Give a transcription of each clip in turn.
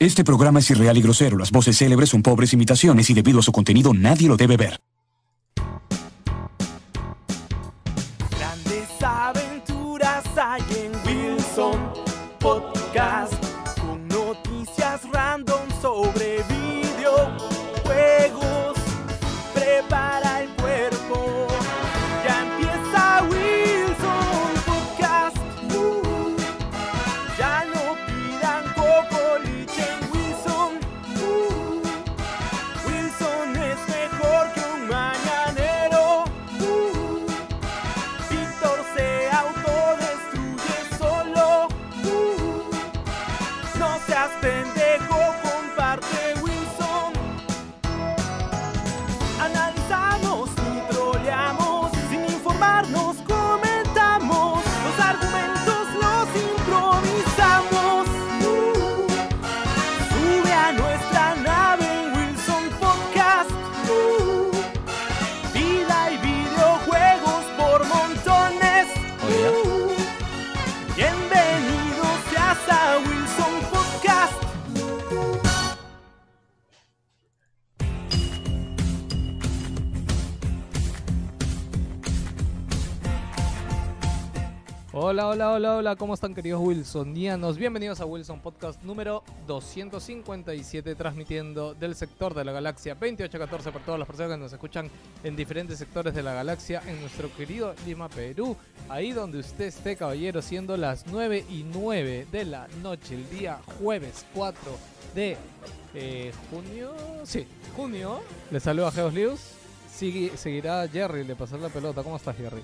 Este programa es irreal y grosero. Las voces célebres son pobres imitaciones y debido a su contenido nadie lo debe ver. Hola, hola, hola, hola, ¿cómo están queridos Wilsonianos? Bienvenidos a Wilson Podcast número 257, transmitiendo del sector de la galaxia 2814 para todas las personas que nos escuchan en diferentes sectores de la galaxia en nuestro querido Lima, Perú. Ahí donde usted esté, caballero, siendo las 9 y 9 de la noche, el día jueves 4 de eh, junio. Sí, junio. Le saludo a Geos Lius. Sigue, seguirá Jerry, le pasar la pelota. ¿Cómo estás, Jerry?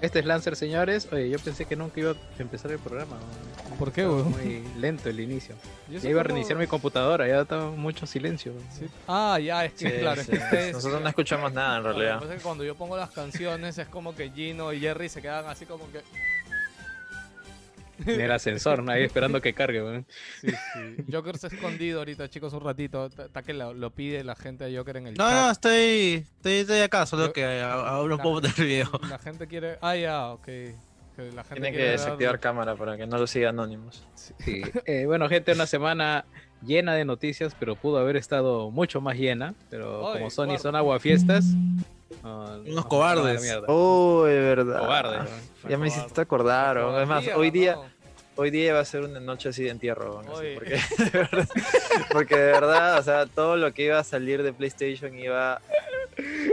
Este es Lancer, señores. Oye, yo pensé que nunca iba a empezar el programa. ¿Por qué, weón? Muy lento el inicio. Yo Ya iba a reiniciar mi computadora, ya estaba mucho silencio. Sí. Ah, ya, es que Sí, claro, sí. es que ustedes... Nosotros no escuchamos nada en Lo que realidad. pasa es que cuando yo pongo las canciones es como que Gino y Jerry se quedan así como que... En el ascensor, ¿no? ahí esperando que cargue. weón. Sí, sí. Joker se ha escondido ahorita, chicos, un ratito. Está que lo, lo pide la gente de Joker en el No, no, chat. estoy, estoy, estoy acá, solo Yo- que a- aún no puedo poner video. La gente quiere... Ah, ya, ok. Que la gente Tienen que desactivar cámara para que no lo siga Anonymous. Sí. Eh, bueno, gente, una semana llena de noticias, pero pudo haber estado mucho más llena. Pero Ay, como Sony guarda. son aguafiestas. No- Unos nos cobardes. Uy, de verdad. Cobarde, weón. Ya me hiciste acordar. weón. Es más, hoy día, ¿no? hoy día va a ser una noche así de entierro. porque, de verdad, porque de verdad, o sea, todo lo que iba a salir de PlayStation iba.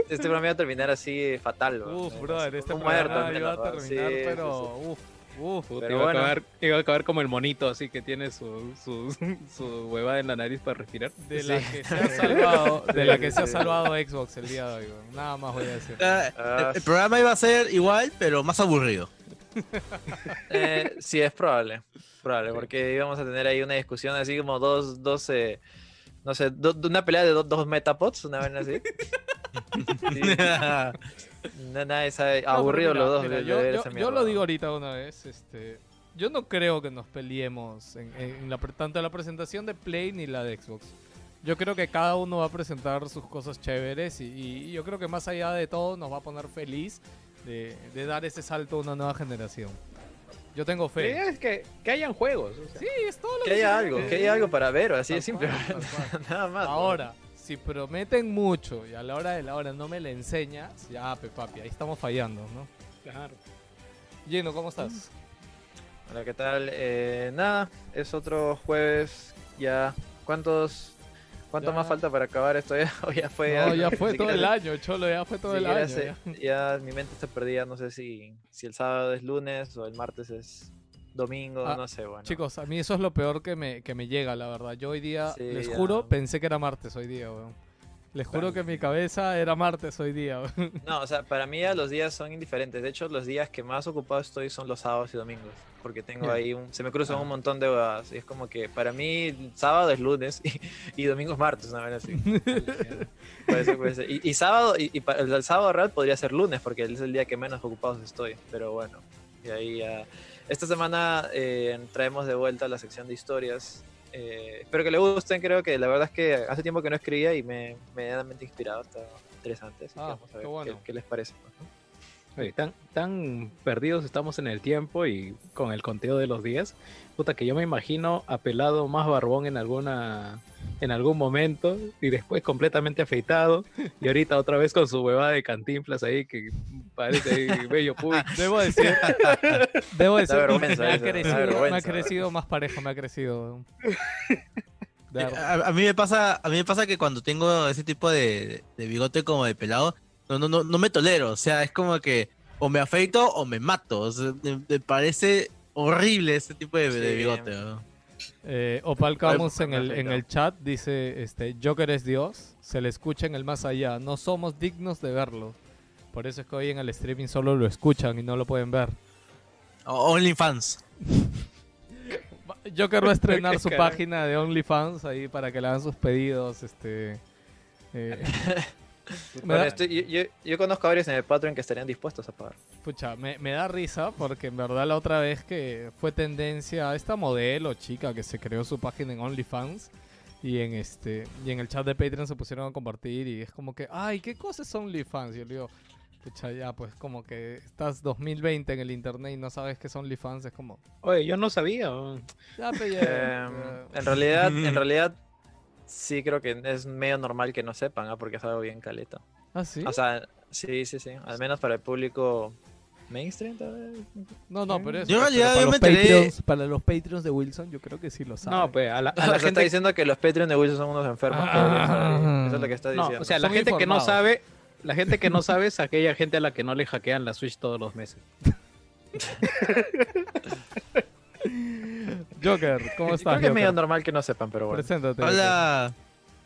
Este programa iba a terminar así fatal. Uf, brother, este Un programa muerto, iba a ¿no? terminar, Sí, sí, pero... Uf, uf. Puta, Pero iba, bueno. a acabar, iba a acabar como el monito, así que tiene su, su, su huevada en la nariz para respirar. De la Sí. que se ha salvado, de la que se ha Sí. salvado Xbox el día de hoy, weón. Nada más voy a decir. Ah, Ah, el, el programa iba a ser igual, pero más aburrido. Eh, sí, es probable. Probable, porque íbamos a tener ahí una discusión así como dos, dos eh, no sé, do- una pelea de do- dos metapods, una vez así. Sí, na- nadie sabe, No, aburrido mira, los dos. mira, de- yo, yo- lo digo ¿no? ahorita una vez, este, yo no creo que nos peleemos en, en la, tanto en la presentación de Play ni la de Xbox. Yo creo que cada uno va a presentar sus cosas chéveres y, y yo creo que más allá de todo nos va a poner feliz de, de dar ese salto a una nueva generación. Yo tengo La idea fe. es que, que hayan juegos. o sea. Sí, es todo lo Que que haya algo, que haya algo para ver, así de simple. cual, tal cual. Nada más. ¿no? Si prometen mucho y a la hora de la hora no me la enseñas, ya, pe papi, ahí estamos fallando, ¿no? Claro. Gino, ¿cómo estás? Hola, ¿qué tal? Eh, nada, es otro jueves. Ya, ¿cuántos, cuánto Ya. más falta para acabar esto? Ya, o ya fue. No, ya fue todo el año, Cholo, ya fue todo el año. ya mi mente está perdida, no sé si, si el sábado es lunes o el martes es domingo, Ah, no sé, bueno. Chicos, a mí eso es lo peor que me, que me llega, la verdad. Yo hoy día, Sí, les ya. juro, pensé que era martes hoy día, weón. Les juro que mi cabeza era martes hoy día, weón. No, o sea, para mí ya los días son indiferentes. De hecho, los días que más ocupado estoy son los sábados y domingos. Porque tengo ahí un. Se me cruzan Ah. un montón de huevadas. Y es como que para mí sábado es lunes y, y domingo es martes, una vez así. Puede ser, puede ser. Y, y sábado, y, y pa- el, el sábado real podría ser lunes, porque es el día que menos ocupados estoy. Pero bueno, y ahí ya. Esta semana eh, traemos de vuelta la sección de historias. Eh, espero que le gusten, creo que la verdad es que hace tiempo que no escribía y me medianamente inspirado, está interesante. Así que Ah, vamos a ver qué bueno. qué, qué les parece. ¿no? Oye, tan, tan perdidos estamos en el tiempo y con el conteo de los días. Puta, que yo me imagino apelado más barbón en alguna en algún momento y después completamente afeitado y ahorita otra vez con su huevada de cantinflas ahí que parece ahí bello público. Debo decir, debo decir, me ha, eso, crecido, me ha vergüenza. crecido más parejo, me ha crecido. A, a mí me pasa, a mí me pasa que cuando tengo ese tipo de, de bigote como de pelado, no, no, no, no me tolero. O sea, es como que o me afeito o me mato. O sea, me, me parece horrible ese tipo de, bigote. ¿no? Eh, Opal Camus en el, en el chat dice, este, Joker es Dios, se le escucha en el más allá, no somos dignos de verlo. Por eso es que hoy en el streaming solo lo escuchan y no lo pueden ver. OnlyFans. Joker va a estrenar su página de OnlyFans ahí para que le hagan sus pedidos, este... eh, Bueno, da- estoy- yo, yo- yo conozco a varios en el Patreon que estarían dispuestos a pagar. Pucha, me, me da risa porque en verdad la otra vez que fue tendencia a esta modelo chica que se creó su página en OnlyFans y en este y en el chat de Patreon se pusieron a compartir y es como que, ay, ¿qué cosa es OnlyFans? Y yo le digo, pucha, ya, pues como que estás 2020 en el internet y no sabes qué es OnlyFans, es como, Oye, yo no sabía. ya, pe, ya, Em, ya". en realidad, en realidad, sí creo que es medio normal que no sepan, ¿ah? porque es algo bien caleta. ¿Ah, sí? O sea, sí, sí, sí. Al menos para el público mainstream, tal vez. No, no, pero eso. Yo pero realidad para, yo los me Patreons, para los Patreons de Wilson yo creo que sí lo saben. No, pues a la, a la gente está diciendo que los Patreon de Wilson son unos enfermos. Ah. deberían saber. Eso es lo que está No, diciendo. o sea, la gente que no sabe, la gente que no sabe es aquella gente a la que no le hackean la Switch todos los meses. Joker, ¿cómo estás? creo que es medio normal que no sepan, pero bueno. Preséntate. Hola.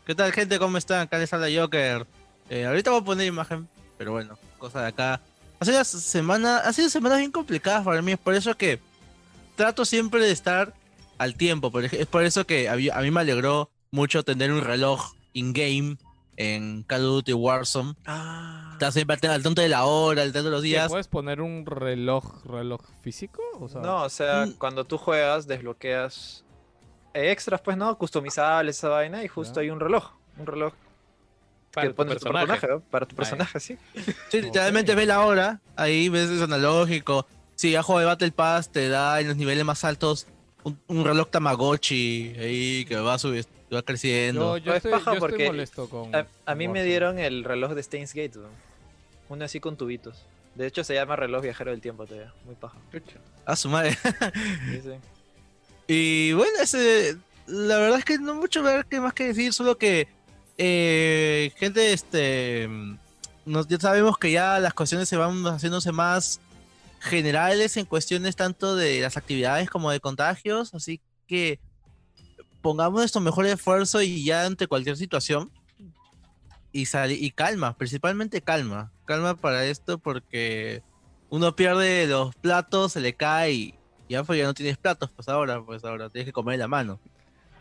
¿Qué tal, gente? ¿Cómo están? Acá les habla Joker. Eh, ahorita voy a poner imagen, pero bueno, cosa de acá. Ha sido, semana, ha sido semanas bien complicadas para mí, es por eso que trato siempre de estar al tiempo. Es por eso que a mí, a mí me alegró mucho tener un reloj in-game en Call of Duty Warzone. Ah, Estás siempre al al tanto de la hora, al tanto de los ¿Qué, días. ¿Puedes poner un reloj reloj físico? O sea, no, o sea, Mm. cuando tú juegas, desbloqueas extras, pues, ¿no? Customizables, esa vaina, y justo Ya. hay un reloj. Un reloj Para que tu personaje. Para tu Ah, personaje, sí. Sí, literalmente Ok. ves la hora, ahí ves es analógico. Si ya juego de Battle Pass, te da en los niveles más altos un, un reloj Tamagotchi ahí que va, subi- va creciendo. yo, yo Es estoy, paja yo estoy porque molesto con. A, a mí con me dieron el reloj de Steins Gate, ¿no? Uno así con tubitos. De hecho, se llama reloj viajero del tiempo todavía. Muy paja. A su madre. Sí, sí. Y bueno, ese, la verdad es que no mucho ver qué más que decir, solo que eh, gente, este, nos, ya sabemos que ya las cuestiones se van haciéndose más generales en cuestiones tanto de las actividades como de contagios, así que pongamos nuestro mejor esfuerzo y ya ante cualquier situación y sali- y calma, principalmente calma, calma para esto porque uno pierde los platos, se le cae y ya pues ya no tienes platos, pues ahora, pues ahora tienes que comer en la mano.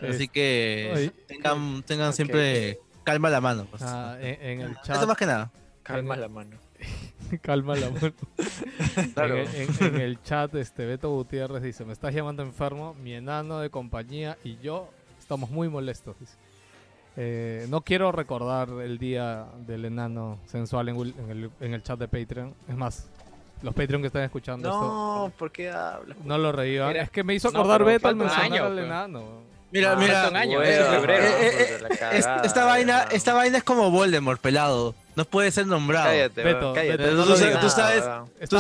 Así que Oye, tengan, tengan siempre calma la mano. Pues. ah, en, en el Eso más que nada. Calma En- la mano. calma la mano. Claro. En, en- en el chat, este Beto Gutiérrez dice: Me estás llamando enfermo, mi enano de compañía y yo estamos muy molestos. dice. Eh, no quiero recordar el día del enano sensual en, el, en el chat de Patreon. Es más, los Patreon que están escuchando esto. No, ¿por qué hablas? No lo reíban. Es que me hizo no, acordar pero Beto al mencionar año, al pues. enano. Mira, Ah, mira. falta un año, Hueva, es febrero. Eh, eh, puta, la Es- cagada, esta vaina, esta vaina es como Voldemort, pelado. No puede ser nombrado. Cállate, Beto, cállate. Beto, no tú lo sabes- digas tú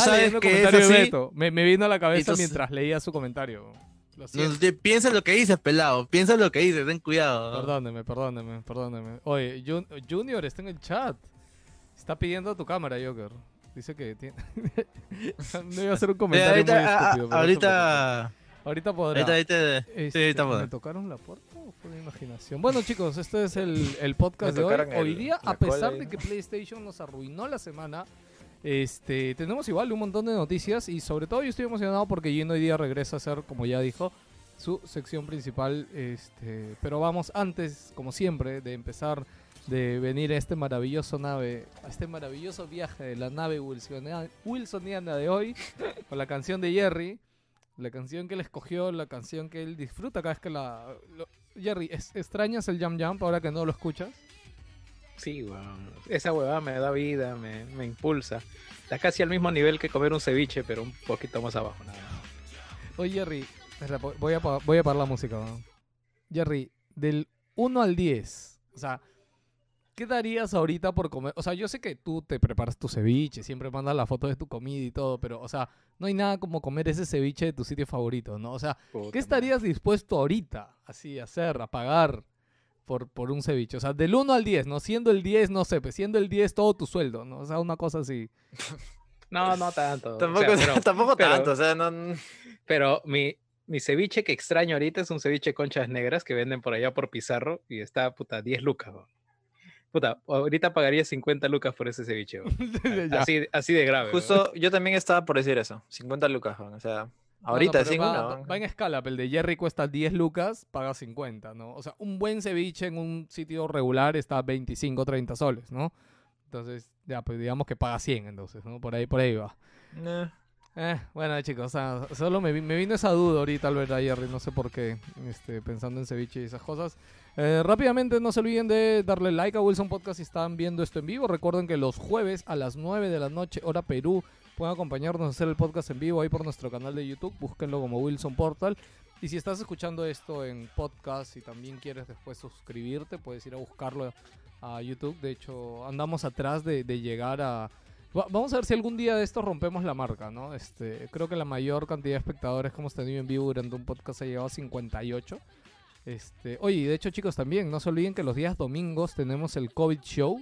sabes- que es así. Beto. Me, me vino a la cabeza Entonces- mientras leía su comentario. Lo No, piensa lo que dices, pelado. Piensa lo que dices, ten cuidado. Perdóneme, perdóneme, perdóneme. Oye, Jun- Junior está en el chat. Está pidiendo tu cámara, Joker. Dice que tiene... no iba a hacer un Mira, comentario ahorita, muy a- a- estúpido. ahorita, ahorita podrá. ahorita, ahorita, Este, sí, ahorita ¿Me podrá. tocaron la puerta o fue mi imaginación? Bueno, chicos, este es el, el podcast de hoy. el- Hoy día, la a pesar de que PlayStation nos arruinó la semana, este, tenemos igual un montón de noticias y sobre todo yo estoy emocionado porque Gino hoy día regresa a ser, como ya dijo, su sección principal. Este, pero vamos antes, como siempre, de empezar de venir a este maravilloso nave, a este maravilloso viaje de la nave wilsoniana, wilsoniana de hoy, con la canción de Jerry, la canción que él escogió, la canción que él disfruta cada vez que la... lo- Jerry, ¿es- ¿extrañas el Jam Jump ahora que no lo escuchas? Sí, weón. Esa huevada me da vida, me, me impulsa. Está casi al mismo nivel que comer un ceviche, pero un poquito más abajo, nada más. Oye, Jerry, voy a, voy a parar la música. ¿no? Jerry, del 1 al 10, o sea, ¿qué darías ahorita por comer? O sea, yo sé que tú te preparas tu ceviche, siempre mandas la foto de tu comida y todo, pero, o sea, no hay nada como comer ese ceviche de tu sitio favorito, ¿no? O sea, Puta ¿qué estarías dispuesto ahorita, así, a hacer, a pagar por, por un ceviche? O sea, del 1 al 10, ¿no? Siendo el 10, no sé, pues siendo el 10 todo tu sueldo, ¿no? O sea, una cosa así. No, no tanto. o sea, Tampoco, pero, tampoco pero- tanto, o sea, no... pero mi, mi ceviche que extraño ahorita es un ceviche conchas negras que venden por allá por Pizarro y está, puta, 10 lucas, weón. Puta, ahorita pagaría 50 lucas por ese ceviche, así, así de grave. Justo yo también estaba por decir eso, 50 lucas, Juan, o sea, ahorita No, no, sin pero va, una, en escala, pero el de Jerry cuesta 10 lucas, paga 50, ¿no? O sea, un buen ceviche en un sitio regular está 25, 30 soles, ¿no? Entonces, ya, pues digamos que paga 100, entonces, ¿no? Por ahí, por ahí va. Eh, Eh, bueno, chicos, solo me, me vino esa duda ahorita al ver a Jerry, no sé por qué, este, pensando en ceviche y esas cosas. Eh, rápidamente, no se olviden de darle like a Wilson Podcast si están viendo esto en vivo. Recuerden que los jueves a las 9 de la noche, hora Perú, pueden acompañarnos a hacer el podcast en vivo ahí por nuestro canal de YouTube. Búsquenlo como Wilson Portal. Y si estás escuchando esto en podcast y también quieres después suscribirte, puedes ir a buscarlo a YouTube. De hecho, andamos atrás de llegar a... Va- Vamos a ver si algún día de esto rompemos la marca, ¿no? Este, creo que la mayor cantidad de espectadores que hemos tenido en vivo durante un podcast ha llegado a 58. Este, oye, y de hecho, chicos, también no se olviden que los días domingos tenemos el COVID Show,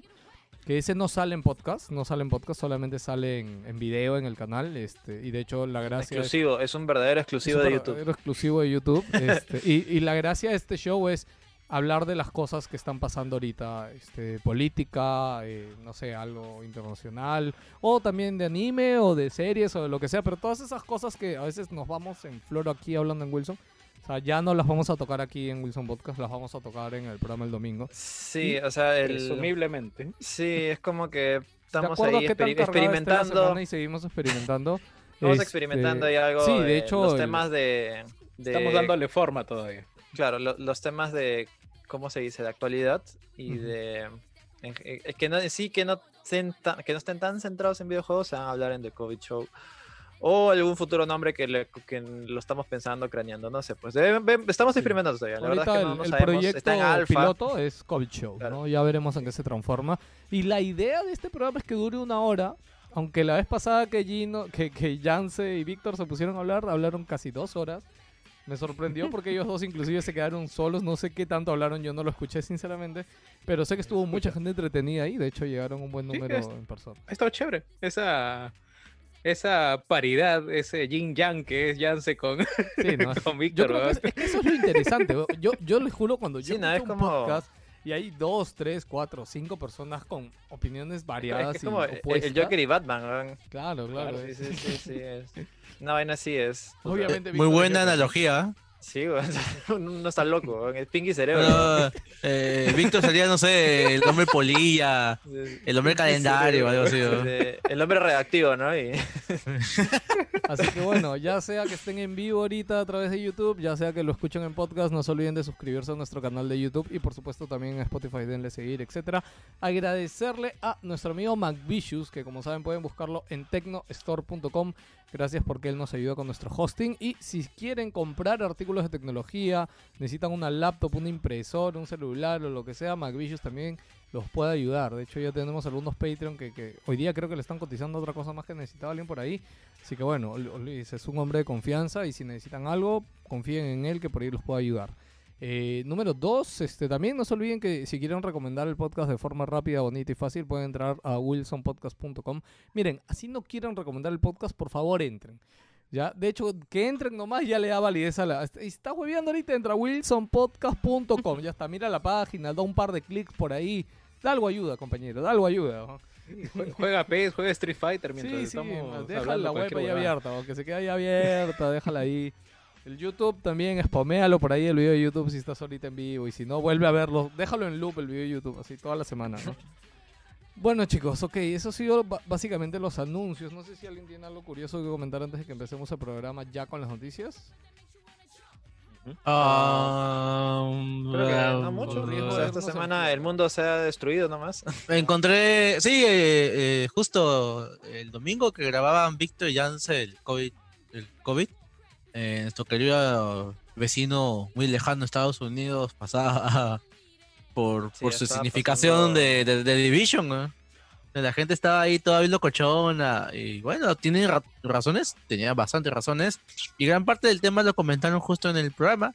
que ese no sale en podcast, no sale en podcast, solamente sale en, en video en el canal. Este, y de hecho, la gracia exclusivo, es un verdadero exclusivo es de un YouTube. verdadero exclusivo de YouTube. este, y, y la gracia de este show es hablar de las cosas que están pasando ahorita, este, política, eh, no sé, algo internacional, o también de anime o de series o de lo que sea, pero todas esas cosas que a veces nos vamos en floro aquí hablando en Wilson. O sea, ya no las vamos a tocar aquí en Wilson Podcast, las vamos a tocar en el programa el domingo. Sí, o sea, el... Presumiblemente. Sí, es como que ¿De estamos ahí experimentando. y seguimos experimentando. Estamos Este, experimentando ahí algo. Sí, de hecho, Los el- temas de. de- Estamos dándole forma todavía. Claro, lo- los temas de. ¿Cómo se dice? De actualidad y Ujú. de. en- eh, es que no, sí, que no, que no estén tan centrados en videojuegos, se van a hablar en The COVID Show. O algún futuro nombre que, le- que lo estamos pensando, craneando, no sé. Pues de- estamos experimentando todavía. La Ahorita verdad es que no, el, no el sabemos. proyecto Está en alfa. piloto es COVID Show, Claro. ¿no? Ya veremos en qué se transforma. Y la idea de este programa es que dure una hora, aunque la vez pasada que Gino, que, que Yance y Víctor se pusieron a hablar, hablaron casi dos horas. Me sorprendió porque ellos dos inclusive se quedaron solos, no sé qué tanto hablaron, yo no lo escuché sinceramente, pero sé que estuvo mucha gente entretenida ahí, de hecho llegaron un buen Sí, número es- en persona. Ha estado chévere. Esa, esa paridad, ese yin yang que es Yance con, Sí, ¿no? con Yo Víctor. creo que es, es que eso es lo interesante. Yo, yo les juro, cuando yo Sí, no, es un como- podcast y hay dos, tres, cuatro, cinco personas con opiniones variadas Es y como el- opuestas. el Joker y Batman. weón. Claro, claro. Claro, sí, es- sí, sí, sí, es- Una vaina así es. Obviamente. Muy buena analogía. Sí, uno está loco, es Pinky Cerebro. Pero, eh, Víctor sería, no sé, el hombre polilla, el hombre calendario, algo así. ¿no? El hombre redactivo, ¿no? Y- Así que bueno, ya sea que estén en vivo ahorita a través de YouTube, ya sea que lo escuchen en podcast, no se olviden de suscribirse a nuestro canal de YouTube y por supuesto también en Spotify, denle seguir, etcétera. Agradecerle a nuestro amigo MacVicious, que como saben pueden buscarlo en tecnostore.com. Gracias porque él nos ayuda con nuestro hosting. Y si quieren comprar artículos de tecnología, necesitan una laptop, una impresora, un celular o lo que sea, MacVicious también los puede ayudar. De hecho, ya tenemos algunos Patreon que, que hoy día creo que le están cotizando otra cosa más que necesitaba alguien por ahí. Así que bueno, Lu- Luis es un hombre de confianza y si necesitan algo, confíen en él que por ahí los puede ayudar. Eh, número dos, este, también no se olviden que si quieren recomendar el podcast de forma rápida, bonita y fácil, pueden entrar a wilsonpodcast.com. Miren, así no quieren recomendar el podcast, por favor entren. Ya, de hecho, que entren nomás ya le da validez a la. Si estás hueveando ahorita, entra a wilsonpodcast.com. Ya está, mira la página, da un par de clics por ahí. Da algo ayuda, compañero, da algo ayuda. Jue- Juega PES, juega Street Fighter mientras Sí, sí, estamos deja hablando la web ahí abierta, o que se quede ahí abierta, déjala ahí. El YouTube también, spaméalo por ahí el video de YouTube si estás ahorita en vivo y si no, vuelve a verlo, déjalo en loop el video de YouTube, así toda la semana, ¿no? Bueno chicos, ok, eso ha sido básicamente los anuncios. No sé si alguien tiene algo curioso que comentar antes de que empecemos el programa ya con las noticias. Ah, Creo que no mucho. Con riesgo O sea, esta semana el mundo se ha destruido nomás. Encontré, sí, eh, eh, justo el domingo que grababan Víctor y Jance el COVID, el COVID eh, nuestro querido vecino muy lejano de Estados Unidos pasaba por, Sí, por su significación pasando- de, de, de Division. ¿no? La gente estaba ahí todavía locochona y bueno, tiene ra- razones, tenía bastantes razones y gran parte del tema lo comentaron justo en el programa,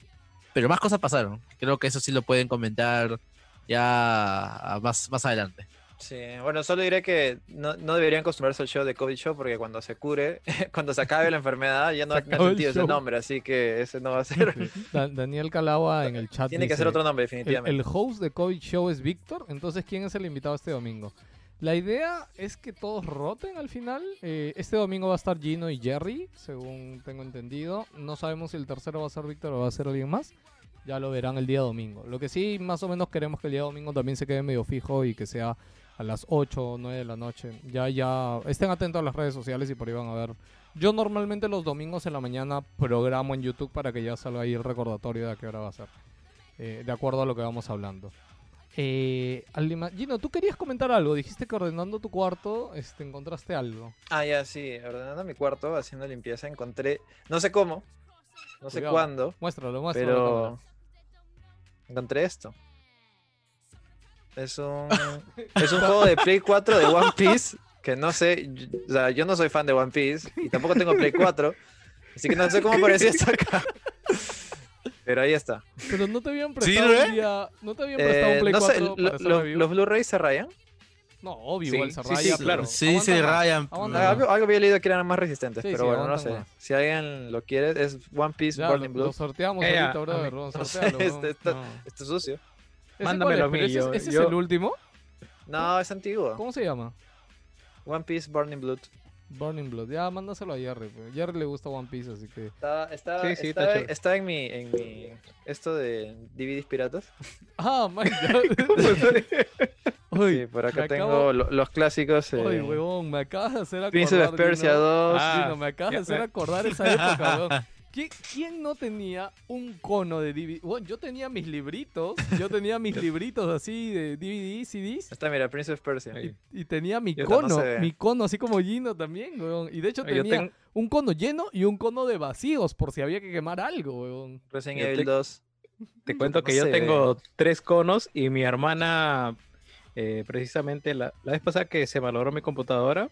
pero más cosas pasaron. Creo que eso sí lo pueden comentar ya más, más adelante. Sí, bueno, solo diré que no, no deberían acostumbrarse al show de COVID Show porque cuando se cure, cuando se acabe la enfermedad, ya no va a Se tener acaba el sentido ese nombre, así que ese no va a ser. Da- Daniel Calagua en el chat Tiene que ser dice, otro nombre, El, definitivamente. el host de COVID Show es Víctor, entonces ¿quién es el invitado este domingo? La idea es que todos roten al final. Eh, este domingo va a estar Gino y Jerry, según tengo entendido. No sabemos si el tercero va a ser Víctor o va a ser alguien más. Ya lo verán el día domingo. Lo que sí, más o menos queremos que el día domingo también se quede medio fijo y que sea a las 8 o 9 de la noche. Ya, ya, estén atentos a las redes sociales y por ahí van a ver. Yo normalmente los domingos en la mañana programo en YouTube para que ya salga ahí el recordatorio de a qué hora va a ser. Eh, de acuerdo a lo que vamos hablando. Eh, Gino, tú querías comentar algo. Dijiste que ordenando tu cuarto este, encontraste algo. Ah, ya, sí, ordenando mi cuarto, haciendo limpieza, encontré, no sé cómo, no sé cuándo, Muéstralo, muéstralo. pero encontré esto. Es un, es un juego de Play 4 de One Piece, que no sé, o sea, yo no soy fan de One Piece y tampoco tengo Play 4, así que no sé cómo apareció esto acá. Pero ahí está. Pero no te habían ¿Sí, prestado no, un día. ¿No te habían prestado Eh, un Play no 4 sé, lo- para lo-? ¿los Blu-rays se rayan? No, obvio, Sí, igual se sí, raya, sí, claro. pero Sí, se rayan. algo, algo había leído que eran más resistentes, Sí, pero sí, bueno, no sé. más. Si alguien lo quiere, es One Piece Ya, Burning Blue. lo sorteamos Eh, ahorita, brother. no sé, sortealo, este- esto- No. Esto es sucio. ¿Ese Mándamelo a mí, ¿Pero yo- ¿Ese, yo- es el último? No, es antiguo. ¿Cómo se llama? One Piece Burning Blood. Burning Blood. Ya, mándaselo a Jerry. pues. Jerry le gusta One Piece, así que... Está, está, Sí, sí, está está, chévere. está en mi, en mi, esto de DVDs piratas. Ah, my God. Uy, Sí, por acá me tengo acabo- lo- los clásicos. eh, Uy, huevón, me acabas de hacer acordar. Prince of Persia Gino. 2. Ah, Gino, me acabas de hacer acordar esa época, weón. ¿Qui- ¿Quién no tenía un cono de DVD? Bueno, yo tenía mis libritos, yo tenía mis libritos así de DVD, CDs, Está, mira, Prince of Persia. Y tenía mi Yo no cono, sé. mi cono así como Gino también, weón. Y de hecho Yo tenía tengo- un cono lleno y un cono de vacíos por si había que quemar algo, weón. Resident Yo Evil te- 2. Te cuento que No yo sé. tengo tres conos y mi hermana, eh, precisamente la, la vez pasada que se valoró mi computadora,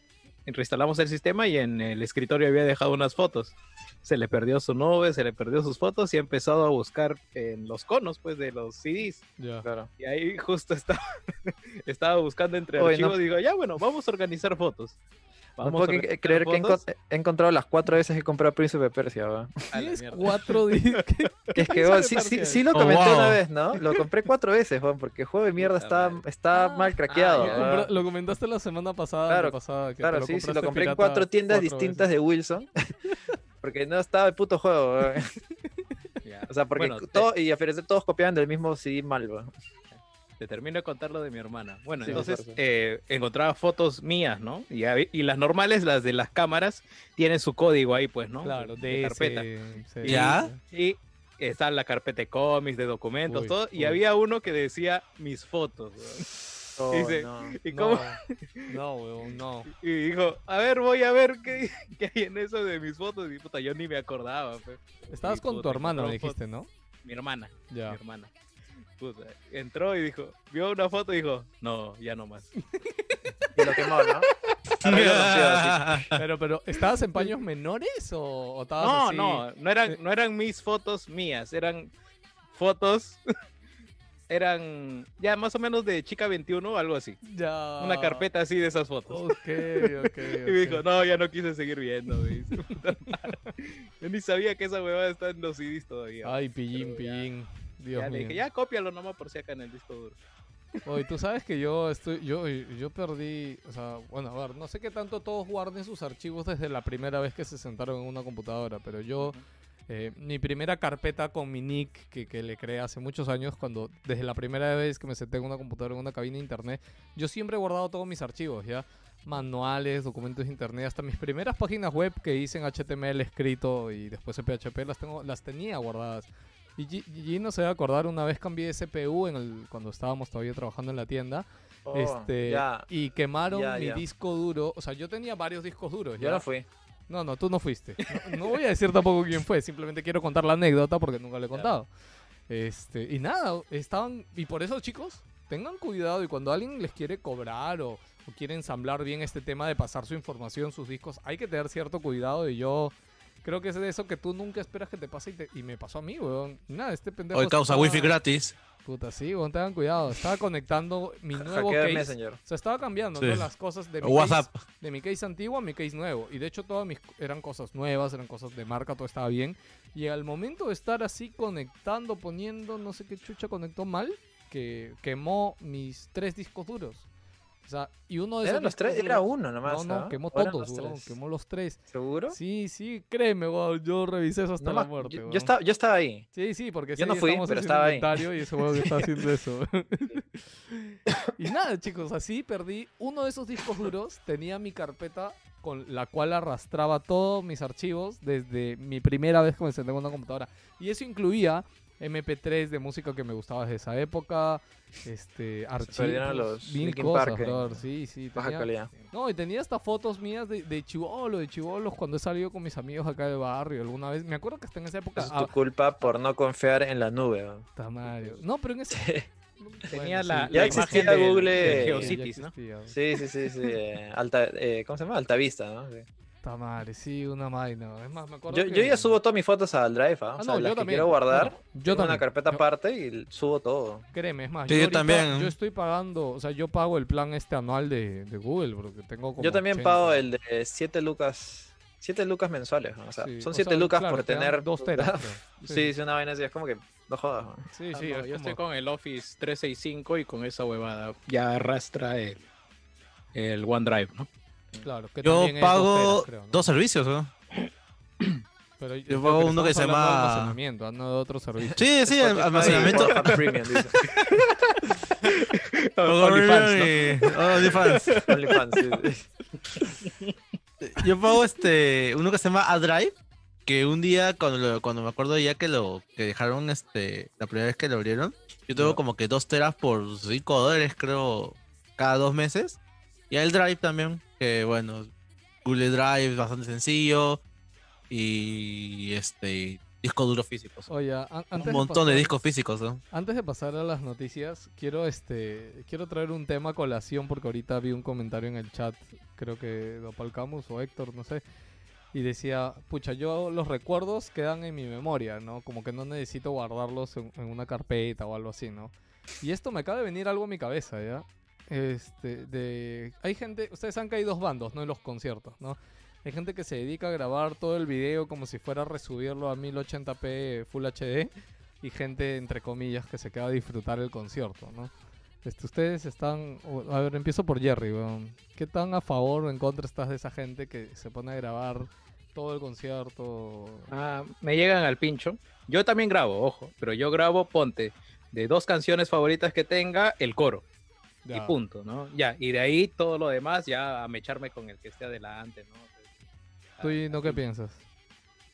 reinstalamos el sistema y en el escritorio había dejado unas fotos. Se le perdió su nube, se le perdió sus fotos y ha empezado a buscar en los conos pues de los CDs. Ya. Claro. Y ahí justo estaba, estaba buscando entre Oye, archivos no- y digo, ya bueno, vamos a organizar fotos. Vamos puedo a creer que he, encontrado las cuatro veces que he comprado Prince of Persia. ¿va? A Tienes cuatro días. Que es que oh, sí, sí, sí lo Oh, comenté una vez, ¿no? Lo compré cuatro veces, Juan, porque el juego de mierda está, está Ah. mal craqueado. Ah, Lo, comentaste la semana pasada. Claro, pasada, que Claro, sí, sí, lo compré en cuatro tiendas cuatro distintas veces. de Wilson. Porque no estaba el puto juego. O sea, porque Bueno, te- todo, y a diferencia todos copiaban del mismo CD mal, ¿va? Te termino de contar lo de mi hermana. Bueno, Sí, entonces eh, encontraba fotos mías, ¿no? Y, las normales, las de las cámaras, tienen su código ahí, pues, ¿no? Claro, de, de carpeta. Y- sí. ¿Ya? Y está la carpeta de cómics, de documentos, Uy, todo. Y había uno que decía mis fotos. Oh, Dice- no. ¿Y No, cómo? no, weón, no. Y dijo, a ver, voy a ver qué, qué hay en eso de mis fotos. Y puta, yo ni me acordaba, pues. Estabas Y, con tu puta, hermano, me dijiste, ¿no? Mi hermana, mi Ya. hermana. Puta, entró y dijo, vio una foto y dijo, no, ya no más. Y lo quemó, ¿no? Pero, pero, ¿estabas en paños menores o, o estabas No, así? no, no eran, no eran mis fotos mías, eran fotos, eran ya más o menos de chica 21 o algo así. Ya. Una carpeta así de esas fotos. Ok, ok, Y me dijo, no, ya no quise seguir viendo. Yo ni sabía que esa huevada está en los CDs todavía. Ay, pillín, Pero ya- pillín. Dios ya le mío. dije, ya cópialo nomás por si acá en el disco duro. Oye, tú sabes que yo estoy, yo, yo perdí, o sea, bueno, a ver, no sé qué tanto todos guarden sus archivos desde la primera vez que se sentaron en una computadora, pero yo, eh, mi primera carpeta con mi nick que, que le creé hace muchos años, cuando desde la primera vez que me senté en una computadora en una cabina de internet, yo siempre he guardado todos mis archivos, ¿ya? Manuales, documentos de internet, hasta mis primeras páginas web que hice en HTML escrito y después en PHP las tengo, las tenía guardadas. Y G- Gino se va a acordar, una vez cambié de CPU en el, cuando estábamos todavía trabajando en la tienda. Oh, este, ya, y quemaron ya, mi ya. disco duro. O sea, yo tenía varios discos duros. yo no fui. No, no, tú no fuiste. No, no voy a decir tampoco quién fue, simplemente quiero contar la anécdota porque nunca le he contado. Este, y nada, estaban. Y por eso, chicos, tengan cuidado y cuando alguien les quiere cobrar o, o quiere ensamblar bien este tema de pasar su información, sus discos, hay que tener cierto cuidado. Y yo creo que es de eso que tú nunca esperas que te pase y, te- y me pasó a mí, weón. Nada, este pendejo. Hoy causa estaba- wifi gratis. Puta, sí, weón, tengan cuidado. Estaba conectando mi nuevo Hackeo case. Messenger. O sea, estaba cambiando Sí. ¿no? las cosas de mi WhatsApp. case de mi case antiguo a mi case nuevo. Y de hecho todas mis eran cosas nuevas, eran cosas de marca, todo estaba bien. Y al momento de estar así conectando, poniendo, no sé qué chucha conectó mal, que quemó mis tres discos duros. O sea, y uno de esos ¿Eran los tres? Era uno nomás. No, no, ¿ah? quemó ¿O eran todos, weón, tres? quemó los tres. ¿Seguro? Sí, sí, créeme, weón, yo revisé eso hasta No la muerte, yo, weón. yo estaba, yo estaba ahí. Sí, sí, porque Yo ese no fui, pero estaba ahí. y ese weón está haciendo eso. y nada, chicos, así perdí uno de esos discos duros. Tenía mi carpeta con la cual arrastraba todos mis archivos desde mi primera vez que me senté en una computadora. Y eso incluía MP3 de música que me gustaba desde esa época, este, archivos, perdieron los mil cosas, Park Sí, sí, Baja tenía- calidad. no, y tenía hasta fotos mías de, de chivolo, de chivolos, cuando he salido con mis amigos acá de barrio alguna vez. Me acuerdo que hasta en esa época... Es ah, tu culpa por no confiar en la nube. ¿no? Madre. No, pero en ese... Tenía Bueno, la, sí. Ya la imagen del- Google, del eh, Geocities, ya ¿no? Sí, sí, sí, sí. eh, Alta, eh, ¿Cómo se llama? Altavista, ¿no? Sí. Puta madre, sí, una máquina. Es más, me acuerdo Yo, que- yo ya subo todas mis fotos al Drive, ¿ah? Ah, o sea, no, las yo que también. quiero guardar. Claro, yo tengo también. una carpeta aparte y subo todo. Créeme, es más, Sí, yo, yo ahorita- también. Yo estoy pagando, o sea, yo pago el plan este anual de, de Google, porque tengo como Yo también 80. pago el de 7 lucas. 7 lucas mensuales, ¿no? o sea, Sí, son o 7 sea, lucas claro, por tener. dos teras. creo. Sí, sí, una vaina así, es como que no jodas. ¿no? Sí, Ah, sí, no, es yo estoy con el Office 365 y con esa huevada ya arrastra el, el OneDrive, ¿no? Claro, que Yo dos pago teras, creo, ¿no? dos servicios, ¿no? Pero yo pago uno que se de llama- almacenamiento, ah, no de otro servicio. Sí, sí, el Spotify almacenamiento. OnlyFans, ¿no? Eh, OnlyFans. OnlyFans, sí, sí. Yo pago este uno que se llama AdDrive, que un día cuando lo- cuando me acuerdo ya que lo que dejaron este la primera vez que lo abrieron, yo tengo como que dos teras por 5 dólares creo cada dos meses. Y el Drive también, que bueno, Google Drive es bastante sencillo y este disco duro físico. Oye, un montón de pasar- discos físicos, ¿no? Antes de pasar a las noticias, quiero este quiero traer un tema a colación porque ahorita vi un comentario en el chat, creo que Dopal Camus o Héctor, no sé, y decía, pucha, yo los recuerdos quedan en mi memoria, ¿no? Como que no necesito guardarlos en, en una carpeta o algo así, ¿no? Y esto me acaba de venir algo a mi cabeza, ¿ya? Este, de... Hay gente, ustedes saben que hay dos bandos, ¿no? En los conciertos, ¿no? Hay gente que se dedica a grabar todo el video como si fuera a resubirlo a 1080p Full HD y gente, entre comillas, que se queda a disfrutar el concierto, ¿no? Este, ustedes están... A ver, empiezo por Jerry, weón. ¿Qué tan a favor o en contra estás de esa gente que se pone a grabar todo el concierto? Ah, me llegan al pincho. Yo también grabo, ojo, pero yo grabo, ponte, de dos canciones favoritas que tenga, el coro. Y punto, ¿no? Ya, y de ahí todo lo demás, ya a mecharme con el que esté adelante, ¿no? ¿Tú y no qué piensas?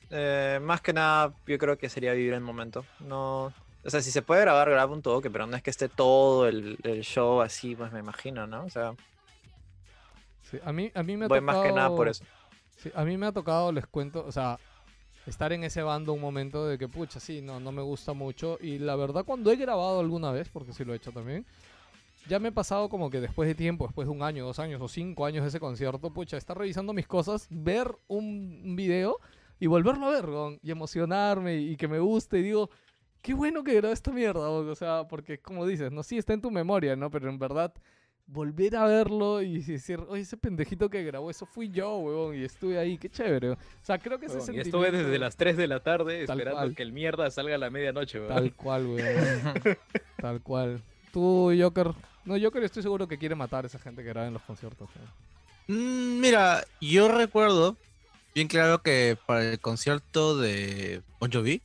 Eh, más que nada, yo creo que sería vivir el momento. No. O sea, si se puede grabar, graba un toque, pero no es que esté todo el, el show así, pues me imagino, ¿no? O sea, Sí, a mí, a mí me ha voy tocado... más que nada por eso. Sí, a mí me ha tocado, les cuento, o sea, estar en ese bando un momento de que, pucha, sí, no, no me gusta mucho. Y la verdad, cuando he grabado alguna vez, porque sí lo he hecho también, ya me he pasado como que después de tiempo, después de un año, dos años o cinco años de ese concierto, pucha, estar revisando mis cosas, ver un, video y volverlo a ver, weón, y emocionarme y, que me guste. Y digo, qué bueno que grabé esta mierda, weón, o sea, porque como dices, no, sí está en tu memoria, ¿no? Pero en verdad volver a verlo y decir, oye, ese pendejito que grabó, eso fui yo, weón, y estuve ahí, qué chévere. weón. O sea, creo que ese Huevón, y sentimiento... estuve desde las 3 de la tarde Tal esperando cual. que el mierda salga a la medianoche, weón. Tal cual, weón. Tal cual. Tú, Joker... No, Joker estoy seguro que quiere matar a esa gente que graba en los conciertos. weón. Mm, Mira, yo recuerdo bien claro que para el concierto de Bon Jovi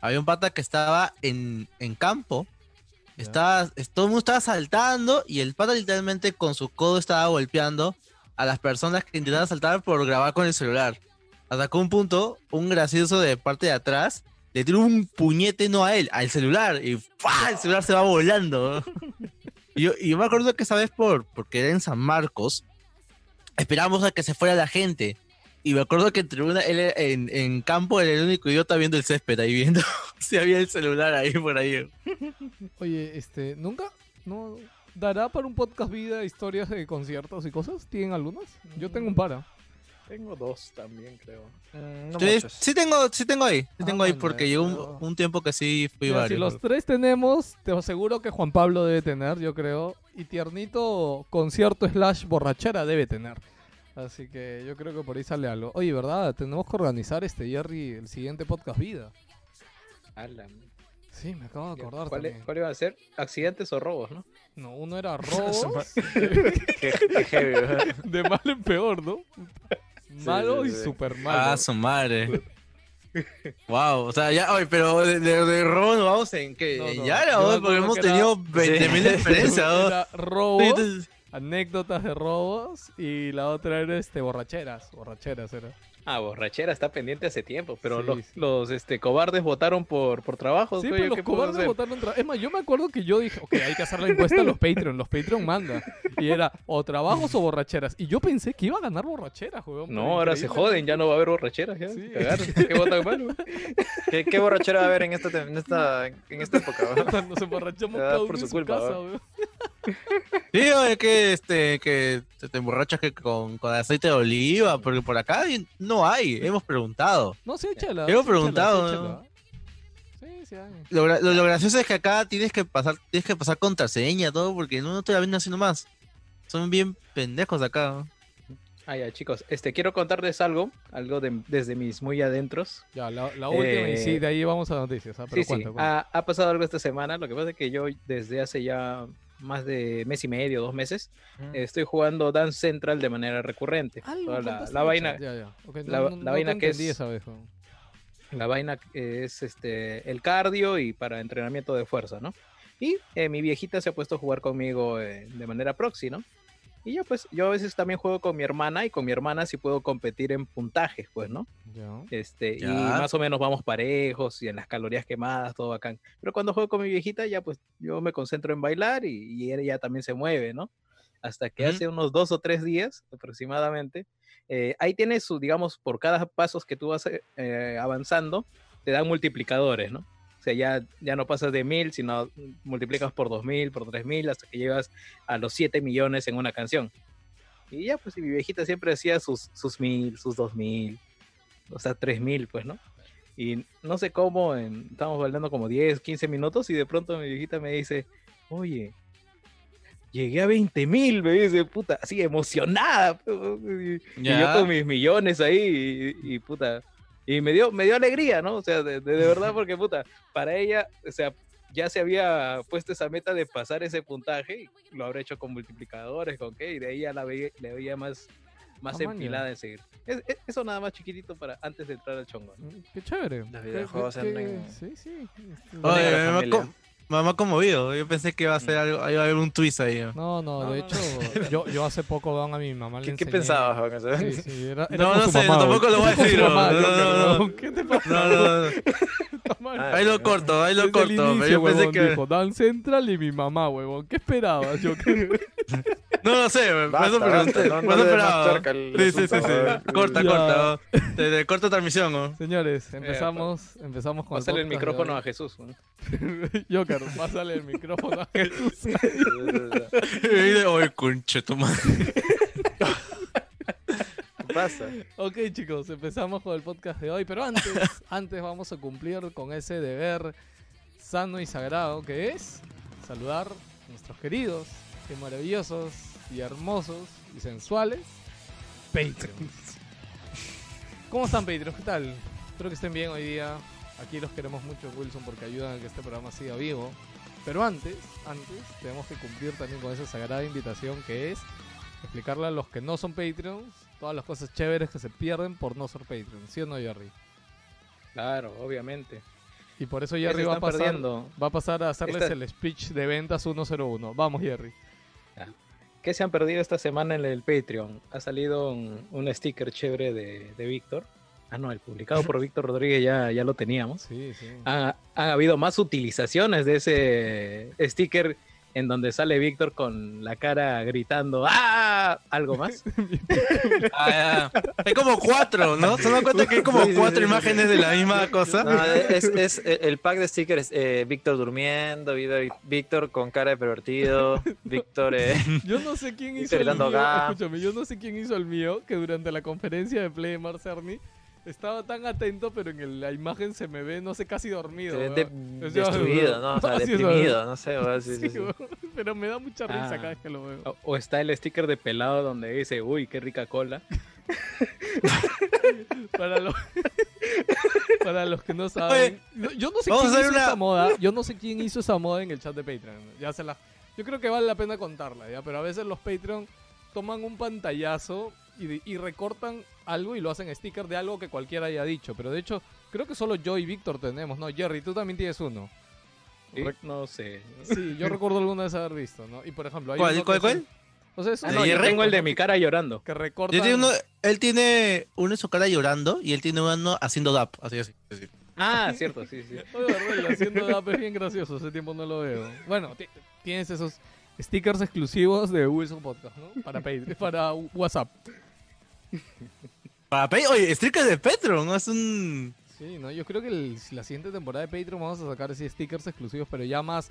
había un pata que estaba en, en campo. Estaba, es- todo el mundo estaba saltando y el pata literalmente con su codo estaba golpeando a las personas que intentaban saltar por grabar con el celular. Hasta que un punto, un gracioso de parte de atrás le tiro un puñete no a él, al celular, y ¡fua! el celular se va volando. yo, yo me acuerdo que esa vez, por, porque era en San Marcos, esperábamos a que se fuera la gente. Y me acuerdo que en, tribuna, él en campo era el único idiota viendo el césped ahí, viendo si había el celular ahí por ahí. Oye, este, ¿nunca? ¿No dará para un podcast vida historias de conciertos y cosas? ¿Tienen algunas? Yo tengo un para. Tengo dos también, creo. Mm, no Sí, tengo, sí tengo ahí, sí Ah, tengo ahí man, porque pero- un, un tiempo que sí fui Mira, si varios. los tres tenemos, te aseguro que Juan Pablo debe tener, yo creo. Y Tiernito, concierto slash borrachera debe tener. Así que yo creo que por ahí sale algo. Oye, ¿verdad? Tenemos que organizar este Jerry, el siguiente podcast vida. Ala, Sí, me acabo de acordar ¿Cuál, también. cuál iba a ser? Accidentes o robos, ¿no? No, uno era robos. Qué, qué heavy, ¿verdad? de mal en peor, ¿no? Malo sí, y sí. super malo. Ah, su madre. wow, o sea, ya, oye, pero de, de, de robo nos vamos en que No, no, ya, ¿no? porque hemos tenido 20.000 Sí. experiencias. ¿no? Era Sí, robos, anécdotas de robos y la otra era este borracheras. Borracheras era. Ah, borrachera está pendiente hace tiempo, pero Sí, los, sí. los este, cobardes votaron por, por trabajo. Sí, ¿qué- pero los qué puedo cobardes votaron tra- Es más, yo me acuerdo que yo dije, ok, hay que hacer la encuesta a los Patreon. Los Patreon mandan. Y era o trabajos o borracheras. Y yo pensé que iba a ganar borracheras, weón. No, ahora se joden, ya no va a haber borracheras. Ya. Sí. ¿Qué votan mal? ¿Qué, qué borrachera va a haber en esta, en esta, en esta época? ¿verdad? Cuando se emborrachamos cada por uno en su su culpa, casa, weón. Sí, oye, que, este, que te, te emborrachas que con, con aceite de oliva, porque por acá no hay, hemos preguntado. No, sí, échala. Hemos sí, preguntado, sí, échala. Sí. Lo, lo- lo gracioso es que acá tienes que pasar, tienes que pasar contraseña, todo, porque no, no te la ven haciendo más. Son bien pendejos acá. ¿no? Ah, ya, chicos. Este, quiero contarles algo, algo de- desde mis muy adentros. Ya, la, la última y sí, Eh, de ahí vamos a noticias. ah, Pero sí, sí. ha pasado algo esta semana. Lo que pasa es que yo desde hace ya más de mes y medio, dos meses, estoy jugando Dance Central de manera recurrente. Toda la, vaina, chat, Ya, ya. Ok, no- la- no- la no te vaina que es- esa vez, weón. la vaina es este el cardio y para entrenamiento de fuerza, ¿no? Y eh, mi viejita se ha puesto a jugar conmigo eh, de manera proxy, ¿no? Y yo pues, yo a veces también juego con mi hermana y con mi hermana sí puedo competir en puntajes, pues, ¿no? Ya. Este, y Ya. más o menos vamos parejos y en las calorías quemadas, todo bacán. Pero cuando juego con mi viejita, ya pues yo me concentro en bailar y, y ella también se mueve, ¿no? Hasta que hace unos dos o tres días aproximadamente, eh, ahí tienes su, digamos, por cada pasos que tú vas eh, avanzando, te dan multiplicadores, ¿no? O sea, ya, ya no pasas de mil, sino multiplicas por dos mil, por tres mil, hasta que llegas a los siete millones en una canción. Y ya, pues, y mi viejita siempre hacía sus, sus mil, sus dos mil, o sea, 3000, pues, ¿no? Y no sé cómo, en, estábamos bailando como 10, 15 minutos y de pronto mi viejita me dice, oye, llegué a 20 mil, me dice, puta, así emocionada. pues, Y, y yo con mis millones ahí y, y, puta, y me dio, me dio alegría, ¿no? O sea, de, de- de verdad, porque puta, para ella, o sea, ya se había puesto esa meta de pasar ese puntaje y lo habrá hecho con multiplicadores, con qué, y de ahí ya la veía, le veía más, más maña. empilada en seguir. Es- es- eso nada más chiquitito para antes de entrar al chongo. ¿no? Mm, Qué chévere. Los videojuegos andan- Sí, sí. Oye, Ha conmovido. Yo pensé que iba a ser algo, iba a haber un twist ahí. ¿no? No, de no, hecho, yo, yo hace poco weón, a mi mamá le ¿Qué, qué pensabas, Juan? O sea, Sí, sí, era, era No, no sé, mamá, tampoco lo voy a decir, mamá, no, no, no. ¿Qué te pasa? No, no, no. Ah, Ahí lo corto, ahí lo Desde corto. inicio, yo pensé huevón, que. dijo Dan Central y mi mamá, huevón. ¿Qué esperabas? Yo creo. No, no sé, por eso pregunté. no- esperaba. Sí, sí, sí, sí. Corta, corta. te corto transmisión, ¿no? Señores, empezamos, empezamos con Pásale el de micrófono a Jesús. ¿no? Pásale el micrófono a Jesús. Oye, conche, tu madre. ¿Qué pasa? Ok, chicos, empezamos con el podcast de hoy, pero antes, antes vamos a cumplir con ese deber sano y sagrado que es saludar a nuestros queridos y maravillosos y hermosos y sensuales Patreons. ¿Cómo están, Patreons? ¿Qué tal? Espero que estén bien hoy día. Aquí los queremos mucho, Wilson, porque ayudan a que este programa siga vivo. Pero antes, antes, tenemos que cumplir también con esa sagrada invitación que es explicarle a los que no son Patreons todas las cosas chéveres que se pierden por no ser Patreon, ¿sí o no, Jerry? Claro, obviamente. Y por eso ¿Qué se Jerry va a, pasar, perdiendo? va a pasar a hacerles Esta- el speech de ventas 101. Vamos, Jerry. ¿Qué se han perdido esta semana en el Patreon? Ha salido un, un sticker chévere de, de Víctor. Ah, no, el publicado por Víctor Rodríguez ya, ya lo teníamos. Sí, sí. Han, han habido más utilizaciones de ese sticker en donde sale Víctor con la cara gritando ¡Ah! ¿Algo más? Ah, ya. Hay como cuatro, ¿no? ¿Se dan cuenta que hay como cuatro imágenes de la misma cosa? No, es, es el pack de stickers eh, Víctor durmiendo, Víctor- con cara de pervertido, Víctor eh, Yo no sé quién hizo el mío. Escúchame, yo no sé quién hizo el mío que durante la conferencia de Play de estaba tan atento, pero en el- la imagen se me ve, no sé, casi dormido. se ve de- weón. O sea, destruido, ¿no? O sea, deprimido, no sé, sí, Sí, sí, sí. weón, pero me da mucha risa Ah. cada vez que lo veo. O, o está el sticker de pelado donde dice ¡Uy, qué rica cola! Para los, para los que no saben, yo no sé vamos quién hizo una- esa moda. Yo no sé quién hizo esa moda en el chat de Patreon. Ya se la, yo creo que vale la pena contarla, ya. Pero a veces los Patreon toman un pantallazo y, recortan algo y lo hacen sticker de algo que cualquiera haya dicho. Pero de hecho, creo que solo yo y Víctor tenemos, ¿no? Jerry, tú también tienes uno. ¿sí? No sé. Sí, yo recuerdo alguna vez haber visto, ¿no? Y por ejemplo, hay ¿Cuál, uno cuál, cuál? O sea, es Ah, un- no, yo Jerry? tengo el de mi cara llorando. que recortan. Yo tengo uno, él tiene uno en su cara llorando y él tiene uno haciendo dap, así así. así. Ah, cierto, sí, sí. Oye, haciendo DAP es bien gracioso, hace tiempo no lo veo. Bueno, ti- tienes esos stickers exclusivos de Wilson Podcast, ¿no? Para, Patreon- para WhatsApp. Para Pay, oye, stickers de Petro, ¿no? Es un... Sí, ¿no? Yo creo que el- la siguiente temporada de Patreon vamos a sacar así stickers exclusivos, pero ya más,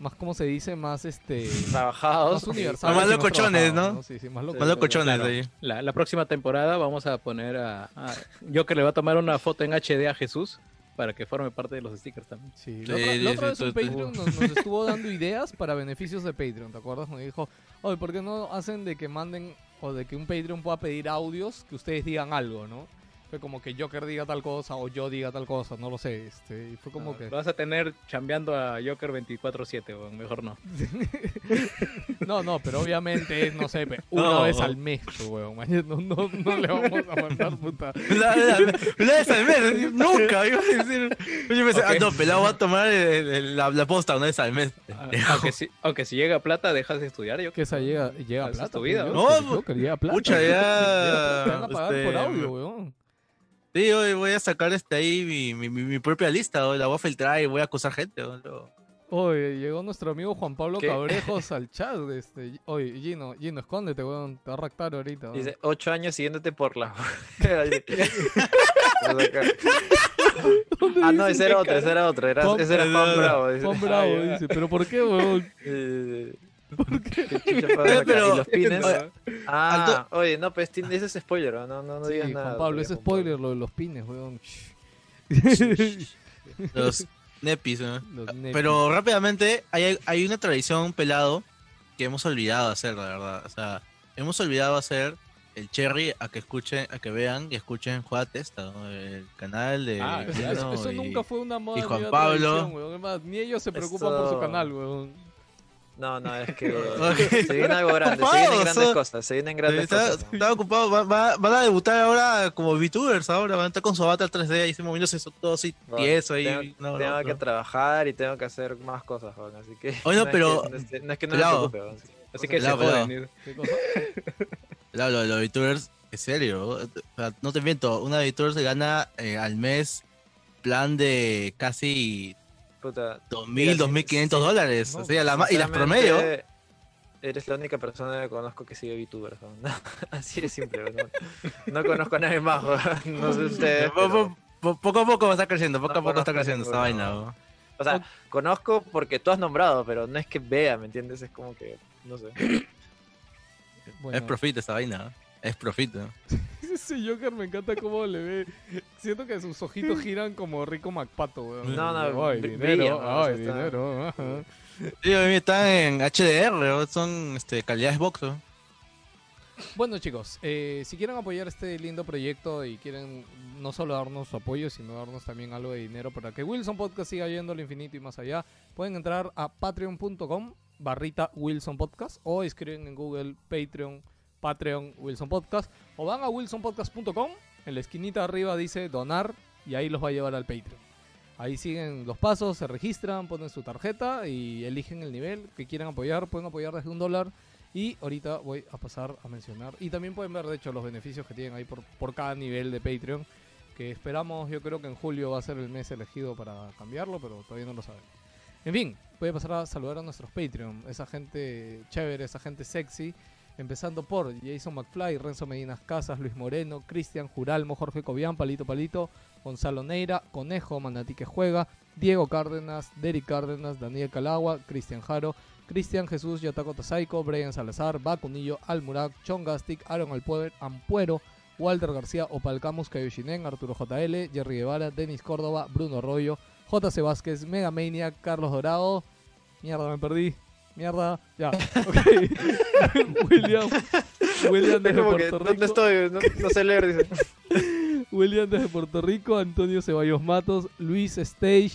más ¿cómo se dice? Más este... Trabajados. Más universales. Más locochones, trabajados, ¿no? Sí, sí, más loco. Más locochones Claro. ahí. La, la próxima temporada vamos a poner a, a yo que le va a tomar una foto en HD a Jesús para que forme parte de los stickers también. Sí, Sí, la otra, la sí, otra vez sí, un sí. Patreon nos, nos estuvo dando ideas para beneficios de Patreon, ¿te acuerdas? Me dijo, oye, ¿por qué no hacen de que manden o de que un Patreon pueda pedir audios que ustedes digan algo, ¿no? Fue como que Joker diga tal cosa o yo diga tal cosa, no lo sé. Este, y fue como que... Lo vas a tener chambeando a Joker 24/7, o mejor no. No, no, pero obviamente es, no sé, una No. vez al mes, pues, weón. No, no, no le vamos a mandar puta. Una vez al mes, nunca. Iba a decir. Yo pensé, Ok. ah, no, pelado, voy a tomar el- el- la, la posta una vez al mes. Ah, Aunque si, aunque si llega plata, dejas de estudiar. Yo Que esa llega, llega plata. tu vida, pues, ¿no? Joker, Joker, llega plata. pucha, pues. ya, Te van a pagar por este, audio, weón. Sí, hoy voy a sacar este ahí mi, mi, mi- mi propia lista, hoy la voy a filtrar y voy a acusar gente. hoy, Oye, llegó nuestro amigo Juan Pablo ¿Qué? Cabrejos al chat. de Este. Oye, Gino, Gino, escóndete, weón. Te va a raptar ahorita. weón. Dice, ocho años siguiéndote por la... ah, no, ese era otro, ese era otro. Era, Juan- ese era Juan Bravo. dice. Juan Bravo dice, pero ¿por qué, weón? ¿Por qué? ¿qué pero- ¿Y los pines? Oye, Ah, oye, no, pues ese es spoiler, ¿no? No, no, no Sí, digas nada. Juan Pablo, Pablo. spoiler, lo de los pines, weón. Los nepis, ¿no? Los nepis. Pero rápidamente, hay, hay una tradición pelado que hemos olvidado hacer, la verdad. O sea, hemos olvidado hacer el cherry a que escuchen, a que vean y escuchen Juega Testa, ¿no? el canal de Ah, Eso, eso- y- nunca fue una moda. y ni Juan Pablo. tradición, weón. Es más, ni ellos se preocupan por su canal, weón. No, no, es que se viene algo grande, se vienen grandes son- cosas, se vienen grandes Está, cosas. ¿no? está ocupado, va- va- van a debutar ahora como VTubers ahora, van a estar con su avatar 3D ahí moviéndose eso todo así Bueno, tieso ahí. Tengo, no, tengo no, que no. trabajar y tengo que hacer más cosas, Juan, así que... Oye, no, es pero- que- no, es, no es que no Pelado. me preocupe. Así que se Pelado, joden. ¿Qué cosa? Claro, lo de los VTubers, en serio, o sea, no te miento, una VTuber se gana eh, al mes plan de casi Puta, 2.000, Mira, 2.500 sí, dólares. no, o sea, la ma- y las promedio. Eres la única persona que conozco que sigue VTubers, Juan. Así de simple, ¿no? No conozco a nadie más. No sé ustedes, Po- pero- po- po- poco a poco va a estar creciendo, poco No a poco está creciendo esta vaina. ¿no? O sea, conozco porque tú has nombrado, pero no es que vea, ¿me entiendes? Es como que, no sé. Bueno, Es profit esta vaina. ¿no? Es profit. Ese Joker me encanta cómo le ve. Siento que sus ojitos giran como Rico MacPato, weón. No, no, Ay, dinero, brillan, ay, está- dinero. ajá. Sí, a mí están en HDR, ¿no? son este, calidades box. ¿no? Bueno chicos, eh, si quieren apoyar este lindo proyecto y quieren no solo darnos su apoyo, sino darnos también algo de dinero para que Wilson Podcast siga yendo al infinito y más allá, pueden entrar a patreon.com barrita Wilson Podcast o escriben en Google Patreon, Patreon Wilson Podcast o van a wilsonpodcast.com, en la esquinita arriba dice donar y ahí los va a llevar al Patreon. Ahí siguen los pasos, se registran, ponen su tarjeta y eligen el nivel que quieran apoyar. Pueden apoyar desde un dólar y ahorita voy a pasar a mencionar. Y también pueden ver, de hecho, los beneficios que tienen ahí por, cada nivel de Patreon. que esperamos, yo creo que en julio va a ser el mes elegido para cambiarlo, pero todavía no lo sabemos. En fin, voy a pasar a saludar a nuestros Patreon, esa gente chévere, esa gente sexy, empezando por Jason McFly, Renzo Medinas Casas, Luis Moreno, Cristian Juralmo, Jorge Cobian, Palito Palito, Gonzalo Neira, Conejo, Manatí que juega, Diego Cárdenas, Derek Cárdenas, Daniel Calagua, Cristian Jaro, Cristian Jesús, Yataco Tasaico, Brian Salazar, Bacunillo, Almurac, Chongastic, Aaron Alpoder, Ampuero, Walter García, Opalcamus, Kayoshinen, Arturo JL, Jerry Guevara, Denis Córdoba, Bruno Arroyo, JC Vázquez, Mega Maniac, Carlos Dorado. Mierda, me perdí. Mierda, ya. Ok. William. William Es desde que, Puerto ¿dónde Rico. estoy? No, no sé leer, dice. William desde Puerto Rico, Antonio Ceballos Matos, Luis Stage,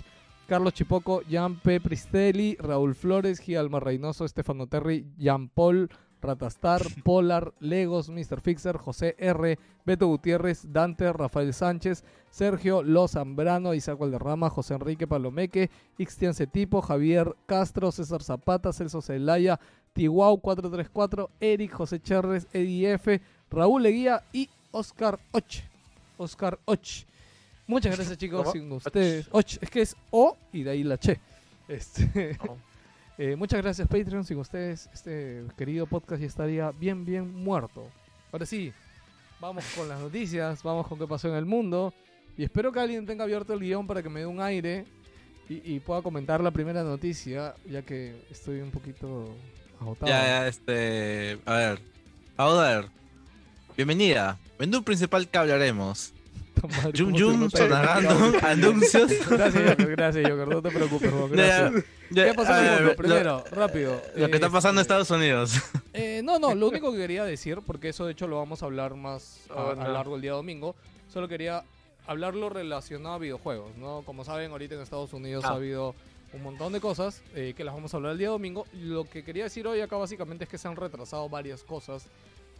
Carlos Chipoco, Jan P. Pristelli, Raúl Flores, Gialma Reynoso, Estefano Terry, Jan Paul, Ratastar, Polar, Legos, Mr. Fixer, José R., Beto Gutiérrez, Dante, Rafael Sánchez, Sergio Lo Zambrano, Isaac Valderrama, José Enrique Palomeque, Ixtian Cetipo, Javier Castro, César Zapata, Celso Celaya, Tihuau 434, Eric, José Cherres, Eddie F., Raúl Leguía y Oscar Och. Oscar Och. Muchas gracias chicos, ¿Cómo? sin ustedes. Och, es que es O y de ahí la che. Este, Oh. Eh, muchas gracias Patreon, sin ustedes este querido podcast ya estaría bien, bien muerto. Ahora sí, vamos con las noticias, vamos con qué pasó en el mundo. Y espero que alguien tenga abierto el guion para que me dé un aire y, pueda comentar la primera noticia, ya que estoy un poquito agotado. Ya, ya, este. A ver. A ver. Bienvenida. Menú principal que hablaremos. Madre, Yum ¿cómo se Yum, nota? sonagando, anuncios. Gracias, Joker, gracias, Joker, no te preocupes, Juan, gracias. Ya, ¿Qué pasó ver, mundo? lo- Primero, rápido. Lo, que está pasando en Estados Unidos. Eh, no, no, lo único que quería decir, porque eso de hecho lo vamos a hablar más a, Oh, lo largo del día domingo, solo quería hablarlo relacionado a videojuegos, ¿no? Como saben, ahorita en Estados Unidos Ah. ha habido un montón de cosas eh, que las vamos a hablar el día domingo. Lo que quería decir hoy acá básicamente es que se han retrasado varias cosas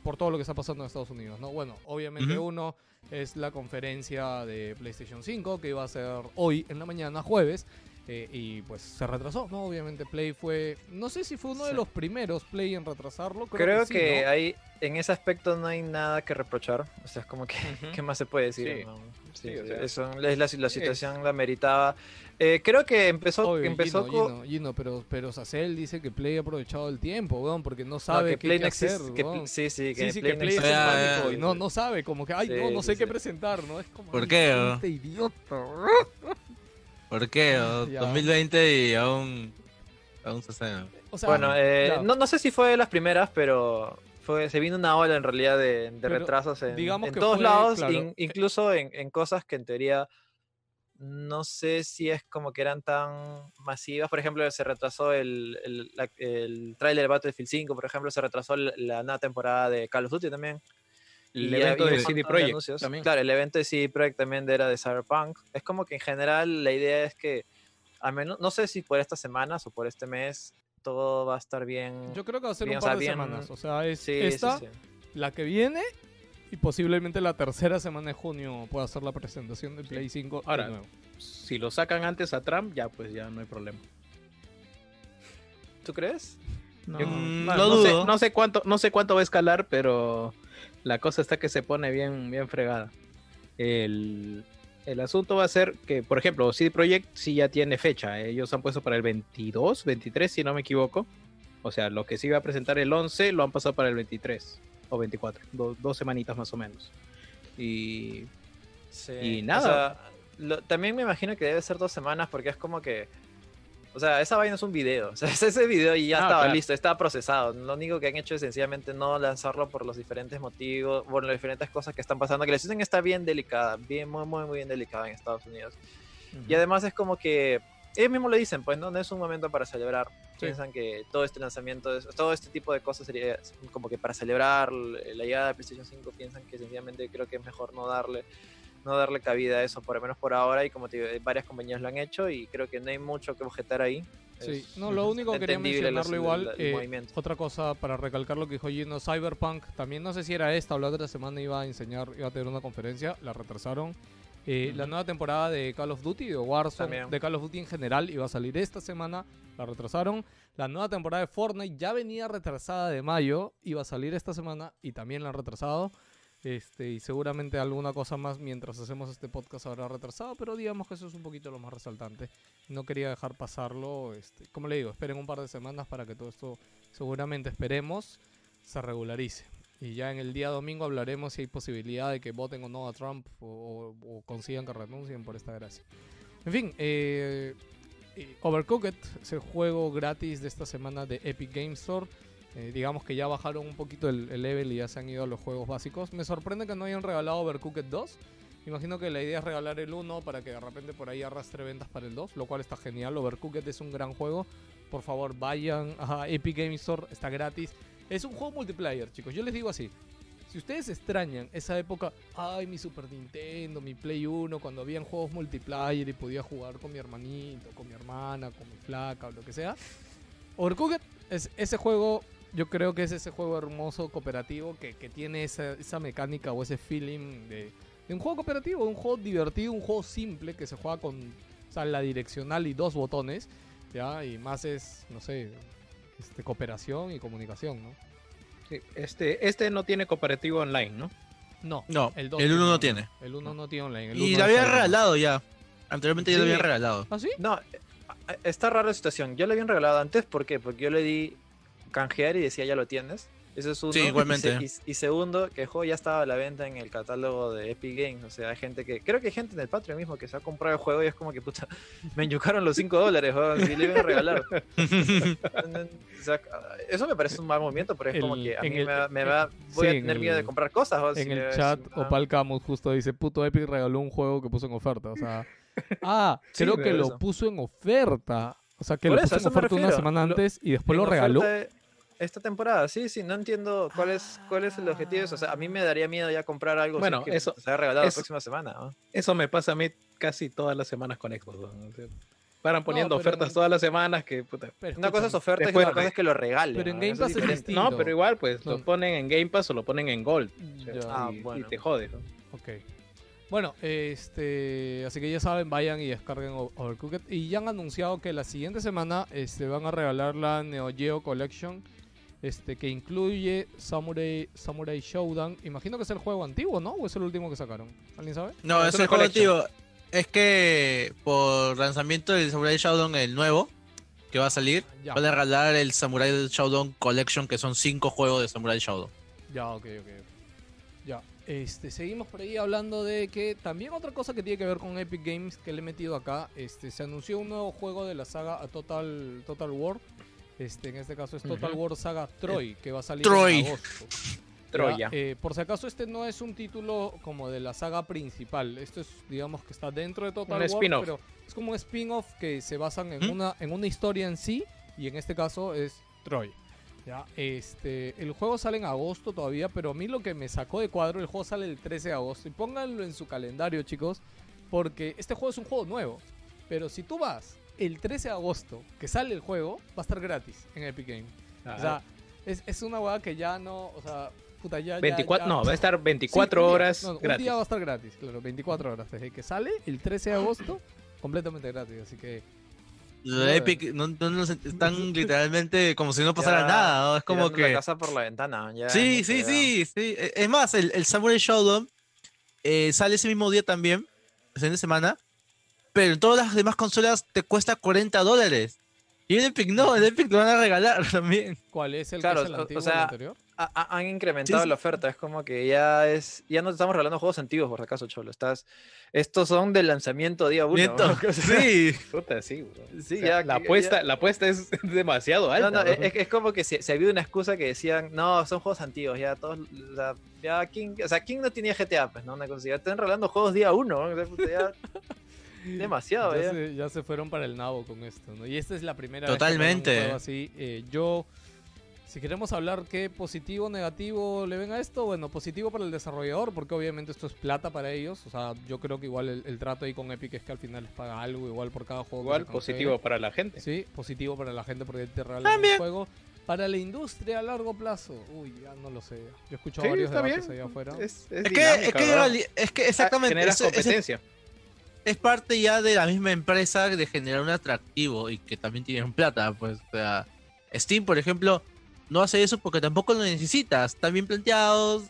por todo lo que está pasando en Estados Unidos, ¿no? Bueno, obviamente Ujú. uno es la conferencia de PlayStation 5 que iba a ser hoy en la mañana, jueves, eh, y pues se retrasó, ¿no? Obviamente Play fue, no sé si fue uno de los primeros Play en retrasarlo, creo, Creo sí, que ¿no? hay, en ese aspecto no hay nada que reprochar. O sea, es como que, Ujú. ¿qué más se puede decir? Sí. no? Sí, Sí, o sea, eso, es la, la situación la meritaba. Eh, creo que empezó, Obvio, empezó Gino, con... Gino, Gino, pero, pero Sacel dice que Play ha aprovechado el tiempo, weón, porque no no, sabe que qué, Play qué no hacer, existe. que weón. Sí, sí, que Sí, sí, Play que no Play es existe. Ah, ah, y no, no sabe, como que, ay, Sí, no, no sé sí, qué sí. presentar, ¿no? Es como, ¿Por qué, oh? idiota. ¿Por qué? O Ya. 2020 y aún. Aún se sabe. O sea, Bueno, eh, no, no sé si fue de las primeras, pero fue, se vino una ola en realidad de, de retrasos en, digamos en todos fue, lados, claro, in- eh, incluso en, en cosas que en teoría no sé si es como que eran tan masivas. Por ejemplo, se retrasó el, el, la- el tráiler de Battlefield 5, por ejemplo, se retrasó la, la nueva temporada de Call of Duty también. El Y evento de CD Projekt también. Claro, el evento de CD Projekt también era de Cyberpunk. Es como que en general la idea es que, al menos, no sé si por estas semanas o por este mes, todo va a estar bien. Yo creo que va a ser bien, un o sea, par de bien- semanas. O sea, es Sí, sí, esta, sí. la que viene y posiblemente la tercera semana de junio pueda ser la presentación de Play 5 de Ahora, nuevo. Si lo sacan antes a Trump, ya pues ya no hay problema. ¿Tú crees? No, Mm, no, lo no sé, dudo. no sé cuánto, no sé cuánto va a escalar, pero la cosa está que se pone bien, bien fregada. El, el asunto va a ser que, por ejemplo, CD Projekt sí ya tiene fecha. Ellos han puesto para el 22, 23, si no me equivoco. O sea, lo que se iba a presentar el 11 lo han pasado para el 23 o 24, do- dos semanitas más o menos. Y Sí. Y o nada. sea, lo- también me imagino que debe ser dos semanas porque es como que. O sea, esa vaina es un video. O sea, es ese video y ya Ah, estaba claro. listo, estaba procesado. Lo único que han hecho es sencillamente no lanzarlo por los diferentes motivos, por las diferentes cosas que están pasando. Que la situación está bien delicada, bien, muy, muy, muy bien delicada en Estados Unidos. Y además es como que. Ellos mismos lo dicen, pues no, no es un momento para celebrar. Piensan que todo este lanzamiento, es- todo este tipo de cosas sería como que para celebrar la llegada de PlayStation 5, piensan que sencillamente creo que es mejor no darle no darle cabida a eso, por lo menos por ahora, y como te digo, varias compañías lo han hecho y creo que no hay mucho que objetar ahí. Sí, Es no, lo único que quería mencionarlo las- igual, la- el eh, otra cosa para recalcar lo que dijo Gino, Cyberpunk, también no sé si era esta o la otra semana iba a enseñar, iba a tener una conferencia, la retrasaron. Eh, La nueva temporada de Call of Duty, de Warzone, También. de Call of Duty en general, iba a salir esta semana, la retrasaron. La nueva temporada de Fortnite ya venía retrasada de mayo, iba a salir esta semana y también la han retrasado. Este, y seguramente alguna cosa más mientras hacemos este podcast habrá retrasado, pero digamos que eso es un poquito lo más resaltante. No quería dejar pasarlo. Este, como le digo, esperen un par de semanas para que todo esto, seguramente esperemos, se regularice. Y ya en el día domingo hablaremos si hay posibilidad de que voten o no a Trump o, o- o consigan que renuncien por esta gracia. En fin, eh, Overcooked es el juego gratis de esta semana de Epic Game Store. Eh, digamos que ya bajaron un poquito el, el level y ya se han ido a los juegos básicos. Me sorprende que no hayan regalado Overcooked 2. Imagino que la idea es regalar el 1 para que de repente por ahí arrastre ventas para el 2, lo cual está genial. Overcooked es un gran juego. Por favor, vayan a Epic Game Store, está gratis. Es un juego multiplayer, chicos. Yo les digo así. Si ustedes extrañan esa época, ay, mi Super Nintendo, mi Play 1, cuando habían juegos multiplayer y podía jugar con mi hermanito, con mi hermana, con mi flaca o lo que sea, Overcooked es ese juego, yo creo que es ese juego hermoso cooperativo que, tiene esa, mecánica o ese feeling de, un juego cooperativo, un juego divertido, un juego simple que se juega con o la direccional y dos botones, ¿ya? Y más es, no sé, este, cooperación y comunicación, ¿no? Sí, Este, este no tiene cooperativo online, ¿no? No, No, el el 2 1 no online. tiene. El 1 no tiene online. el Y lo había regalado ya. Anteriormente ya lo Sí. había regalado. ¿Ah, sí? No, eh, está rara la situación. Yo lo habían regalado antes, ¿por qué? Porque yo le di canjear y decía ya lo tienes. Eso es uno. Sí, igualmente. Y, se- y- y segundo, que el juego ya estaba a la venta en el catálogo de Epic Games. O sea, hay gente que. Creo que hay gente en el Patreon mismo que se ha comprado el juego y es como que puta. Me enyucaron los 5 dólares, weón, Si le iban a regalar. O sea, eso me parece un mal movimiento, pero es El- como que a mí el- me, va- me va. Voy sí, a en tener miedo el- de comprar cosas. weón, si En el chat, ah. Opal Camus justo dice, puto Epic regaló un juego que puso en oferta. O sea, ah, Sí, creo que lo puso en oferta. O sea, que Por lo eso, puso en oferta una semana Lo- antes y después lo regaló. Esta temporada, sí, sí, no entiendo cuál es, cuál es el objetivo. O sea, a mí me daría miedo ya comprar algo si Bueno, es que eso- se ha regalado la próxima semana. ¿no? Eso me pasa a mí casi todas las semanas con Xbox. ¿no? O sea, paran poniendo ofertas en- todas las semanas que puta. Pero Una cosa es oferta y otra cosa es que lo regalen. Pero en ¿no? Game es Pass es distinto. No, pero igual, pues No. lo ponen en Game Pass o lo ponen en Gold. o sea, Ya. Ah, y, y bueno. te jode. ¿no? Ok. Bueno, este, así que ya saben, vayan y descarguen Overcooked. Y ya han anunciado que la siguiente semana este, van a regalar la Neo Geo Collection, este, que incluye Samurai, Samurai Showdown. Imagino que es el juego antiguo, ¿no? ¿O es el último que sacaron? ¿Alguien sabe? No, Es el juego antiguo. Es que por lanzamiento del Samurai Shodown, el nuevo, que va a salir, Ya, van a regalar el Samurai Shodown Collection, que son cinco juegos de Samurai Shodown. ya, ok, ok. Ya, este, seguimos por ahí hablando de que también otra cosa que tiene que ver con Epic Games que le he metido acá, este, se anunció un nuevo juego de la saga a Total, Total War. Este, en este caso es Total. War Saga Troy, que va a salir Troy. en agosto. Ya, Troya. eh, por si acaso, este no es un título como de la saga principal. Esto es, digamos, que está dentro de Total Un War, pero es como un spin-off que se basan en, ¿Mm? una, en una historia en sí, y en este caso es Troy. Ya, este, el juego sale en agosto todavía, pero a mí lo que me sacó de cuadro, el juego sale el 13 de agosto. Y pónganlo en su calendario, chicos, porque este juego es un juego nuevo. Pero si tú vas el 13 de agosto, que sale el juego, va a estar gratis en Epic Games. O sea, es, es una hueá que ya no, o sea, puta, ya... ya- 24, ya- no, va a estar Sí, 24 un día. horas No, no, gratis. Un día va a estar gratis, claro, 24 horas. Desde que sale el 13 de agosto, completamente gratis. Así que Epic no, no nos- están literalmente como si no pasara Ya, nada, ¿no? Es como Tirando la que... casa por la ventana. ya Sí, sí, ya. sí, sí. E- Es más, el, el Samurai Shodown eh, sale ese mismo día también, el fin de semana, pero en todas las demás consolas te cuesta 40 dólares. Y en Epic no, en Epic lo van a regalar también. ¿cuál es el Claro, que es el o- sea, el anterior? Ha- han incrementado Sí, la oferta. Es como que ya es. Ya no te estamos regalando juegos antiguos, por si acaso, Cholo. Estás. Estos son del lanzamiento día uno. Nieto, ¿no? O sea, Sí, Puta, sí, bro. Sí, O sea, ya la apuesta, ya- la apuesta es demasiado No, alta. no, bro. es, es como que se, se había una excusa que decían, no, son juegos antiguos, ya todos, o sea, ya King, o sea, King no tenía GTA, pues, ¿no? Una cosa así, ya están regalando juegos día uno, ¿no? O sea, puta, ya- demasiado, ya, ya. se, ya se fueron para el nabo con esto, ¿no? Y esta es la primera vez que Totalmente. un juego así. Eh, yo, si queremos hablar qué positivo o negativo le ven a esto, bueno, positivo para el desarrollador, porque obviamente esto es plata para ellos. O sea, yo creo que igual el, el trato ahí con Epic es que al final les paga algo, igual por cada juego. que Igual positivo para la gente. Sí, positivo para la gente porque te regalan También. un juego. Para la industria a largo plazo, uy, ya no lo sé. Yo he escuchado Sí, varios debates bien. allá afuera. Es, es es que, es, que, es que exactamente, Generas eso- ese- competencia. Es parte ya de la misma empresa de generar un atractivo y que también tienen plata, pues, o sea, Steam, por ejemplo, no hace eso porque tampoco lo necesitas, están bien planteados,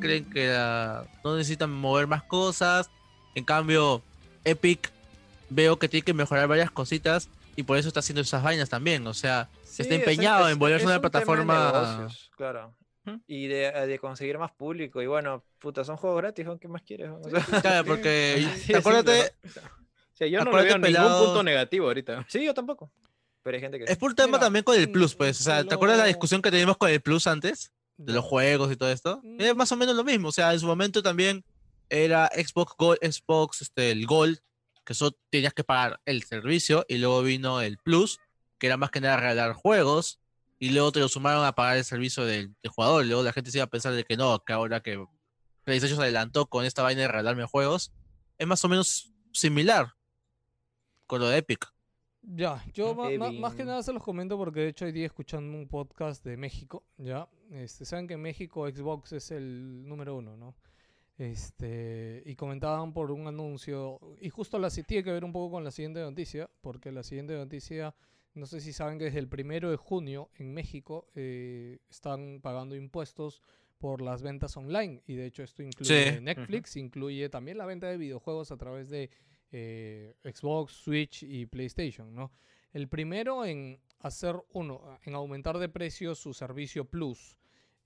creen que la- no necesitan mover más cosas. En cambio, Epic veo que tiene que mejorar varias cositas y por eso está haciendo esas vainas también. O sea, Sí, está es- empeñado es- en volverse una un plataforma. negocios, claro. Y de, de conseguir más público. Y bueno, puta, son juegos gratis. ¿qué más quieres? O sea, Claro, porque de acuérdate, simple, ¿no? O sea, yo no le veo ningún punto negativo ahorita. Sí, yo tampoco. Pero hay gente que... es por tema Mira, también con el mm, Plus, pues. O sea, te ¿te acuerdas la lo- discusión que teníamos con el Plus antes? De los juegos y todo esto. Mm. Es más o menos lo mismo. O sea, en su momento también era Xbox Gold, Xbox, este, el Gold, que solo tenías que pagar el servicio, y luego vino el Plus, que era más que nada regalar juegos, y luego te lo sumaron a pagar el servicio del, del jugador. Luego la gente se iba a pensar de que no, que ahora que PlayStation se adelantó con esta vaina de regalarme juegos, es más o menos similar con lo de Epic. Ya, yo ma- ma- más que nada se los comento porque de hecho hoy día escuchando un podcast de México, ya, este, saben que en México Xbox es el número uno, ¿no? Este, y comentaban por un anuncio, y justo la, tiene que ver un poco con la siguiente noticia, porque la siguiente noticia, no sé si saben que desde el primero de junio en México eh, están pagando impuestos por las ventas online, y de hecho esto incluye Sí. Netflix, incluye también la venta de videojuegos a través de eh, Xbox, Switch y PlayStation, ¿no? El primero en hacer uno, en aumentar de precio su servicio Plus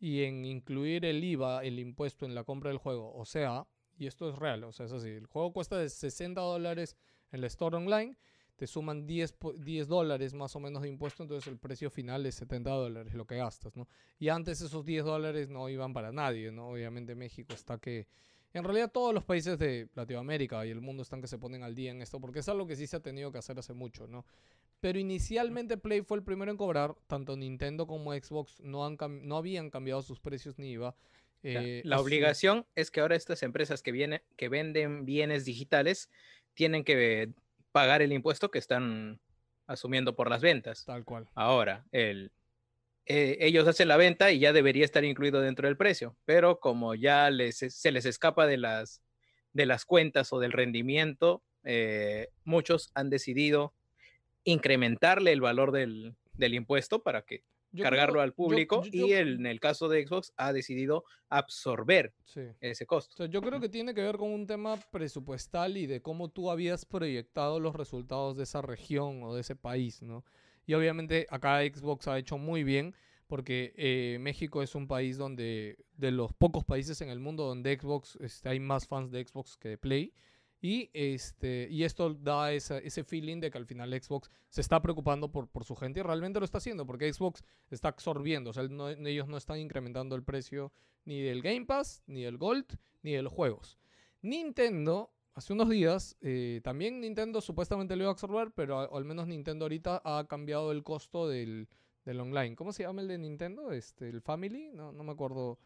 y en incluir el IVA, el impuesto en la compra del juego. O sea, y esto es real, o sea, es así, el juego cuesta de 60 dólares en la store online, te suman 10, po- 10 dólares más o menos de impuesto, entonces el precio final es 70 dólares lo que gastas, ¿no? Y antes esos 10 dólares no iban para nadie, ¿no? Obviamente México está que... En realidad todos los países de Latinoamérica y el mundo están que se ponen al día en esto, porque es algo que sí se ha tenido que hacer hace mucho, ¿no? Pero inicialmente Play fue el primero en cobrar, tanto Nintendo como Xbox no, han no habían cambiado sus precios ni IVA. Eh, la obligación es que ahora estas empresas que, viene, que venden bienes digitales tienen que pagar el impuesto que están asumiendo por las ventas. Tal cual. Ahora, el, eh, ellos hacen la venta y ya debería estar incluido dentro del precio, pero como ya les, se les escapa de las, de las cuentas o del rendimiento, eh, muchos han decidido incrementarle el valor del, del impuesto para que Yo cargarlo creo- al público yo- y yo- el- en el caso de Xbox ha decidido absorber sí. ese O costo. sea, yo creo que tiene que ver con un tema presupuestal y de cómo tú habías proyectado los resultados de esa región o de ese país, ¿no? Y obviamente acá Xbox ha hecho muy bien porque eh, México es un país donde, de los pocos países en el mundo donde Xbox, este, hay más fans de Xbox que de Play. Y, este, y esto da ese feeling de que al final Xbox se está preocupando por, por su gente y realmente lo está haciendo porque Xbox está absorbiendo, o sea, ellos no están incrementando el precio ni del Game Pass, ni del Gold, ni de los juegos. Nintendo, hace unos días, eh, también Nintendo supuestamente lo iba a absorber, pero al menos Nintendo ahorita ha cambiado el costo del, del online. ¿Cómo se llama el de Nintendo? Este, ¿El Family? No, no me acuerdo.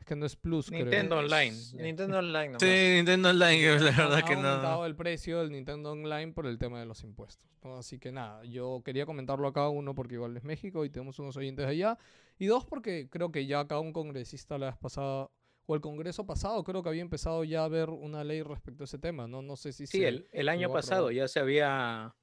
Es que no es Plus, creo. Nintendo Online. Nintendo Online. nomás. Sí, Nintendo Online, que la Ha- verdad ha que aumentado no. el precio del Nintendo Online por el tema de los impuestos. ¿no? Así que nada, yo quería comentarlo acá, uno, porque igual es México y tenemos unos oyentes allá. Y dos, porque creo que ya acá un congresista la vez pasada, o el congreso pasado, creo que había empezado ya a ver una ley respecto a ese tema. No, no sé si Sí, se- el, el año pasado ya se había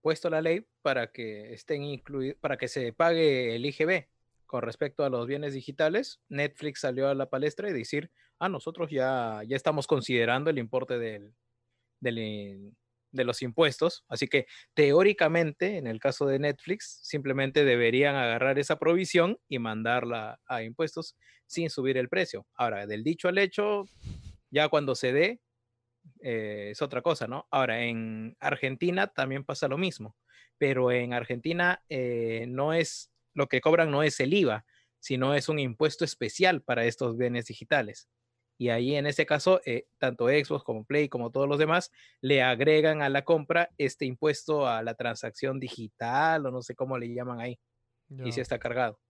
puesto la ley para que estén incluidos, para que se pague el IGB con respecto a los bienes digitales. Netflix salió a la palestra y decir, ah, nosotros ya, ya estamos considerando el importe de los impuestos. Así que teóricamente, en el caso de Netflix, simplemente deberían agarrar esa provisión y mandarla a impuestos sin subir el precio. Ahora, del dicho al hecho, ya cuando se dé, eh, es otra cosa, ¿no? Ahora, en Argentina también pasa lo mismo, pero en Argentina eh, no es, lo que cobran no es el IVA, sino es un impuesto especial para estos bienes digitales. Y ahí en ese caso, eh, tanto Xbox como Play como todos los demás le agregan a la compra este impuesto a la transacción digital o no sé cómo le llaman ahí. Y Ya. si está cargado.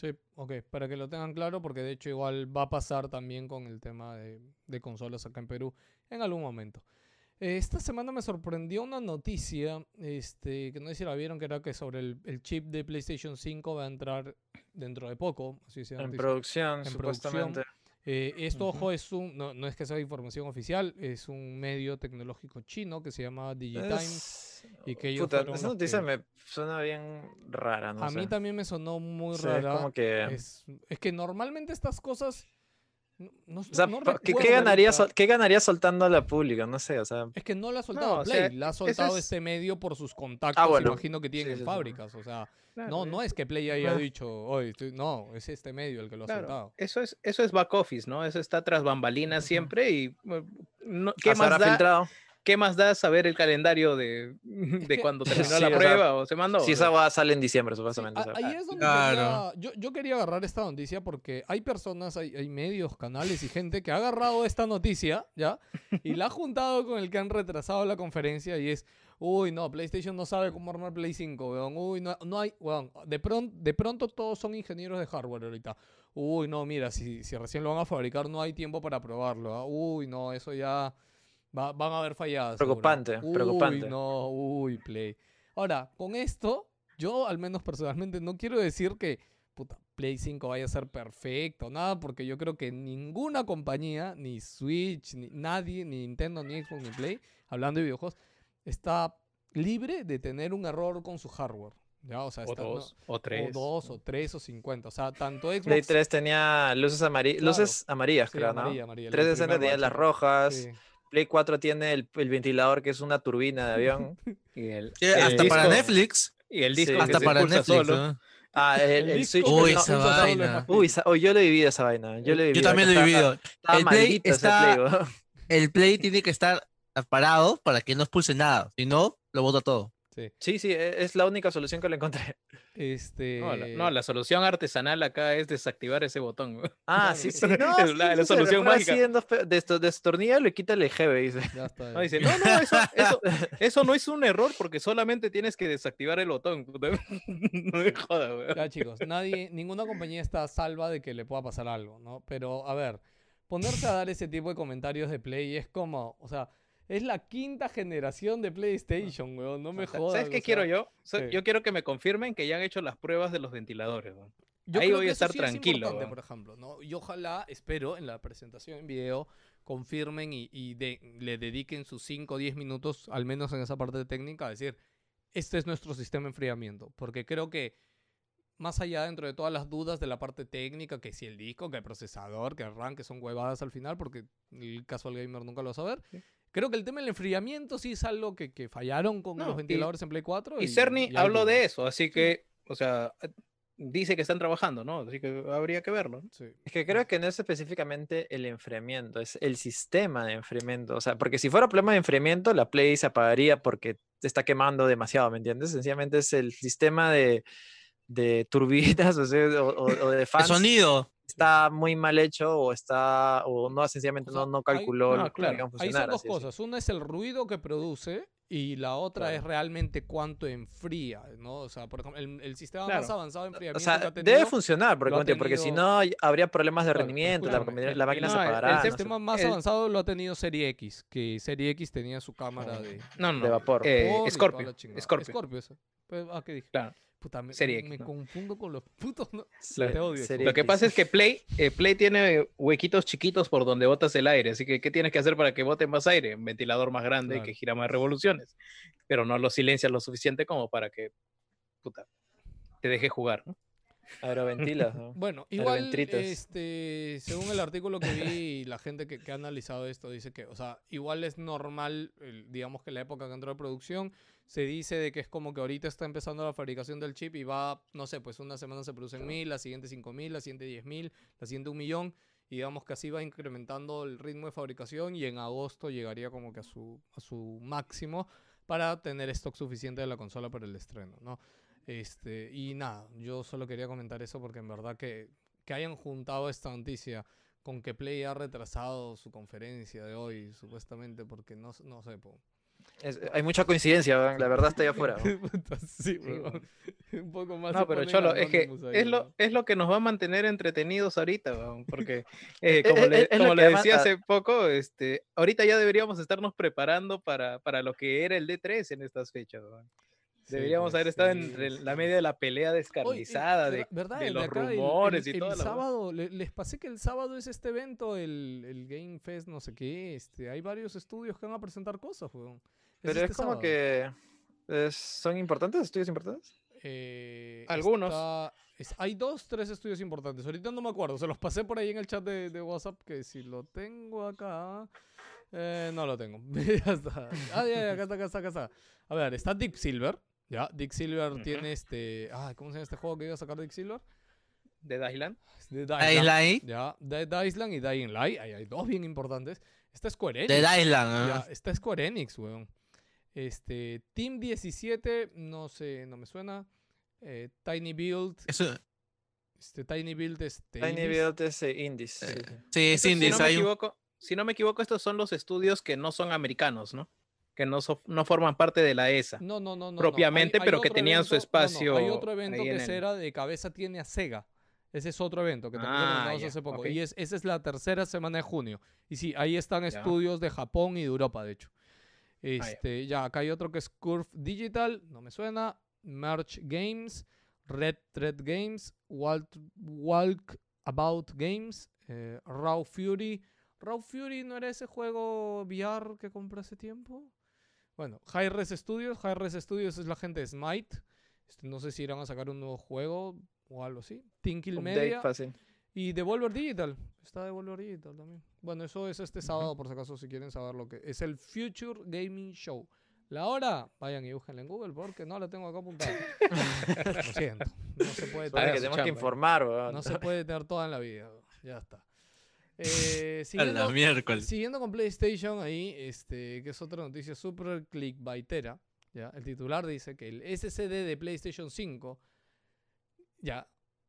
Sí, ok, para que lo tengan claro, porque de hecho igual va a pasar también con el tema de, de consolas acá en Perú en algún momento. Eh, Esta semana me sorprendió una noticia, este, que no sé si la vieron, que era que sobre el, el chip de PlayStation 5 va a entrar dentro de poco. Así En producción, En supuestamente. Eh, esto, ojo, es un, no, no es que sea información oficial, es un medio tecnológico chino que se llama Digitime. Es- y que ellos Puta, esa noticia que- me suena bien rara, no a sé. mí también me sonó muy rara. como que... Es, es que normalmente estas cosas No, no- O sea, no ¿qué, ganaría, sol- ¿qué ganaría soltando a la pública? No sé, o sea. Es que no la ha soltado No, o Play, sea, la ha soltado es- este medio por sus contactos, Ah, bueno. imagino que tienen Sí, en sí, fábricas. O sea, Claro, no, no es que Play haya dicho, estoy-". no, es este medio el que lo ha claro, soltado. Eso es, eso es back office, ¿no? Eso está tras bambalinas siempre y no- ¿qué, más da, filtrado. ¿Qué más da saber el calendario de, cuando terminó Sí, la o sea, prueba o se mandó? Si esa va sale en diciembre, Sí, supuestamente. a- sea. ahí es donde Claro. quería- yo, yo quería agarrar esta noticia porque hay personas, hay, hay medios, canales y gente que ha agarrado esta noticia, ¿ya? Y la ha juntado con el que han retrasado la conferencia y es, uy, no, PlayStation no sabe cómo armar Play 5, weón. Uy, no, no hay, weón. De, pronto de pronto todos son ingenieros de hardware ahorita. Uy, no, mira, si, si recién lo van a fabricar no hay tiempo para probarlo. ¿ah? Uy, no, eso ya va- van a haber falladas. seguro. Preocupante, Uy, preocupante. no, uy, Play. Ahora, con esto, yo al menos personalmente no quiero decir que puta, Play 5 vaya a ser perfecto, nada, porque yo creo que ninguna compañía, ni Switch, ni nadie, ni Nintendo, ni Xbox, ni Play, hablando de videojuegos, está libre de tener un error con su hardware. ¿ya? O sea, o está- no- dos, o tres. o dos, o tres, o cincuenta. O sea, tanto Xbox. Play 3 tenía luces, amari- Claro. luces amarillas, sí, creo, ¿no? amarilla, amarilla, el 360 primer tenía las rojas. Sí. Play 4 tiene el, el ventilador que es una turbina de avión. Y el, Sí, el hasta para Netflix. Y el disco Sí. Hasta para Netflix. solo. ¿no? Ah, el, El el disco Switch. Uy, no- esa vaina. Uy, yo lo he vivido esa vaina. Yo lo he Yo vivido. también lo he vivido. Estaba El Play maldito ese está- Play. El Play tiene que estar parado para que no expulse nada. Si no, lo bota todo. Sí. Sí, sí, e- es la única solución que le encontré. Este. No, la, no, la solución artesanal acá es desactivar ese botón. Ah, sí, sí. No, Es la- sí, la solución mágica. Destornilla y quítale GB, dice. Ya está. No, dice, no, no, eso, eso, eso no es un error porque solamente tienes que desactivar el botón. No me jodas, güey. Ya, chicos, nadie, ninguna compañía está salva de que le pueda pasar algo, ¿no? Pero, a ver, ponerse a dar ese tipo de comentarios de Play es como, o sea, es la quinta generación de PlayStation, weón, no me jodas. ¿Sabes qué o quiero yo? Yo quiero que me confirmen que ya han hecho las pruebas de los ventiladores. Yo ahí creo voy que a estar sí es tranquilo, weón. por ejemplo, ¿no? Y ojalá, espero, en la presentación en video, confirmen y, y de- le dediquen sus 5 o 10 minutos, al menos en esa parte técnica, a decir, este es nuestro sistema de enfriamiento. Porque creo que, más allá dentro de todas las dudas de la parte técnica, que si el disco, que el procesador, que el RAM, que son huevadas al final, porque el casual gamer nunca lo va a saber. Sí. Creo que el tema del enfriamiento sí es algo que, que fallaron con No, los y- ventiladores en Play 4. Y Cerny habló de eso, así que, o sea, dice que están trabajando, ¿no? Así que habría que verlo. ¿no? Sí. Es que creo que no es específicamente el enfriamiento, es el sistema de enfriamiento. O sea, porque si fuera problema de enfriamiento, la Play se apagaría porque se está quemando demasiado, ¿me entiendes? Sencillamente es el sistema de, de turbinas o, sea, o- o- o de El fans. sonido. Está muy mal hecho o está, o no, sencillamente O sea, no, no hay- calculó no, lo que claro, iban a Ahí funcionar. son dos es. cosas. Una es el ruido que produce y la otra Claro. es realmente cuánto enfría, ¿no? O sea, por ejemplo, el, el sistema más Claro. avanzado de O enfriamiento sea, que ha debe tenido, funcionar, porque, lo ha como te digo, porque si tenido- no hay- habría problemas de Claro, rendimiento, la, la máquina no, se el- el apagará. el no sé, sistema más el- avanzado lo ha tenido Serie X, que Serie X tenía su cámara de No, no, De vapor. eh, Scorpio. Scorpio. Scorpio, eso. Pues, ah, ¿qué dije? Claro. Puta, me, Serie me confundo con los putos. no- Serie- Te odio, Serie Lo que pasa es que Play, eh, Play tiene huequitos chiquitos por donde botas el aire, así que ¿qué tienes que hacer para que bote más aire? Un ventilador más grande Claro. que gira más revoluciones, pero no lo silencias lo suficiente como para que puta, te deje jugar. ¿no? Aeroventilas, ¿no? Bueno, igual, este, según el artículo que vi, la gente que, que ha analizado esto dice que, o sea, igual es normal, el- digamos que la época que entró de producción, se dice de que es como que ahorita está empezando la fabricación del chip y va, no sé, pues una semana se producen mil, la siguiente cinco mil, la siguiente diez mil, la siguiente un millón, y digamos que así va incrementando el ritmo de fabricación y en agosto llegaría como que a su, a su máximo para tener stock suficiente de la consola para el estreno, ¿no? Este, y nada, yo solo quería comentar eso porque en verdad que, que hayan juntado esta noticia con que Play ha retrasado su conferencia de hoy, supuestamente, porque no, no sé, po. Es- hay mucha coincidencia, weón, la verdad está ahí afuera. sí, weón. Un poco más. No, pero Cholo, es que ahí, es lo, es lo que nos va a mantener entretenidos ahorita, porque eh, Eh, como eh, le, como decía hace poco, este, ahorita ya deberíamos estarnos preparando para, para lo que era el D3 en estas fechas, weón. Sí, Deberíamos pues, haber estado sí, entre sí, la sí. media de la pelea descarnizada, de, de El los acá, el- el- rumores y el todo. la weá. sábado, le- les pasé que el sábado es este evento, el, el Game Fest, no sé qué. Este, hay varios estudios que van a presentar cosas, weón. Pero este es como sábado. que es- son importantes, estudios importantes. Eh, Algunos. está- es- hay dos, tres estudios importantes. Ahorita no me acuerdo. Se los pasé por ahí en el chat de, de WhatsApp. Que si lo tengo acá. eh, no lo tengo. ya está. Ah, ya, ya, acá está, acá está, acá está. A ver, está Deep Silver. Ya, Dick Silver tiene este. Ah, ¿cómo se llama este juego que iba a sacar Dick Silver? de Island. Dead Island. Ya, Dead Island y Dying Light. Ahí hay dos bien importantes. Está Square Enix. Dead Island. Ya, ¿ah? está Square Enix, weón. Este, Team 17, no sé, no me suena. Eh, Tiny Build, Eso, este, Tiny Build, este, Tiny indies. Build es eh, indies. sí, sí. sí, es Estos, indies. si, no me equivoco, si no me equivoco, estos son los estudios que no son americanos, ¿no? Que no, so- no forman parte de la ESA. No, no, no, no. propiamente, pero que tenían su evento- no, no, espacio hay otro evento que el- era de cabeza tiene a Sega. Ese es otro evento que también Ah, ya, hace poco. Y es, esa es la tercera semana de junio. Y sí, ahí están estudios de Japón y de Europa, de hecho. ya. Este, ya. acá hay otro que es Curve Digital, no me suena. Merch Games, Red Thread Games, Walk, Walk About Games, eh, Raw Fury. Raw Fury no era ese juego VR que compré hace tiempo. Bueno, High Res Studios. High Res Studios es la gente de Smite. Este, no sé si irán a sacar un nuevo juego o algo así. Tinkle Update Media. fácil. Y Devolver Digital. Está Devolver Digital también. Bueno, eso es este sábado, por si acaso, si quieren saber lo que es el Future Gaming Show. La hora, vayan y búsquenla en Google porque no la tengo acá apuntada. lo siento. No se puede que tener, su tenemos que informar, weón. no se puede tener toda en la vida. Ya está. Eh, A la siguiendo, miércoles. Siguiendo con PlayStation ahí, este, que es otra noticia súper clickbaitera, ¿ya? El titular dice que el SSD de PlayStation 5, ya,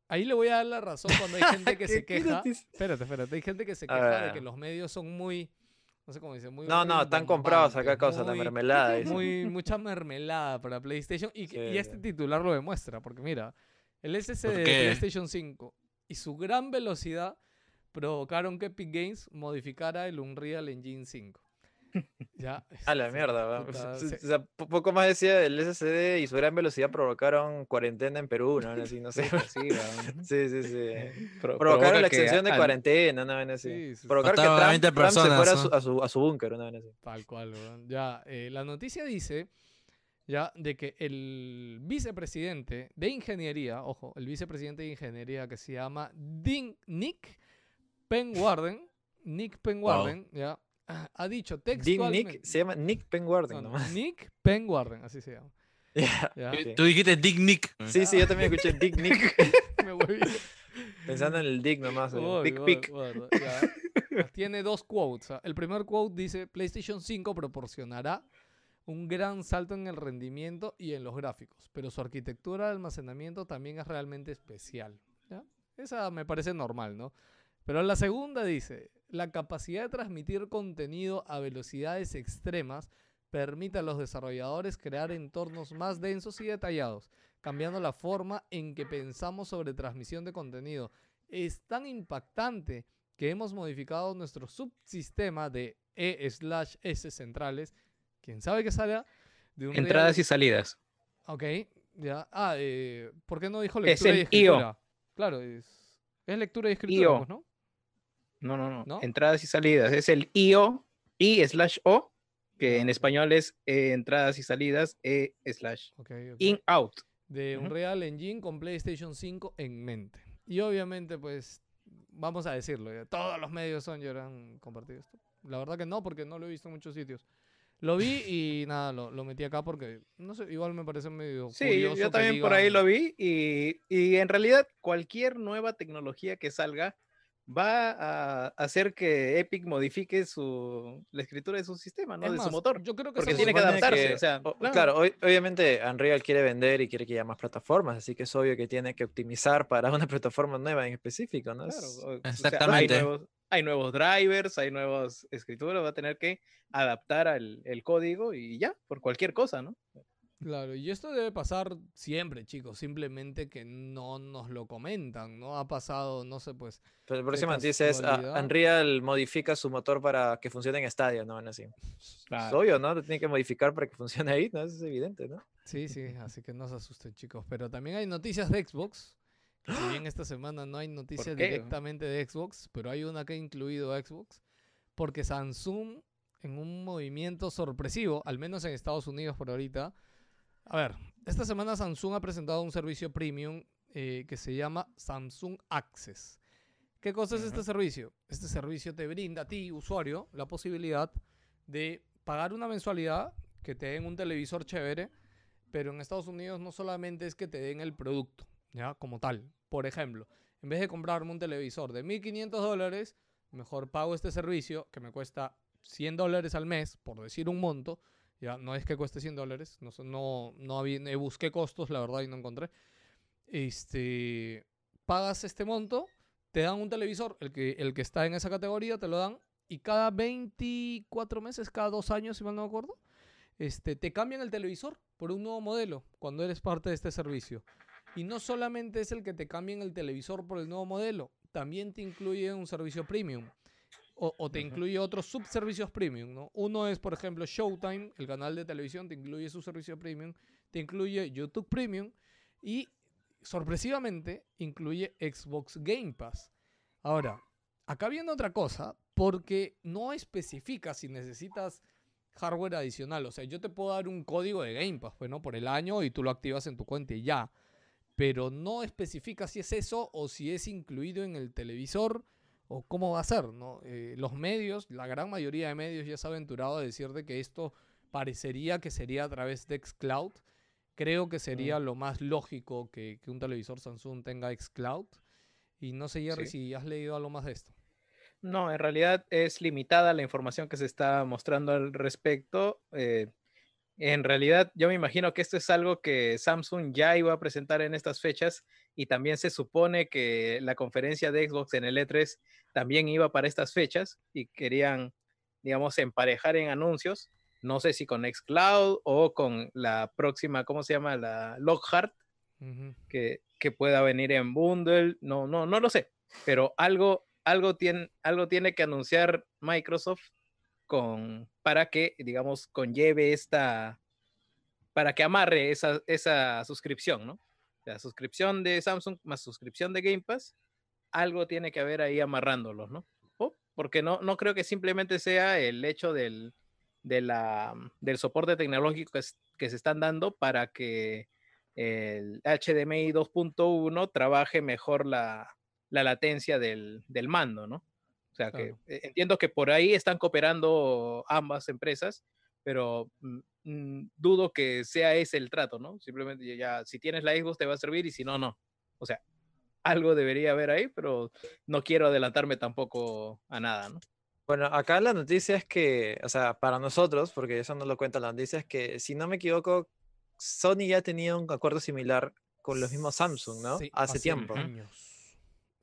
ahí le voy a dar la razón cuando hay gente que se ¿Qué- qué queja. Espérate, espérate, hay gente que se queja de que los medios son muy, no sé cómo dice, muy No, no, están comprados acá cosas, muy- mermelada. dice. muy mucha mermelada para PlayStation y, este sí. titular lo demuestra, porque mira, el SSD de? PlayStation 5 y su gran velocidad provocaron que Epic Games modificara el Unreal Engine 5. Ya. A la mierda, puta, O se- sea, po- poco más decía, el SSD y su gran velocidad provocaron cuarentena en Perú, ¿no? Así, no sé. Sí. Sí, sí, sí. Pro- Provocaron provoca la extensión de al- cuarentena, ¿no? Ven así. sí, sí, sí, Provocaron que Trump, 20 Trump se fuera a personas, su, ¿no? a su, a su búnker, ¿no? Así. Tal cual, weón. Ya, eh, la noticia dice ya de que el vicepresidente de ingeniería, ojo, el vicepresidente de ingeniería que se llama Din- Nick Penwarden, Nick Penwarden, ya, ah, ha dicho Dick textualmente. Nick, se llama Nick Penwarden No, no, nomás. Nick Penwarden, así se llama. Ya, Ya, ok. Tú dijiste Dick Nick. Sí, sí, yo también escuché Dick Nick, me volví. pensando en el Dick nomás. oye. Dick ya. Tiene dos quotes. ah. El primer quote dice, PlayStation 5 proporcionará un gran salto en el rendimiento y en los gráficos, pero su arquitectura de almacenamiento también es realmente especial. ¿ya? Esa me parece normal, ¿no? Pero la segunda dice, la capacidad de transmitir contenido a velocidades extremas permite a los desarrolladores crear entornos más densos y detallados, cambiando la forma en que pensamos sobre transmisión de contenido. Es tan impactante que hemos modificado nuestro subsistema de E/S centrales, quién sabe qué salga, de un Entradas real- y salidas. Ok, ya. Ah, eh, ¿por qué no dijo Es lectura y el escritura? IO. Claro, es, es lectura y escritura, IO. pues, ¿no? No, no, no, ¿No? Entradas y salidas. Es el IO, I slash O, que Ya, en español es eh, entradas y salidas, E slash Ok, ok. in out. de Ujú. Unreal Engine con PlayStation 5 en mente. Y obviamente, pues, vamos a decirlo, ya, todos los medios son ya han compartido esto. La verdad que no, porque no lo he visto en muchos sitios. Lo vi y nada, lo, lo metí acá porque, no sé, igual me parece medio Sí, curioso yo también por ahí digan- lo vi y, y en realidad cualquier nueva tecnología que salga va a hacer que Epic modifique su, la escritura de su sistema, ¿no? Es de más, su motor. Yo creo que porque tiene que adaptarse, o sea, o- claro. claro, hoy- obviamente Unreal quiere vender y quiere que haya más plataformas, así que es obvio que tiene que optimizar para una plataforma nueva en específico, ¿no? Claro, o- o sea, Exactamente. hay, nuevos, hay nuevos drivers, hay nuevas escrituras, va a tener que adaptar al, el código y ya, por cualquier cosa, ¿no? Claro, y esto debe pasar siempre, chicos, simplemente que no nos lo comentan, ¿no? Ha pasado, no sé, pues, Pero la próxima de noticia es, casualidad. Unreal modifica su motor para que funcione en Stadia, ¿no? Así. Es obvio, ¿no? Lo tiene que modificar para que funcione ahí, ¿no? Eso es evidente, ¿no? Sí, sí, así que no se asusten, chicos. Pero también hay noticias de Xbox. que si bien esta semana no hay noticias directamente de Xbox, pero hay una que ha incluido a Xbox. Porque Samsung, en un movimiento sorpresivo, al menos en Estados Unidos por ahorita. A ver, esta semana Samsung ha presentado un servicio premium eh, que se llama Samsung Access. ¿Qué cosa es este servicio? Este servicio te brinda a ti, usuario, la posibilidad de pagar una mensualidad, que te den un televisor chévere, pero en Estados Unidos no solamente es que te den el producto, ¿ya? Como tal. Por ejemplo, en vez de comprarme un televisor de 1.500 dólares, mejor pago este servicio que me cuesta 100 dólares al mes, por decir un monto. Ya, no es que cueste 100 dólares, no, no, no había, eh, busqué costos, la verdad, y no encontré. Este, pagas este monto, te dan un televisor, el que, el que está en esa categoría, te lo dan, y cada 24 meses, cada dos años, si mal no me acuerdo, este, te cambian el televisor por un nuevo modelo cuando eres parte de este servicio. Y no solamente es el que te cambien el televisor por el nuevo modelo, también te incluye un servicio premium. O, o te incluye otros subservicios premium, ¿no? Uno es, por ejemplo, Showtime, el canal de televisión, te incluye su servicio premium, te incluye YouTube Premium y, sorpresivamente, incluye Xbox Game Pass. Ahora, acá viene otra cosa, porque no especifica si necesitas hardware adicional. O sea, yo te puedo dar un código de Game Pass, pues, ¿no? Por el año y tú lo activas en tu cuenta y ya. Pero no especifica si es eso o si es incluido en el televisor o cómo va a ser, ¿no? Eh, los medios, la gran mayoría de medios ya se ha aventurado a decir de que esto parecería que sería a través de xCloud. Creo que sería lo más lógico que, que un televisor Samsung tenga xCloud. Y no sé, Jerry, Sí. si has leído algo más de esto. No, en realidad es limitada la información que se está mostrando al respecto. eh, en realidad, yo me imagino que esto es algo que Samsung ya iba a presentar en estas fechas y también se supone que la conferencia de Xbox en el E3 también iba para estas fechas y querían, digamos, emparejar en anuncios. No sé si con Xcloud o con la próxima, ¿cómo se llama? La Lockhart, que, que pueda venir en bundle. No, no, no lo sé. Pero algo, algo, tiene, algo tiene que anunciar Microsoft con, para que, digamos, conlleve esta, para que amarre esa, esa suscripción, ¿no? La suscripción de Samsung más suscripción de Game Pass, algo tiene que haber ahí amarrándolos, ¿no? Porque no, no creo que simplemente sea el hecho del, de la, del soporte tecnológico que, es- que se están dando para que el HDMI 2.1 trabaje mejor la, la latencia del, del mando, ¿no? O sea que Claro. eh, entiendo que por ahí están cooperando ambas empresas, pero mm, dudo que sea ese el trato, ¿no? Simplemente ya, si tienes la Xbox te va a servir y si no, no. O sea, algo debería haber ahí, pero no quiero adelantarme tampoco a nada, ¿no? Bueno, acá la noticia es que, o sea, para nosotros, porque eso no lo cuenta la noticia, es que si no me equivoco, Sony ya tenía un acuerdo similar con los mismos Samsung, ¿no? Sí, hace, tiempo. años.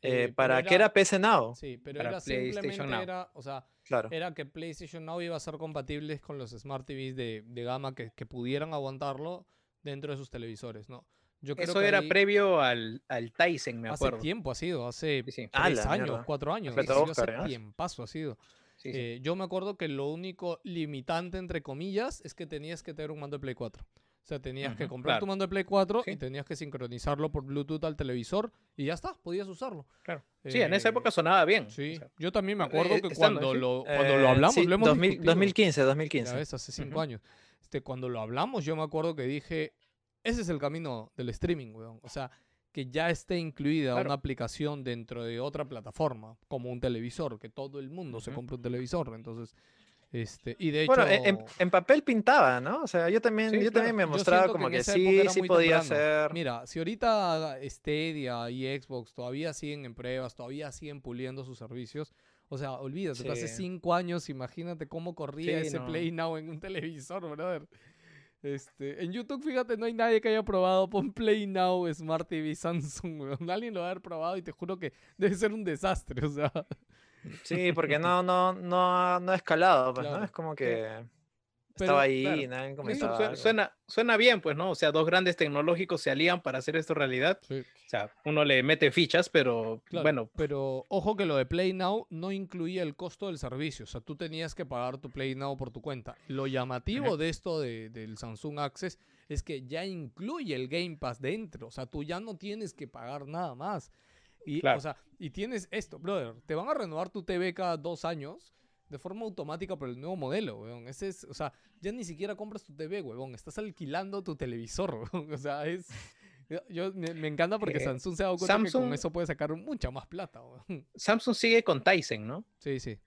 Eh, Eh, para que era PC Now, Sí, pero Para era PlayStation simplemente Now. era, o sea, claro. era que PlayStation Now iba a ser compatibles con los Smart TVs de, de gama que, que pudieran aguantarlo dentro de sus televisores, ¿no? Yo creo Eso que era ahí- previo al, al Tyson, me Hace acuerdo. tiempo ha sido, hace Sí, sí. Tres la años, mierda. cuatro años. Oscar, hace ¿eh? tiempazo ha sido. Sí, sí. Eh, yo me acuerdo que lo único limitante, entre comillas, es que tenías que tener un mando de Play 4. O sea, tenías que Ujú, comprar tu claro. mando de Play 4 y Sí. tenías que sincronizarlo por Bluetooth al televisor y ya está, podías usarlo. Claro. Sí, en esa Eh, época sonaba bien. o Sí, sea, yo también me eh, acuerdo que estando, cuando sí. lo, cuando lo Eh, hablamos, sí, lo hemos 2000 discutido. 2015, Ya 2015. ves, hace cinco Ujú. años. Este, cuando lo hablamos, yo me acuerdo que dije, ese es el camino del streaming, weón. O sea, que ya esté incluida Claro. una aplicación dentro de otra plataforma, como un televisor, que todo el mundo se Ujú. compra un televisor. Entonces, este, y de hecho... Bueno, en, papel pintaba, ¿no? O sea, yo también, Sí, yo claro. también me mostraba como que, sí, sí podía ser. Mira, si ahorita Stadia y Xbox todavía siguen en pruebas, todavía siguen puliendo sus servicios, o sea, olvídate, hace cinco años, imagínate cómo corría Sí, ese no. Play Now en un televisor, brother. Este, en YouTube, fíjate, no hay nadie que haya probado pon Play Now Smart TV Samsung, weón. Alguien lo va a haber probado y te juro que debe ser un desastre, o sea. Sí, porque no, no, no, no ha escalado, pues, Claro. ¿no? Es como que Pero, estaba ahí claro, y nadie Eso comentaba. suena, algo. suena, suena bien, pues, ¿no? O sea, dos grandes tecnológicos se alían para hacer esto realidad. Sí. O sea, uno le mete fichas, pero Claro, bueno, pero ojo que lo de Play Now no incluía el costo del servicio. O sea, tú tenías que pagar tu Play Now por tu cuenta. Lo llamativo de esto de- del Samsung Access es que ya incluye el Game Pass dentro. O sea, tú ya no tienes que pagar nada más. Y, Claro. o sea, y tienes esto, brother. Te van a renovar tu TV cada dos años de forma automática por el nuevo modelo, weón. Ese es, o sea, ya ni siquiera compras tu TV, weón. Estás alquilando tu televisor, weón. O sea, es... Yo, me, me encanta porque Eh, Samsung se ha dado cuenta que con Samsung- eso puede sacar mucha más plata. weón. Samsung sigue con Tyson, ¿no? Sí, sí.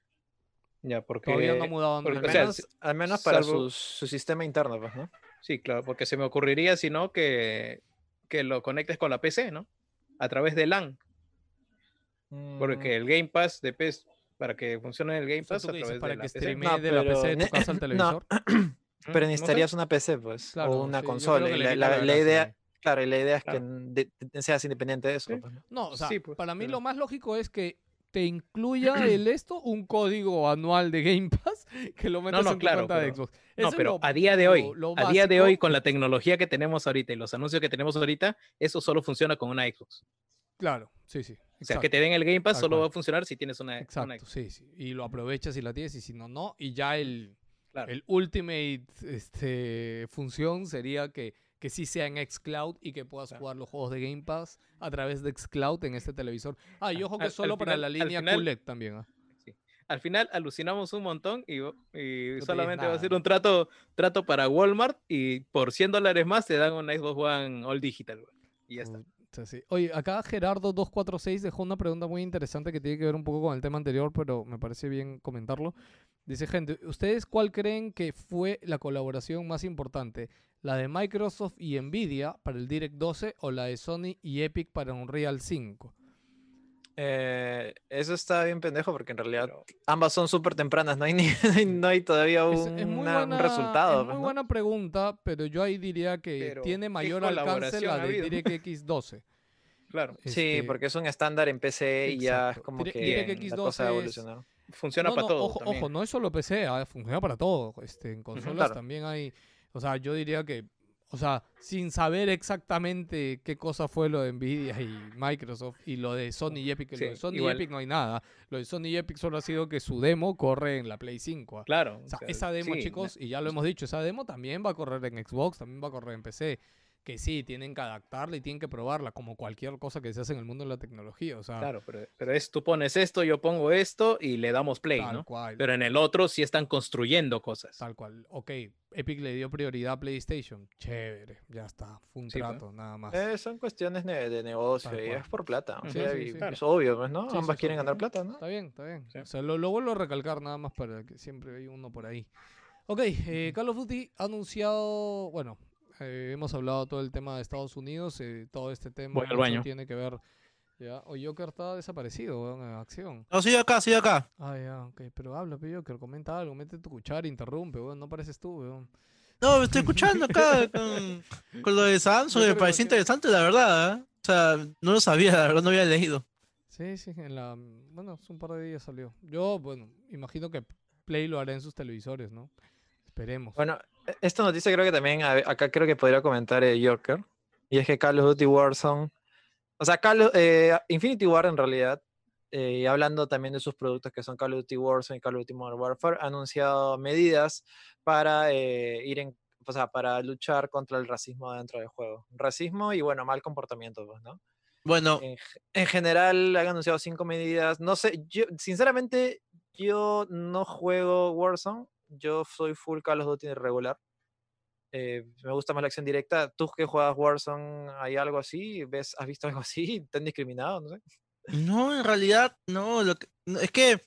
Ya, porque... Todavía no ha mudado a porque, Al Android. o sea, menos, si- al menos para su sistema interno, pues, ¿no? Sí, claro, porque se me ocurriría si no que, que lo conectes con la PC, ¿no? A través de LAN, Mm, porque el Game Pass de PS, para que funcione el Game Pass ¿tú a través para de la que PC. streamee No, de la pero PC de tu casa al no, televisor. ¿Mm? Pero ¿No sé? necesitarías una PC, pues, Claro, o una sí, consola. la, la- la la idea, claro, y la idea es Claro. que de- de- seas independiente de eso. Sí. pues, ¿no? No, o sea, Sí, pues, para mí pero- lo más lógico es que te incluya el esto un código anual de Game Pass que lo metas no, en tu claro, cuenta de pero- Xbox. No, Eso es pero lo- a día de lo- hoy, lo a día de hoy, con la tecnología que tenemos ahorita y los anuncios que tenemos ahorita, eso solo funciona con una Xbox. Claro, sí, sí. O sea, que te den el Game Pass Tal solo cual. va a funcionar si tienes una, una Exacto, Xbox. sí, sí. Y lo aprovechas si la tienes y si no, no. Y ya el, Claro. el ultimate este, función sería que, que sí sea en xCloud y que puedas Claro. jugar los juegos de Game Pass a través de xCloud en este televisor. Ah, y ojo que al solo para final- la línea final- QLED también. ¿ah? Al final alucinamos un montón y, solamente va a ser un trato, trato para Walmart y por 100 dólares más te dan una Xbox One All Digital. güey, Y ya está. Oye, acá Gerardo246 dejó una pregunta muy interesante que tiene que ver un poco con el tema anterior, pero me parece bien comentarlo. Dice, gente, ¿ustedes cuál creen que fue la colaboración más importante? ¿La de Microsoft y Nvidia para el Direct 12 o la de Sony y Epic para Unreal 5? Eh, eso está bien pendejo porque en realidad ambas son súper tempranas, no hay, ni, no hay- todavía un, es muy una- un buena, resultado. es pues, muy ¿no? buena pregunta, pero yo ahí diría que Pero, tiene ¿qué mayor alcance la de? DirectX 12. Claro, Sí, Este, porque es un estándar en PC y ya es como Direct- que DirectX la 12 cosa ha es- evolucionado. funciona No, para no, todo. Ojo, también. ojo, no es solo PC, ah, funciona para todo. Este, en consolas claro. también hay. O sea, yo diría que. O sea, sin saber exactamente qué cosa fue lo de Nvidia y Microsoft y lo de Sony y Epic, que Sí, lo de Sony igual. y Epic no hay nada. Lo de Sony y Epic solo ha sido que su demo corre en la Play 5. ah. Claro. O sea, o sea, esa demo, sí, chicos, y ya lo hemos dicho, esa demo también va a correr en Xbox, también va a correr en PC. Que sí, tienen que adaptarla y tienen que probarla, como cualquier cosa que se hace en el mundo de la tecnología. O sea, Claro, pero, pero es tú pones esto, yo pongo esto y le damos play, tal ¿no? cual. Pero en el otro sí están construyendo cosas. Tal cual. Ok, Epic le dio prioridad a PlayStation. Chévere, ya está. Fue un Sí, pues. trato, nada más. Eh, son cuestiones de, de negocio Tal y cual. es por plata. o Ujú, sea, sí. Es obvio, pues, ¿no? Ambas sí, quieren ganar plata, ¿no? Está bien, está bien. Sí. O sea, lo, lo vuelvo a recalcar nada más para que siempre hay uno por ahí. Ok, eh, Call of Duty ha anunciado, bueno, eh, hemos hablado todo el tema de Estados Unidos, eh, todo este tema Voy al mucho baño. tiene que ver, ya, o Joker está desaparecido, weón, en acción. No, sigue acá, sigue acá. Ah, ya, ok, pero habla, pe, Joker, comenta algo, mete tu cuchara, interrumpe, weón, no pareces tú, weón. No, me estoy escuchando acá con, con lo de Samsung, me pareció interesante, la verdad. ¿eh? O sea, no lo sabía, la verdad, no había leído. Sí, sí, en la, bueno, hace un par de días salió. Yo, bueno, imagino que Play lo hará en sus televisores, ¿no? Esperemos. Bueno, esta noticia creo que también acá creo que podría comentar eh, Joker. Y es que Call of Duty Warzone. O sea, Call of- eh, Infinity War en realidad. eh, y hablando también de sus productos que son Call of Duty Warzone y Call of Duty Modern Warfare, ha anunciado medidas para eh, ir en, o sea, para luchar contra el racismo dentro del juego. Racismo y bueno, mal comportamiento, pues, ¿no? Bueno, En, en general han anunciado cinco medidas. No sé, yo sinceramente yo no juego Warzone. Yo soy full Call of Duty regular. Eh, me gusta más la acción directa. Tú que juegas Warzone, ¿hay algo así? ¿Ves, ¿Has visto algo así? ¿Te han discriminado? No sé. no, en realidad, no, lo que- no, es que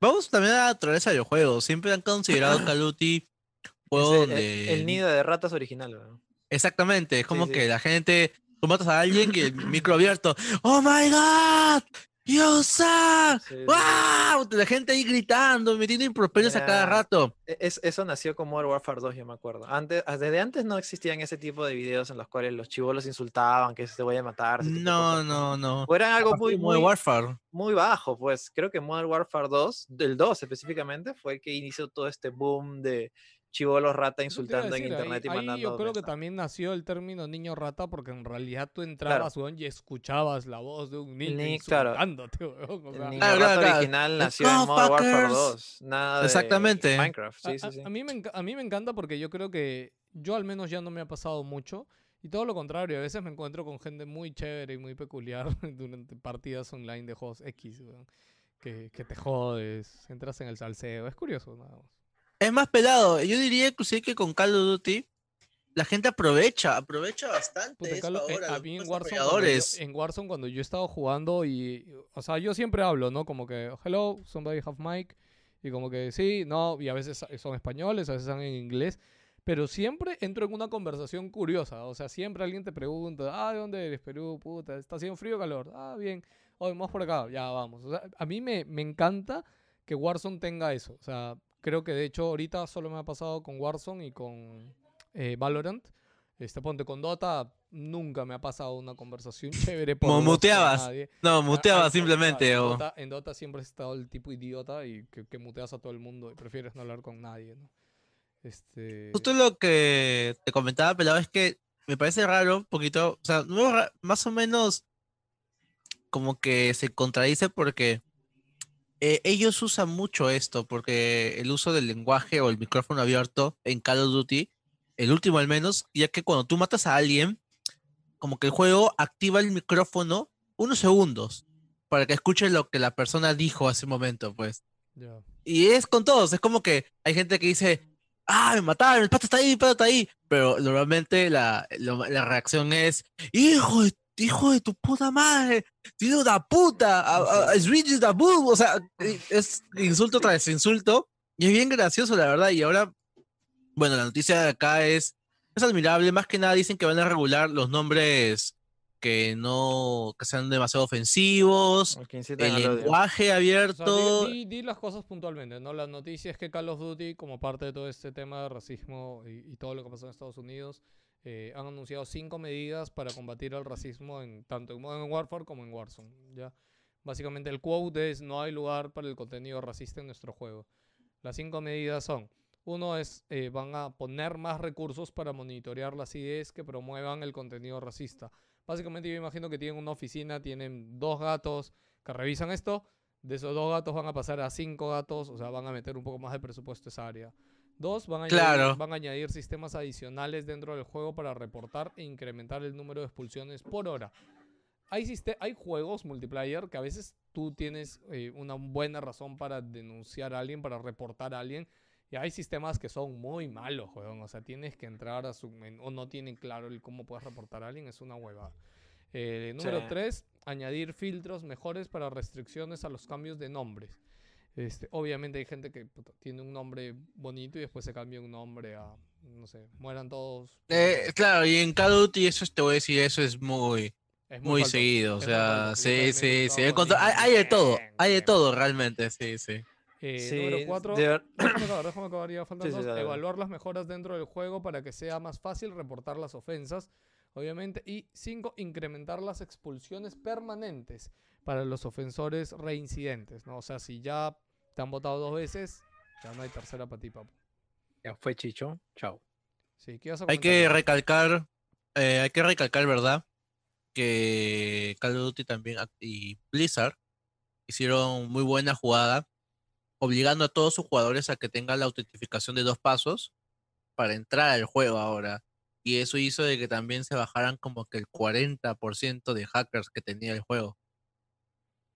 vamos también a la naturaleza del juego. Siempre han considerado Call of Duty juego el, donde... el- el nido de ratas original. ¿no? Exactamente, es como sí. que la gente, tú matas a alguien que el micro abierto, ¡Oh my god! ¡You suck! Sí. ¡Wow! La gente ahí gritando, metiendo improperios a cada rato. E- es- eso nació con Modern Warfare 2, yo me acuerdo. Antes, desde antes no existían ese tipo de videos en los cuales los chivolos insultaban, que se te voy a matar. No, no, no. O eran algo muy, muy, Warfare. muy bajo, pues creo que Modern Warfare 2, del 2 específicamente, fue el que inició todo este boom de chivolos rata insultando en decir, ahí- internet y ahí mandando yo creo que mensajes. también nació el término niño rata porque en realidad tú entrabas, weón, y escuchabas la voz de un niño ni- claro. insultándote, weón. o El sea, niño Claro, rata claro, claro. original nació en Modern Warfare fuckers. 2, nada de Exactamente. Minecraft, a, sí, sí, a- sí. a mí me, a mí me encanta porque yo creo que yo al menos ya no me ha pasado mucho. Y todo lo contrario, a veces me encuentro con gente muy chévere y muy peculiar durante partidas online de juegos X, weón, que, que te jodes, entras en el salseo. Es curioso, nada más. Es más pelado. Yo diría inclusive que con Call of Duty, la gente aprovecha, aprovecha bastante Puta, eso Carlos, eh, ahora, a los mí en Warzone, cuando yo, en Warzone cuando yo he estado jugando y, o sea, yo siempre hablo, ¿no? Como que, hello, somebody have mic, y como que sí, no, y a veces son españoles, a veces son en inglés, pero siempre entro en una conversación curiosa, o sea, siempre alguien te pregunta, ah, ¿de dónde eres? Perú, puta, ¿está haciendo frío o calor? Ah, bien, hoy vamos por acá, ya vamos. O sea, a mí me, me encanta que Warzone tenga eso, o sea, creo que de hecho ahorita solo me ha pasado con Warzone y con eh, Valorant. Este, ponte con Dota, nunca me ha pasado una conversación chévere. por muteabas. nadie. No, muteaba ah, simplemente. En o- Dota, en Dota siempre has estado el tipo idiota y que, que muteas a todo el mundo y prefieres no hablar con nadie, ¿no? Este... Justo lo que te comentaba, Pelado, es que me parece raro un poquito, o sea, no más o menos como que se contradice porque eh, ellos usan mucho esto, porque el uso del lenguaje o el micrófono abierto en Call of Duty, el último al menos, ya que cuando tú matas a alguien, como que el juego activa el micrófono unos segundos para que escuche lo que la persona dijo hace un momento, pues. Y es con todos, es como que hay gente que dice, ah, me mataron, el pato está ahí, el pato está ahí. Pero normalmente la, lo- la reacción es, hijo de, hijo de tu puta madre, tío de puta, a- a- boo", O sea, eh, es insulto tras insulto. Y es bien gracioso, la verdad. Y ahora, bueno, la noticia de acá es, es admirable. Más que nada dicen que van a regular los nombres que no, que sean demasiado ofensivos, O el lenguaje O sea, abierto. di, di- di las cosas puntualmente, ¿no? La noticia es que Call of Duty, como parte de todo este tema de racismo y, y todo lo que pasó en Estados Unidos, eh, han anunciado cinco medidas para combatir el racismo en tanto en Modern Warfare como en Warzone, ¿ya? Básicamente el quote es no hay lugar para el contenido racista en nuestro juego. Las cinco medidas son, uno es, eh, van a poner más recursos para monitorear las ideas que promuevan el contenido racista. Básicamente yo imagino que tienen una oficina, tienen dos gatos que revisan esto, de esos dos gatos van a pasar a cinco gatos, o sea, van a meter un poco más de presupuesto a esa área. Dos, van a, añadir, van a añadir sistemas adicionales dentro del juego para reportar e incrementar el número de expulsiones por hora. Hay, hay juegos multiplayer que a veces tú tienes eh, una buena razón para denunciar a alguien, para reportar a alguien, y hay sistemas que son muy malos, weón. O sea, tienes que entrar a su... o no tienen claro el cómo puedes reportar a alguien, es una huevada. Eh, número Sí. 3, añadir filtros mejores para restricciones a los cambios de nombres. Este, obviamente hay gente que tiene un nombre bonito y después se cambia un nombre a, no sé, mueran todos. Eh, claro, y en Call of Duty eso te voy a decir, eso es muy, Es muy seguido, o sea, sí, sí, sí, hay, hay de todo, hay de todo realmente, sí, sí. Eh, Sí, número 4, de ver- déjame acabar, déjame acabar, ya faltan Sí, sí, dos. Evaluar las mejoras dentro del juego para que sea más fácil reportar las ofensas, obviamente. Y 5, incrementar las expulsiones permanentes para los ofensores reincidentes, ¿no? O sea, si ya te han votado dos veces, ya no hay tercera para ti, papu. Ya fue Chicho. Chao. Sí, ¿qué vas a Hay que recalcar, eh, hay que recalcar, ¿verdad? Que Call of Duty también y Blizzard hicieron muy buena jugada, obligando a todos sus jugadores a que tengan la autentificación de dos pasos para entrar al juego ahora. Y eso hizo de que también se bajaran como que el 40% de hackers que tenía el juego.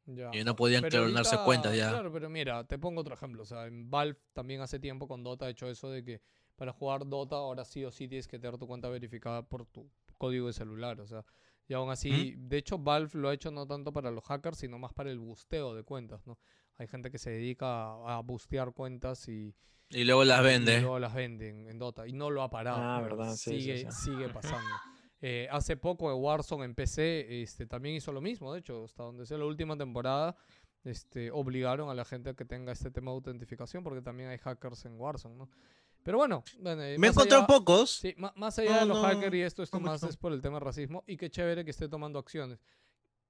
Ya. Y no podían Pero clonarse ahorita- cuentas ya. Claro, pero mira, te pongo otro ejemplo. O sea, en Valve también hace tiempo con Dota ha hecho eso de que para jugar Dota ahora sí o sí tienes que tener tu cuenta verificada por tu código de celular. O sea, y aún así, de hecho Valve lo ha hecho no tanto para los hackers, sino más para el busteo de cuentas, ¿no? Hay gente que se dedica a, bustear cuentas y, Y luego las y vende. luego las venden en Dota. Y no lo ha parado. Ah, verdad, sí, sí, sigue, sí. sigue pasando. Eh, hace poco de Warzone en PC este, también hizo lo mismo. De hecho, hasta donde sea la última temporada, este, obligaron a la gente a que tenga este tema de autentificación porque también hay hackers en Warzone, ¿no? Pero bueno, bueno, eh, Me he encontrado pocos. Sí, más allá de No, los no, hackers y esto, esto no más es por el tema de racismo y qué chévere que esté tomando acciones.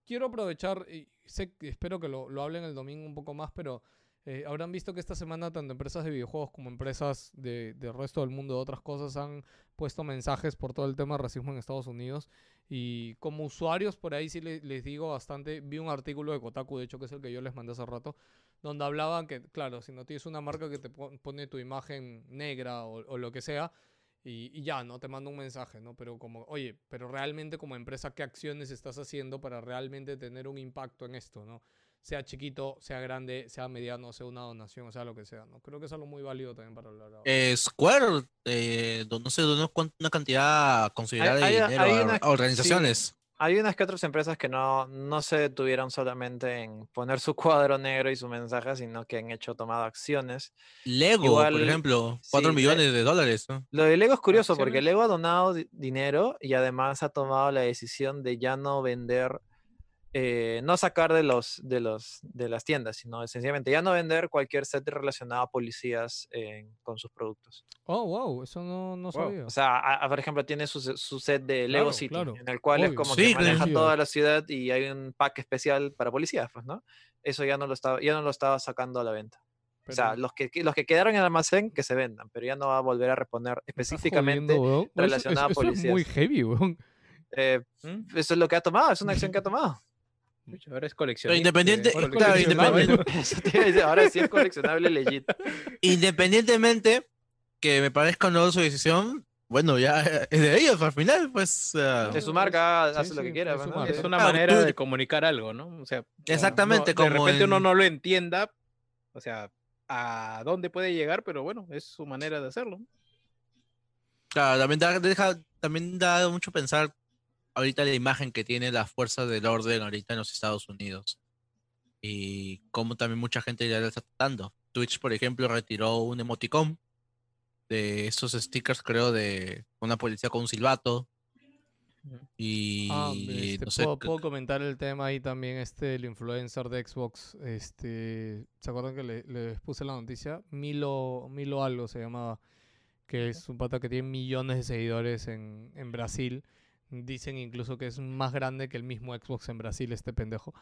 Quiero aprovechar, y sé, espero que lo, lo hablen el domingo un poco más, pero eh, habrán visto que esta semana tanto empresas de videojuegos como empresas de- del resto del mundo de otras cosas han puesto mensajes por todo el tema de racismo en Estados Unidos. Y como usuarios, por ahí sí le- les digo bastante, vi un artículo de Kotaku, de hecho, que es el que yo les mandé hace rato, donde hablaban que, claro, si no tienes una marca que te pon- pone tu imagen negra o, o lo que sea, y, y ya, ¿no? Te manda un mensaje, ¿no? Pero como, oye, pero realmente como empresa, ¿qué acciones estás haciendo para realmente tener un impacto en esto, ¿no? Sea chiquito, sea grande, sea mediano, sea una donación, o sea lo que sea, ¿no? Creo que es algo muy válido también para hablar ahora. Eh, Square, eh, no sé, donó una cantidad considerable hay- de hay dinero a- una- a organizaciones. Hay unas que otras empresas que no, no se detuvieron solamente en poner su cuadro negro y su mensaje, sino que han hecho, tomado acciones. Lego, Igual, por ejemplo, 4 sí, millones de dólares. ¿no? Lo de Lego es curioso porque. Lego ha donado di- dinero y además ha tomado la decisión de ya no vender, eh, no sacar de los, de los de las tiendas, sino sencillamente ya no vender cualquier set relacionado a policías en- con sus productos. Oh, wow, eso no, no Wow. sabía. O sea, a- a- por ejemplo, tiene su, su set de Lego Claro, City, claro, en el cual es obvio. como Sí, que claro. maneja Sí, toda la ciudad y hay un pack especial para policías, pues, ¿no? Eso ya no lo estaba, ya no lo estaba sacando a la venta. O sea, Pero los que, los que quedaron en el almacén, que se vendan, pero ya no va a volver a estás específicamente. jodiendo, weón. Eso- relacionado a eso, eso es muy policías. heavy, weón. eh, ¿Mm? eso es lo que ha tomado, es una acción que ha tomado. Ahora es independiente- eh, claro, coleccionable, independiente- sí es coleccionable legit. Independientemente que me parezca o no su decisión, bueno, ya es de ellos al final, pues. ah, Es su marca, Sí, hace lo sí, que quiera. es una Claro, manera tú- de comunicar algo, ¿no? O sea, Exactamente, no- como de repente uno no lo entienda, o sea, a dónde puede llegar, pero bueno, es su manera de hacerlo. Claro, también da, deja, también da mucho pensar ahorita la imagen que tiene la fuerza del orden ahorita en los Estados Unidos. Y cómo también mucha gente ya la está tratando. Twitch, por ejemplo, retiró un emoticón de esos stickers, creo, de una policía con un silbato. Y Ah, este, no sé, puedo comentar el tema ahí también, este, el influencer de Xbox, este, ¿se acuerdan que le- les puse la noticia? Milo, Milo algo se llamaba, que es un pata que tiene millones de seguidores en, en Brasil. Dicen incluso que es más grande que el mismo Xbox en Brasil, este pendejo.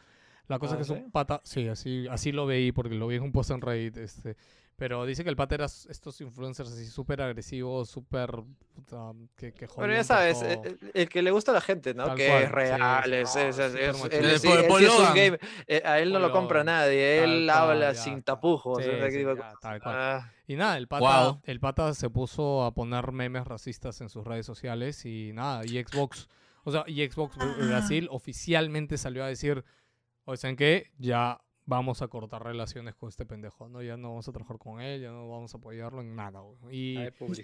La cosa Ah, es que es ¿sí? un pata, sí, así, así lo veí porque lo vi en un post en Reddit, este, pero dice que el pata era estos influencers así súper agresivos, súper, puta, que, que Bueno, jodían ya sabes, eh, todo. el, el que le gusta a la gente, ¿no? Tal que cual, es real, sí, es, es, es- es- él Eh, sí- él es un game, eh, a él no lo compra nadie, Tal él cual, habla ya sin tapujos. Sí, tipo ya, tal cual. Ah, Y nada, el pata, Guau. el pata se puso a poner memes racistas en sus redes sociales y nada, y Xbox, o sea, y Xbox Br- Brasil oficialmente salió a decir, o ¿saben qué? Ya vamos a cortar relaciones con este pendejo, ¿no? Ya no vamos a trabajar con él, ya no vamos a apoyarlo en nada, güey. Y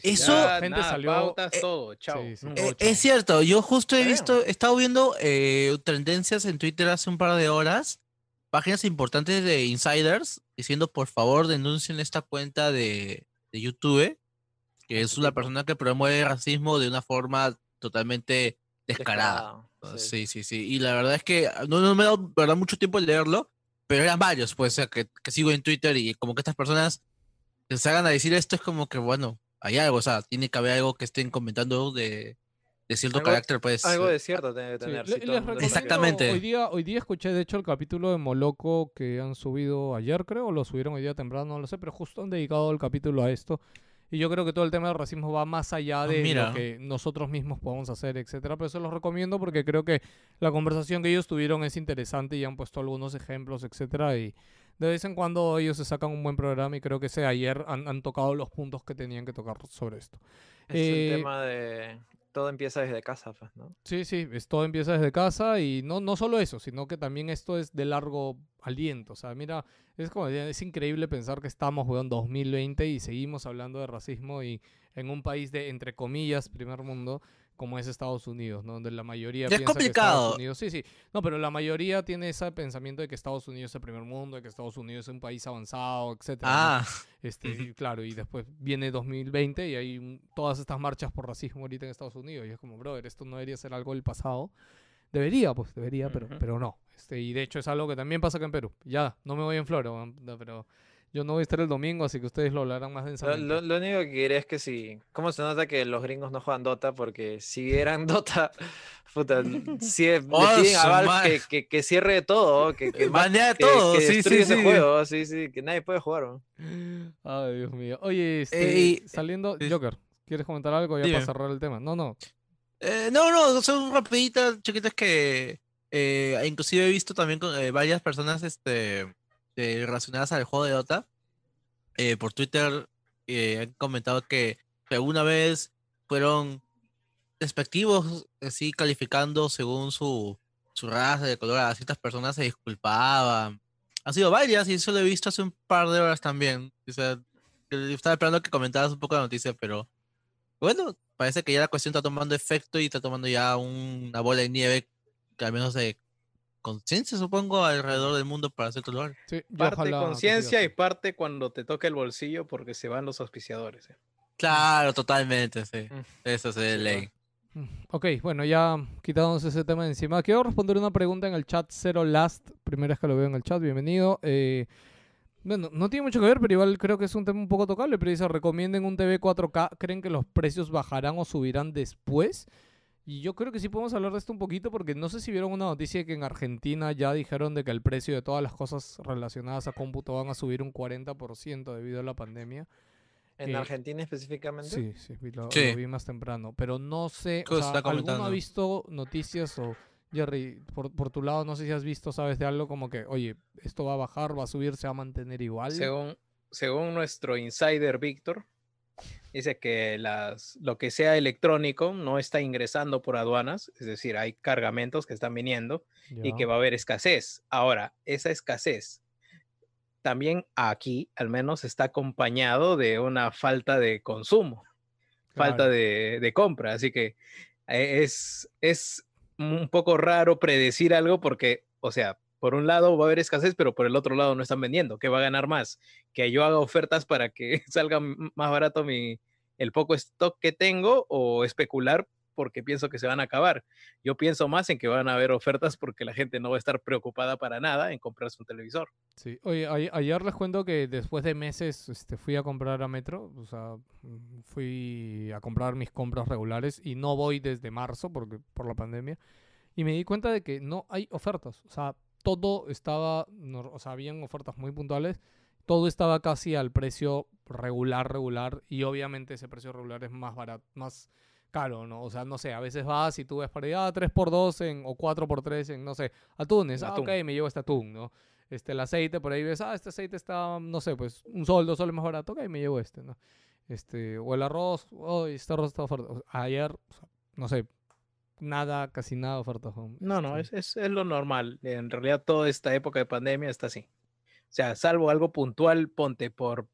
Eso- gente nada, salió- pautas, eh, todo, chao. sí, sí. Eh, Ocho. es cierto, yo justo he visto, he estado viendo eh, tendencias en Twitter hace un par de horas, páginas importantes de insiders diciendo por favor denuncien esta cuenta de, de YouTube, que es una persona que promueve racismo de una forma totalmente descarada. Sí, sí, sí. Y la verdad es que ah, no, no me ha dado verdad, mucho tiempo de leerlo, pero eran varios, pues, o sea, que, que sigo en Twitter y como que estas personas que se hagan a decir esto es como que, bueno, hay algo, o sea, tiene que haber algo que estén comentando de, de cierto Algo- carácter, pues. Algo de cierto tiene que Sí, tener. le- si les sigue. Exactamente. Hoy día, hoy día escuché de hecho el capítulo de Moloco que han subido ayer, creo, o lo subieron hoy día temprano, no lo sé, pero justo han dedicado el capítulo a esto. Y yo creo que todo el tema del racismo va más allá Ah, de mira. lo que nosotros mismos podemos hacer, etcétera. Pero eso los recomiendo porque creo que la conversación que ellos tuvieron es interesante y han puesto algunos ejemplos, etcétera. Y de vez en cuando ellos se sacan un buen programa y creo que ese ayer han, han tocado los puntos que tenían que tocar sobre esto. Es Eh, el tema de. Todo empieza desde casa, pues, ¿no? Sí, sí, es, todo empieza desde casa y no, no solo eso, sino que también esto es de largo aliento. O sea, mira, es como es increíble pensar que estamos en 2020 y seguimos hablando de racismo y en un país de, entre comillas, primer mundo, como es Estados Unidos, ¿no? Donde la mayoría Ya es piensa que Estados complicado. Unidos... Sí, sí. No, pero la mayoría tiene ese pensamiento de que Estados Unidos es el primer mundo, de que Estados Unidos es un país avanzado, etcétera. ¿no? Ah, Este, y claro, y después viene 2020 y hay todas estas marchas por racismo ahorita en Estados Unidos. Y es como, brother, esto no debería ser algo del pasado. Debería, pues, debería, pero, pero no. Este, y de hecho es algo que también pasa acá en Perú. Ya, no me voy en floro, pero yo no voy a estar el domingo, así que ustedes lo hablarán más densamente. lo- lo único que quería es que si. ¿Cómo se nota que los gringos no juegan Dota? Porque si vieran Dota, puta, si le Oh, piden a su Valve madre. que, que, que cierre todo, que, que, banea que- todo, que sí, sí, ese sí. juego, sí, sí, que nadie puede jugar. ¿no? Ay, Dios mío. Oye, este, Ey, saliendo, eh, Joker, ¿quieres comentar algo ya dime. para cerrar el tema? No, no. Eh, no, no, son rapiditas, chiquitas que eh, inclusive he visto también con eh, varias personas este, eh, relacionadas al juego de Dota. eh, por Twitter eh, han comentado que alguna vez fueron despectivos, así calificando según su, su raza de color a ciertas personas, se disculpaban. Han sido varias y eso lo he visto hace un par de horas también. O sea, estaba esperando que comentaras un poco la noticia, pero bueno, parece que ya la cuestión está tomando efecto y está tomando ya un- una bola de nieve, que al menos de conciencia, supongo, alrededor del mundo para cierto lugar. Sí, yo Parte conciencia y parte cuando te toca el bolsillo porque se van los auspiciadores. eh. Claro, totalmente, sí. Mm. Eso es de Sí, ley. Mm, Ok, bueno, ya quitamos ese tema de encima. Quiero responder una pregunta en el chat Zero Last. Primera vez que lo veo en el chat, bienvenido. Eh, bueno, no tiene mucho que ver, pero igual creo que es un tema un poco tocable. Pero dice, recomienden un TV 4K. ¿Creen que los precios bajarán o subirán después? Y yo creo que sí podemos hablar de esto un poquito porque no sé si vieron una noticia que en Argentina ya dijeron de que el precio de todas las cosas relacionadas a cómputo van a subir un 40% debido a la pandemia. En Eh, Argentina específicamente. Sí, sí, vi- lo, lo vi más temprano. Pero no sé, ¿Qué o sea, ¿alguno ha visto noticias o, Jerry, por, por tu lado, no sé si has visto, sabes de algo como que, oye, esto va a bajar, va a subir, se va a mantener igual? Según, según nuestro insider Víctor, dice que las, lo que sea electrónico no está ingresando por aduanas, es decir, hay cargamentos que están viniendo y que va a haber escasez. Ahora, esa escasez también aquí, al menos, está acompañado de una falta de consumo, falta de, de compra. Así que eh, es, es un poco raro predecir algo porque, o sea, por un lado va a haber escasez, pero por el otro lado no están vendiendo. ¿Qué va a ganar más? Que yo haga ofertas para que salga más barato mi, el poco stock que tengo o especular porque pienso que se van a acabar. Yo pienso más en que van a haber ofertas porque la gente no va a estar preocupada para nada en comprarse un televisor. Sí. Oye, ayer les cuento que después de meses este, fui a comprar a Metro, o sea, mm, fui a comprar mis compras regulares y no voy desde marzo porque por la pandemia y me di cuenta de que no hay ofertas, o sea, todo estaba, nor- o sea, habían ofertas muy puntuales, todo estaba casi al precio regular, regular y obviamente ese precio regular es más barato, más caro, ¿no? O sea, no sé, a veces vas y tú ves por ahí, ah, 3x2 en, o 4x3 en, no sé, atunes, ah, atún. ok, me llevo este atún, ¿no? Este, el aceite, por ahí ves, ah, este aceite está, no sé, pues un sol, dos soles más barato, ok, me llevo este, ¿no? Este, o el arroz, oh, este arroz está. O sea, ayer, o sea, no sé, nada, casi nada oferta. home, No, no, este, es, es, es lo normal. En realidad toda esta época de pandemia está así. O sea, salvo algo puntual, ponte por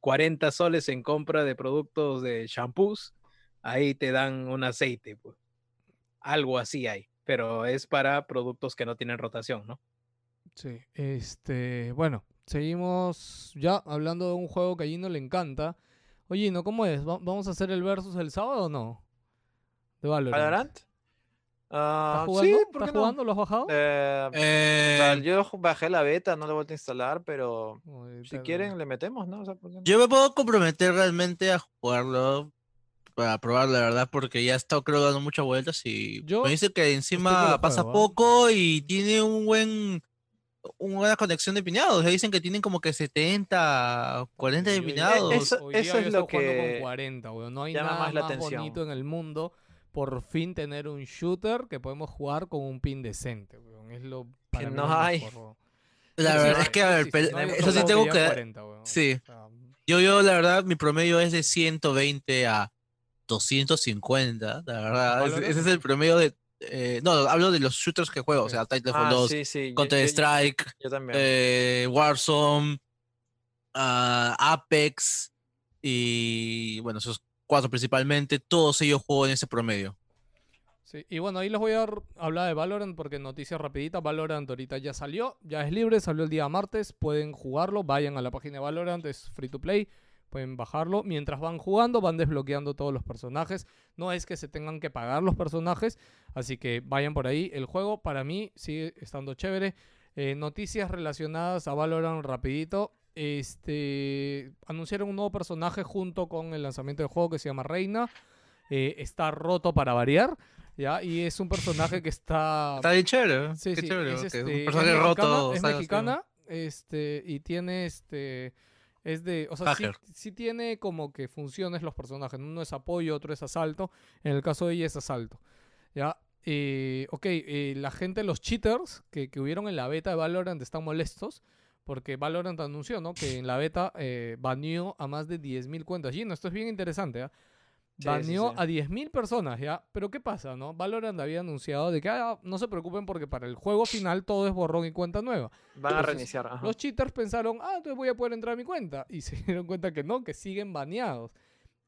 40 soles en compra de productos de shampoos, ahí te dan un aceite. pues. Algo así hay, pero es para productos que no tienen rotación, ¿no? Sí, este, bueno, seguimos ya hablando de un juego que a Gino le encanta. Oye, Gino, ¿cómo es? ¿Va- ¿Vamos a hacer el versus el sábado o no? De Valorant. ¿Valorant? ¿Estás Ah, jugando? sí, ¿por ¿Estás qué no? jugando? ¿Lo has bajado? Eh, Eh, yo bajé la beta, no la he vuelto a instalar, pero si quieren le metemos, ¿no? O sea, ¿por qué no? yo me puedo comprometer realmente a jugarlo para probar, la verdad, porque ya he estado creo dando muchas vueltas y Yo me dice que encima pasa juego, ¿ah? poco y tiene un buen una buena conexión de piñados. O sea, dicen que tienen como que 70, 40 de Yo- yo- piñados. eso- eso es lo que con 40, weón. No hay llama nada más la más atención. bonito en el mundo. Por fin tener un shooter que podemos jugar con un pin decente, weón. Es lo para mí no lo hay. mejor. La Sí, verdad sí, es que, a ver, sí, no eso sí tengo que... a 40, weón. sí. O sea, Yo, yo, la verdad, mi promedio es de 120 a 250, la verdad. Ese, es el promedio de... eh, no, hablo de los shooters que juego, o sea, Titanfall Ah, 2, sí, sí. yo- Counter yo- yo- Strike, Yo también. eh, Warzone, ah, Apex y bueno, esos cuatro principalmente, todos ellos juego en ese promedio. Sí, y bueno, ahí les voy a hablar de Valorant porque noticias rapiditas. Valorant ahorita ya salió, ya es libre, salió el día martes, pueden jugarlo, vayan a la página de Valorant, es free to play, pueden bajarlo. Mientras van jugando, van desbloqueando todos los personajes. No es que se tengan que pagar los personajes, así que vayan por ahí. El juego para mí sigue estando chévere. Eh, noticias relacionadas a Valorant rapidito. Este anunciaron un nuevo personaje junto con el lanzamiento del juego que se llama Reina. Eh, está roto para variar, ¿ya? Y es un personaje que está... Está bien chévere, Sí, qué sí, chévere, es, este, un es personaje mexicana, roto. es ¿sabes? mexicana, este, y tiene este, es de, o sea, sí tiene como que funciones los personajes, uno es apoyo, otro es asalto, en el caso de ella es asalto, ¿ya? Eh, ok, eh, la gente, los cheaters que, que hubieron en la beta de Valorant están molestos, porque Valorant anunció, ¿no? Que en la beta eh, baneó a más de 10.000 cuentas. Gino, esto es bien interesante, ¿ah? Sí, baneó sí. a 10.000 personas, ¿ya? Pero ¿qué pasa, no? Valorant había anunciado de que ah, no se preocupen porque para el juego final todo es borrón y cuenta nueva. Van a Entonces, reiniciar. ajá. Los cheaters pensaron, ah, entonces voy a poder entrar a mi cuenta. Y se dieron cuenta que no, que siguen baneados.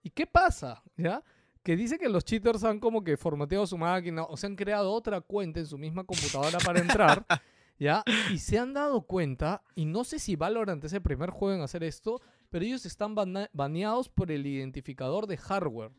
¿Y qué pasa? ¿Ya? Que dice que los cheaters han como que formateado su máquina o se han creado otra cuenta en su misma computadora para entrar. ¿Ya? Y se han dado cuenta, y no sé si Valorant es el primer juego en hacer esto, pero ellos están baneados por el identificador de hardware.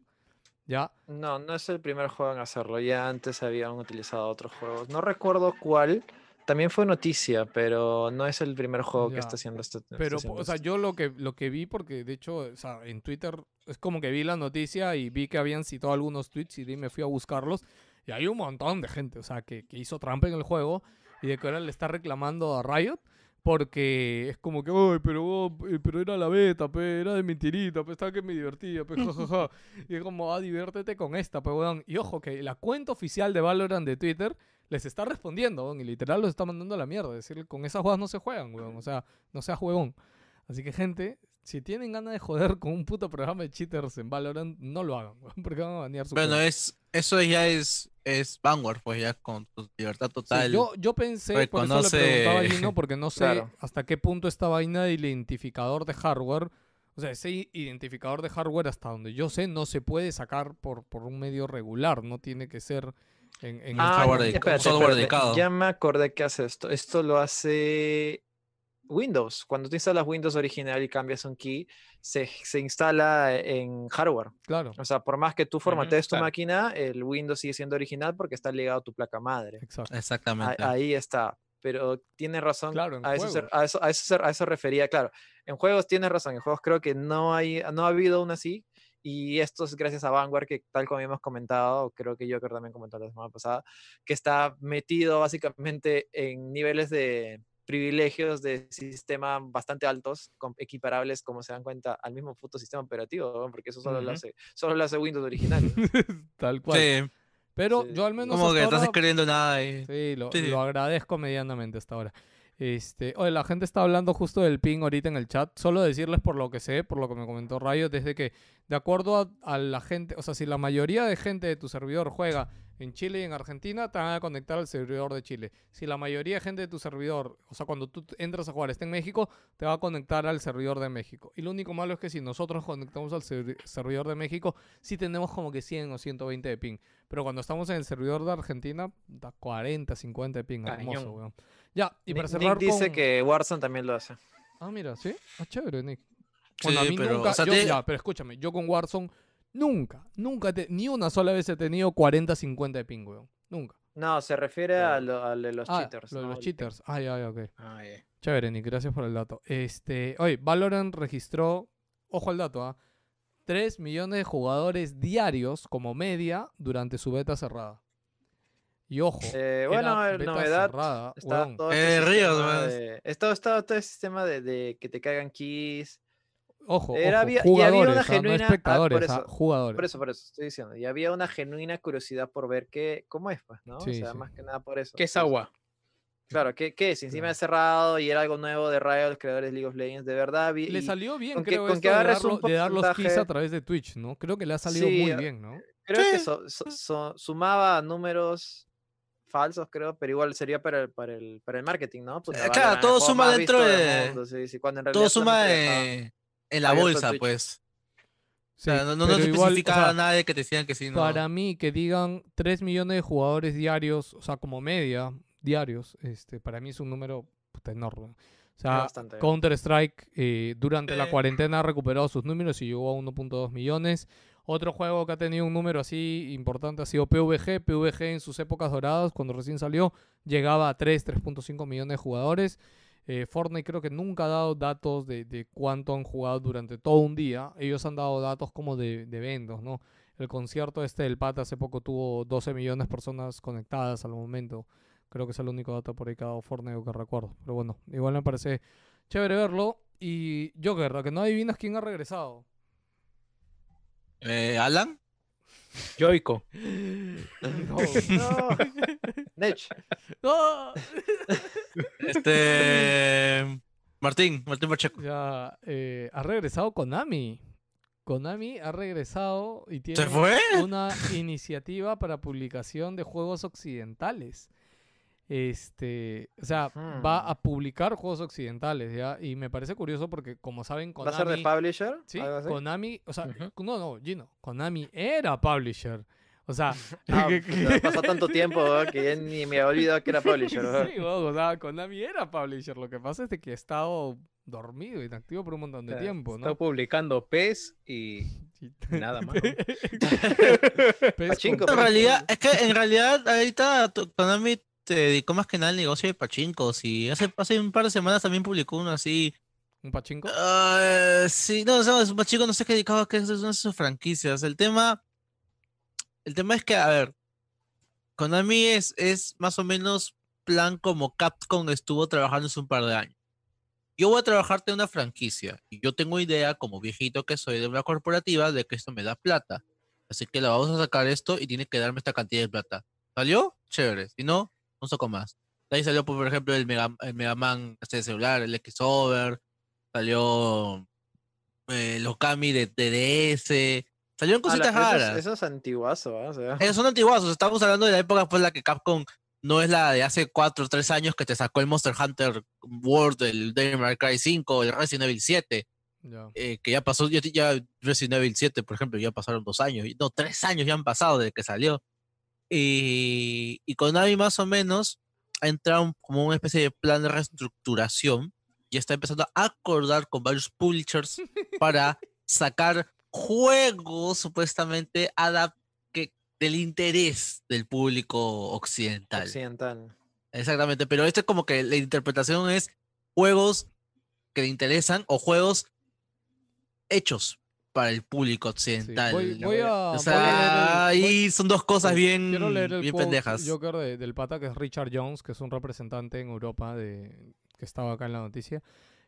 ¿Ya? No, no es el primer juego en hacerlo. Ya antes habían utilizado otros juegos. No recuerdo cuál. También fue noticia, pero no es el primer juego Ya. que está haciendo esto. está Pero, haciendo o sea, esto. yo lo que, lo que vi, porque de hecho, o sea, en Twitter es como que vi la noticia y vi que habían citado algunos tweets y me fui a buscarlos. Y hay un montón de gente, o sea, que, que hizo trampa en el juego y de que ahora le está reclamando a Riot porque es como que, ay, pero, oh, eh, pero era la beta, pe, era de mentirita, pues estaba que me divertía, pues, jajaja. y es como, ah, diviértete con esta, pues, weón. Y ojo, que la cuenta oficial de Valorant de Twitter les está respondiendo, weón, y literal los está mandando a la mierda. Es decir, con esas jugadas no se juegan, weón. O sea, no seas juegón. Así que, gente, si tienen ganas de joder con un puto programa de cheaters en Valorant, no lo hagan, weón, porque van a banear su Bueno, es, eso ya es, es Vanguard, pues ya con tu libertad Sí, total. yo, yo pensé, por eso le reconoce- preguntaba a Gino, porque no sé Claro. hasta qué punto esta vaina de identificador de hardware, o sea, ese identificador de hardware hasta donde yo sé no se puede sacar por, por un medio regular, no tiene que ser en, Ah, espérate, software espérate, dedicado. Ya me acordé que hace esto. Esto lo hace Windows. Cuando tú instalas Windows original y cambias un key, se, se instala en hardware. Claro, O sea, por más que tú formatees tu claro. máquina, el Windows sigue siendo original porque está ligado a tu placa madre. exacto. A- Exactamente. Ahí está. Pero tiene razón. Claro, en a, eso se, juegos. a, eso, a, eso a eso refería, claro. En juegos tienes razón. En juegos creo que no, hay, no ha habido una así. Y esto es gracias a Vanguard, que tal como hemos comentado, creo que Joker también comentó la semana pasada, que está metido básicamente en niveles de privilegios de sistema bastante altos, equiparables, como se dan cuenta, al mismo puto sistema operativo, ¿no? porque eso solo, lo hace, solo lo hace Windows original. Tal cual. Sí, Pero Sí. yo al menos como que estás escribiendo nada y... Sí, lo, sí. lo agradezco medianamente hasta ahora. Este, oye, la gente está hablando justo del ping ahorita en el chat. Solo decirles por lo que sé, por lo que me comentó Rayo, desde que, de acuerdo a, a la gente, o sea, si la mayoría de gente de tu servidor juega en Chile y en Argentina, te van a conectar al servidor de Chile. Si la mayoría de gente de tu servidor, o sea, cuando tú entras a jugar está en México, te va a conectar al servidor de México. Y lo único malo es que si nosotros conectamos al servi- servidor de México, sí tenemos como que 100 o 120 de ping. Pero cuando estamos en el servidor de Argentina, da 40, 50 de ping. Hermoso, weón. Ya, y para Nick, cerrar Nick dice con- que Warzone también lo hace. Ah, mira, ¿sí? Ah, chévere, Nick. Sí, Bueno, a mí pero, nunca... o sea, yo- te- Ya, pero escúchame, yo con Warzone nunca, nunca, te- ni una sola vez he tenido 40, 50 de ping, weón. Nunca. No, se refiere a lo, al de los ah, cheaters. lo de ¿no? los El- cheaters. Ah, ya, ya, ok. Ah, ya. Chévere, Nick, gracias por el dato. Este, oye, Valorant registró, ojo al dato, ¿ah? 3 millones de jugadores diarios como media durante su beta cerrada. Y ojo, Eh, era bueno, eh, beta novedad. cerrada, Está todo Eh, este Ríos, de- está, está todo el sistema de, de que te caigan keys. Ojo, Era- ojo, había- y había jugadores, una ah, genuina- no ah, por espectadores, ah, eso, jugadores. Por eso, por eso estoy diciendo. Y había una genuina curiosidad por ver qué, cómo es, pues, ¿no? Sí, o sea, sí. más que nada por eso. ¿Qué es agua? Claro, ¿qué, qué es? Encima Claro. es cerrado y era algo nuevo de Riot, los creadores de League of Legends. De verdad, vi- Le salió bien, con que- creo, con esto que de, agarres un darlo- de dar los keys a través de Twitch, ¿no? Creo que le ha salido Sí, muy bien, ¿no? creo que so- so- sumaba números falsos, creo, pero igual sería para el, para el, para el marketing, ¿no? Puta, Valorant, claro, todo suma dentro de- mundo, sí, sí, cuando en Todo suma eh, en la bolsa, Twitch. pues. Sí, o sea, no, no, no igual, o sea, nada de que te decían que sí, no. Para mí, que digan 3 millones de jugadores diarios, o sea, como media, diarios, este, para mí es un número puta, enorme. O sea. Counter-Strike eh, durante la cuarentena ha recuperado sus números y llegó a 1.2 millones. Otro juego que ha tenido un número así importante ha sido PvG. PvG en sus épocas doradas, cuando recién salió, llegaba a 3, 3.5 millones de jugadores. Eh, Fortnite creo que nunca ha dado datos de, de cuánto han jugado durante todo un día. Ellos han dado datos como de, de eventos, ¿no? El concierto este del Pata hace poco tuvo 12 millones de personas conectadas al momento. Creo que es el único dato por ahí que ha dado Fortnite que recuerdo. Pero bueno, igual me parece chévere verlo. Y Joker, ¿a que no adivinas quién ha regresado? Eh, ¿Alan? Yoico. No. No. Nech, ¡No! Este. Martín, Martín Pacheco. Ya, eh, ha regresado Konami. Konami ha regresado y tiene ¿Se fue? una iniciativa para publicación de juegos occidentales. Este, o sea, va a publicar juegos occidentales, ¿ya? Y me parece curioso porque, como saben, ¿Va a ser de Konami... publisher? Sí. Konami, o sea, Ujú. no, no, Gino, Konami era publisher. O sea, Ah, que- pasó tanto tiempo que ya ni me había olvidado que era publisher. ¿verdad? Sí, weón, o sea, Konami era publisher. Lo que pasa es de que ha estado dormido, inactivo por un montón de O sea, tiempo, Está ¿no? publicando PES y nada más. ¿no? Pes Pachinko, con- En realidad, es que en realidad ahorita Konami se dedicó más que nada al negocio de pachincos y hace, hace un par de semanas también publicó uno así. ¿Un pachinko? Ah, sí, no, no, es un pachico, no sé qué dedicaba, que es una de sus franquicias. El tema, el tema es que, a ver, Konami es, es más o menos plan como Capcom estuvo trabajando hace un par de años. Yo voy a trabajarte en una franquicia y yo tengo idea, como viejito que soy de una corporativa, de que esto me da plata. Así que le vamos a sacar esto y tiene que darme esta cantidad de plata. ¿Salió? Chévere. Si no, un saco más. De ahí salió, pues, por ejemplo, el Mega, el Mega Man este celular, el X-Over. Salió eh, los Kami de TDS. Salieron Ah, la- cositas raras. eso es antiguazo, ¿ah? O sea, Esos son antiguazos. Estamos hablando de la época pues la que Capcom no es la de hace 4 o 3 años que te sacó el Monster Hunter World, el Devil May Cry 5, el Resident Evil 7, Ya. eh, que ya pasó, ya, ya Resident Evil 7, por ejemplo, ya pasaron dos años, no, tres años ya han pasado desde que salió. Y, y Konami más o menos ha entrado como una especie de plan de reestructuración y está empezando a acordar con varios publishers para sacar juegos supuestamente que, del interés del público occidental. occidental. Exactamente, pero este como que la interpretación es juegos que le interesan o juegos hechos para el público occidental. voy- voy a- o voy a sea, leer el- ahí son dos cosas bien, Quiero leer el bien pendejas. Joker de- del pata que es Richard Jones, que es un representante en Europa de que estaba acá en la noticia,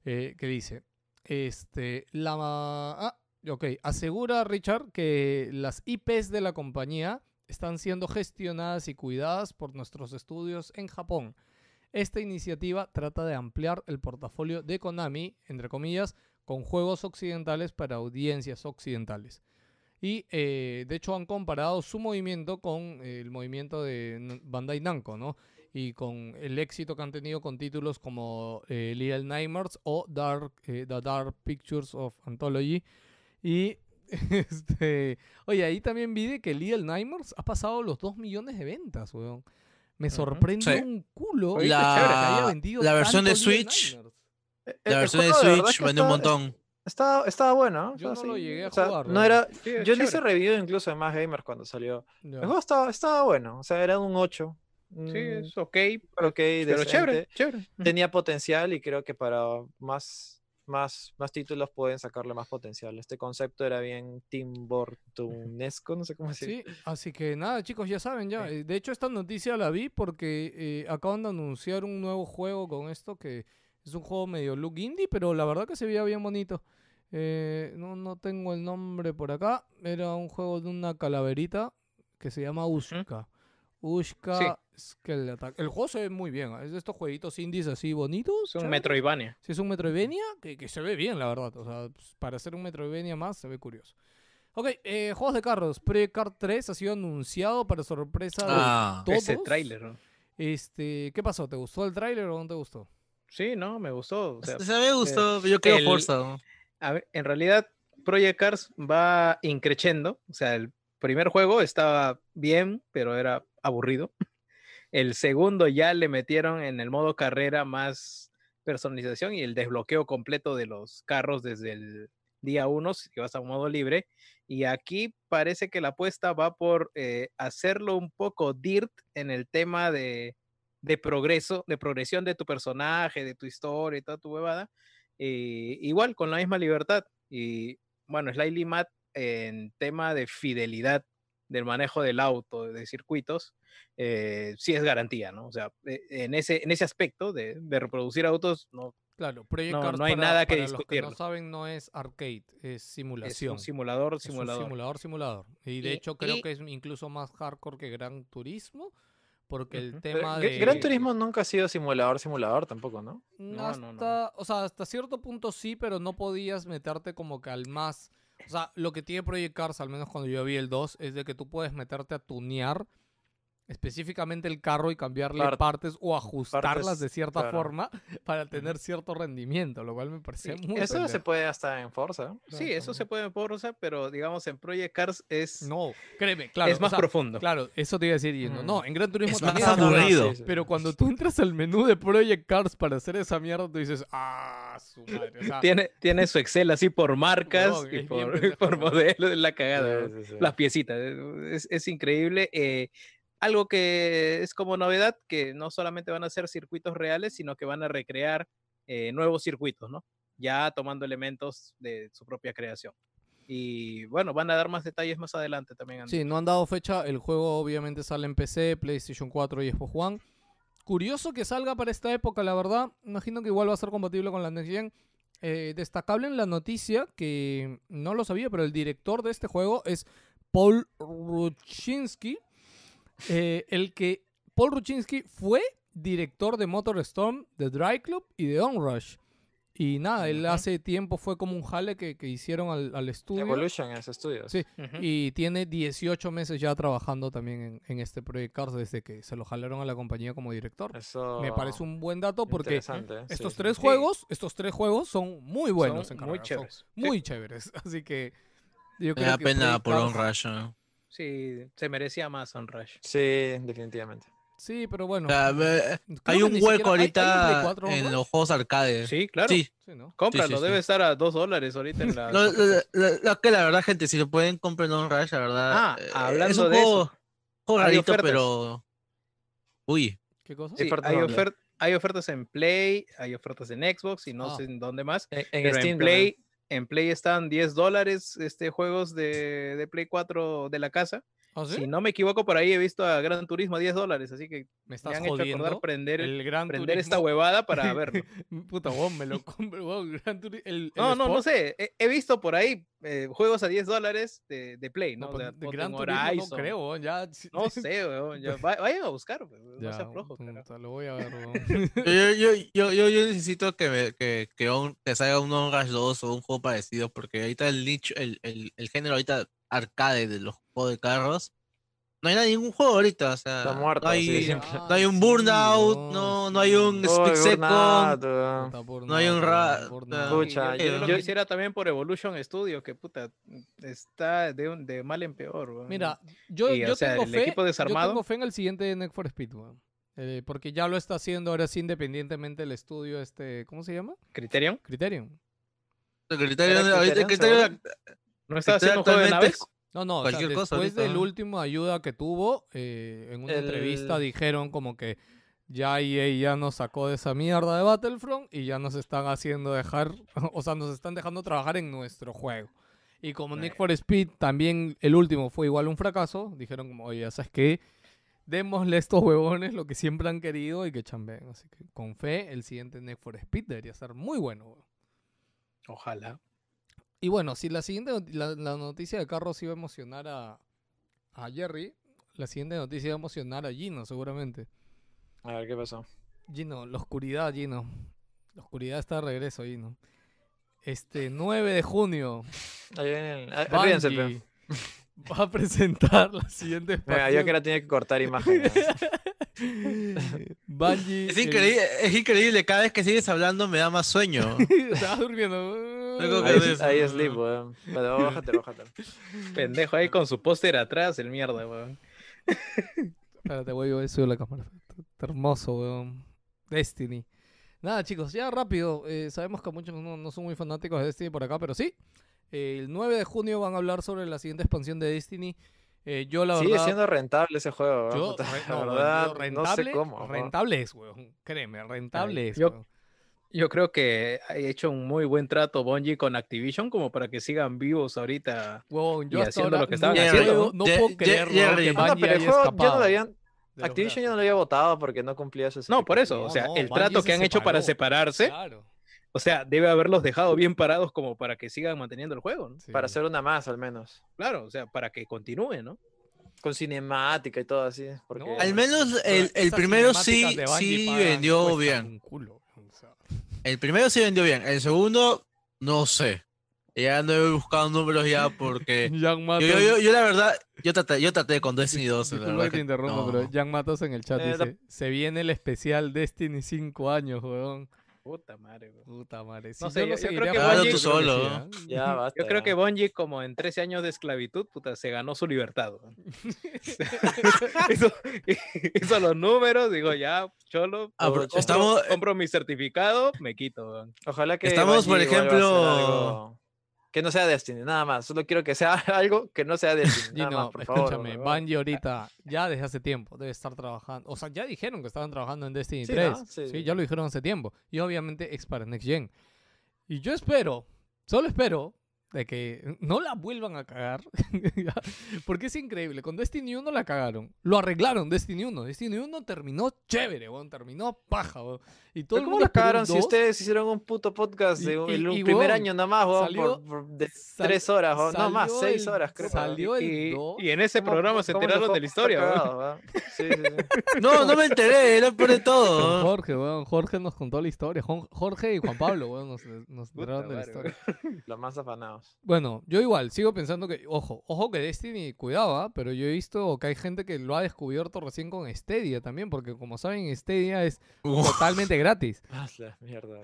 eh, que dice, este, la ah, ok, asegura Richard que las IPs de la compañía están siendo gestionadas y cuidadas por nuestros estudios en Japón. Esta iniciativa trata de ampliar el portafolio de Konami, entre comillas, con juegos occidentales para audiencias occidentales. Y eh, de hecho han comparado su movimiento con el movimiento de Bandai Namco, ¿no? Y con el éxito que han tenido con títulos como eh, Little Nightmares o Dark, eh, The Dark Pictures of Anthology. Y este, oye, ahí también vi de que Little Nightmares ha pasado los 2 millones de ventas, weón. Me sorprende Sí. un culo Oye, que haya La, vendido la versión de Switch, Nightmares. Eh, la el versión de Switch vendió un montón. Estaba, estaba bueno. Yo o sea, no lo llegué a o sea, jugar, No era, Sí, yo le hice review incluso de Más Gamers cuando salió. El juego estaba, estaba bueno. O sea, era un 8. Sí, mm, es ok, pero ok, pero chévere, chévere. Tenía potencial y creo que para más, más, más títulos pueden sacarle más potencial. Este concepto era bien Tim Burtonesco, no sé cómo decir. Sí, así que nada, chicos, ya saben, ya. eh, De hecho, esta noticia la vi porque eh, acaban de anunciar un nuevo juego con esto que es un juego medio look indie, pero la verdad que se veía bien bonito. Eh, no, no tengo el nombre por acá. Era un juego de una calaverita que se llama Ushka. Ushka Skeleton Attack. El juego se ve muy bien. ¿eh? Es de estos jueguitos indies así bonitos. Es un chéveres. Metroidvania. Si es un Metroidvania, que, que se ve bien, la verdad. O sea, pues, para hacer un Metroidvania más, se ve curioso. Ok, eh, juegos de carros. Pre-Car 3 ha sido anunciado para sorpresa de Ah, todos. Ese tráiler, ¿no? Este, ¿qué pasó? ¿Te gustó el tráiler o no te gustó? Sí, no, me gustó. o sea, se me gustó, pero yo quiero el- Forza. ¿no? a ver, en realidad, Project Cars va increciendo. O sea, el primer juego estaba bien, pero era aburrido. El segundo ya le metieron en el modo carrera más personalización y el desbloqueo completo de los carros desde el día 1, que vas a un modo libre. Y aquí parece que la apuesta va por eh, hacerlo un poco dirt en el tema de, de progreso, de progresión de tu personaje, de tu historia y toda tu huevada. eh, igual, con la misma libertad. Y bueno, Slightly Matt en tema de fidelidad del manejo del auto, de circuitos, eh, sí es garantía, ¿no? O sea, eh, en ese, en ese aspecto de, de reproducir autos, no, Claro, Project No, no hay para- nada que que no saben, no es arcade, es es simulación. un simulador, Es un simulador. simulador, simulador. Y de Y- hecho creo y- que es incluso más hardcore que Gran Turismo, porque el. Pero tema de... Gran Turismo nunca ha sido simulador, simulador tampoco, ¿no? No, hasta, no, no. o sea, hasta cierto punto sí, pero no podías meterte como que al más O sea, lo que tiene Project Cars, al menos cuando yo vi el 2, es de que tú puedes meterte a tunear específicamente el carro y cambiarle Part- partes o ajustarlas partes, de cierta claro. forma para tener cierto rendimiento, lo cual me parece muy Eso se puede hasta en Forza. Sí, eso se puede en Forza, pero digamos en Project Cars es, No, créeme, claro. es o más sea, profundo. Claro, eso te iba a decir. Mm. No, en Gran Turismo Es más también. No, no, no, aburrido. sí, sí. Pero cuando tú entras al menú de Project Cars para hacer esa mierda, tú dices, ah, su madre. O sea, Tiene, tiene su Excel así por marcas Huevón, y por, pendejo, por huevón. modelo de la cagada. Sí, sí, sí. las piecitas. Es, es increíble. eh, algo que es como novedad, que no solamente van a ser circuitos reales, sino que van a recrear eh, nuevos circuitos, ¿no? Ya tomando elementos de su propia creación. Y bueno, van a dar más detalles más adelante también. Andy. Sí, no han dado fecha. El juego obviamente sale en PC, PlayStation 4 y Xbox One. Curioso que salga para esta época, la verdad. Imagino que igual va a ser compatible con la Next Gen. Eh, destacable en la noticia, que no lo sabía, pero el director de este juego es Paul Ruchinsky. Eh, el que Paul Ruchinsky fue director de MotorStorm, de Dry Club y de Onrush. Y nada, él hace tiempo fue como un jale que, que hicieron al, al estudio. Evolution en ese estudio. Sí, y tiene 18 meses ya trabajando también en, en este Project Cars desde que se lo jalaron a la compañía como director. Eso Me parece un buen dato porque estos Sí, tres sí. juegos, estos tres juegos son muy buenos Son en muy carrera, chéveres. muy chéveres. Así que yo Me creo da que pena por Cars- un Rush. ¿no? Sí, se merecía más Onrush. Sí, definitivamente. Sí, pero bueno. O sea, hay un hueco siquiera- ¿hay- hay un Play ahorita 4 en los juegos arcade. Sí, claro. Sí. Sí, ¿no? Cómpralo, sí, debe sí. estar a dos dólares ahorita en la. Lo, lo- lo- lo que la verdad, gente, si lo pueden comprar en un Rush, la verdad. Ah, eh, hablando es un de eso, juego, juego hay rarito, ofertas. pero. Uy. ¿Qué cosa? Hay, ofer- hay ofertas en Play, hay ofertas en Xbox y no Ah. sé en dónde más. En, en Pero Steam en Play, en Play están 10 dólares este, juegos de, de Play 4 de la casa. ¿Ah, sí? Si no me equivoco, por ahí he visto a Gran Turismo a 10 dólares, así que Me me estás hecho jodiendo. acordar prender, el Gran prender esta huevada para verlo. Puta, weón, me lo compro, weón, Gran Turismo. El, el No, no, no sé. He, he visto por ahí eh, juegos a 10 dólares de, de Play, ¿no? No, O pues, sea, de Gran Turismo no Horizon. creo, weón, ya. No sé, weón. ya, va- vayan a buscar, weón, no Ya, seas flojo, carajo. puta, lo voy a ver, weón. Yo, yo, yo, yo, yo necesito que, me, que, que, un- que salga un On Rush 2 o un juego parecido, porque ahorita el nicho, el, el, el género ahorita arcade de los juegos de carros, no hay ningún juego ahorita, o sea, Está muerto, no hay, siempre. no hay un Burnout, no, no hay un Split Second, no hay un ra- yo, yo lo yo- quisiera también por Evolution Studio, que puta, está de, un- de mal en peor, weón. Mira, yo, Y, yo sea, tengo el fe. equipo Yo tengo fe en el siguiente de Need for Speed, weón. Eh, porque ya lo está haciendo ahora sí independientemente el estudio este, ¿cómo se llama? Criterion, Criterion. el criterio, ¿Era ahorita el Criterion, criterio- ¿no haciendo un juego de actualmente naves? No, no, o sea, Cualquier cosa después ahorita, del ¿no? último ayuda que tuvo, eh, en una El- entrevista dijeron como que ya EA ya nos sacó de esa mierda de Battlefront y ya nos están haciendo dejar, o sea, nos están dejando trabajar en nuestro juego. Y como Need for Speed también el último fue igual un fracaso, dijeron como, oye, ¿sabes qué? Démosle a estos huevones lo que siempre han querido y que chambeen. Así que con fe, el siguiente Need for Speed debería ser muy bueno. Ojalá. Y bueno, si la siguiente la, la noticia de carros iba a emocionar a, a Jerry, la siguiente noticia iba a emocionar a Gino, seguramente. A ver qué pasó. Gino, la oscuridad, Gino. La oscuridad está de regreso, Gino. Este 9 de junio, Ahí viene el- ah, ríense, pe. Bungie va a presentar la siguiente Venga, yo que ahora tenía que cortar imágenes. Bungie. Es el- increíble, es increíble, cada vez que sigues hablando me da más sueño. Estaba durmiendo. Luego que Ahí, ves- ahí sleep, weón. Pero bájate, bájate. Pendejo ahí con su póster atrás, el mierda, weón. Espérate, voy a subir la cámara. Está hermoso, weón. Destiny. Nada, chicos, ya rápido. eh, sabemos que muchos no, no son muy fanáticos de Destiny por acá, pero sí. Eh, el 9 de junio van a hablar sobre la siguiente expansión de Destiny. Eh, yo, la Sigue verdad. siendo rentable ese juego, yo, re- la no, weón, verdad, yo no sé cómo. rentable es, weón. Créeme, rentable es. yo- weón. Yo creo que ha hecho un muy buen trato Bungie con Activision como para que sigan vivos ahorita. Weón, yo y haciendo lo que estaban no haciendo, ¿no? puedo Ye- creer que Bungie haya escapado habían. los Activision ya no lo había votado porque no cumplía sus No, por eso, No, o sea, no, el Bungie trato se que han hecho para separarse, Claro. O sea, debe haberlos dejado bien parados como para que sigan manteniendo el juego, ¿no? sí. Para hacer una más, al menos. Claro, o sea, para que continúe, ¿no? Con cinemática y todo así. Porque... No, Al menos el, el primero sí, sí vendió bien. un culo, o sea. El primero sí vendió bien. El segundo, no sé. Ya no he buscado números ya porque... Jan Yo, yo, yo, yo la verdad, yo traté, yo traté con Destiny 2. la Disculpa verdad que te no. pero Jan Matos en el chat Eh, la- dice: Se viene el especial Destiny 5 años, weón. Puta madre, weón. Puta madre. Si No sé, yo, yo- creo que Bungie- tú solo. ¿ah? Ya basta. Yo creo ya. que Bungie, como en 13 años de esclavitud, puta, se ganó su libertad. hizo, hizo los números, digo, ya, cholo. Ah, compro, estamos- compro mi certificado, me quito. Ojalá que. Estamos, por Bungie ejemplo- algo Que no sea Destiny, nada más. Solo quiero que sea algo que no sea Destiny. Nada Gino, más, por escúchame, favor. Bungie ahorita ya desde hace tiempo debe estar trabajando. O sea, ya dijeron que estaban trabajando en Destiny Sí, 3. ¿no? Sí. Sí, ya lo dijeron hace tiempo. Y obviamente es para Next Gen. Y yo espero, solo espero, de que no la vuelvan a cagar. Porque es increíble. Con Destiny 1 la cagaron. Lo arreglaron Destiny 1. Destiny 1 terminó chévere, weón. Terminó paja, weón. Y todo Pero el ¿Cómo mundo la cagaron si 2. ustedes hicieron un puto podcast Y- de un, y- el y, primer weón, año nada más, weón, salió- por, por- de sal- tres horas, weón, no más, seis el- horas, creo. Salió el Y, 2. y en ese ¿Cómo- programa se enteraron de la historia. weón. cagado, weón? Sí, sí, sí. No, no me enteré, era por de Con todo. Jorge, weón. Jorge nos contó la historia. Jorge y Juan Pablo, weón, nos, nos Puta enteraron de la historia. Los más afanados. Bueno, yo igual sigo pensando que, ojo, ojo que Destiny cuidaba, pero yo he visto que hay gente que lo ha descubierto recién con Stadia también, porque como saben, Stadia es totalmente gratis. Ah, la mierda.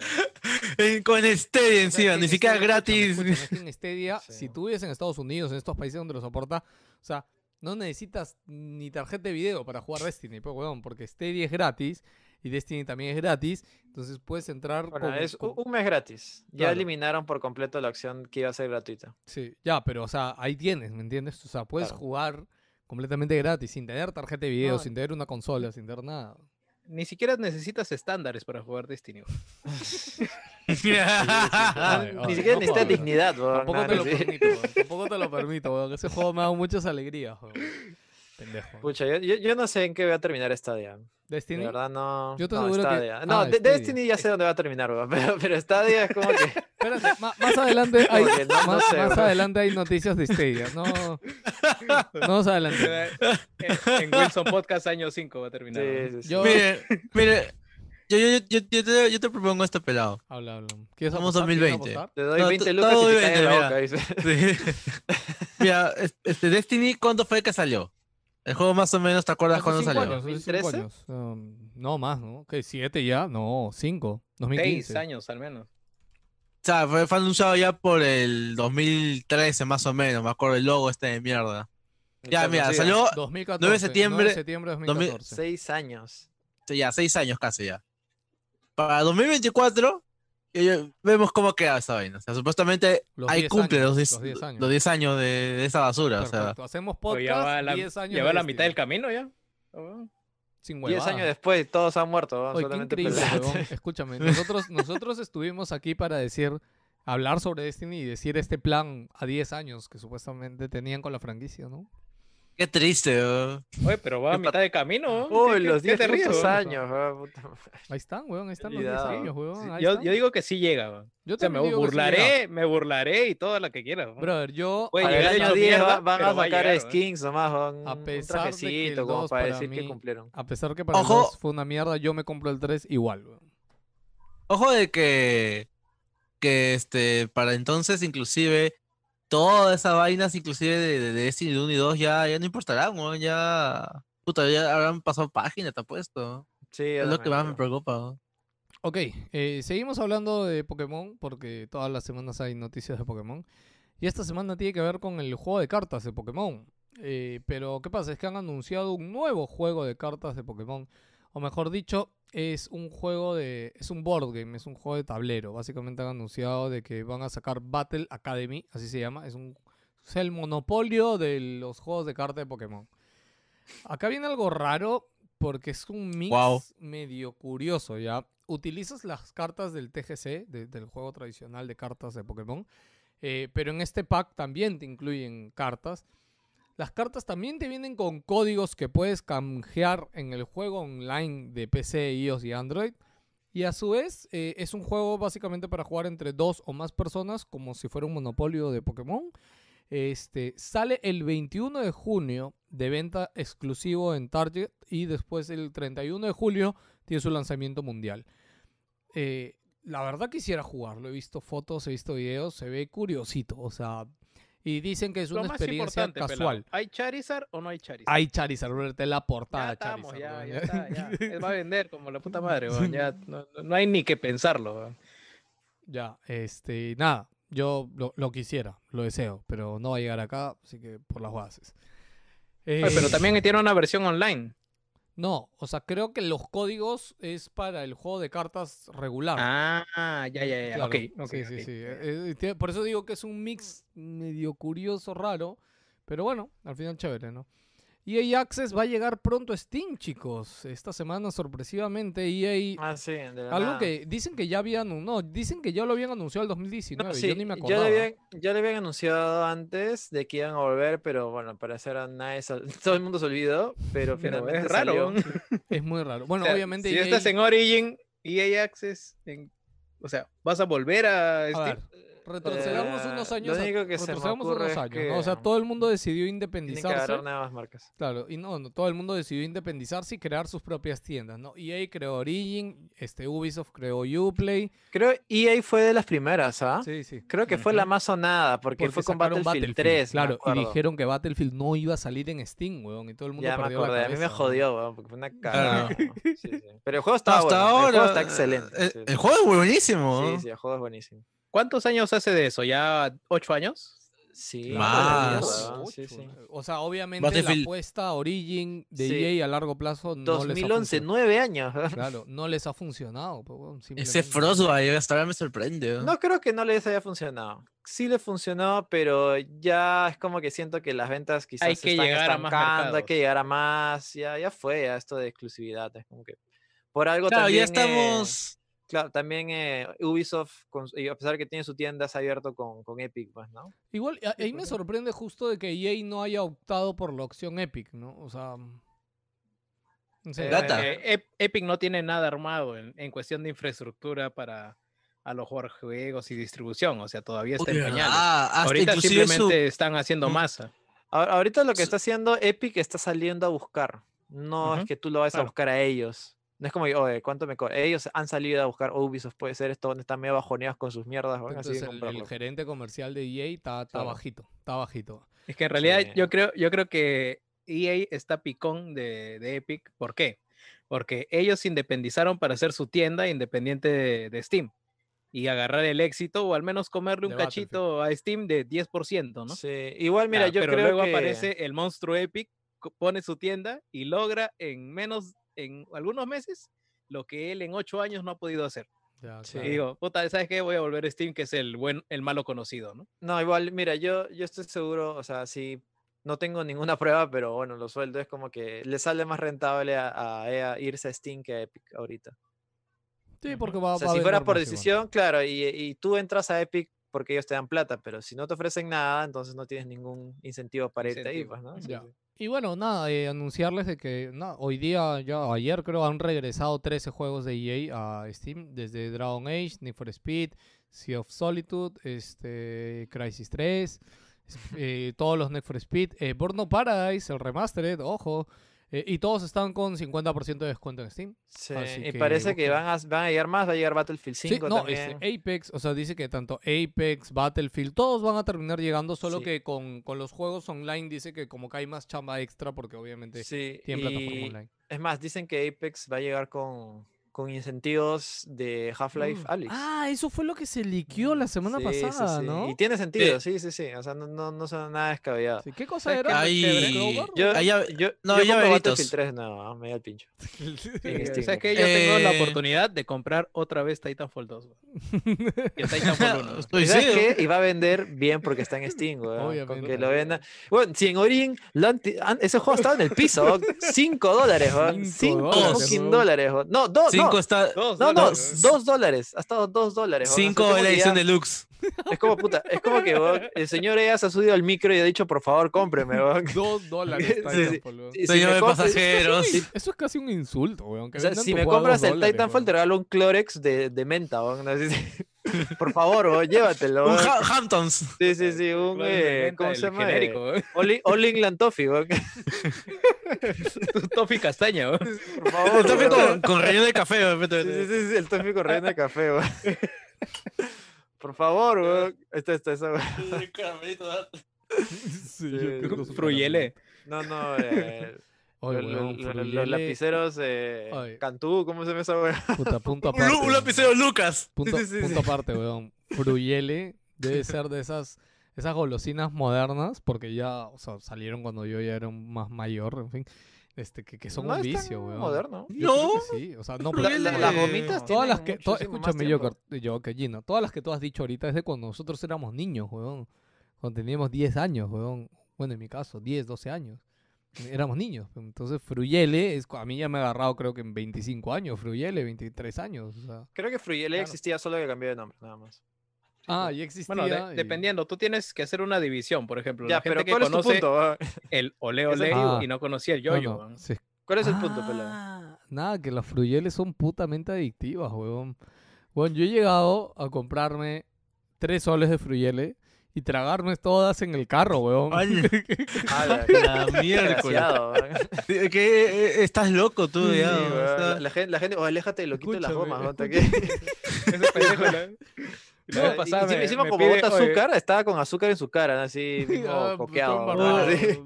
Eh, Con Stadia O sea, encima, ni siquiera escúchame, gratis. escúchame, en Stadia, Sí. si tú vives en Estados Unidos, en estos países donde lo soporta, o sea, no necesitas ni tarjeta de video para jugar Destiny, pues, weón, porque Stadia es gratis y Destiny también es gratis, entonces puedes entrar Bueno, con- es con- un mes gratis. Ya Claro. eliminaron por completo la opción que iba a ser gratuita. Sí, ya, pero o sea, ahí tienes, ¿me entiendes? O sea, puedes Claro. jugar completamente gratis, sin tener tarjeta de video, No. sin tener una consola, sin tener nada. Ni siquiera necesitas estándares para jugar Destiny. Ni siquiera no necesita jodas. dignidad. Tampoco te lo permito, tampoco te lo permito. Ese juego me ha dado muchas alegrías, weón. Pendejo. Pucha, yo, yo, yo no sé en qué voy a terminar Stadia. De Destiny. verdad no. Yo te no, que- Stadia. No, ah, de- Stadia. Destiny ya sé dónde va a terminar. Pero, pero Stadia es como que. Espérate, más adelante hay, no- no más, sé, más weón. adelante hay noticias de Stadia. No, no más adelante. en, en Wilson Podcast año 5 va a terminar. Sí, weón. sí, sí. Yo- Mire, mire, yo, yo, yo, yo te, yo te propongo este pelado. Habla, habla. ¿Quieres Vamos? ¿Quieres 2020. apostar? Te doy No, 20 to- lucas y te bien, cae en la mira. boca, dice. Sí. Mira, es- este Destiny, ¿cuándo fue que salió? El juego más o menos, ¿te acuerdas cuándo salió? años, hace cinco 2013? años. Um, no más, ¿no? ¿Qué? ¿Siete ya? No, cinco. 2015. Seis años al menos. O sea, fue, fue anunciado ya por el 2013 más o menos, me acuerdo el logo este de mierda. Ya, Entonces, mira, salió 2014. 9 de septiembre, 9 de septiembre de 2014. Seis años. sí, ya seis años casi ya. Para 2024 vemos cómo queda esa vaina. O sea, supuestamente Los ahí 10 cumple años, los, diez- los 10 años. los 10 años de, de esa basura. O sea. Hacemos Pero podcast, ya va la, 10 años ya va de la mitad del camino ya. Oh, Sin 10 huevadas. años después, todos han muerto. Oye. Escúchame, nosotros, nosotros estuvimos aquí para decir, hablar sobre Destiny y decir este plan a 10 años que supuestamente tenían con la franquicia, ¿no? Qué triste. ¿no? Oye, pero va a mitad de camino. Uy, ¿Qué- los qué- qué 10 te ríes, putos weón? años. puta madre. Ahí están, weón, ahí están los 10 Olvidado. años, weón. Ahí Yo, están. yo digo que sí llega. weón. Yo O sea, me que sí burlaré, me burlaré y toda la que quiera. weón. Brother, yo... Puede Para llegar el año hecho 10 mierda, va- van a a sacar weón. skins nomás, weón, A un pesar de que el trajecito como 2 para para decir que mí- cumplieron. A pesar que para Ojo. el 2 fue una mierda, yo me compro el 3 igual, weón. Ojo de que, que este, para entonces, inclusive, todas esas vainas, inclusive de, de Destiny 1 y 2, ya, ya no importarán, weón, ya. Puta, ya habrán pasado página, te apuesto. Sí, Es lo que más me preocupa. ¿no? Ok, eh, seguimos hablando de Pokémon porque todas las semanas hay noticias de Pokémon. Y esta semana tiene que ver con el juego de cartas de Pokémon. Eh, pero ¿qué pasa? Es que han anunciado un nuevo juego de cartas de Pokémon. O mejor dicho, es un juego de... Es un board game, es un juego de tablero. Básicamente han anunciado de que van a sacar Battle Academy, así se llama. Es, un, es el monopolio de los juegos de cartas de Pokémon. Acá viene algo raro porque es un mix medio curioso, ¿ya? Utilizas las cartas del TGC, de- del juego tradicional de cartas de Pokémon, eh, pero en este pack también te incluyen cartas. Las cartas también te vienen con códigos que puedes canjear en el juego online de PC, iOS y Android. Y a su vez eh, es un juego básicamente para jugar entre dos o más personas como si fuera un monopolio de Pokémon. Este, sale el 21 de junio de venta exclusivo en Target y después el 31 de julio tiene su lanzamiento mundial. Eh, la verdad quisiera jugarlo. He visto fotos, he visto videos, se ve curiosito. O sea, y dicen que es una experiencia pelado, casual. ¿hay Charizard o no hay Charizard? Hay Charizard, verte la ya portada estamos, Charizard. ya, weón, ya está, ya. Él va a vender como la puta madre, weón, ya no, no- hay ni que pensarlo. weón. Ya, este, nada, yo lo, lo quisiera, lo deseo, pero no va a llegar acá, así que por las bases. Oye, pero Eh, también tiene una versión online. No, o sea, creo que los códigos es para el juego de cartas regular. Ah, ya, ya, ya. Claro, ok, ok, sí, sí. Eh, eh, por eso digo que es un mix medio curioso, raro, pero bueno, al final chévere, ¿no? EA Access va a llegar pronto a Steam, chicos. Esta semana, sorpresivamente, EA... Ah, sí, de Algo nada. que dicen que ya habían... No, dicen que ya lo habían anunciado el 2019. No, sí, yo ni me ya acordaba. le, habían, ya le habían anunciado antes de que iban a volver, pero bueno, para hacer a nadie, todo el mundo se olvidó, pero Pero finalmente es raro. salió. Es muy raro. Bueno, O sea, obviamente Si EA... estás en Origin, EA Access, en- o sea, vas a volver a A Steam. ver, retrocedamos Eh, unos lo años. a- único que se me ocurre unos es años, ¿no? O sea, que todo el mundo decidió Tienen que independizarse. agarrar nuevas marcas. Claro, y no, no, todo el mundo decidió independizarse y crear sus propias tiendas, ¿no? EA creó Origin, este Ubisoft creó Uplay. Creo EA fue de las primeras, ¿ah? Sí, sí. Creo que fue la más sonada, porque, Porque fue con sacaron Battlefield, 3. me Claro, y dijeron que Battlefield no iba a salir en Steam, weón, y todo el mundo Ya me perdió la acordé, a mí me cabeza, jodió, weón, porque fue una cagada. Claro. Sí, sí. Pero el juego está Hasta bueno, ahora. el juego está excelente. El, sí, el juego es buenísimo. Sí, sí, el juego es buenísimo. ¿Cuántos años hace de eso? ¿Ya ocho años? Sí, Más. mierda, weón, Ocho, sí, sí. O sea, obviamente la apuesta Origin de Sí. EA a largo plazo no les ha 2011, funcionado. nueve años. Claro, no les ha funcionado. weón, Ese. Frostbite hasta ahora me sorprende. ¿no? No creo que no les haya funcionado. Sí le funcionó, pero ya es como que siento que las ventas quizás Hay se que están llegar a más estancando, hay que llegar a más, ya, ya fue ya esto de exclusividad. Es como que por algo Claro, también. ya eh, estamos. Claro, también eh, Ubisoft, con a pesar que tiene su tienda, se ha abierto con, con Epic, pues, ¿no? Igual, a- ahí me sorprende justo de que EA no haya optado por la opción Epic, ¿no? O sea. Data. Eh, Ep- Epic no tiene nada armado en, en cuestión de infraestructura para alojar juegos y distribución. O sea, todavía está en pañales. ah, Ahorita su- simplemente están haciendo masa. A- Ahorita lo que está haciendo Epic está saliendo a buscar. No es que tú lo vayas a claro. buscar a ellos. No es como, que, oye, ¿cuánto me cobra? Ellos han salido a buscar Ubisoft, puede ser esto, donde están medio bajoneados con sus mierdas. Van entonces el, el gerente comercial de EA está, está Claro. bajito, está bajito. Es que en realidad Sí. yo creo, yo creo que EA está picón de, de Epic. ¿Por qué? Porque ellos se independizaron para hacer su tienda independiente de, de Steam y agarrar el éxito o al menos comerle un De cachito a Steam de 10%, ¿no? Sí, igual, mira, Ya, yo pero creo luego que... aparece el monstruo Epic, pone su tienda y logra en menos, en algunos meses, lo que él en ocho años no ha podido hacer. Ya, Sí. Y digo, puta, ¿sabes qué? Voy a volver a Steam, que es el buen, el malo conocido, ¿no? No, igual, mira, yo, yo estoy seguro, o sea, sí, no tengo ninguna prueba, pero bueno, los sueldos es como que le sale más rentable a, a EA irse a Steam que a Epic ahorita. Sí, porque va, O sea, va a si fuera vender por decisión, claro, y, y tú entras a Epic porque ellos te dan plata, pero si no te ofrecen nada, entonces no tienes ningún incentivo para irte ahí, pues, ¿no? Sí, Ya. sí. Y bueno, nada, eh, anunciarles de que no, hoy día, ya ayer creo, han regresado 13 juegos de EA a Steam, desde Dragon Age, Need for Speed, Sea of Solitude, este, Crisis 3, es- eh, todos los Need for Speed, eh, Burnout Paradise, el Remastered, ojo, eh, y todos están con 50% de descuento en Steam. Sí, Así y que parece que van a, van a llegar más, va a llegar Battlefield 5 Sí, no, también. este, Apex, o sea, dice que tanto Apex, Battlefield, todos van a terminar llegando, solo Sí. que con, con los juegos online dice que como que hay más chamba extra porque obviamente Sí, tienen plataforma online. es más, dicen que Apex va a llegar con, con incentivos de Half-Life Alyx. Ah, eso fue lo que se liqueó la semana Sí, sí, pasada, sí, ¿no? Y tiene sentido, sí, sí, sí. O sea, no, no, no suena nada descabellado. Sí, ¿Qué cosa ¿Sabes era? ¿Crowbar? Yo, llave- yo, no, yo compro. Battlefield 3, no, me da el pincho. Eh, ¿Sabes qué? Yo tengo la Eh, oportunidad de comprar otra vez Titanfall 2. güey. Y Titanfall 1. Estoy ¿Y sabes qué? Y va a vender bien porque está en Steam, güey. Con Obviamente. que lo venda. Bueno, si en Origin, ese juego estaba en el piso, 5 dólares, Cinco 5 dólares. No, dos, Cinco no. está. Dos No, no, dólares, 2 dólares. Ha estado 2 dólares. weón. O sea, Cinco es la edición ya- deluxe. Es como puta, es como que el señor ella se ha subido al micro y ha dicho, por favor, cómpreme. Dos dólares. Sí, sí. Señor de pasajeros. Eso es casi un insulto, weón. O sea, si me compras dos el dólares, Titanfall, te regalo un Clorex de, de menta, weón. Así- Por favor, weón, llévatelo. Un. Ha- Hamptons. Sí, sí, sí, un. Eh, ¿Cómo se llama? genérico, Eh, güey. All, England Toffee. Tu Tofi Castaña, weón. Por favor, El toffee con, con relleno de café, weón. Sí, sí, el toffee corriendo de café. Por favor, weón. Esta, esta, esa, weón. Sí, yo Sí, creo que su Fruyele. No, no, eh, Oye, lo- lo- weón, lo- los lapiceros eh. Cantú, ¿cómo se esa weón? Puta, punto Un, aparte. un lapicero Lucas. Punto, Sí, sí, sí, punto sí. aparte, weón. Fruyele debe ser de esas, esas golosinas modernas, porque ya, o sea, salieron cuando yo ya era más mayor, en fin, este, que, que son no un vicio, weón. moderno. No. que sí, o sea, no, La- pero- la- las gomitas todas las que, to- escúchame yo, que Gino, todas las que tú has dicho ahorita es de cuando nosotros éramos niños, weón. Cuando teníamos 10 años, weón. Bueno, en mi caso, 10, 12 años. Éramos niños. Entonces, Fruyele, es, a mí ya me ha agarrado creo que en 25 años, Fruyele, 23 años. O sea. Creo que Fruyele Claro. existía solo que cambió de nombre, nada más. Ah, ya existía. Bueno, de- y- dependiendo, tú tienes que hacer una división, por ejemplo. Ya, la gente pero que ¿cuál es tu conoce el ole ole Ah. y no conocía el No, yoyo. no, weón. sí. ¿Cuál es el punto, pelado? Ah, Nada, que las fruyeles son putamente adictivas, weón. Bueno, yo he llegado a comprarme tres soles de fruyele y tragarme todas en el carro, weón. Ay, Ah, la miércoles. Weón. Eh, eh, estás loco tú, Sí, ya. weón. o sea, la, la gente, la gente, oh, aléjate, lo quito de las gomas, ¿no? escúchame. Ese pendejo, ¿no? La vez Y- pasada y me- encima me como pide, bota "Oye, azúcar, estaba con azúcar en su cara, ¿no? así mismo Ah, coqueado. ¿no? Así,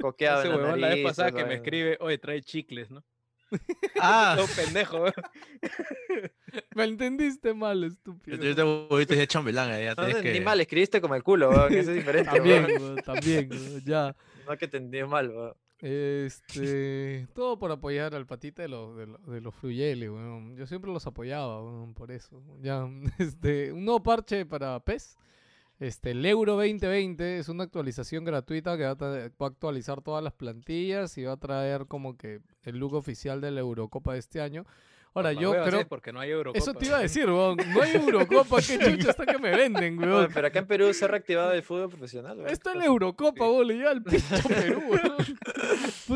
coqueado Ese en la vez pasada que me escribe, oye, trae chicles, ¿no? Ah, Todo pendejo. Me entendiste mal, yo estúpido. te volviste de chambelán, ya No, que... mal, escribiste como el culo, weón, eso es diferente. También, weón. también, weón, ya. No que te entendí mal, weón. Este, todo por apoyar al patita de los, de los, de los weón. Yo siempre los apoyaba, weón, por eso. Ya, este, un nuevo parche para PES. Este, el Euro 2020 es una actualización gratuita que va a, va a actualizar todas las plantillas y va a traer como que el look oficial de la Eurocopa de este año. Ahora, yo creo... Porque no hay Eurocopa. Eso te iba a decir, weón. No hay Eurocopa, qué chucha está que me venden, weón. pero acá en Perú se ha reactivado el fútbol profesional, weón. Esto es la Eurocopa, weón, le lleva al pincho Perú, weón.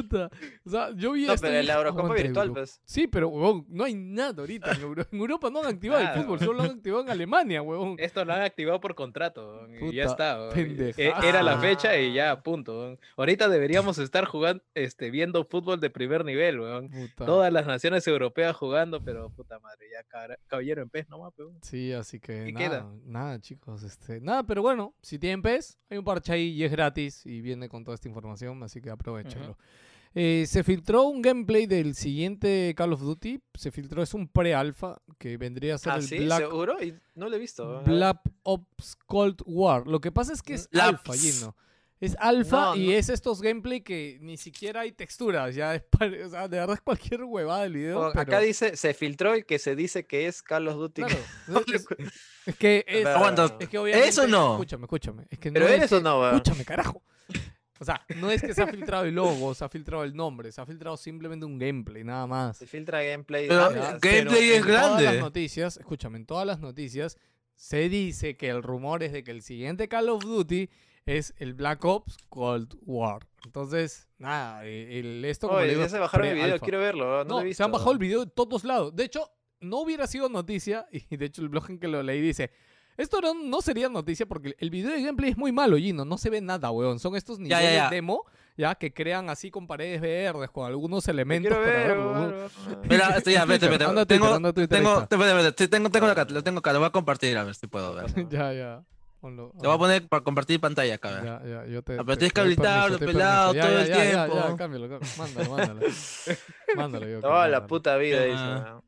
Puta. O sea, yo vi No, esto y pero dije, la Eurocopa "Aguanta, virtual, Euro-". pues. Sí, pero, weón, no hay nada ahorita en, Euro- en Europa. no han activado Nada, el fútbol, solo lo han activado en Alemania, weón. Esto lo han activado por contrato weón, y Puta ya está. weón. E- Era la fecha y ya, punto. weón. Ahorita deberíamos estar jugando, este, viendo fútbol de primer nivel, weón. Puta. Todas las naciones europeas jugando, pero puta madre, ya caballero en pez nomás, weón. Sí, así que ¿Qué nada, queda? nada, chicos. Este, nada, pero bueno, si tienen PES, hay un parche ahí y es gratis y viene con toda esta información, así que aprovechenlo. Eh, se filtró un gameplay del siguiente Call of Duty. Se filtró, es un pre-alpha que vendría a ser Ah, el sí, Black, seguro. Y no lo he visto. Black Ops Cold War. Lo que pasa es que es Laps. alfa, Gino. Es alfa No, y no. es estos gameplay que ni siquiera hay texturas. Ya es o sea, de verdad es cualquier huevada del video. Pero- Acá dice, se filtró el que se dice que es Call of Duty. Claro, es, es que es, Aguanta, es que obviamente. ¿Eso no? Escúchame, escúchame. Es que Pero no es eres o no. Escúchame, carajo. O sea, no es que se ha filtrado el logo, se ha filtrado el nombre, se ha filtrado simplemente un gameplay, nada más. Se filtra gameplay. Pero- ¿qué? pero gameplay es en Todas las grande. noticias, escúchame, en todas las noticias se dice que el rumor es de que el siguiente Call of Duty es el Black Ops Cold War. Entonces, nada, eh, el, esto como Oye, digo, ya se bajaron el video, quiero verlo. No, No, lo he visto. se han bajado el video de todos lados. De hecho, no hubiera sido noticia, y de hecho el blog en que lo leí dice, esto no, no sería noticia porque el video de gameplay es muy malo, Gino, no se ve nada, weón. Son estos Ya, niveles ya, ya. demo, ya, que crean así con paredes verdes, con algunos elementos Quiero para ver, weón, weón. weón. Mira, estoy ya, vete, vete. Tengo, tengo, sí, tengo, tengo acá, lo tengo acá, lo voy a compartir, a ver si puedo ver. ya, ya. Ponlo. Te voy a poner para compartir pantalla acá, a ver. Ya, ya, yo te. Pero te- tienes que habilitarlo, pelado, todo Ya, el ya, ya, Ya, tiempo. ya, cámbialo, cámbialo. Mándalo, mándalo. mándalo, yo. Toda la puta vida, Ya. dice. weón.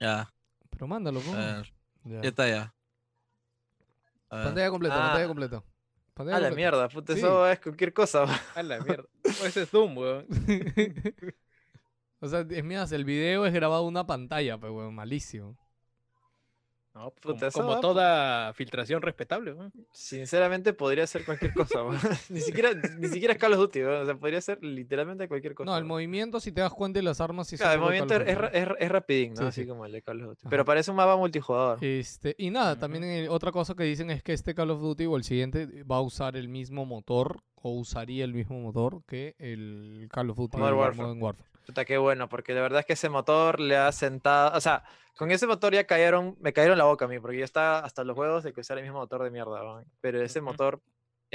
Ya, Pero mándalo, po. Ya. ya está ya. Pantalla completa, Ah. pantalla completa. Pantalla A la mierda, puta, Sí. eso es cualquier cosa. weón. A la mierda. O ese es Doom, weón. o sea, es mías, el video es grabado en una pantalla, pero weón, malísimo. No, pues, Puta, como, como toda filtración respetable. Sinceramente podría ser cualquier cosa. ni siquiera ni siquiera es Call of Duty, o sea, podría ser literalmente cualquier cosa. No, el movimiento, si te das cuenta de las armas, sí Claro, el movimiento es, es, es rapidín, ¿no? Sí, Así sí. como el de Call of Duty. Ajá. Pero parece un mapa multijugador. Este, y nada, también eh, otra cosa que dicen es que este Call of Duty o el siguiente va a usar el mismo motor o usaría el mismo motor que el Call of Duty Modern War- Warfare. Modern Warfare. Puta, qué bueno, porque de verdad es que ese motor le ha sentado. O sea, con ese motor ya cayeron, me cayeron la boca a mí, porque yo estaba hasta los huevos de que usara el mismo motor de mierda, weón. Pero ese motor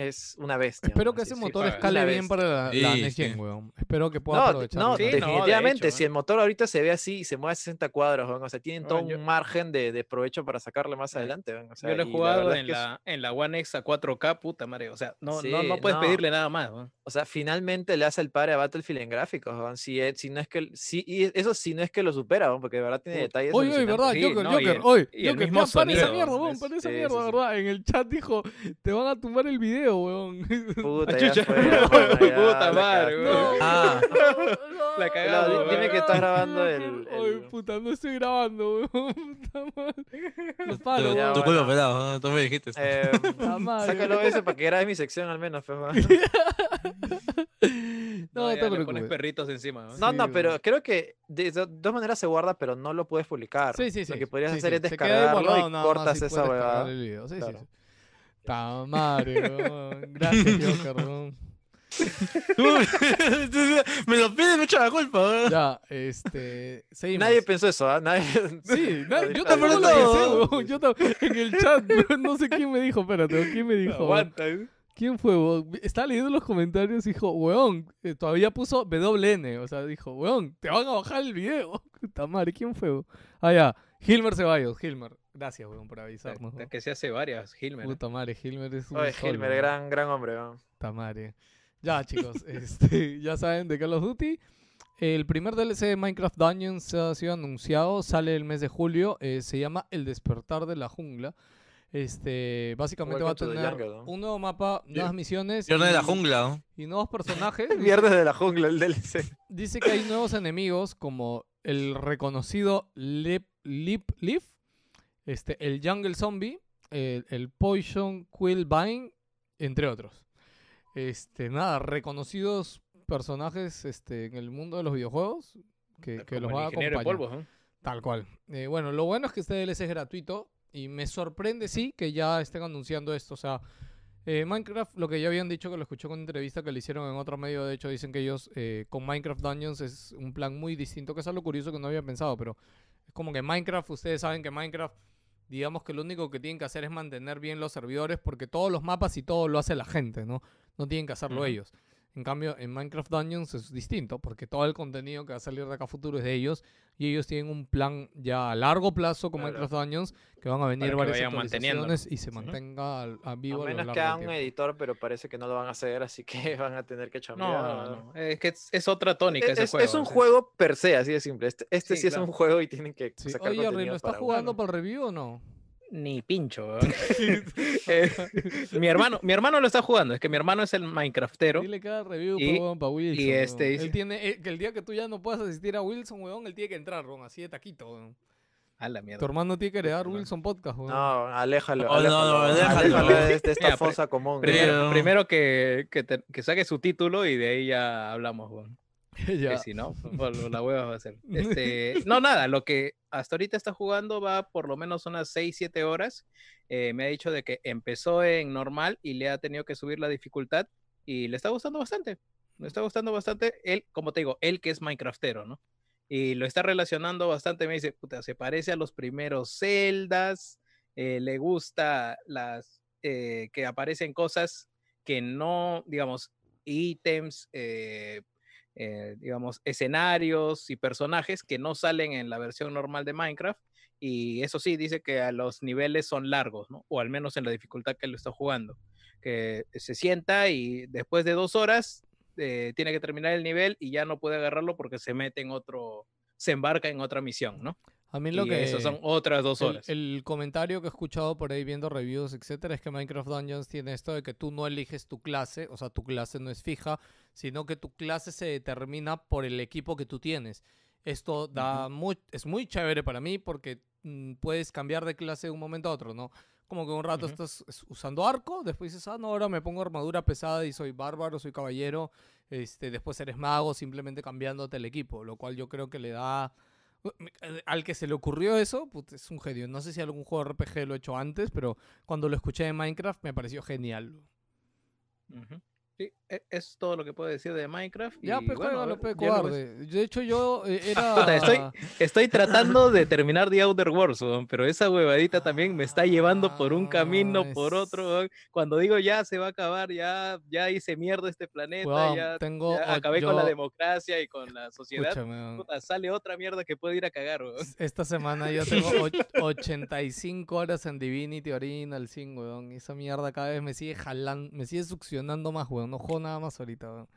es una bestia. Espero weón, que ese sí, motor paga. escale bien para la, la Sí, Next Gen, sí. weón. Espero que pueda No, aprovechar. no, Sí, no, de definitivamente, hecho, si el motor ahorita se ve así y se mueve a 60 cuadros, weón, o sea, tienen todo yo- un margen de, de provecho para sacarle más Ah, adelante. weón, o sea, Yo lo he jugado en es- la, en la One X a 4K, puta madre. O sea, no, no, Sí, no puedes no. pedirle nada más. ¿no? O sea, finalmente le hace el par a Battlefield en gráficos, weón, si, es- si no es que, si, y eso sí no es que lo supera, weón, porque de verdad tiene detalles Oye, oye, ¿verdad? Sí, Joker, Joker, oye, Joker, para esa mierda, weón, weón, para esa sí, mierda, sí, sí. ¿verdad? En el chat dijo, te van a tumbar el video, weón. Puta, ya chucha. fue, ya, ya, Puta la madre, weón. weón. Ah. La Pelado, di- dime que estás grabando el- el- puta, no estoy grabando, weón. Puta madre. Los palos, Tu, Ya, tu culo pelado, ¿no? tú me dijiste. Eh, Puta madre, sácalo weón. ese para que grabes mi sección al menos, pues, weón. No, no te le pones perritos encima. ¿no? No, Sí, no, weón. pero creo que de dos maneras se guarda, pero no lo puedes publicar. Sí, sí, sí. Lo que podrías sí, hacer sí. es descargarlo guardado y más cortas y esa huevada. Claro. Sí. Ta madre, weón. Gracias, Joker, weón. me lo pide, me echa la culpa. weón. Ya, este. Seguimos. Nadie pensó eso, ¿ah? Nadie... Sí, na- yo tampoco lo pensé, weón. Yo en el chat, weón, no sé quién me dijo, espérate, ¿quién me dijo? weón? Aguanta. ¿eh? ¿Quién fue, weón? Estaba leyendo los comentarios y dijo, weón, eh, todavía puso WN, o sea, dijo, weón, te van a bajar el video. Puta madre, ¿quién fue, weón? Ah, ya, Hilmer Ceballos, Hilmer. Gracias, weón, por avisarnos. La. Que se hace varias, Hilmer. ¿eh? Puta madre, Hilmer es un Oye, sol, Hilmer, weón. gran, gran hombre, weón. Puta madre. Ya, chicos, este, ya saben de Call of Duty. El primer DLC de Minecraft Dungeons ha sido anunciado, sale el mes de julio, eh, se llama El despertar de la jungla. Este, básicamente va a tener jungle, ¿no? un nuevo mapa, nuevas misiones no de la jungla. ¿no? y nuevos personajes. Viernes de la jungla, el DLC. dice que hay nuevos enemigos como el reconocido Lip, Lip Leaf, este, el Jungle Zombie, el, el Poison Quill Vine, entre otros. Este, nada, reconocidos personajes este, en el mundo de los videojuegos que, que Como los van a acompañar. polvos, ¿no? Tal cual. Eh, bueno, lo bueno es que este DLC es gratuito y me sorprende, sí, que ya estén anunciando esto. O sea, eh, Minecraft, lo que ya habían dicho, que lo escuché con una entrevista que le hicieron en otro medio, de hecho, dicen que ellos eh, con Minecraft Dungeons es un plan muy distinto, que es algo curioso que no había pensado, pero es como que Minecraft, ustedes saben que Minecraft, digamos que lo único que tienen que hacer es mantener bien los servidores, porque todos los mapas y todo lo hace la gente, ¿no? No tienen que hacerlo ellos. En cambio, en Minecraft Dungeons es distinto, porque todo el contenido que va a salir de acá a futuro es de ellos, y ellos tienen un plan ya a largo plazo con Claro. Minecraft Dungeons, que van a venir varias actualizaciones y se mantenga al- a A vivo a, lo menos largo que del hagan un editor, pero parece que no lo van a hacer, así que van a tener que chambear. No, no, no. Es que es, es otra tónica Es, ese es- juego. es un juego per se, así de simple. Este, este Sí, sí, es un juego y tienen que Sí. sacar Oye, ¿lo para jugando uno. para el review o no? Ni pincho. weón. Eh, mi hermano, mi hermano lo está jugando, es que mi hermano es el Minecraftero. Dile cada review, Y- para Wilson. y este weón. dice- Él tiene, eh, que el día que tú ya no puedas asistir a Wilson, weón, él tiene que entrar, weón, así de taquito, weón. A la Tu mierda. hermano tiene que heredar No. Wilson Podcast, weón. No, aléjalo. Oh, no, no, aléjalo, déjalo. aléjalo de, de esta Mira, fosa común. Primero, primero que, que, te- que saque su título y de ahí ya hablamos, weón. Ya. Que si no, pues, la hueva va a ser. Este, no, nada, lo que hasta ahorita está jugando va por lo menos unas 6, 7 horas. Eh, me ha dicho de que empezó en normal y le ha tenido que subir la dificultad y le está gustando bastante. Le está gustando bastante. Él, como te digo, él que es Minecraftero, ¿no? Y lo está relacionando bastante. Me dice, puta, se parece a los primeros Zeldas. eh, le gusta las eh, que aparecen cosas que no, digamos, ítems, eh, eh, digamos, escenarios y personajes que no salen en la versión normal de Minecraft. Y eso sí, dice que a los niveles son largos, ¿no? O al menos en la dificultad que lo está jugando. Que se sienta y después de dos horas eh, tiene que terminar el nivel y ya no puede agarrarlo porque se mete en otro, se embarca en otra misión, ¿no? A mí lo y que... eso son otras dos el, horas. el comentario que he escuchado por ahí viendo reviews, etcétera, es que Minecraft Dungeons tiene esto de que tú no eliges tu clase, o sea, tu clase no es fija, sino que tu clase se determina por el equipo que tú tienes. Esto da muy, es muy chévere para mí porque mm, puedes cambiar de clase de un momento a otro, ¿no? Como que un rato Ujú. estás es- usando arco, después dices, ah, no, ahora me pongo armadura pesada y soy bárbaro, soy caballero, este, después eres mago, simplemente cambiándote el equipo, lo cual yo creo que le da... eh, Al que se le ocurrió eso, es un genio. No sé si algún juego RPG lo he hecho antes, pero cuando lo escuché en Minecraft me pareció genial. Sí, es todo lo que puedo decir de Minecraft. Ya, pe, bueno, ya lo ves. cobarde. De hecho, yo eh, era... estoy, estoy tratando de terminar The Outer Worlds, weón, pero esa huevadita también me está llevando por un camino, Ah, por otro. Cuando digo ya se va a acabar, ya, ya hice mierda este planeta, Weón, ya, tengo ya acabé con la yo- democracia y con la sociedad. Escúchame. Puta, sale otra mierda que puede ir a cagar, weón. Esta semana yo tengo och- 85 horas en Divinity Original Sin, weón. Y esa mierda cada vez me sigue jalando, me sigue succionando más, weón. No nada más ahorita. Vale.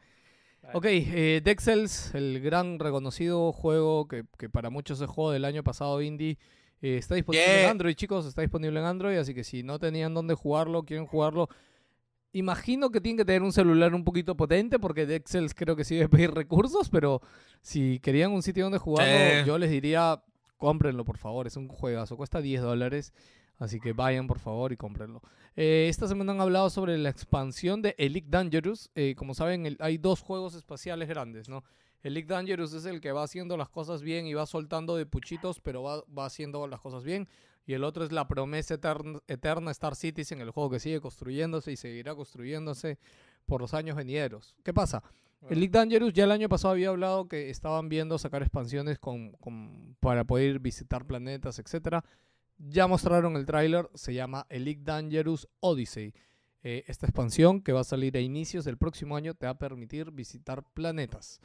Ok, eh, Dexels, el gran reconocido juego que, que para muchos es juego del año pasado indie, eh, está disponible en. Android, chicos, está disponible en Android, así que si no tenían dónde jugarlo, quieren jugarlo, imagino que tienen que tener un celular un poquito potente porque Dexels creo que sí debe pedir recursos, pero si querían un sitio donde jugarlo, yo les diría, cómprenlo por favor, es un juegazo, cuesta 10 dólares, así que vayan por favor y cómprenlo. Eh, esta semana han hablado sobre la expansión de Elite Dangerous. Eh, como saben, el- hay dos juegos espaciales grandes, ¿no? Elite Dangerous es el que va haciendo las cosas bien y va soltando de puchitos, pero va, va haciendo las cosas bien. Y el otro es la promesa eterna, eterna Star Citizen, el juego que sigue construyéndose y seguirá construyéndose por los años venideros. ¿Qué pasa? Elite Dangerous ya el año pasado había hablado que estaban viendo sacar expansiones con, con- para poder visitar planetas, etcétera. Ya mostraron el tráiler, se llama Elite Dangerous Odyssey. Eh, esta expansión que va a salir a inicios del próximo año te va a permitir visitar planetas.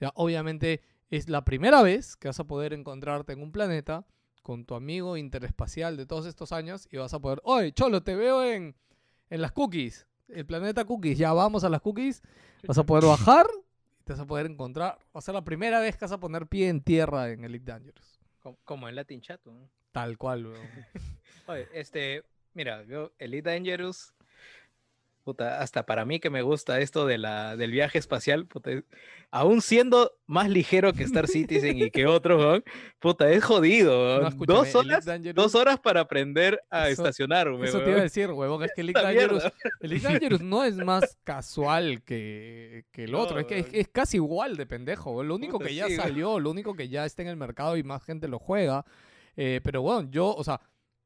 Ya, obviamente es la primera vez que vas a poder encontrarte en un planeta con tu amigo interespacial de todos estos años y vas a poder, oye, Cholo, te veo en, en las cookies, el planeta cookies, ya vamos a las cookies, vas a poder bajar y te vas a poder encontrar, va a ser la primera vez que vas a poner pie en tierra en Elite Dangerous. Como, como en Latin Chat, weón. Tal cual, weón. Oye, este, mira, yo, Elite Dangerous, puta, hasta para mí que me gusta esto de la, del viaje espacial, puta, aún siendo más ligero que Star Citizen y que otros, weón, puta, es jodido, No, weón. escúchame, dos, horas, Dangerous- dos horas para aprender a Eso- estacionarme, Eso te iba a weón. decir, huevón, es que Elite Dangerous. Elite Dangerous no es más casual que, que el No, otro, es que es, weón. es casi igual de pendejo. weón. Lo único Puta, que ya sí, weón. salió, lo único que ya está en el mercado y más gente lo juega. Eh, pero bueno, yo, o sea,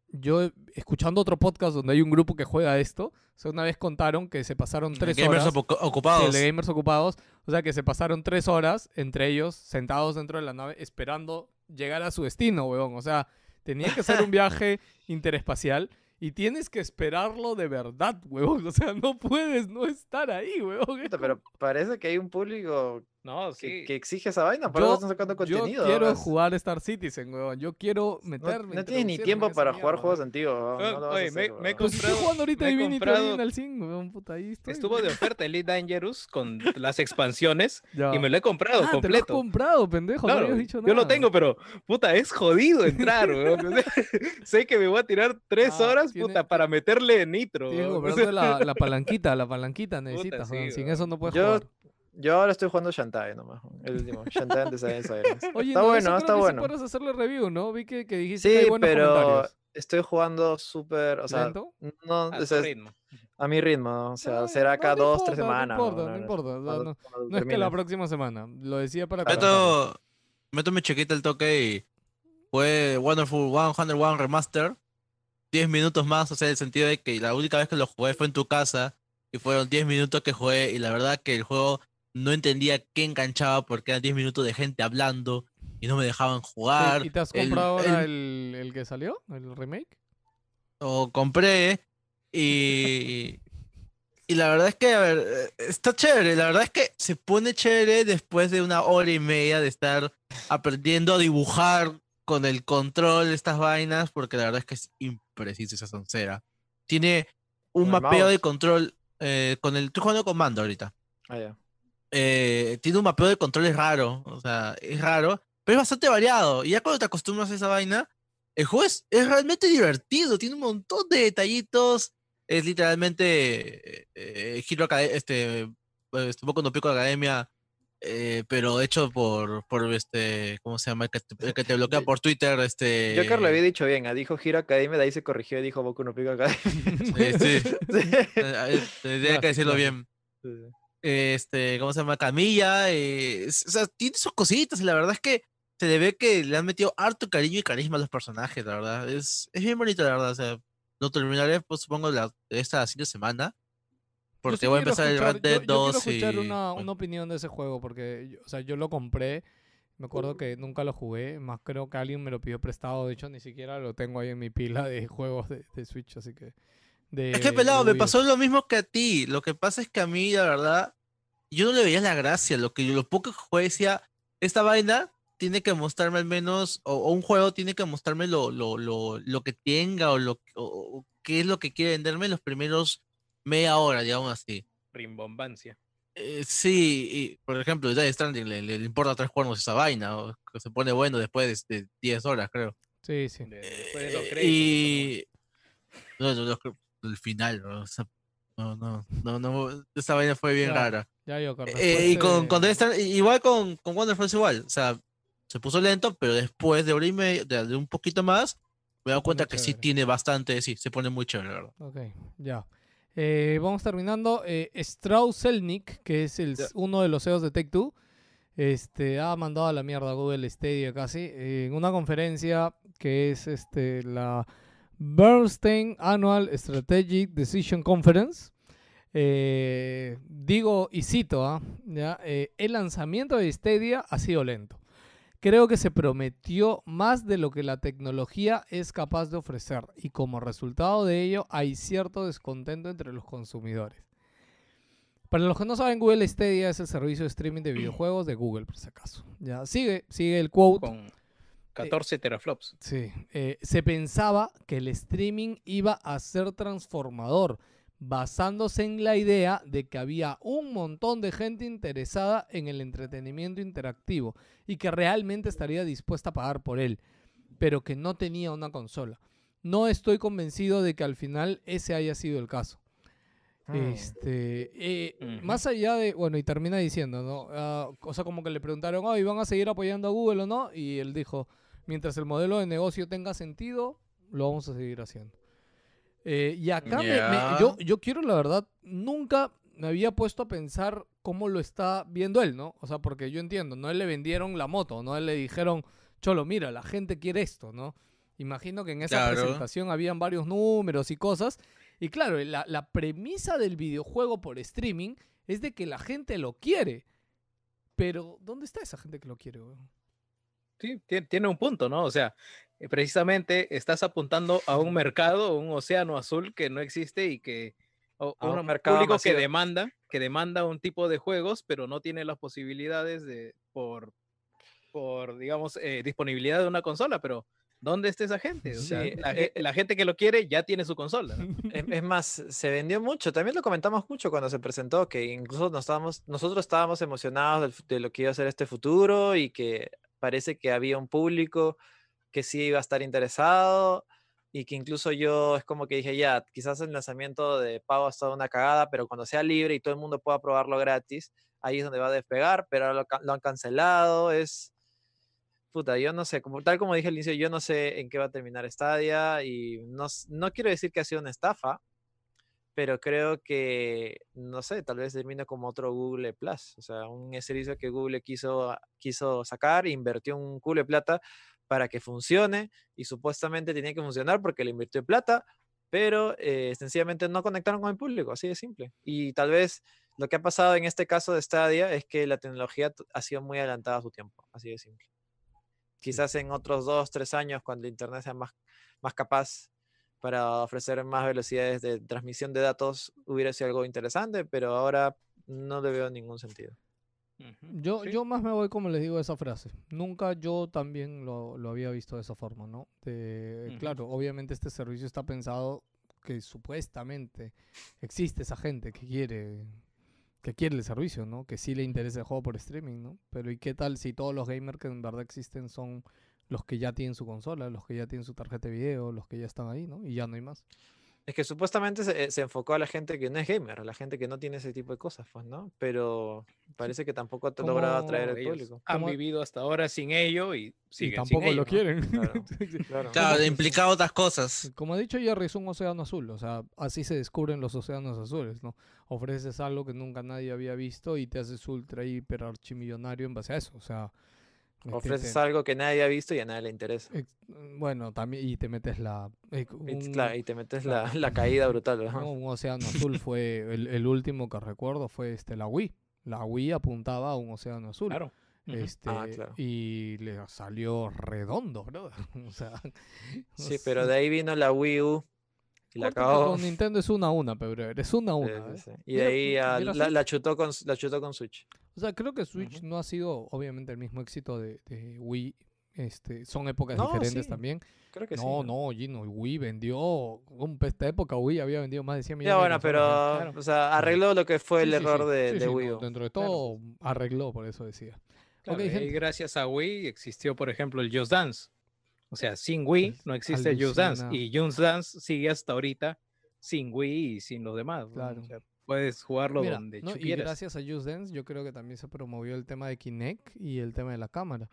yo escuchando otro podcast donde hay un grupo que juega esto, o sea, una vez contaron que se pasaron tres Gamers horas. Sí, ocupados. el de gamers ocupados. O sea que se pasaron tres horas entre ellos sentados dentro de la nave esperando llegar a su destino, weón. O sea, tenía que ser un viaje interespacial y tienes que esperarlo de verdad, weón. O sea, no puedes no estar ahí, Puta, Pero parece que hay un público No, que, sí. que exige esa vaina, por Yo- eso están sacando Yo contenido. quiero ahora. jugar Star Citizen, weón. Yo quiero No, meterme. no tienes ni tiempo para jugar juegos antiguos. no oye, me- he. Pues estoy comprado- jugando ahorita he Divinity comprado- Original Sin, weón. Puta, ahí estoy. Estuvo de oferta Elite Dangerous con las expansiones Ya. y me lo he comprado Ah, te lo completo. comprado, pendejo. no Claro, habías dicho yo lo nada. tengo, pero puta, es jodido entrar, weón. Sé que me voy a tirar tres Ah, horas, tiene- puta, para meterle nitro. Tienes que weón. O comprarte sea, la, la palanquita, la palanquita necesitas, weón. Sin eso no puedes Yo- jugar. Yo ahora estoy jugando Shantae nomás. El último. Shantae antes de eso. Oye, está no, bueno, está que sí bueno. puedes hacerle review, ¿no? Vi que, que dijiste que hay Sí, buenos pero comentarios. estoy jugando súper, o sea, ¿Lento? no, a o sea, ritmo. a mi ritmo, ¿no? o sea, No, será no, cada no dos, tres importa, no semanas. importa, no ¿no? importa, no- No es que la próxima semana. Lo decía para Meto, meto mi chequita el toque y fue Wonderful 101 Remaster. 10 minutos más, o sea, en el sentido de que la única vez que lo jugué fue en tu casa y fueron 10 minutos que jugué y la verdad que el juego no entendía qué enganchaba porque eran 10 minutos de gente hablando y no me dejaban jugar. ¿Y te has El- comprado ahora el- el, el que salió? ¿El remake? o compré y, y la verdad es que, a ver, eh, está chévere, la verdad es que se pone chévere después de una hora y media de estar aprendiendo a dibujar con el control de estas vainas, porque la verdad es que es impreciso esa soncera. Tiene un mapeo de control eh, con el... Estoy jugando con mando ahorita. Ah, ya. Eh, tiene un mapeo de controles raro, o sea, es raro, pero es bastante variado. Y ya cuando te acostumbras a esa vaina, el juego es, es realmente divertido, tiene un montón de detallitos. Es literalmente eh, Hero este, eh, este Boku no Pico Academia, eh, pero hecho por, por este, ¿cómo se llama? El que te, el que te bloquea por Twitter, este. Yo creo que lo había dicho bien, ah, dijo Hero Academia, de ahí se corrigió y dijo Boku no Pico Academia. Sí, sí. Sí. Eh, eh, Tendría Clásico, que decirlo clásico. bien. Este, ¿cómo se llama? Camilla, eh, o sea, tiene sus cositas y la verdad es que se le ve que le han metido harto cariño y carisma a los personajes, la verdad. Es, es bien bonito, la verdad. O sea, lo terminaré, pues supongo, la, esta siguiente semana. porque sí voy a empezar el escuchar- Red Dead yo- yo 2 quiero escuchar y... una, una opinión de ese juego porque, o sea, yo lo compré. Me acuerdo que nunca lo jugué, más creo que alguien me lo pidió prestado. De hecho, ni siquiera lo tengo ahí en mi pila de juegos de, de Switch, así que. De, Es que de pelado, me pasó lo mismo que a ti. Lo que pasa es que a mí, la verdad, yo no le veía la gracia. Lo que yo, lo poco que jugué decía, esta vaina tiene que mostrarme al menos, o, o un juego tiene que mostrarme lo, lo, lo, lo que tenga o lo o- qué es lo que quiere venderme en los primeros media hora, digamos así. Rimbombancia. Eh, sí, y, por ejemplo, Death Stranding le, le, importa tres cuernos esa vaina, o que se pone bueno después de, de 10 horas, creo. Sí, sí. de- después de los Eh, créditos, y no, creo- el final, ¿no? O sea, no, no, no, no, esa vaina fue bien Claro, rara. Ya yo, Carlos, Eh, y con, de- con igual con, con Wonderful es igual, o sea, se puso lento, pero después de hora y media, de, de un poquito más, me he dado cuenta que sí tiene bastante, sí, se pone muy chévere, la verdad. Ok, ya. Eh, vamos terminando. Eh, Strauss Zelnick, que es el, Ya. uno de los CEOs de Take Two, este, ha mandado a la mierda a Google Stadia casi en una conferencia que es este, la Bernstein Annual Strategic Decision Conference. Eh, digo y cito, ¿ah? ¿ya? Eh, el lanzamiento de Stadia ha sido lento. Creo que se prometió más de lo que la tecnología es capaz de ofrecer y como resultado de ello hay cierto descontento entre los consumidores. Para los que no saben, Google Stadia es el servicio de streaming de videojuegos de Google, por si acaso. Ya, sigue, sigue el quote. 14 teraflops. Sí, eh, se pensaba que el streaming iba a ser transformador, basándose en la idea de que había un montón de gente interesada en el entretenimiento interactivo y que realmente estaría dispuesta a pagar por él, pero que no tenía una consola. No estoy convencido de que al final ese haya sido el caso. Este, eh, más allá de, bueno, y termina diciendo, ¿no? Ah, o sea, como que le preguntaron, oh, ¿y van a seguir apoyando a Google o no? Y él dijo, mientras el modelo de negocio tenga sentido, lo vamos a seguir haciendo. Eh, y acá me- yo, yo quiero, la verdad, nunca me había puesto a pensar cómo lo está viendo él, ¿no? O sea, porque yo entiendo, no le vendieron la moto, no le dijeron, Cholo, mira, la gente quiere esto, ¿no? Imagino que en esa Claro. presentación habían varios números y cosas. Y claro, la, la premisa del videojuego por streaming es de que la gente lo quiere. Pero, ¿dónde está esa gente que lo quiere, weón? Sí, tie- tiene un punto, ¿no? O sea, eh, precisamente estás apuntando a un mercado, un océano azul que no existe y que o- A un un mercado público que demanda, que demanda un tipo de juegos, pero no tiene las posibilidades de por por digamos eh, disponibilidad de una consola, pero ¿dónde está esa gente? O sea, Sí, la, eh, la gente que lo quiere ya tiene su consola. ¿no? Es, es más, se vendió mucho. También lo comentamos mucho cuando se presentó, que incluso nos estábamos, nosotros estábamos emocionados fu- de lo que iba a ser este futuro y que parece que había un público que sí iba a estar interesado y que incluso yo es como que dije, ya, quizás el lanzamiento de pago ha estado una cagada, pero cuando sea libre y todo el mundo pueda probarlo gratis, ahí es donde va a despegar, pero lo, lo han cancelado, es... Puta, yo no sé, como, tal como dije al inicio, yo no sé en qué va a terminar Stadia y no, no quiero decir que ha sido una estafa, pero creo que, no sé, tal vez termine como otro Google Plus, o sea, un servicio que Google quiso, quiso sacar, invirtió un culo de plata para que funcione y supuestamente tenía que funcionar porque le invirtió plata, pero eh, sencillamente no conectaron con el público, así de simple. Y tal vez lo que ha pasado en este caso de Stadia es que la tecnología ha sido muy adelantada a su tiempo, así de simple. Quizás en otros dos, tres años, cuando el Internet sea más, más capaz para ofrecer más velocidades de transmisión de datos, hubiera sido algo interesante, pero ahora no le veo ningún sentido. Yo, sí. yo más me voy como les digo a esa frase. Nunca yo también lo, lo había visto de esa forma, ¿no? De-. Claro, obviamente este servicio está pensado que supuestamente existe esa gente que quiere que quiere el servicio, ¿no? Que sí le interesa el juego por streaming, ¿no? Pero ¿y qué tal si todos los gamers que en verdad existen son los que ya tienen su consola, los que ya tienen su tarjeta de video, los que ya están ahí, ¿no? Y ya no hay más. Es que supuestamente se, se enfocó a la gente que no es gamer, a la gente que no tiene ese tipo de cosas, pues, ¿no? Pero parece que tampoco ha logrado atraer al Ellos público. Han Como- vivido hasta ahora sin ello y Y siguen sin tampoco lo ello, ¿no? quieren. Claro. Claro. Claro, que implicaba otras cosas. Como ha dicho Jerry, es un océano azul, o sea, así se descubren los océanos azules, ¿no? Ofreces algo que nunca nadie había visto y te haces ultra, hiper, archimillonario en base a eso, o sea, Ofreces te- algo que nadie ha visto y a nadie le interesa. ex- bueno, también, y te metes la... Y, un- claro, y te metes la, la caída brutal. un océano azul fue, el, el último que recuerdo fue este, la Wii. La Wii apuntaba a un océano azul. Claro. Este, Ah, claro. Y le salió redondo, bro. o sea, no Sí, sé. pero de ahí vino la Wii U y la acabó. Con Nintendo es una a una, pero es una a Sí, una. sí, ¿eh? sí. Y de ahí a- la, la chutó con, la chutó con Switch. O sea, creo que Switch no ha sido, obviamente, el mismo éxito de, de Wii. Este, son épocas No, diferentes sí, también. Creo que sí. no, no, Gino, Wii vendió. Un, esta época Wii había vendido más de 100 Ya millones. de bueno, pero ¿eh? claro. o sea, arregló lo que fue el error sí, de, sí, de sí, Wii no, U. dentro de Claro, todo, arregló, por eso decía. Claro, Ok, y gente. gracias a Wii existió, por ejemplo, el Just Dance. O sea, sin Wii no existe Just Dance. Y Just Dance sigue hasta ahorita sin Wii y sin los demás. Claro. O sea, puedes jugarlo Mira, donde no, y gracias a Just Dance, yo creo que también se promovió el tema de Kinect y el tema de la cámara.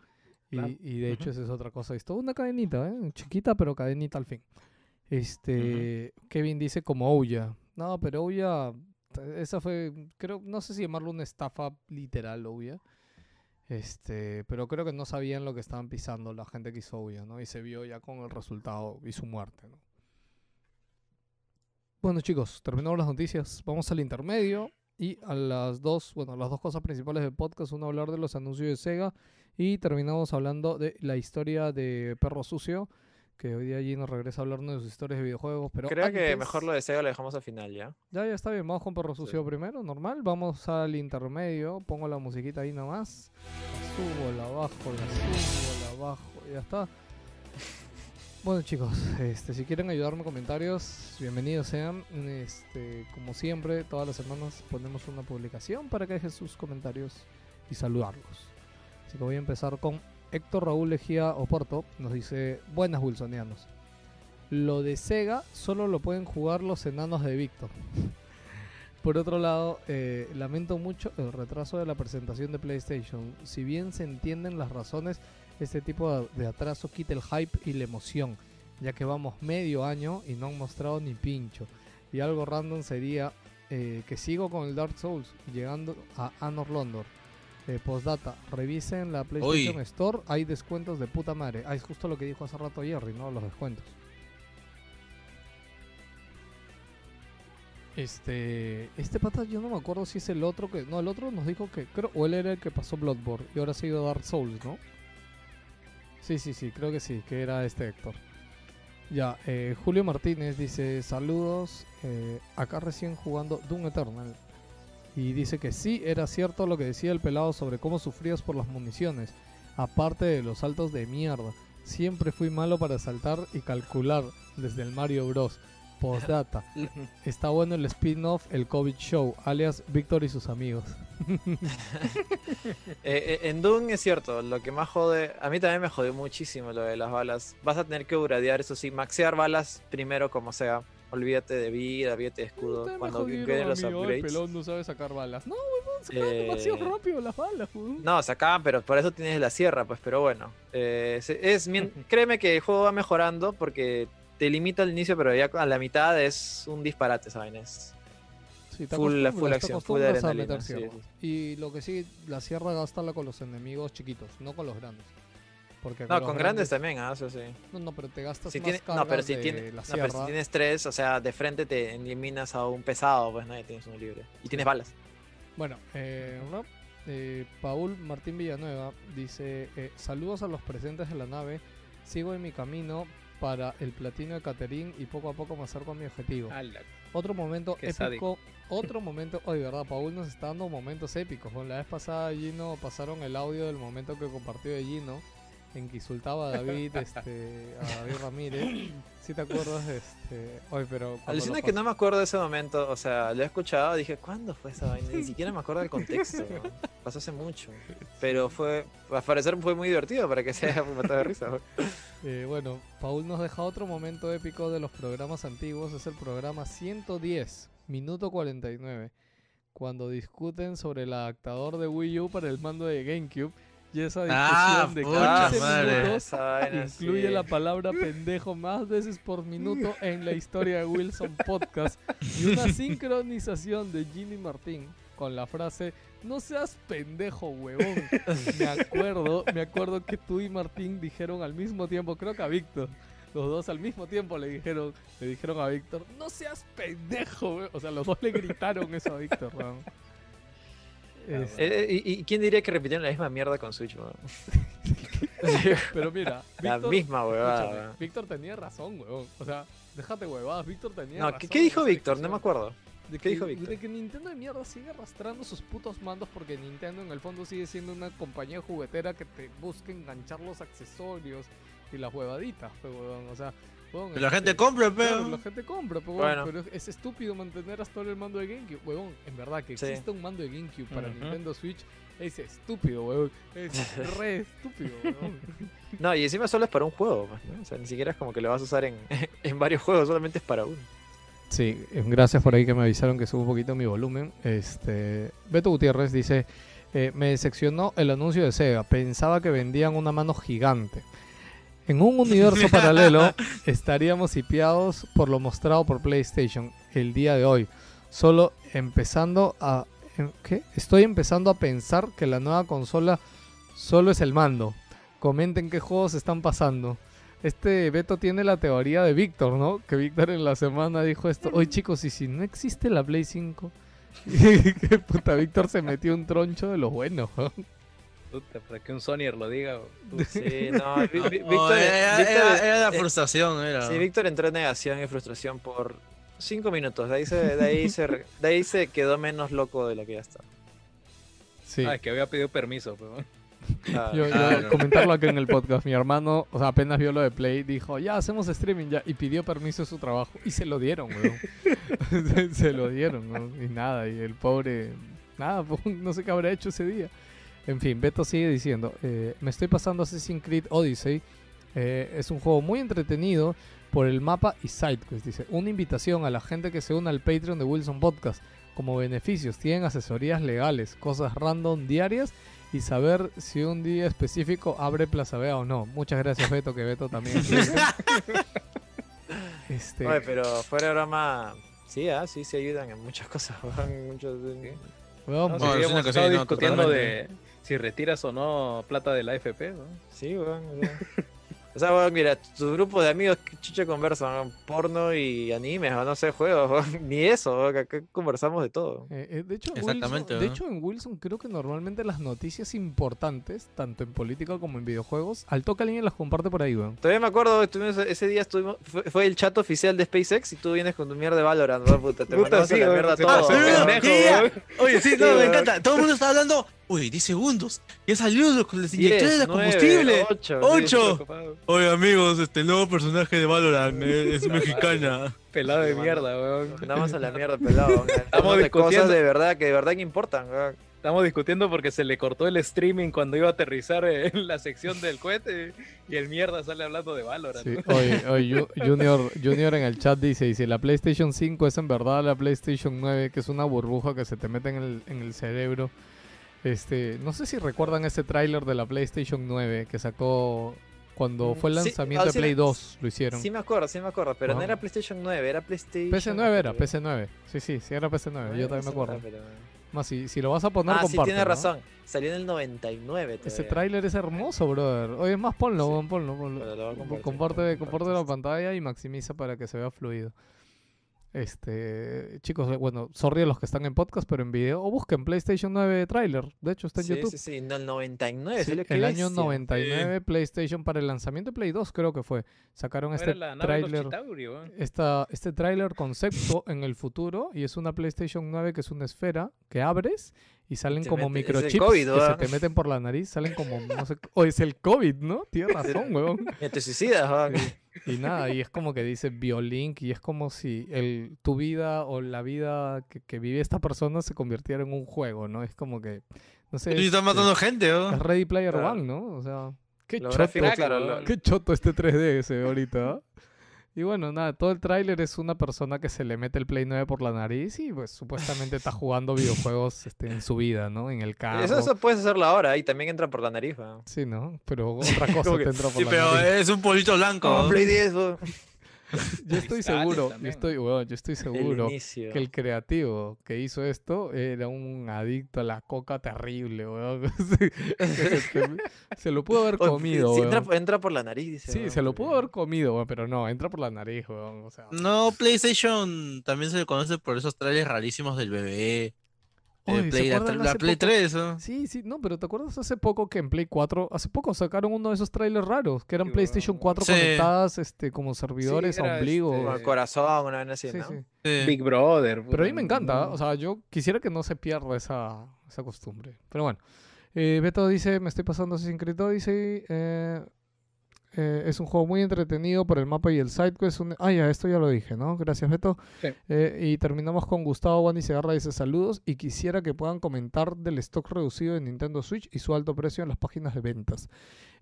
Y, Claro. y de hecho, esa es otra cosa. Es toda una cadenita, ¿eh? Chiquita, pero cadenita al fin. Este, Kevin dice como Ouya. No, pero Ouya, esa fue, creo, no sé si llamarlo una estafa literal, Ouya. Este, pero creo que no sabían lo que estaban pisando la gente que hizo Ouya, ¿no? Y se vio ya con el resultado y su muerte, ¿no? Bueno, chicos, terminamos las noticias. Vamos al intermedio y a las dos, bueno, las dos cosas principales del podcast, uno hablar de los anuncios de Sega y terminamos hablando de la historia de Perro Sucio, que hoy día allí nos regresa a hablarnos de sus historias de videojuegos, pero Creo que mejor lo de Sega lo dejamos al final, ¿ya? Ya, ya está bien, vamos con Perro Sí. Sucio primero, normal, vamos al intermedio, pongo la musiquita ahí nomás, la subo, la bajo, la subo, la bajo, ya está. Bueno chicos, este, si quieren ayudarme en comentarios, bienvenidos sean. Este, como siempre, todas las semanas ponemos una publicación para que dejen sus comentarios y saludarlos. Así que voy a empezar con Héctor Raúl Lejía Oporto. Nos dice, buenas Wilsonianos. Lo de Sega solo lo pueden jugar los enanos de Víctor. Por otro lado, eh, lamento mucho el retraso de la presentación de PlayStation. Si bien se entienden las razones, este tipo de, atraso quita el hype y la emoción, ya que vamos medio año y no han mostrado ni pincho. Y algo random sería eh, que sigo con el Dark Souls, llegando a Anor London. Eh, postdata, revisen la PlayStation Uy. Store, hay descuentos de puta madre. Ah, es justo lo que dijo hace rato Jerry, ¿no? Los descuentos. Este, este pata yo no me acuerdo si es el otro que, no, el otro nos dijo que, creo, o él era el que pasó Bloodborne y ahora se ha ido a Dark Souls, ¿no? Sí, sí, sí, creo que sí, que era este Héctor. Ya, eh, Julio Martínez dice, saludos, eh, acá recién jugando Doom Eternal. Y dice que sí, era cierto lo que decía el pelado sobre cómo sufrías por las municiones, aparte de los saltos de mierda. Siempre fui malo para saltar y calcular desde el Mario Bros. Postdata. Está bueno el spin-off El COVID Show, alias Víctor y sus amigos. Eh, eh, en Doom es cierto, lo que más jode, a mí también me jodió muchísimo lo de las balas. Vas a tener que buradear, eso sí, maxear balas primero como sea. Olvídate de vida, olvídate de escudo. Cuando queden los upgrades. no sabe sacar balas. No, weón, se Eh, demasiado rápido las balas, weón. No, se acaban, pero por eso tienes la sierra, pues, pero bueno. Eh, se- es, mien- créeme que el juego va mejorando porque te limita al inicio, pero ya a la mitad es un disparate, ¿saben? Es- Sí, full- full acción, full adrenalina, sí. Y lo que sí, la sierra gástala con los enemigos chiquitos, no con los grandes. Porque No, con grandes también, ah, eso sí. No, no, pero te gastas Si más tiene- no, pero si, de tiene- la no, pero si tienes tres, o sea, de frente te eliminas a un pesado, pues no, ya tienes uno libre. Y tienes balas. Bueno, eh, Rob, eh, Paul Martín Villanueva dice, eh, saludos a los presentes de la nave, sigo en mi camino para el platino de Caterín y poco a poco me acerco a mi objetivo. Ala. Otro momento Qué épico, sádico. otro momento, oye, verdad, Paul nos está dando momentos épicos. Bueno, la vez pasada Gino pasaron el audio del momento que compartió de Gino en que insultaba a David, este, a David Ramírez. Si te acuerdas, este, oye, pero Alucina que no me acuerdo de ese momento, o sea, lo he escuchado, dije, ¿cuándo fue esa vaina? Ni siquiera me acuerdo del contexto, ¿no? pasó hace mucho. Pero fue, al parecer fue muy divertido para que se haya matado de risa. Eh, bueno, Paul nos deja otro momento épico de los programas antiguos. Es el programa 110, minuto 49. Cuando discuten sobre el adaptador de Wii U para el mando de GameCube. Y esa discusión Ah, de pucha 15 madre. minutos vaina, incluye sí. la palabra pendejo más veces por minuto en la historia de Wilson Podcast. Y una sincronización de Jimmy Martín con la frase no seas pendejo, huevón. Me acuerdo, me acuerdo que tú y Martín dijeron al mismo tiempo, creo que a Víctor, los dos al mismo tiempo le dijeron, le dijeron a Víctor, no seas pendejo, huevón". O sea, los dos le gritaron eso a Víctor, weón. Es- Eh, ¿y, y quién diría que repitieron la misma mierda con Switch, weón? pero mira, La misma huevada. weón. Víctor tenía razón, huevón. O sea, déjate huevadas, Víctor tenía No, razón. ¿qué, qué dijo Víctor? No me acuerdo. De ¿Qué dijo Víctor? de que Nintendo de mierda sigue arrastrando sus putos mandos porque Nintendo en el fondo sigue siendo una compañía juguetera que te busca enganchar los accesorios y las huevaditas, pe, huevón. O sea, Pero la gente compra, claro, pero. la gente compra, huevón, Bueno. pero es, es estúpido mantener hasta ahora el mando de GameCube, huevón. En verdad, que Sí. exista un mando de GameCube para Ujú. Nintendo Switch es estúpido, huevón. Es re estúpido, huevón. No, y encima solo es para un juego. pues, ¿no? O sea, ni siquiera es como que lo vas a usar en, en varios juegos, solamente es para uno. Sí, eh, gracias por ahí que me avisaron que subo un poquito mi volumen. Este, Beto Gutiérrez dice, eh, me decepcionó el anuncio de Sega, pensaba que vendían una mano gigante. En un universo paralelo estaríamos hipeados por lo mostrado por PlayStation el día de hoy. Solo empezando a... em- ¿Qué? Estoy empezando a pensar que la nueva consola solo es el mando. Comenten qué juegos están pasando. Este Beto tiene la teoría de Víctor, ¿no? Que Víctor en la semana dijo esto. Oye chicos, ¿y si no existe la Play 5? que puta, Víctor se metió un troncho de los buenos. ¿No? Puta, para que un Sonyer lo diga. Sí, no, No, Víctor, era, era- era la eh, frustración, era. Sí, Víctor entró en negación y frustración por cinco minutos. De ahí se, de ahí se, de ahí se quedó menos loco de lo que ya está. Sí. Ah, es que había pedido permiso. Pero... Ah, Yo, yo Claro. comentarlo aquí en el podcast. Mi hermano, o sea, apenas vio lo de Play, dijo, ya hacemos streaming ya. Y pidió permiso de su trabajo. Y se lo dieron, weón. se, se lo dieron, weón. Y nada, y el pobre, nada, pues, no sé qué habrá hecho ese día. En fin, Beto sigue diciendo, eh, me estoy pasando Assassin's Creed Odyssey. Eh, es un juego muy entretenido por el mapa y sidequest. Dice, una invitación a la gente que se una al Patreon de Wilson Podcast. Como beneficios, tienen asesorías legales, cosas random diarias y saber si un día específico abre Plaza Vea o no. Muchas gracias, Beto, que Beto también. este, Oye, pero fuera de broma, sí, ah, sí, se ayudan en muchas cosas. muchos- No, sí, estado que no, discutiendo totalmente. de si retiras o no plata de la AFP. ¿no? Sí, weón. o sea. O sea, weón, mira, tu grupo de amigos que chucha conversan, weón, porno y animes, o no sé, juegos, weón, ni eso, weón, acá conversamos de todo. Eh, eh, de, hecho, en Exactamente, Wilson, de hecho, en Wilson creo que normalmente las noticias importantes, tanto en política como en videojuegos, al toque alguien las comparte por ahí, weón. Todavía me acuerdo, estuvimos, ese día estuvimos, fue, fue el chat oficial de SpaceX y tú vienes con tu mierda de Valorant, ¿no? Puta, te Puta, mandamos a sí, la weón, mierda todo. weón. pendejo, Sí, weón. Oye, sí, Sí, no, me weón. encanta. Todo el mundo está hablando. Uy, 10 segundos. Ya salió Diez, inyecciones de combustible. ocho, Ocho. sí. Oye, amigos, este nuevo personaje de Valorant eh, es mexicana. Pelado de mierda, weón. Mandamos a la mierda, pelado. weón. Hablamos de discutiendo. cosas de verdad que de verdad que importan, weón. Estamos discutiendo porque se le cortó el streaming cuando iba a aterrizar en la sección del cohete y el mierda sale hablando de Valorant. Sí, oye, oye, Ju- Junior, Junior en el chat dice, y si la PlayStation 5 es en verdad la PlayStation 9, que es una burbuja que se te mete en el, en el cerebro. Este, no sé si recuerdan ese tráiler de la PlayStation 9 que sacó cuando Mm, fue el sí, lanzamiento ah, de sí, Play la- 2, lo hicieron. Sí me acuerdo, sí me acuerdo, pero no era PlayStation 9, era PlayStation... PC9 era, PC9. Sí, sí, sí era PC9, yo también me acuerdo. Más si, si lo vas a poner, Ah, sí, compártelo, tienes ¿no? razón. Salió en el 99 Ese todavía. tráiler es hermoso, brother. Oye, es más, ponlo, Sí. ponlo, ponlo. Comparte, a comparte la pantalla y maximiza para que se vea fluido. Este, chicos, eh, bueno, sorry a los que están en podcast, pero en video, o busquen PlayStation 9 trailer. De hecho, está en Sí, YouTube. sí, sí, no, el 99 Sí, el año bestia. 99, PlayStation para el lanzamiento de Play 2, creo que fue. Sacaron No este. Chitauri, weón. Esta, este tráiler concepto en el futuro y es una PlayStation 9 que es una esfera que abres y salen como mete- microchips COVID, que se te meten por la nariz, salen como, no sé, o es el COVID, ¿no? Tienes razón, huevón. Te suicidas, weón. Y nada, y es como que dice Biolink y es como si el, tu vida o la vida que, que vive esta persona se convirtiera en un juego, ¿no? Es como que, no sé, Y es, están matando gente, es ¿no? Ready Player Claro. One, ¿no? O sea, qué choto, claro, lo- qué choto este 3D ese ahorita, ¿ah? Y bueno, nada, todo el tráiler es una persona que se le mete el Play 9 por la nariz y pues supuestamente está jugando videojuegos este, en su vida, ¿no? En el carro. Eso, eso puedes hacerlo ahora y también entra por la nariz, weón. Sí, ¿no? Pero otra cosa te entra por Sí, la pero nariz. es un polito blanco. Como ¿no? Play 10, weón. Yo estoy seguro, yo estoy, weón, yo estoy seguro que el creativo que hizo esto era un adicto a la coca terrible, weón. Se, lo pudo haber comido, sí, entra, por la nariz, dice. Sí, weón, se lo pudo haber comido, weón, pero no, entra por la nariz, weón. O sea, No, PlayStation también se le conoce por esos trailers rarísimos del bebé. ¿Se Play, la, acuerdan la hace Play poco? 3, ¿no? Sí, sí, no, pero ¿te acuerdas hace poco que en Play 4, hace poco sacaron uno de esos trailers raros, que eran Sí, PlayStation weón. 4 Sí. conectadas este, como servidores a ombligo? este- el corazón, una vez así, Sí, ¿no? sí. Sí. Big Brother. Pero a mí me encanta, o sea, yo quisiera que no se pierda esa, esa costumbre. Pero bueno, eh, Beto dice, me estoy pasando Assassin's Creed Odyssey, eh, eh, es un juego muy entretenido por el mapa y el sidequest. Un... Ah, ya, esto ya lo dije, ¿no? Gracias, Beto. Sí. Eh, y terminamos con Gustavo Wani Segarra, dice saludos y quisiera que puedan comentar del stock reducido de Nintendo Switch y su alto precio en las páginas de ventas.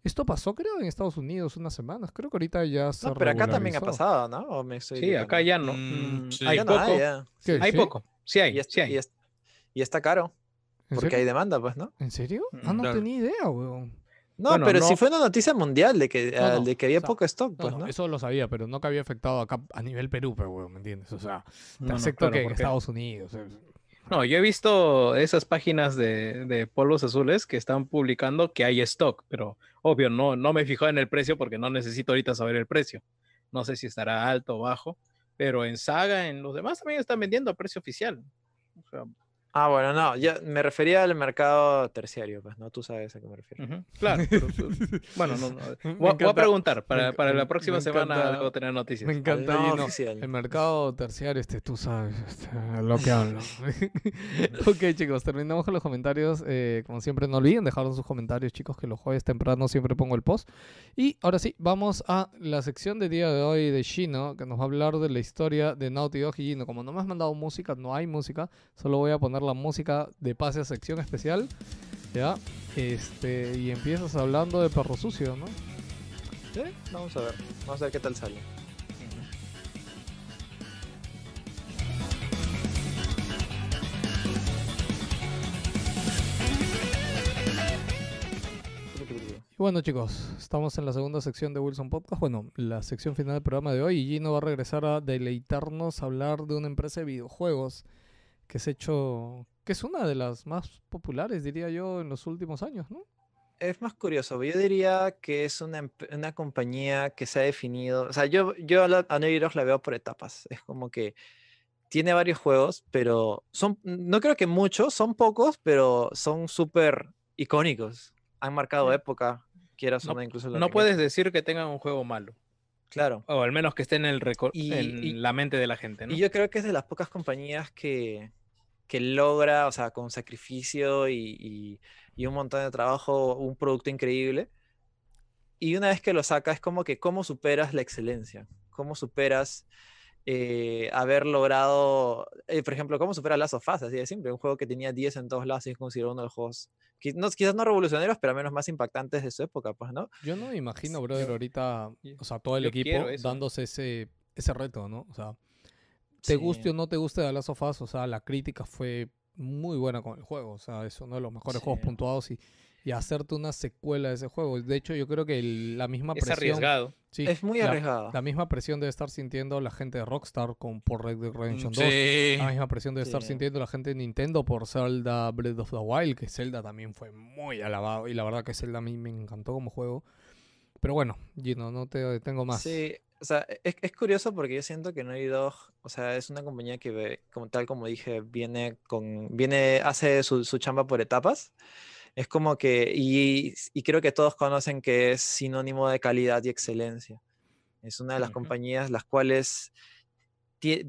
Esto pasó, creo, en Estados Unidos unas semanas. Creo que ahorita ya se No, pero acá también ha pasado, ¿no? ¿O me estoy Sí, acá ya no. Mm, Mm, sí. Hay Ya no poco. hay, ya. ¿Qué? Hay ¿Sí? poco. Sí hay, Y, es- sí hay. y es- y está caro, ¿En porque serio? hay demanda, pues, ¿no? ¿En serio? Mm, Ah, no claro. tenía idea, weón. No, Bueno, pero no- fue una noticia mundial de que, No, ah, no, de que había o sea, poco stock, No, pues, no, ¿no? eso lo sabía, pero no que había afectado acá a nivel Perú, pero, weón, ¿me entiendes? O sea, te claro, que en porque- Estados Unidos. eh, No, yo he visto esas páginas de, de polvos azules que están publicando que hay stock, pero obvio, no, no me fijado en el precio porque no necesito ahorita saber el precio. No sé si estará alto o bajo, pero en Saga, en los demás también están vendiendo a precio oficial. O sea, Ah, bueno, no, yo me refería al mercado terciario, pues, ¿no? Tú sabes a qué me refiero. ujú, claro. pero- bueno, no, no, Voy, a- voy a preguntar, para, me- para la próxima me semana encanta- debo tener noticias. Me encanta no oficial. El mercado terciario, este, tú sabes este, lo que hablo. ok, chicos, terminamos con los comentarios. Eh, como siempre, no olviden dejar sus comentarios, chicos, que los jueves temprano siempre pongo el post. Y ahora sí, vamos a la sección de día de hoy de Gino, que nos va a hablar de la historia de Naughty Dog y Gino. Como no me has mandado música, no hay música, solo voy a poner la música de pase a sección especial. ¿Ya? Este, y empiezas hablando de perro sucio, ¿no? Sí, Vamos a ver, vamos a ver qué tal sale. Y bueno chicos, estamos en la segunda sección de Wilson Podcast, bueno, la sección final del programa de hoy y Gino va a regresar a deleitarnos a hablar de una empresa de videojuegos que es hecho, que es una de las más populares diría yo en los últimos años, ¿no? Es más curioso, yo diría que es una, una compañía que se ha definido, o sea, yo, yo a, la, a la veo por etapas, es como que tiene varios juegos, pero son, no creo que muchos, son pocos, pero son súper icónicos, han marcado Sí. época, quieras o No- no, incluso la No puedes decir que tengan un juego malo, Claro. o al menos que esté en, el Y- en y- la mente de la gente, ¿no? Y yo creo que es de las pocas compañías que, que logra, o sea, con sacrificio y, y- y un montón de trabajo, un producto increíble. Y una vez que lo saca, es como que cómo superas la excelencia, cómo superas eh, haber logrado, eh, por ejemplo, cómo superas Last of Us, así de simple, un juego que tenía 10 en todos lados y es considerado uno de los juegos, qui- no, quizás no revolucionarios, pero al menos más impactantes de su época, pues, ¿no? Yo no me imagino, brother, ahorita, o sea, todo el yo equipo dándose ese, ese reto, ¿no? O sea, te guste Sí. o no te guste The Last of Us, o sea, la crítica fue muy buena con el juego, o sea, es uno de los mejores juegos Sí. puntuados y, y hacerte una secuela de ese juego. De hecho, yo creo que el- la misma Es presión... arriesgado. sí, Es muy la- arriesgado. La misma presión debe estar sintiendo la gente de Rockstar con, por Red Dead Redemption 2. Sí. La misma presión debe estar Sí. sintiendo la gente de Nintendo por Zelda Breath of the Wild, que Zelda también fue muy alabado. Y la verdad que Zelda a mí me encantó como juego. Pero bueno, Gino, no te detengo más. Sí, o sea, es, es curioso porque yo siento que Naughty Dog, o sea, es una compañía que ve, como tal como dije, viene con, viene, hace su, su chamba por etapas. Es como que, y, y creo que todos conocen que es sinónimo de calidad y excelencia. Es una de las compañías las cuales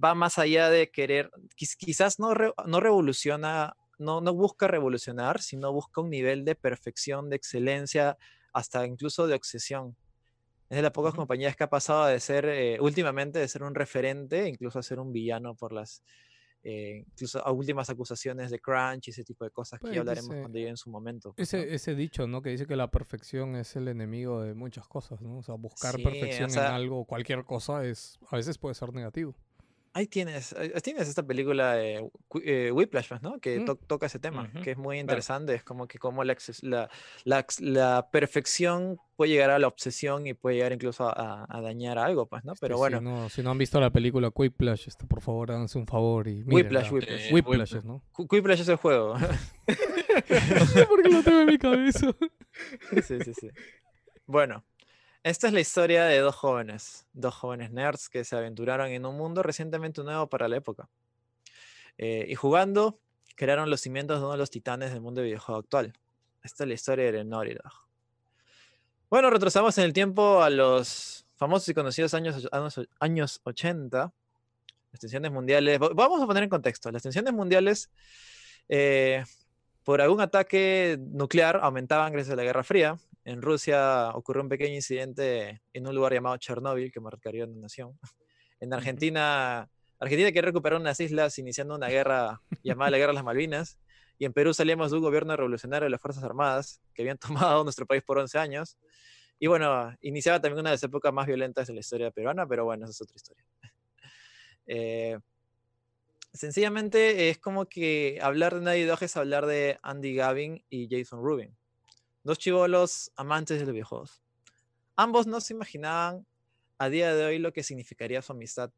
va más allá de querer, quiz- quizás no, re- no revoluciona, no, no busca revolucionar, sino busca un nivel de perfección, de excelencia, hasta incluso de obsesión. Es de las pocas compañías que ha pasado de ser, eh, últimamente, de ser un referente, incluso a ser un villano por las, eh, incluso a últimas acusaciones de crunch y ese tipo de cosas que Pues, ya hablaremos ese- cuando llegue en su momento. ¿no? Ese, ese dicho, ¿no? Que dice que la perfección es el enemigo de muchas cosas, ¿no? O sea, buscar Sí, o perfección en algo, cualquier cosa, es a veces puede ser negativo. Ahí tienes, ahí tienes esta película de eh, Whiplash, ¿no? Que Mm. to- toca ese tema, que es muy interesante. Es como que cómo la, exces- la, la ex- la perfección puede llegar a la obsesión y puede llegar incluso a, a dañar algo, pues, ¿no? Pero bueno, Si no, si no han visto la película Whiplash, este, por favor, háganse un favor y Whiplash, mírenla. Whiplash. Eh, Whiplash, Whip- ¿no? Whi- Whiplash es el juego. No sé por qué lo tengo en mi cabeza. Sí, sí, sí. Bueno, esta es la historia de dos jóvenes, dos jóvenes nerds que se aventuraron en un mundo recientemente nuevo para la época. Eh, y jugando, crearon los cimientos de uno de los titanes del mundo de videojuego actual. Esta es la historia de Naughty. Bueno, retrasamos en el tiempo a los famosos y conocidos años, años, och- años 80. Las tensiones mundiales. va- Vamos a poner en contexto. Las tensiones mundiales, eh, por algún ataque nuclear, aumentaban gracias a la Guerra Fría. En Rusia ocurrió un pequeño incidente en un lugar llamado Chernóbil, que marcaría una nación. En Argentina, Argentina quiere recuperar unas islas iniciando una guerra llamada la Guerra de las Malvinas. Y en Perú salíamos de un gobierno revolucionario de las Fuerzas Armadas que habían tomado nuestro país por 11 años. Y bueno, iniciaba también una de las épocas más violentas de la historia peruana, pero bueno, esa es otra historia. Eh, sencillamente es como que hablar de Naughty Dog es hablar de Andy Gavin y Jason Rubin, dos chivolos amantes de los videojuegos. Ambos no se imaginaban a día de hoy lo que significaría su amistad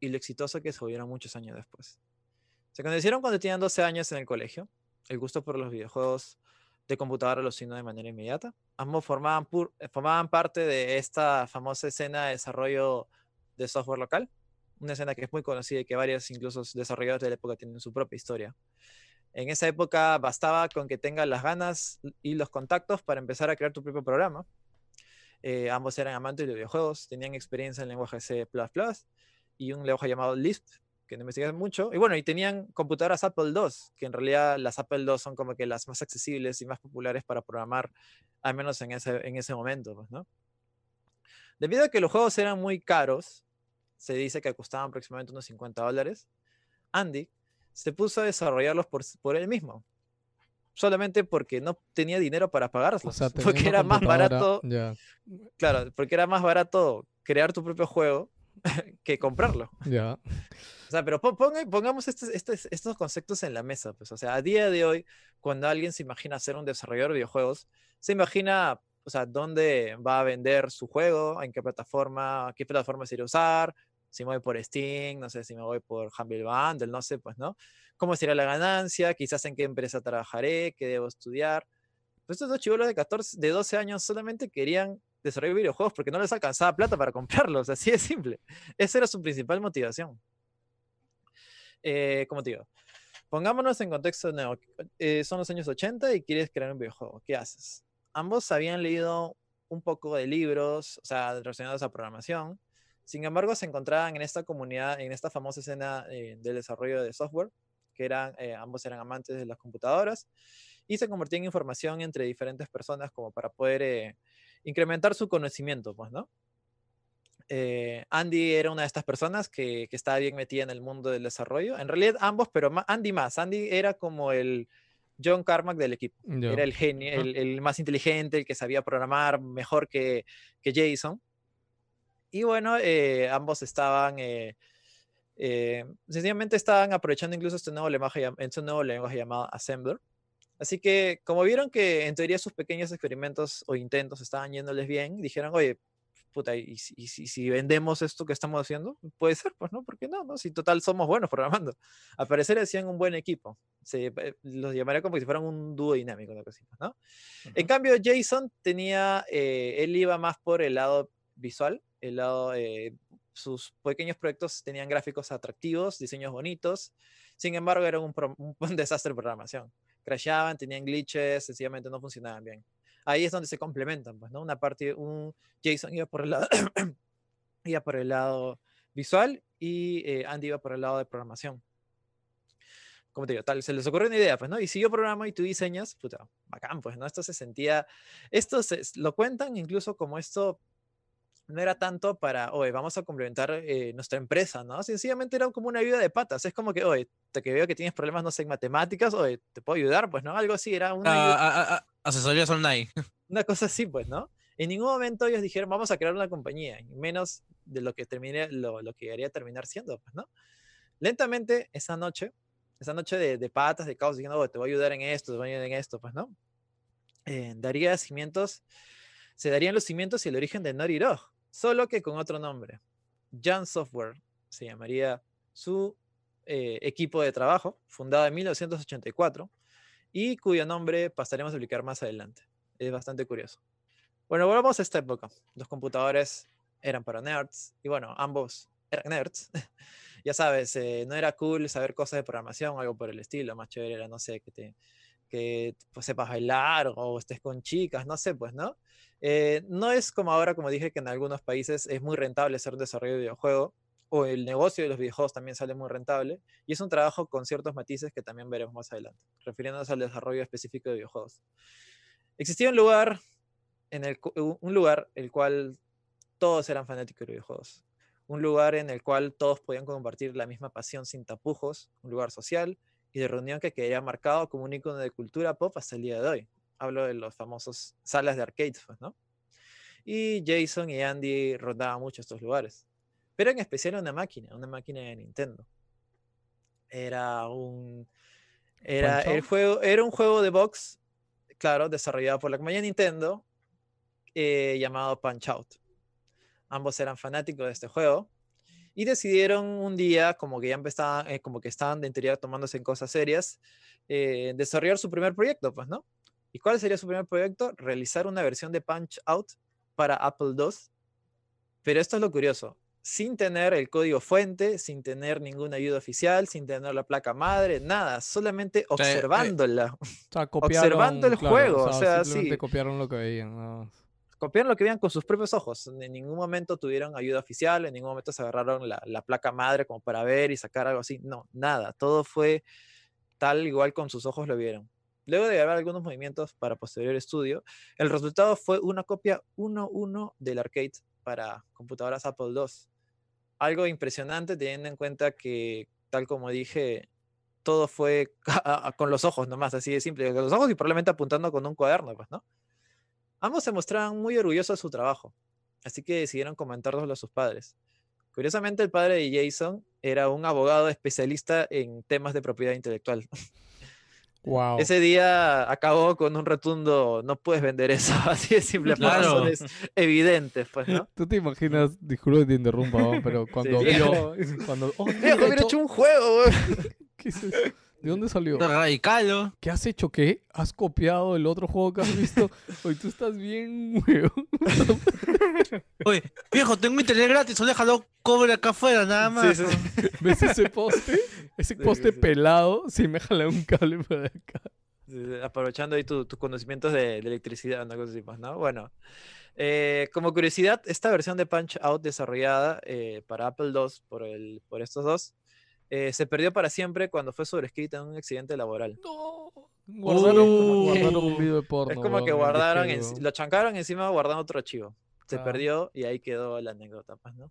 y lo exitoso que se volvieron muchos años después. Se conocieron cuando tenían 12 años en el colegio. El gusto por los videojuegos de computadora los unió de manera inmediata. Ambos eh, formaban parte de esta famosa escena de desarrollo de software local, una escena que es muy conocida y que varios incluso desarrolladores de la época tienen su propia historia. En esa época bastaba con que tengas las ganas y los contactos para empezar a crear tu propio programa. Eh, ambos eran amantes de videojuegos, tenían experiencia en lenguaje C++ y un lenguaje llamado Lisp, que no investigan mucho. Y bueno, y tenían computadoras Apple II, que en realidad las Apple II son como que las más accesibles y más populares para programar, al menos en ese, en ese momento, pues, ¿no? Debido a que los juegos eran muy caros, se dice que costaban aproximadamente unos 50 dólares, Andy se puso a desarrollarlos por, por él mismo. Solamente porque no tenía dinero para pagarlos. O sea, porque era más barato, claro, porque era más barato crear tu propio juego que comprarlo. ya. O sea, pero pon- ponga- pongamos estos, estos, estos conceptos en la mesa. Pues, o sea, a día de hoy, cuando alguien se imagina ser un desarrollador de videojuegos, se imagina, o sea, dónde va a vender su juego, en qué plataforma, qué plataforma se irá a usar, si me voy por Steam, no sé si me voy por Humble Bundle, no sé, pues, ¿no? ¿Cómo será la ganancia? Quizás en qué empresa trabajaré, qué debo estudiar. Pues estos dos chivolos de 14, de 12 años solamente querían desarrollar videojuegos porque no les alcanzaba plata para comprarlos, así de simple. Esa era su principal motivación. Eh, como te digo, pongámonos en contexto nuevo. Eh, son los años 80 y quieres crear un videojuego. ¿Qué haces? Ambos habían leído un poco de libros, o sea, relacionados a programación. Sin embargo, se encontraban en esta comunidad, en esta famosa escena eh, del desarrollo de software, que eran, eh, ambos eran amantes de las computadoras, y se convertían en información entre diferentes personas como para poder eh, incrementar su conocimiento, pues, ¿no? Eh, Andy era una de estas personas que, que estaba bien metida en el mundo del desarrollo. En realidad ambos, pero Andy más. Andy era como el John Carmack del equipo. Era el genio, el, el más inteligente, el que sabía programar mejor que, que Jason. Y bueno, eh, ambos estaban, eh, eh, sencillamente estaban aprovechando incluso este nuevo lenguaje, este nuevo lenguaje llamado Assembler. Así que como vieron que en teoría sus pequeños experimentos o intentos estaban yéndoles bien, dijeron, oye, puta, ¿y si, y si- vendemos esto que estamos haciendo? Puede ser, pues no, ¿por qué no? no? Si total somos buenos programando. Al parecer hacían un buen equipo. Se, los llamaría como si fueran un dúo dinámico, ¿no? En cambio, Jason tenía, eh, él iba más por el lado visual, el lado, eh, sus pequeños proyectos tenían gráficos atractivos, diseños bonitos, sin embargo era un, pro- un, desastre de programación. Crashaban, tenían glitches, sencillamente no funcionaban bien. Ahí es donde se complementan, pues, ¿no? Una parte, un Jason iba por el lado, iba por el lado visual y eh, Andy iba por el lado de programación. Como te digo, tal, se les ocurre una idea, pues, ¿no? Y si yo programo y tú diseñas, puta, bacán, pues, ¿no? Esto se sentía, esto se, lo cuentan incluso como esto no era tanto para, oye, vamos a complementar eh, nuestra empresa, ¿no? Sencillamente era como una ayuda de patas. Es como que, oye, te que veo que tienes problemas, no sé, en matemáticas, oye, te puedo ayudar, pues, ¿no? Algo así, era una, Ah, ah, ah, ah, asesorías online. una cosa así, pues, ¿no? En ningún momento ellos dijeron, vamos a crear una compañía, menos de lo que termine, lo, lo que haría terminar siendo, pues, ¿no? Lentamente, esa noche, esa noche de, de patas, de caos, diciendo, "Oh, te voy a ayudar en esto, te voy a ayudar en esto, pues, ¿no? Eh, daría cimientos, se darían los cimientos y el origen de Dog, solo que con otro nombre. Jan Software se llamaría su eh, equipo de trabajo, fundado en 1984, y cuyo nombre pasaremos a explicar más adelante. Es bastante curioso. Bueno, volvamos a esta época. Los computadores eran para nerds, y bueno, ambos eran nerds. ya sabes, eh, no era cool saber cosas de programación o algo por el estilo, más chévere era, no sé, que te que pues, sepas bailar o estés con chicas, no sé, pues, ¿no? Eh, no es como ahora, como dije, que en algunos países es muy rentable hacer un desarrollo de videojuego, o el negocio de los videojuegos también sale muy rentable, y es un trabajo con ciertos matices que también veremos más adelante, refiriéndonos al desarrollo específico de videojuegos. Existía un lugar, en el, un lugar el cual todos eran fanáticos de videojuegos, un lugar en el cual todos podían compartir la misma pasión sin tapujos, un lugar social y de reunión que quedaría marcado como un icono de cultura pop hasta el día de hoy. Hablo de los famosos salas de arcades, pues, ¿no? Y Jason y Andy rondaban mucho estos lugares. Pero en especial una máquina, una máquina de Nintendo. Era un. Era, el juego, era un juego de box, claro, desarrollado por la compañía Nintendo, eh, llamado Punch Out. Ambos eran fanáticos de este juego y decidieron un día, como que ya empezaban, eh, como que estaban de teoría tomándose en cosas serias, eh, desarrollar su primer proyecto, pues, ¿no? ¿Y cuál sería su primer proyecto? Realizar una versión de Punch Out para Apple II. Pero esto es lo curioso, sin tener el código fuente, sin tener ninguna ayuda oficial, sin tener la placa madre, nada, solamente observándola. O sea, copiaron, Observando el juego, o sea, simplemente sí. copiaron lo que veían. más. Copiaron lo que veían con sus propios ojos. En ningún momento tuvieron ayuda oficial, en ningún momento se agarraron la, la placa madre como para ver y sacar algo así. No, nada. Todo fue tal igual con sus ojos lo vieron. Luego de grabar algunos movimientos para posterior estudio, el resultado fue una copia 1-1 del arcade para computadoras Apple II. Algo impresionante teniendo en cuenta que, tal como dije, todo fue con los ojos nomás, así de simple, con los ojos y probablemente apuntando con un cuaderno, pues, ¿no? Ambos se mostraban muy orgullosos de su trabajo, así que decidieron comentárselo a sus padres. Curiosamente, el padre de Jason era un abogado especialista en temas de propiedad intelectual. Wow. Ese día acabó con un rotundo, no puedes vender eso, así de simple, por Claro. razones evidentes, pues, ¿no? ¿Tú te imaginas, disculpa que te interrumpa, ¿no? pero cuando vio, cuando, oh, mira, hubiera esto- hecho un juego, güey. ¿qué es eso? ¿De dónde salió? Radical, ¿no? ¿Qué has hecho? ¿Qué? ¿Has copiado el otro juego que has visto? Hoy tú estás bien. Oye, viejo, tengo internet gratis, solo déjalo cobre acá afuera, nada más. Sí, sí, sí. ¿Ves ese poste? Ese Sí, poste sí. pelado, sí me jala un cable para acá. Aprovechando ahí tu- tus conocimientos de, de electricidad, una cosa así, pues, ¿no? Bueno, eh, como curiosidad, esta versión de Punch Out desarrollada eh, para Apple II por, el, por estos dos, eh, se perdió para siempre cuando fue sobrescrita en un accidente laboral. No. Guardaron, Uh. guardaron un video de porno. es como que guardaron, en- lo chancaron encima guardando otro archivo. Se Ah. perdió y ahí quedó la anécdota, pues, ¿no?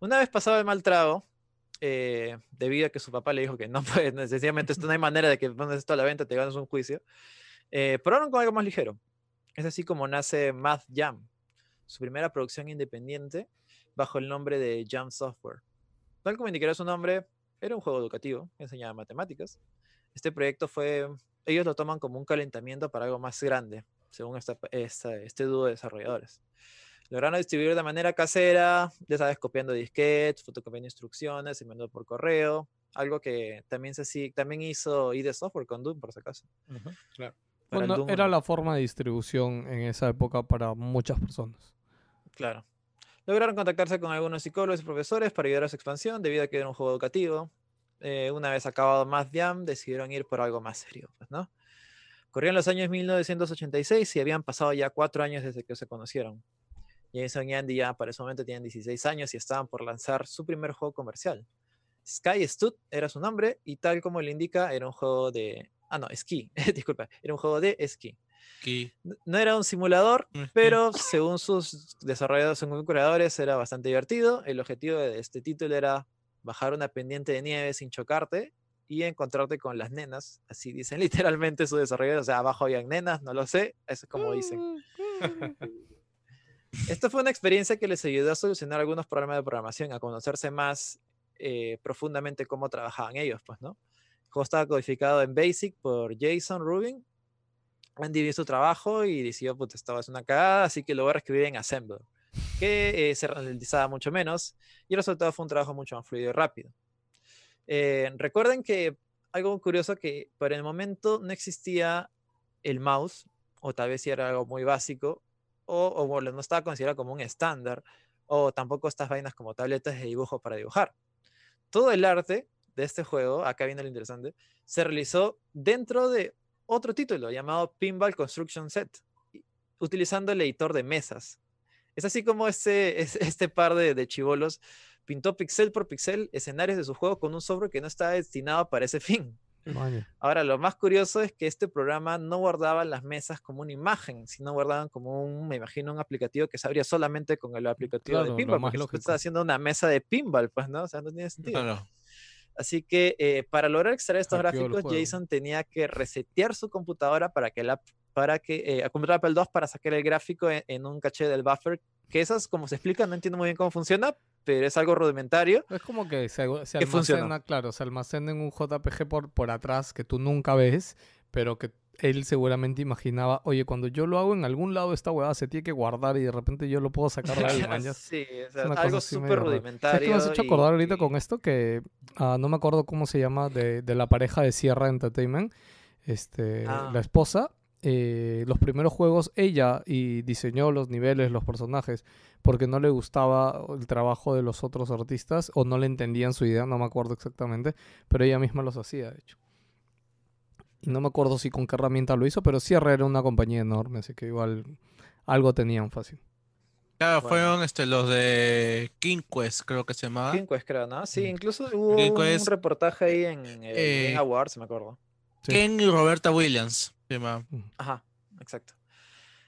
Una vez pasado el mal trago, eh, debido a que su papá le dijo que no puede, sencillamente esto no hay manera de que pongas esto a la venta, te ganas un juicio, eh, probaron con algo más ligero. Es así como nace Math Jam, su primera producción independiente bajo el nombre de Jam Software. Tal como indicará su nombre, era un juego educativo que enseñaba matemáticas. Este proyecto fue, ellos lo toman como un calentamiento para algo más grande, según esta- esta- este dúo de desarrolladores. Lograron distribuir de manera casera, ya sabes, copiando disquetes, fotocopiando instrucciones, enviando por correo, algo que también, se, sí- también hizo ID Software con Doom, por si acaso. claro. Para el Bueno, Doom era la forma de distribución en esa época para muchas personas. Claro. Lograron contactarse con algunos psicólogos y profesores para ayudar a su expansión, debido a que era un juego educativo. Eh, una vez acabado Math Jam, decidieron ir por algo más serio, pues, ¿no? Corrían los años 1986 y habían pasado ya cuatro años desde que se conocieron. Jason y Andy ya para ese momento tenían 16 años y estaban por lanzar su primer juego comercial. Sky Stud era su nombre y tal como le indica, era un juego de... Ah, no, esquí, disculpa, era un juego de esquí. No era un simulador, pero según sus desarrolladores, según curadores, era bastante divertido. El objetivo de este título era bajar una pendiente de nieve sin chocarte y encontrarte con las nenas. Así dicen literalmente sus desarrolladores. O sea, abajo habían nenas, no lo sé. Eso es como dicen. Esto fue una experiencia que les ayudó a solucionar algunos problemas de programación, a conocerse más eh, profundamente cómo trabajaban ellos, pues, ¿no? El juego estaba codificado en BASIC por Jason Rubin. Andy vio su trabajo y decidió, puta, esto es una cagada, así que lo voy a reescribir en Assembler, que eh, se ralentizaba mucho menos y el resultado fue un trabajo mucho más fluido y rápido. Eh, recuerden que algo curioso que por el momento no existía el mouse, o tal vez si era algo muy básico, o, o no estaba considerado como un estándar, o tampoco estas vainas como tabletas de dibujo para dibujar. Todo el arte de este juego, acá viene lo interesante, se realizó dentro de otro título llamado Pinball Construction Set, utilizando el editor de mesas. Es así como este, es- este par de, de chivolos pintó pixel por pixel escenarios de su juego con un software que no estaba destinado para ese fin. Ahora, lo más curioso es que este programa no guardaba las mesas como una imagen, sino guardaban como un, me imagino, un aplicativo que se abría solamente con el aplicativo Claro, de pinball, porque tú estás haciendo una mesa de pinball, pues, ¿no? O sea, no tiene sentido. Claro. Así que eh, para lograr extraer estos gráficos. Jason tenía que resetear su computadora para que la para que eh, a computadora Apple II para sacar el gráfico en, en un caché del buffer, que esas, como se explica, no entiendo muy bien cómo funciona, pero es algo rudimentario. Es como que se, se Que almacena, claro, se almacena en un JPG por, por atrás que tú nunca ves, pero que él seguramente imaginaba, oye, cuando yo lo hago en algún lado esta huevada se tiene que guardar y de repente yo lo puedo sacar de ahí, sí, o sea, una algo súper rudimentario. ¿Sabes me has hecho y- acordar ahorita con esto? Que ah, no me acuerdo cómo se llama, de, de la pareja de Sierra Entertainment, este, Ah. la esposa. eh, los primeros juegos ella y diseñó los niveles, los personajes, porque no le gustaba el trabajo de los otros artistas o no le entendían su idea, no me acuerdo exactamente, pero ella misma los hacía, de hecho. Y no me acuerdo si con qué herramienta lo hizo, pero Sierra era una compañía enorme, así que igual algo tenían fácil. Claro, Bueno. fueron este, los de King Quest, creo que se llamaba. King Quest, creo, ¿no? Sí, incluso hubo King un Quest, reportaje ahí en el eh, Game Awards, me acuerdo. Sí. Ken y Roberta Williams. Se llamaba. Ajá, exacto.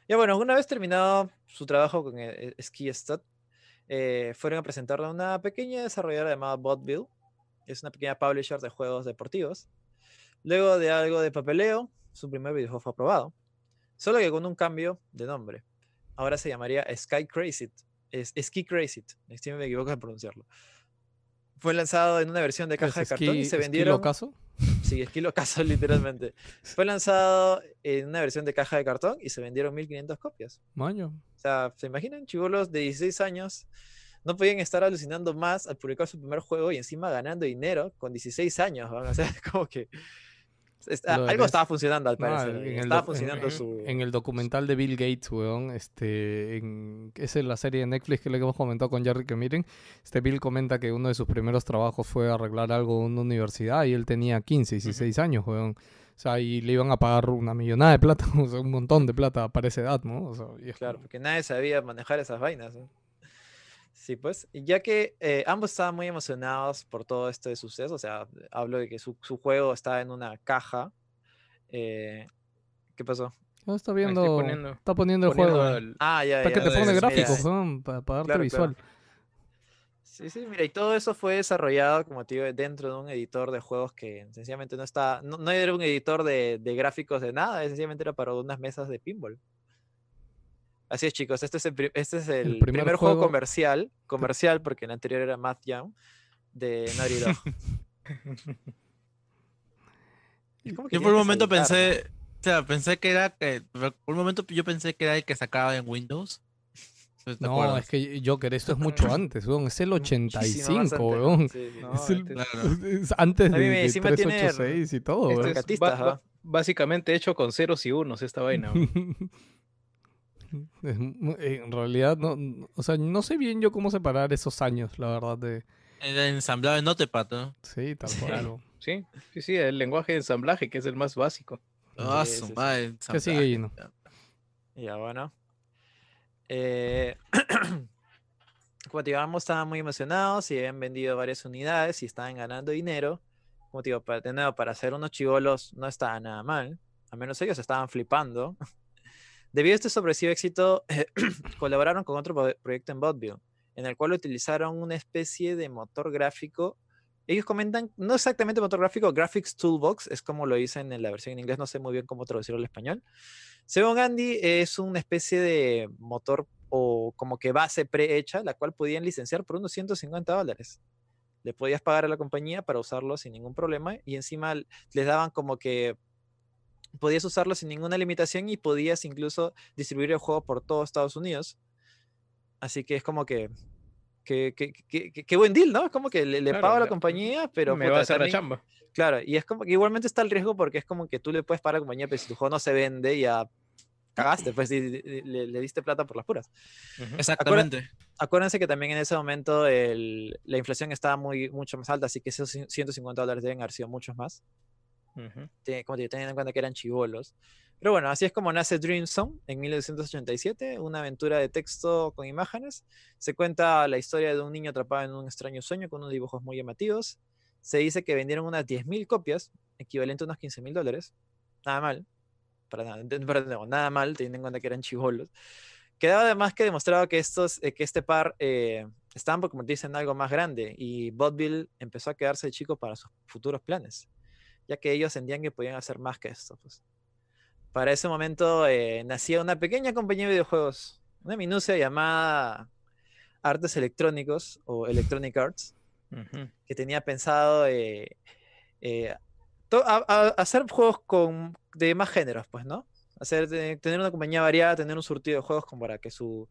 Ya bueno, una vez terminado su trabajo con eh, Ski Stud, eh, fueron a presentarle a una pequeña desarrolladora llamada Botville. Es una pequeña publisher de juegos deportivos. Luego de algo de papeleo, su primer videojuego fue aprobado. Solo que con un cambio de nombre. Ahora se llamaría Sky Crazy. Es Ski Crazy. Si me equivoco en pronunciarlo. Fue lanzado en una versión de ¿Qué es, caja de cartón y se vendieron. locazo? Sí, Esquilo Caso, literalmente. Fue lanzado en una versión de caja de cartón y se vendieron 1500 copias. Maño. O sea, ¿se imaginan? Chivolos de 16 años no podían estar alucinando más al publicar su primer juego y encima ganando dinero con 16 años. ¿no? O sea, como que. Está- algo estaba funcionando al No, parecer. el estaba funcionando en, su. en el documental de Bill Gates, weón, este, en, esa es la serie de Netflix que le hemos comentado con Jerry que miren, este Bill comenta que uno de sus primeros trabajos fue arreglar algo en una universidad y él tenía 15, 16 años, weón. O sea, y le iban a pagar una millonada de plata, o sea, un montón de plata para esa edad, ¿no? O sea, y es Claro, como- porque nadie sabía manejar esas vainas. ¿no? Sí, pues, y ya que eh, ambos estaban muy emocionados por todo este suceso, o sea, hablo de que su, su juego está en una caja. eh, ¿Qué pasó? No, está Ahí viendo, estoy poniendo- está poniendo el poniendo juego. el- Ah, ya, Está ya. que te pone gráficos, weón, para, darte claro, visual. claro. Sí, sí, mira, y todo eso fue desarrollado, como te digo, dentro de un editor de juegos que sencillamente no está, no, no era un editor de, de gráficos de nada, sencillamente era para unas mesas de pinball. Así es, chicos, este es el, este es el, primer primer, juego juego- comercial, comercial, porque el anterior era Math Jam, de Naughty Dog. Yo por un momento saltar, ¿no? pensé, o sea, pensé que era, que, por un momento yo pensé que era el que sacaba en Windows. ¿Te No, acuerdas? es que Joker, esto es mucho antes, weón, es el Muchísimo más 85, antes, weón. sí. No, Es, el- este Claro. es antes de, de encima tiene 386 y todo, Este weón. es básicamente hecho con ceros y unos esta vaina. en realidad, no, o sea, no sé bien yo cómo separar esos años, la verdad, de... Era ensamblado en Notepad, ¿no? Sí, tal cual. Sí, sí, sí, el lenguaje de ensamblaje que es el más básico. Ah, Sí, su sí, ¿Qué sigue. Gino? Ya, bueno. Eh, como te digo, ambos estaban muy emocionados y habían vendido varias unidades y estaban ganando dinero. Como te digo, para, de nuevo, para hacer unos chivolos no estaba nada mal. Al menos ellos estaban flipando. Debido a este sorpresivo éxito, colaboraron con otro pro- proyecto en Botville, en el cual utilizaron una especie de motor gráfico. Ellos comentan, no exactamente motor gráfico, Graphics Toolbox, es como lo dicen en la versión en inglés, no sé muy bien cómo traducirlo al español. Según Andy, es una especie de motor o como que base prehecha, la cual podían licenciar por unos 150 dólares. Le podías pagar a la compañía para usarlo sin ningún problema y encima les daban como que podías usarlo sin ninguna limitación y podías incluso distribuir el juego por todo Estados Unidos. Así que es como que... que- que- que- que- Qué buen deal, ¿no? Es como que le, le Claro, pago a la compañía, pero me puta, va a hacer también- la chamba. Claro, y es como que igualmente está el riesgo porque es como que tú le puedes pagar a la compañía, pero si tu juego no se vende, ya cagaste, pues y- y- le, le diste plata por las puras. Ujú. Exactamente. Acuérdense que también en ese momento el- la inflación estaba muy, mucho más alta, así que esos 150 dólares deben haber sido muchos más, Ujú. te- como te digo, teniendo en cuenta que eran chivolos. Pero bueno, así es como nace Dream Zone en 1987, una aventura de texto con imágenes. Se cuenta la historia de un niño atrapado en un extraño sueño con unos dibujos muy llamativos. Se dice que vendieron unas 10.000 copias, equivalente a unos 15.000 dólares. Nada mal. Para nada, de- nada mal, teniendo en cuenta que eran chivolos. Quedaba además que demostraba que, estos, eh, que este par eh, estaban por convertirse en algo más grande y Botville empezó a quedarse chico para sus futuros planes, ya que ellos sentían que podían hacer más que esto. pues. Para ese momento eh, nacía una pequeña compañía de videojuegos, una minucia llamada Artes Electrónicos o Electronic Arts, que tenía pensado eh, eh, to- a- a- hacer juegos con, de más géneros, pues, ¿no? Hacer, tener una compañía variada, tener un surtido de juegos como para que su,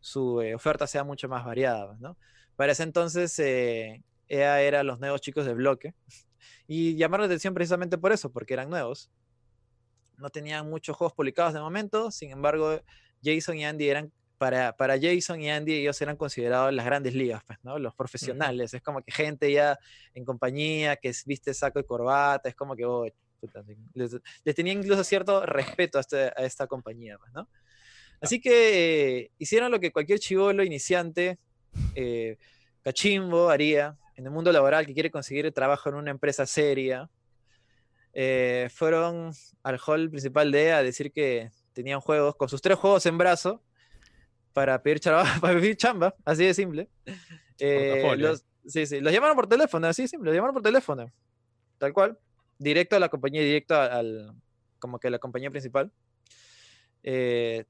su eh, oferta sea mucho más variada, ¿no? Para ese entonces, eh, EA era los nuevos chicos de bloque y llamaron la atención precisamente por eso, porque eran nuevos. No tenían muchos juegos publicados de momento, sin embargo, Jason y Andy eran para, para Jason y Andy, ellos eran considerados las grandes ligas, pues, ¿no? Los profesionales. Es como que gente ya en compañía que viste saco y corbata, es como que, oh, puta, les, les tenía incluso cierto respeto a, este- a esta compañía, pues, ¿no? Así que eh, hicieron lo que cualquier chivolo iniciante, eh, cachimbo, haría en el mundo laboral que quiere conseguir trabajo en una empresa seria. Eh, fueron al hall principal de EA a decir que tenían juegos, con sus tres juegos en brazo, para pedir, chamba, para pedir chamba, así de simple. Eh, los, sí, sí, los llamaron por teléfono, así de simple, los llamaron por teléfono, tal cual, directo a la compañía, directo al, como que a la compañía principal. Eh,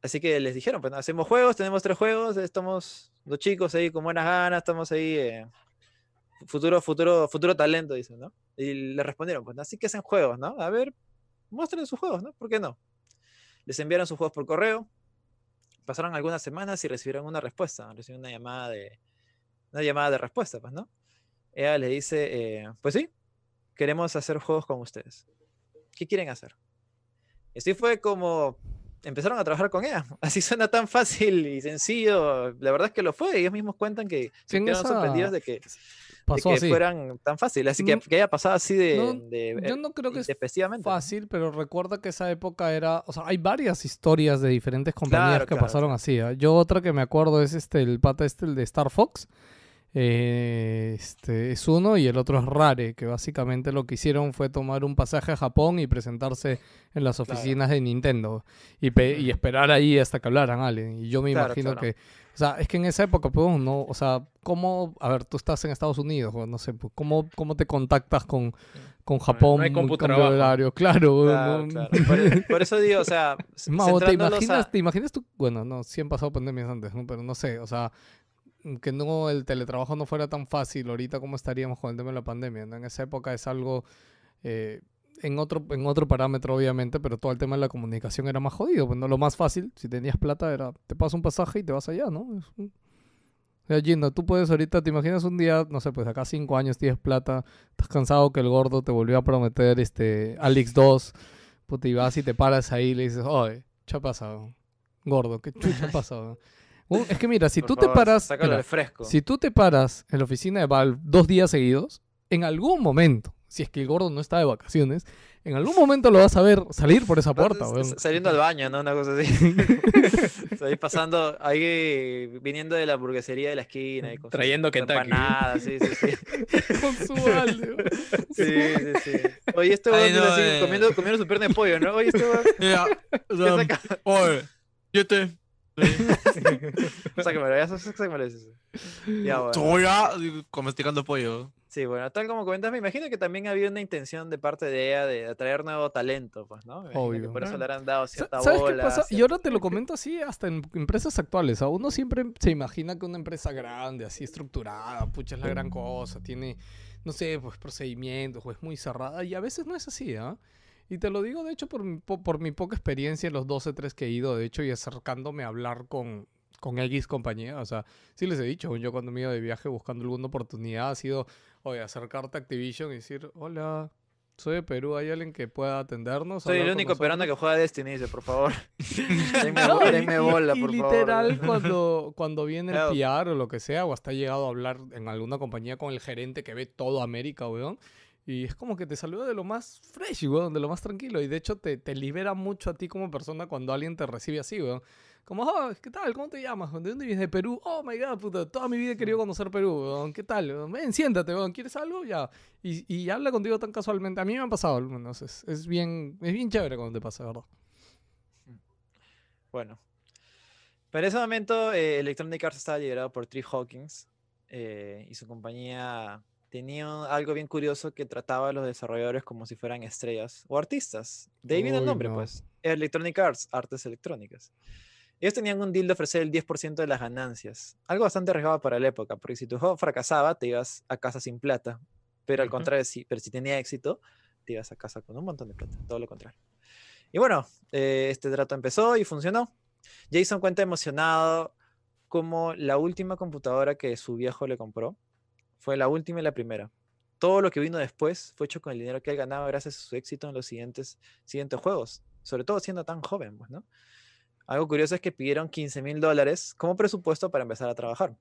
así que les dijeron, pues hacemos juegos, tenemos tres juegos, estamos los chicos ahí con buenas ganas, estamos ahí, futuro, futuro, futuro talento, dicen, ¿no? Y le respondieron, pues así que hacen juegos, ¿no? A ver, muestren sus juegos, ¿no? ¿Por qué no? Les enviaron sus juegos por correo, pasaron algunas semanas y recibieron una respuesta, recibieron una llamada de, una llamada de respuesta, pues, ¿no? Ella le dice, eh, pues sí, queremos hacer juegos con ustedes. ¿Qué quieren hacer? Así fue como empezaron a trabajar con ella. Así suena tan fácil y sencillo. La verdad es que lo fue. Ellos mismos cuentan que se quedaron esa- sorprendidos de que, de que así. fueran tan fáciles. Así que, No- que haya pasado así de, no, de- yo eh, no creo que es fácil, pero recuerda que esa época era, o sea, hay varias historias de diferentes compañías Claro, que claro, pasaron así. ¿ah? Yo otra que me acuerdo es este, el pata este, el de Star Fox. Eh, este es uno y el otro es Rare, que básicamente lo que hicieron fue tomar un pasaje a Japón y presentarse en las Claro. oficinas de Nintendo y, pe- y esperar ahí hasta que hablaran alguien. Y yo me Claro, imagino claro. que, o sea, es que en esa época, pues, no, o sea, ¿cómo, a ver, tú estás en Estados Unidos, no sé, pues, ¿cómo, cómo te contactas con, con Japón? no hay horario? Claro, Claro, no- claro. Por, por eso digo, o sea, Mao, ¿te imaginas, a- ¿te imaginas tú? Bueno, no, sí han pasado pandemias antes, ¿no? Pero no sé, o sea, que no el teletrabajo no fuera tan fácil ahorita como estaríamos con el tema de la pandemia, ¿no? En esa época es algo eh, en otro en otro parámetro obviamente, pero todo el tema de la comunicación era más jodido, pues no lo más fácil, si tenías plata era te pasas un pasaje y te vas allá, ¿no? Gino, tú puedes ahorita, te imaginas un día, no sé, pues acá cinco años tienes plata, estás cansado que el gordo te volvió a prometer este Alex 2, puta, y vas y te paras ahí y le dices, oye, ¿qué ha pasado? Gordo, ¿qué chucha ha pasado? Uh, es que mira, si por tú te paras, mira, de fresco. si tú te paras en la oficina de Valve dos días seguidos, en algún momento, si es que el gordo no está de vacaciones, en algún momento lo vas a ver salir por esa puerta, Saliendo al baño, ¿no? Una cosa así. ahí pasando, ahí viniendo de la hamburguesería de la esquina. Y con sus- Trayendo Kentucky. sí, sí, sí. Con su balde. Sí, sí, sí. Oye, este no, así, eh. comiendo, comiendo su pierna de pollo, ¿no? Oye, este weón. Ya, o ya sea, saca- oye, yo te. Sácamelo, ya sá- sácamelo. Ya, bueno. Soy ya como estirando pollo. Sí, bueno, tal como comentas, me imagino que también había una intención de parte de ella de atraer nuevo talento, pues, ¿no? Que Obvio. por eso Claro. le habrán dado cierta ¿Sabes qué bola. pasa? Y ahora te lo comento así hasta en empresas actuales. A uno siempre se imagina que una empresa grande, así estructurada, pucha, es la gran cosa, tiene, no sé, pues procedimientos, o es muy cerrada. Y a veces no es así, ¿ah? Y te lo digo, de hecho, por, mi po- por mi poca experiencia en los 12, 3 que he ido, de hecho, y acercándome a hablar con, con X compañía. O sea, sí les he dicho, yo cuando me iba de viaje buscando alguna oportunidad, ha sido, oye, acercarte a Activision y decir, hola, soy de Perú, ¿hay alguien que pueda atendernos? Soy el único peruano nosotros?" que juega Destiny, dice, por favor. denme, No, bo- y- denme y- bola, y por literal, favor. cuando, cuando viene el. PR o lo que sea, o hasta ha llegado a hablar en alguna compañía con el gerente que ve todo América, weón. Y es como que te saluda de lo más fresh, weón, de lo más tranquilo. Y de hecho te, te libera mucho a ti como persona cuando alguien te recibe así, weón. Como, oh, ¿qué tal? ¿Cómo te llamas? ¿De dónde vienes? De Perú. Oh my god, puta. Toda mi vida he querido conocer Perú, weón. ¿Qué tal? weón? Ven, siéntate, weón. ¿Quieres algo? Ya. Y, y habla contigo tan casualmente. A mí me ha pasado, al menos. Es, es bien, es bien chévere cuando te pasa, ¿verdad? Bueno. Para ese momento, eh, Electronic Arts estaba liderado por Tree Hawkins eh, y su compañía tenía algo bien curioso que trataba a los desarrolladores como si fueran estrellas o artistas. De ahí viene el nombre, no. pues. Electronic Arts, artes electrónicas. Ellos tenían un deal de ofrecer el 10% de las ganancias. Algo bastante arriesgado para la época, porque si tu juego fracasaba, te ibas a casa sin plata. Pero al contrario, si, pero si tenía éxito, te ibas a casa con un montón de plata. Todo lo contrario. Y bueno, eh, este trato empezó y funcionó. Jason cuenta emocionado como la última computadora que su viejo le compró fue la última y la primera. Todo lo que vino después fue hecho con el dinero que él ganaba gracias a su éxito en los siguientes, siguientes juegos, sobre todo siendo tan joven, pues, ¿no? Algo curioso es que pidieron 15 mil dólares como presupuesto para empezar a trabajar.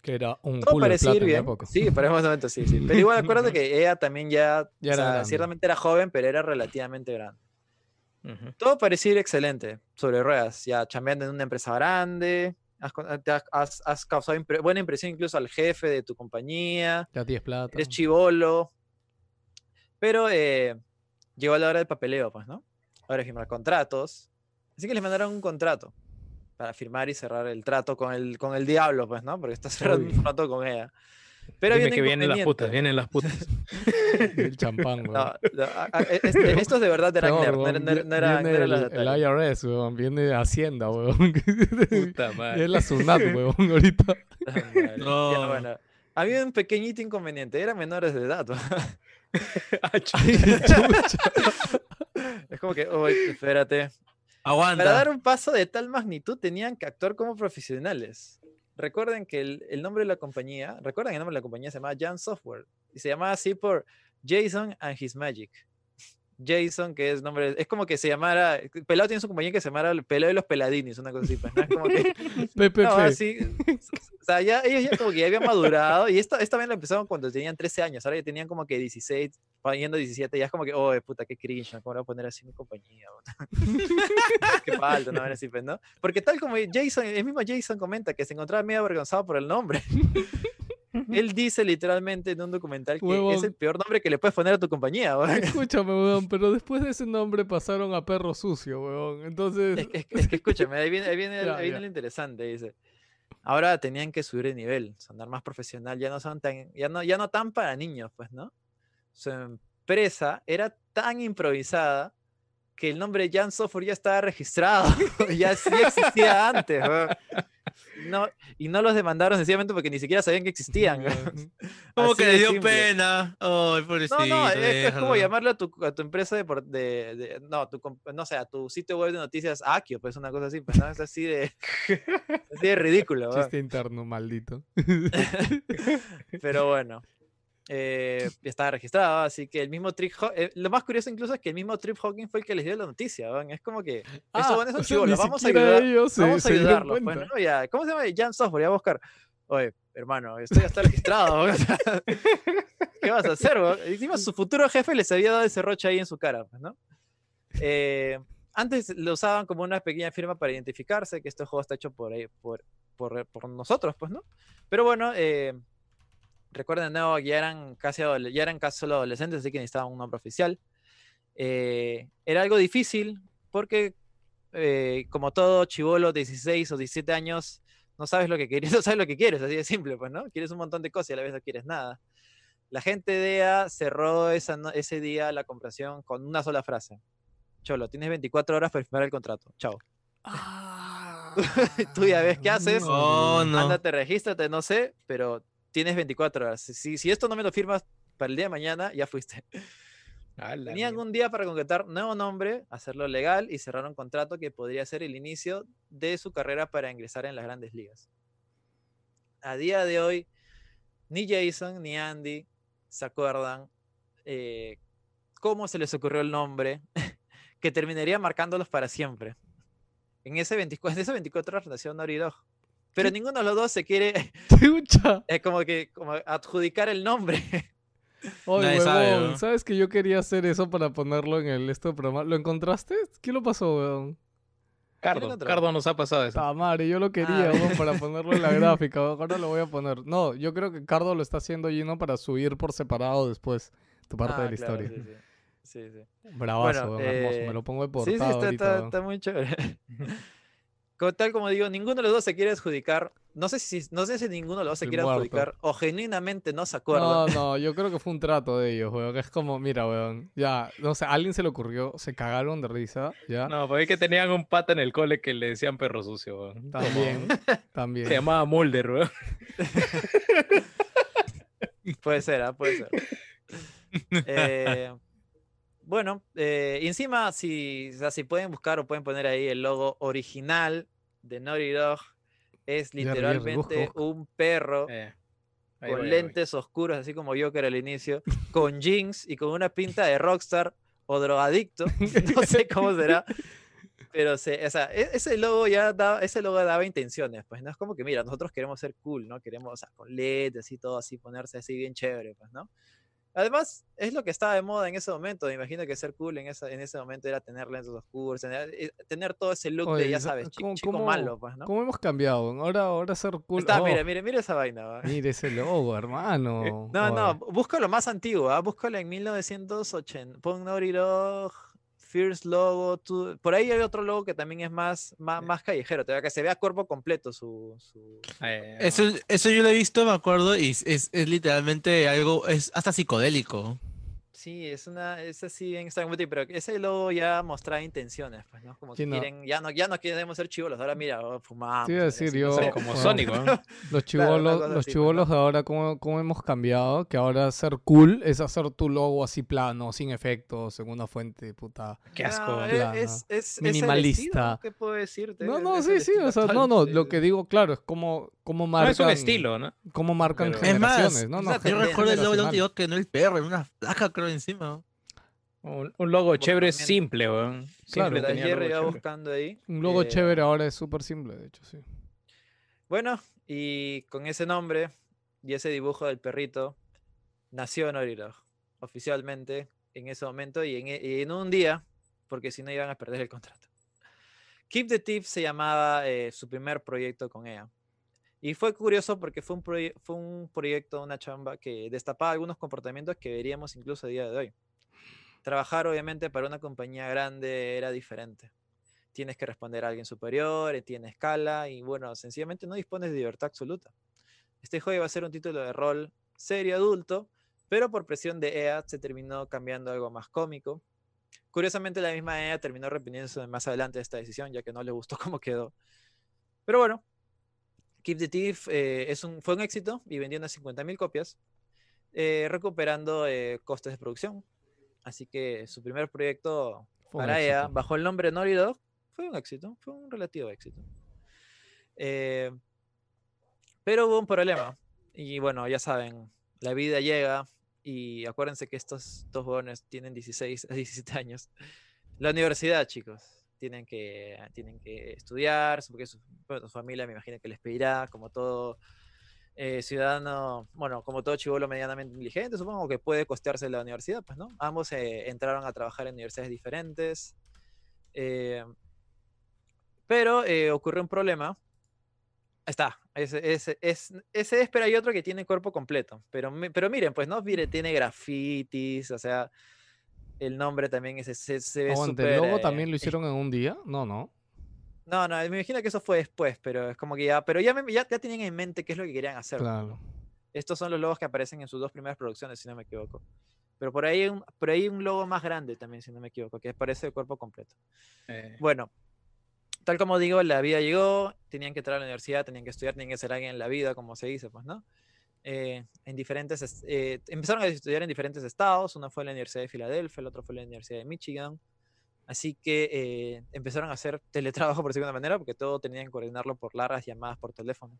Que era un Todo culo parecía plata ir bien. Sí, para ese momento sí, sí. Pero igual acuérdate que ella también ya, Ya o sea, ciertamente era joven, pero era relativamente grande. Todo parecía ir excelente sobre ruedas, ya chambeando en una empresa grande, has, has- has- causado impre- buena impresión incluso al jefe de tu compañía, Ya tienes plata. eres chivolo, pero eh, llegó la hora del papeleo, pues, ¿no? Ahora firmar contratos, así que les mandaron un contrato para firmar y cerrar el trato con el, con el diablo, pues, ¿no? Porque está cerrando un Uy. trato con ella. Pero Dime que vienen las putas, vienen las putas. El champán, weón. No, no, e- este- estos de verdad eran Peor, nerd, no, no era- no era- Viene el, el detalles. IRS, weón. Viene Hacienda, weón. Puta madre. es la SUNAT, weón, ahorita. Ya, No. bueno. Había un pequeñito inconveniente, eran menores de edad. Ay, es como que, oye, espérate. Aguanta. Para dar un paso de tal magnitud tenían que actuar como profesionales. Recuerden que el, nombre de la compañía, recuerden el nombre de la compañía se llamaba Jan Software y se llamaba así por Jason and His Magic. Jason, que es nombre, es como que se llamara, Pelado tiene su compañía que se llamara el Pelado de los Peladinis, una cosa así, pues, ¿no? Es como que, no, así, o sea, ya, ellos ya como que ya habían madurado y esta, esta vez lo empezaron cuando tenían 13 años, ahora ya tenían como que 16, va yendo 17, ya es como que, oh, puta, qué cringe. ¿cómo voy a poner así mi compañía? qué falta, no, así, pues, ¿no? Porque tal como Jason, el mismo Jason comenta que se encontraba medio avergonzado por el nombre. Él dice literalmente en un documental que es Huevón. el peor nombre que le puedes poner a tu compañía. Escúchame, weón, pero después de ese nombre pasaron a perro sucio, weón. Entonces, Es, que- es que- es que escúchame, ahí viene, ahí viene, Ya, ahí viene lo interesante, dice. Ahora tenían que subir de nivel, sonar más profesional, ya no son tan, ya no, ya no tan para niños, pues, ¿no? Su empresa era tan improvisada que el nombre Jan Software ya estaba registrado, ya, sí existía antes. No, y no los demandaron sencillamente porque ni siquiera sabían que existían. Como que le dio simple. pena. No, no, es, es como llamarle a tu, a tu empresa de, de, de- no, tu, no sé, a tu sitio web de noticias Akio, pues una cosa así, pues no, es así de, así de ridículo, chiste interno, maldito. pero bueno, eh, estaba registrado, así que el mismo Trip, eh, lo más curioso incluso es que el mismo Trip Hawking fue el que les dio la noticia, weón. es como que, Ah, estos buenos o son sea, vamos a ayudar, ellos vamos a se dieron ayudarlos, pues. ¿no? Ya, ¿cómo se llama? Jan Software, ya a buscar. Oye, hermano, esto ya está registrado. ¿Qué vas a hacer, weón? Encima su futuro jefe les había dado ese roche ahí en su cara, pues, ¿no? Eh, antes lo usaban como una pequeña firma para identificarse, que este juego está hecho por, ahí- por, por, por nosotros, pues, ¿no? Pero bueno, eh, recuerden de nuevo, ya eran casi, ya eran casi solo adolescentes, así que necesitaban un nombre oficial. Eh, era algo difícil porque, eh, como todo chivolo de 16 o 17 años, no sabes lo que quieres, no sabes lo que quieres, así de simple, pues, ¿no? Quieres un montón de cosas y a la vez no quieres nada. La gente de EA cerró esa no- ese día la comparación con una sola frase. Cholo, tienes 24 horas para firmar el contrato. Chao. Tú ya ves qué haces. Oh, no. Ándate, regístrate, no sé, pero tienes 24 horas. Si, si esto no me lo firmas para el día de mañana, ya fuiste. Tenían un día para concretar nuevo nombre, hacerlo legal y cerrar un contrato que podría ser el inicio de su carrera para ingresar en las grandes ligas. A día de hoy, ni Jason ni Andy se acuerdan eh, cómo se les ocurrió el nombre que terminaría marcándolos para siempre. En ese 24, en ese 24 horas nació Naughty Dog. Pero ninguno de los dos se quiere Chucha. eh, como que como adjudicar el nombre. Oye, Nadie sabe, huevón, ¿no? ¿sabes que yo quería hacer eso para ponerlo en el este programa? ¿Lo encontraste? ¿Qué lo pasó, weón? Cardo? Cardo nos ha pasado eso. Ta madre, yo lo quería, Ah. weón, para ponerlo en la gráfica. Ahora lo voy a poner. No, yo creo que Cardo lo está haciendo Gino para subir por separado después tu parte Ah, de la claro, historia. sí, sí. Sí, sí. Bravazo, Bueno, weón, hermoso. eh, Me lo pongo de Sí, portada sí, está, ahorita, está- está muy chévere. Como tal como digo, ninguno de los dos se quiere adjudicar. No sé si, no sé si ninguno de los dos se quiere muerto. adjudicar o genuinamente no se acuerdan. No, no, yo creo que fue un trato de ellos, weón. Es como, mira, weón. Ya, no sé, a alguien se le ocurrió, se cagaron de risa, ya. No, porque es que tenían un pata en el cole que le decían perro sucio, weón. También, también. Se llamaba Mulder, weón. Puede ser, ah, puede ser. Eh, bueno, eh, y encima, si, o sea, si pueden buscar o pueden poner ahí el logo original de Naughty Dog, es literalmente un perro Eh, con voy, lentes oscuros, así como Joker al inicio, con jeans y con una pinta de rockstar o drogadicto. No sé cómo será. Pero se, o sea, e- ese logo ya da, ese logo daba intenciones, pues, ¿no? Es como que, mira, nosotros queremos ser cool, ¿no? Queremos, o sea, con LED, así todo así, ponerse así bien chévere, pues, ¿no? Además, es lo que estaba de moda en ese momento. Me imagino que ser cool en, esa, en ese momento era tener lentes oscuros, tener, eh, tener todo ese look Oye, de, ya sa- sabes, chi- ¿cómo- chico cómo- malo, pues, ¿no? ¿Cómo hemos cambiado? Ahora, ahora ser cool. Está, oh, mire, mire, mire esa vaina, ¿va? mire ese logo, hermano. Eh, No, no, Oye. búscalo más antiguo, ¿ah? búscalo en 1980. Pon Naughty Fierce Logo, tú- por ahí hay otro logo que también es más, más, más callejero, te que se vea cuerpo completo su... su- Eh, Eso, eso yo lo he visto, me acuerdo, y es, es, es literalmente algo, es hasta psicodélico. Sí, es una, es así bien extraño, pero ese logo ya mostraba intenciones, pues, ¿no? Como Sí, que no. quieren, ya no, ya no queremos ser chivolos, ahora mira, oh, fumamos. Y decir así, no yo, sé. como Sonic, weón. Los Claro, chivolos, cosa los así, pues, chivolos ¿no? de ahora, ¿cómo, cómo hemos cambiado? Que ahora ser cool es hacer tu logo así plano, sin efectos, en una fuente, puta. Qué asco. No, weón. es, es, es- es Minimalista. estilo, ¿Qué puedo decirte? No, Es- no, es sí, el sí, o sea, no, no, sí, lo sí. que digo, claro, es como, como No marcan. es un estilo, ¿no? Cómo marcan Pero- Es más, generaciones, ¿no? es no la Yo recuerdo el logo de que no el perro, era una placa creo encima. Un, un logo chévere también. simple, weón. Claro. Simple, tenía logo chévere. buscando ahí. Un logo eh, chévere ahora es súper simple, de hecho, sí. Bueno, y con ese nombre y ese dibujo del perrito, nació Dog, oficialmente en ese momento y en, e- y en un día, porque si no iban a perder el contrato. Keep the Thief se llamaba eh, su primer proyecto con EA. Y fue curioso porque fue un, fue un proyecto, una chamba que destapaba algunos comportamientos que veríamos incluso a día de hoy. Trabajar obviamente para una compañía grande era diferente. Tienes que responder a alguien superior, eh, tiene escala y bueno, sencillamente no dispones de libertad absoluta. Este juego iba a ser un título de rol serio adulto, pero por presión de EA se terminó cambiando algo más cómico. Curiosamente la misma EA terminó arrepintiéndose más adelante de esta decisión, ya que no le gustó cómo quedó. Pero bueno, Keep the Thief eh, es un, fue un éxito y vendió unas 50.000 copias, eh, recuperando eh, costes de producción. Así que su primer proyecto Fue para éxito. bajo el nombre Naughty Dog, fue un éxito, fue un relativo éxito. Eh, pero hubo un problema. Y bueno, ya saben, la vida llega y acuérdense que estos dos jóvenes tienen 16 a 17 años. La universidad, chicos. Tienen que, tienen que estudiar, porque su, bueno, su familia me imagino que les pedirá, como todo eh, ciudadano, bueno, como todo chivolo medianamente inteligente, supongo que puede costearse la universidad, pues, ¿no? Ambos eh, entraron a trabajar en universidades diferentes. eh, pero eh, ocurrió un problema. Está, ese, es, ese es, pero hay otro que tiene cuerpo completo. Pero, pero miren, pues, ¿no? Mire, tiene grafitis, o sea, el nombre también es, se, se ve Aguante, ¿el súper, logo eh, también lo es- hicieron en un día? No, no. No, no, me imagino que eso fue después, pero es como que ya, pero ya, me- ya, ya tenían en mente qué es lo que querían hacer. Claro. Estos son los logos que aparecen en sus dos primeras producciones, si no me equivoco. Pero por ahí, hay un, por ahí un logo más grande también, si no me equivoco, que aparece de cuerpo completo. Eh, Bueno, tal como digo, la vida llegó, tenían que entrar a la universidad, tenían que estudiar, tenían que ser alguien en la vida, como se dice, pues, ¿no? Eh, en diferentes, es- eh, empezaron a estudiar en diferentes estados, uno fue en la Universidad de Filadelfia, el otro fue en la Universidad de Michigan, así que eh, empezaron a hacer teletrabajo por segunda manera, porque todo tenían que coordinarlo por largas llamadas por teléfono.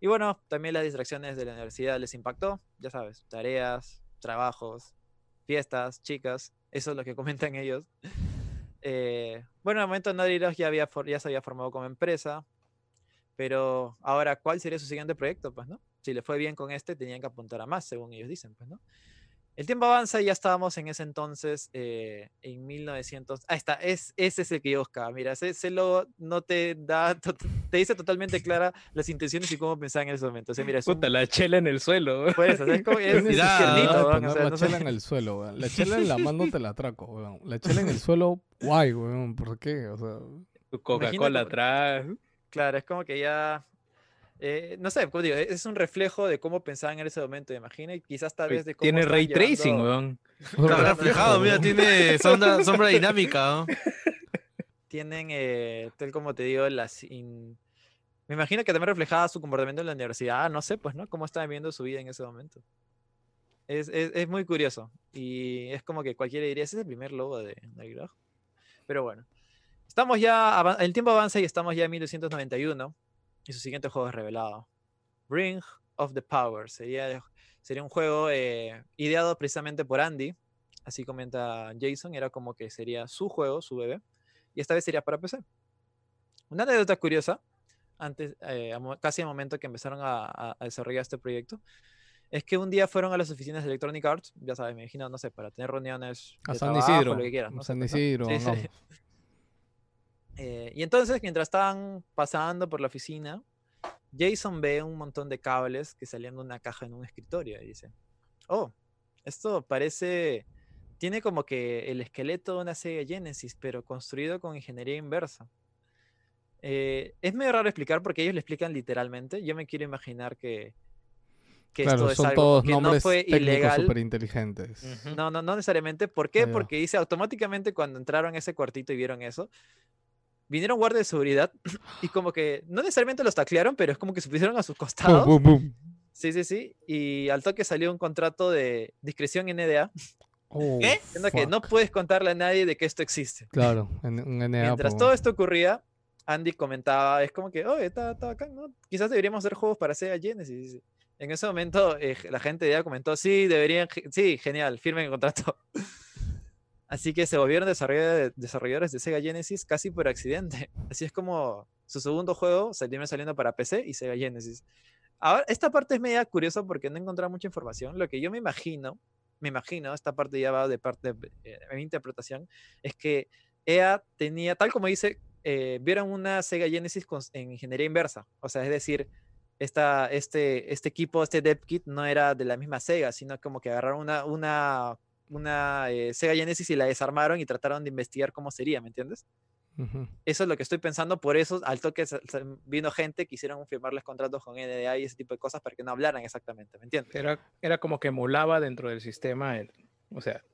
Y bueno, también las distracciones de la universidad les impactó, ya sabes, tareas, trabajos, fiestas, chicas, eso es lo que comentan ellos. Eh, bueno, en el momento Dog ya, había, ya se había formado como empresa, pero ahora, ¿cuál sería su siguiente proyecto? Pues, ¿no? Si le fue bien con este, tenían que apuntar a más, según ellos dicen, pues, ¿no? El tiempo avanza y ya estábamos en ese entonces, eh, en 1900. Ahí está, es, ese es el que yo buscaba. Mira, ese, ese logo no te da, to- te dice totalmente clara las intenciones y cómo pensaba en ese momento. O sea, mira, es un, Puta, la chela en el suelo. pues, o sea, es como- tiernito, que weón, o poner sea, la no sé. chela en el suelo, weón. La chela en la mano te la atraco, weón. La chela en el suelo, guay, weón. ¿Por qué? O sea, Tu Coca-Cola atrás. Claro, es como que ya. Eh, no sé, como digo, es un reflejo de cómo pensaban en ese momento, imagina, y quizás tal vez de cómo. Tiene ray tracing, llevando- weón. Está reflejado, mira, tiene sombra, sombra dinámica, ¿no? Tienen, eh, tal como te digo, las. in- Me imagino que también reflejaba su comportamiento en la universidad, no sé, pues, ¿no? Cómo estaban viendo su vida en ese momento. Es, es, es muy curioso. Y es como que cualquiera diría, ese es el primer logo de Dog". Pero bueno. Estamos ya, el tiempo avanza y estamos ya en 1991 y su siguiente juego es revelado. Ring of the Power. Sería, sería un juego eh, ideado precisamente por Andy. Así comenta Jason. Era como que sería su juego, su bebé. Y esta vez sería para PC. Una anécdota curiosa, antes, eh, a casi al momento que empezaron a, a- a desarrollar este proyecto, es que un día fueron a las oficinas de Electronic Arts, ya sabes, me imagino, no sé, para tener reuniones a de San trabajo, Isidro. lo que quieras. no San ¿no? Isidro, Sí, sí. Eh, y entonces, mientras estaban pasando por la oficina, Jason ve un montón de cables que salían de una caja en un escritorio y dice, oh, esto parece, tiene como que el esqueleto de una Sega Genesis, pero construido con ingeniería inversa. Eh, es medio raro explicar porque ellos le explican literalmente. Yo me quiero imaginar que, que Claro, esto es son algo todos que no nombres fue técnicos ilegal. súper inteligentes. Ujú. No, no, no necesariamente. ¿Por qué? Ahí va. Porque dice automáticamente cuando entraron a ese cuartito y vieron eso, vinieron guardias de seguridad y como que no necesariamente los taclearon, pero es como que se pusieron a sus costados. Pum, pum, pum. Sí, sí, sí. Y al toque salió un contrato de discreción NDA, Oh, ¿Qué? que no puedes contarle a nadie de que esto existe. Claro, en, un NA. Mientras po. todo esto ocurría, Andy comentaba, es como que, oye, está, está bacán, ¿no? Quizás deberíamos hacer juegos para Sega Genesis. En ese momento, eh, la gente ya comentó, sí, deberían, sí, genial, firmen el contrato. Así que se volvieron desarrolla- desarrolladores de Sega Genesis casi por accidente. Así es como su segundo juego salió saliendo para PC y Sega Genesis. Ahora, esta parte es media curiosa porque no he encontrado mucha información. Lo que yo me imagino, me imagino, esta parte ya va de parte de, eh, mi interpretación, es que EA tenía, tal como dice, eh, vieron una Sega Genesis con- en ingeniería inversa. O sea, es decir, esta, este, este equipo, este dev kit, no era de la misma Sega, sino como que agarraron una, una, una eh, Sega Genesis y la desarmaron y trataron de investigar cómo sería, ¿me entiendes? Eso es lo que estoy pensando, por eso al toque vino gente, quisieron firmarles contratos con NDA y ese tipo de cosas para que no hablaran exactamente, ¿me entiendes? Era, era como que emulaba dentro del sistema, el- o sea,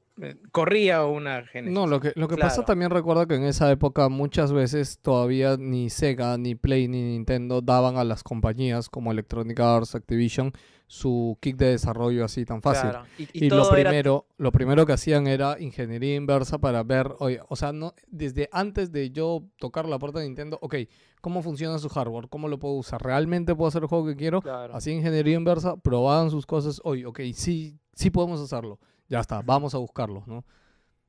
corría una Genesis. No, lo que, lo que pasa también recuerda que en esa época muchas veces todavía ni Sega, ni Play, ni Nintendo daban a las compañías como Electronic Arts, Activision, su kick de desarrollo así tan fácil. Claro, Y, y Y, lo era- primero, lo primero que hacían era ingeniería inversa para ver, oye, o sea, no, desde antes de yo tocar la puerta de Nintendo, ok, ¿cómo funciona su hardware? ¿Cómo lo puedo usar? ¿Realmente puedo hacer el juego que quiero? claro. Así ingeniería inversa, probaban sus cosas, oye, ok, sí, sí podemos hacerlo. Ya está, vamos a buscarlo, ¿no?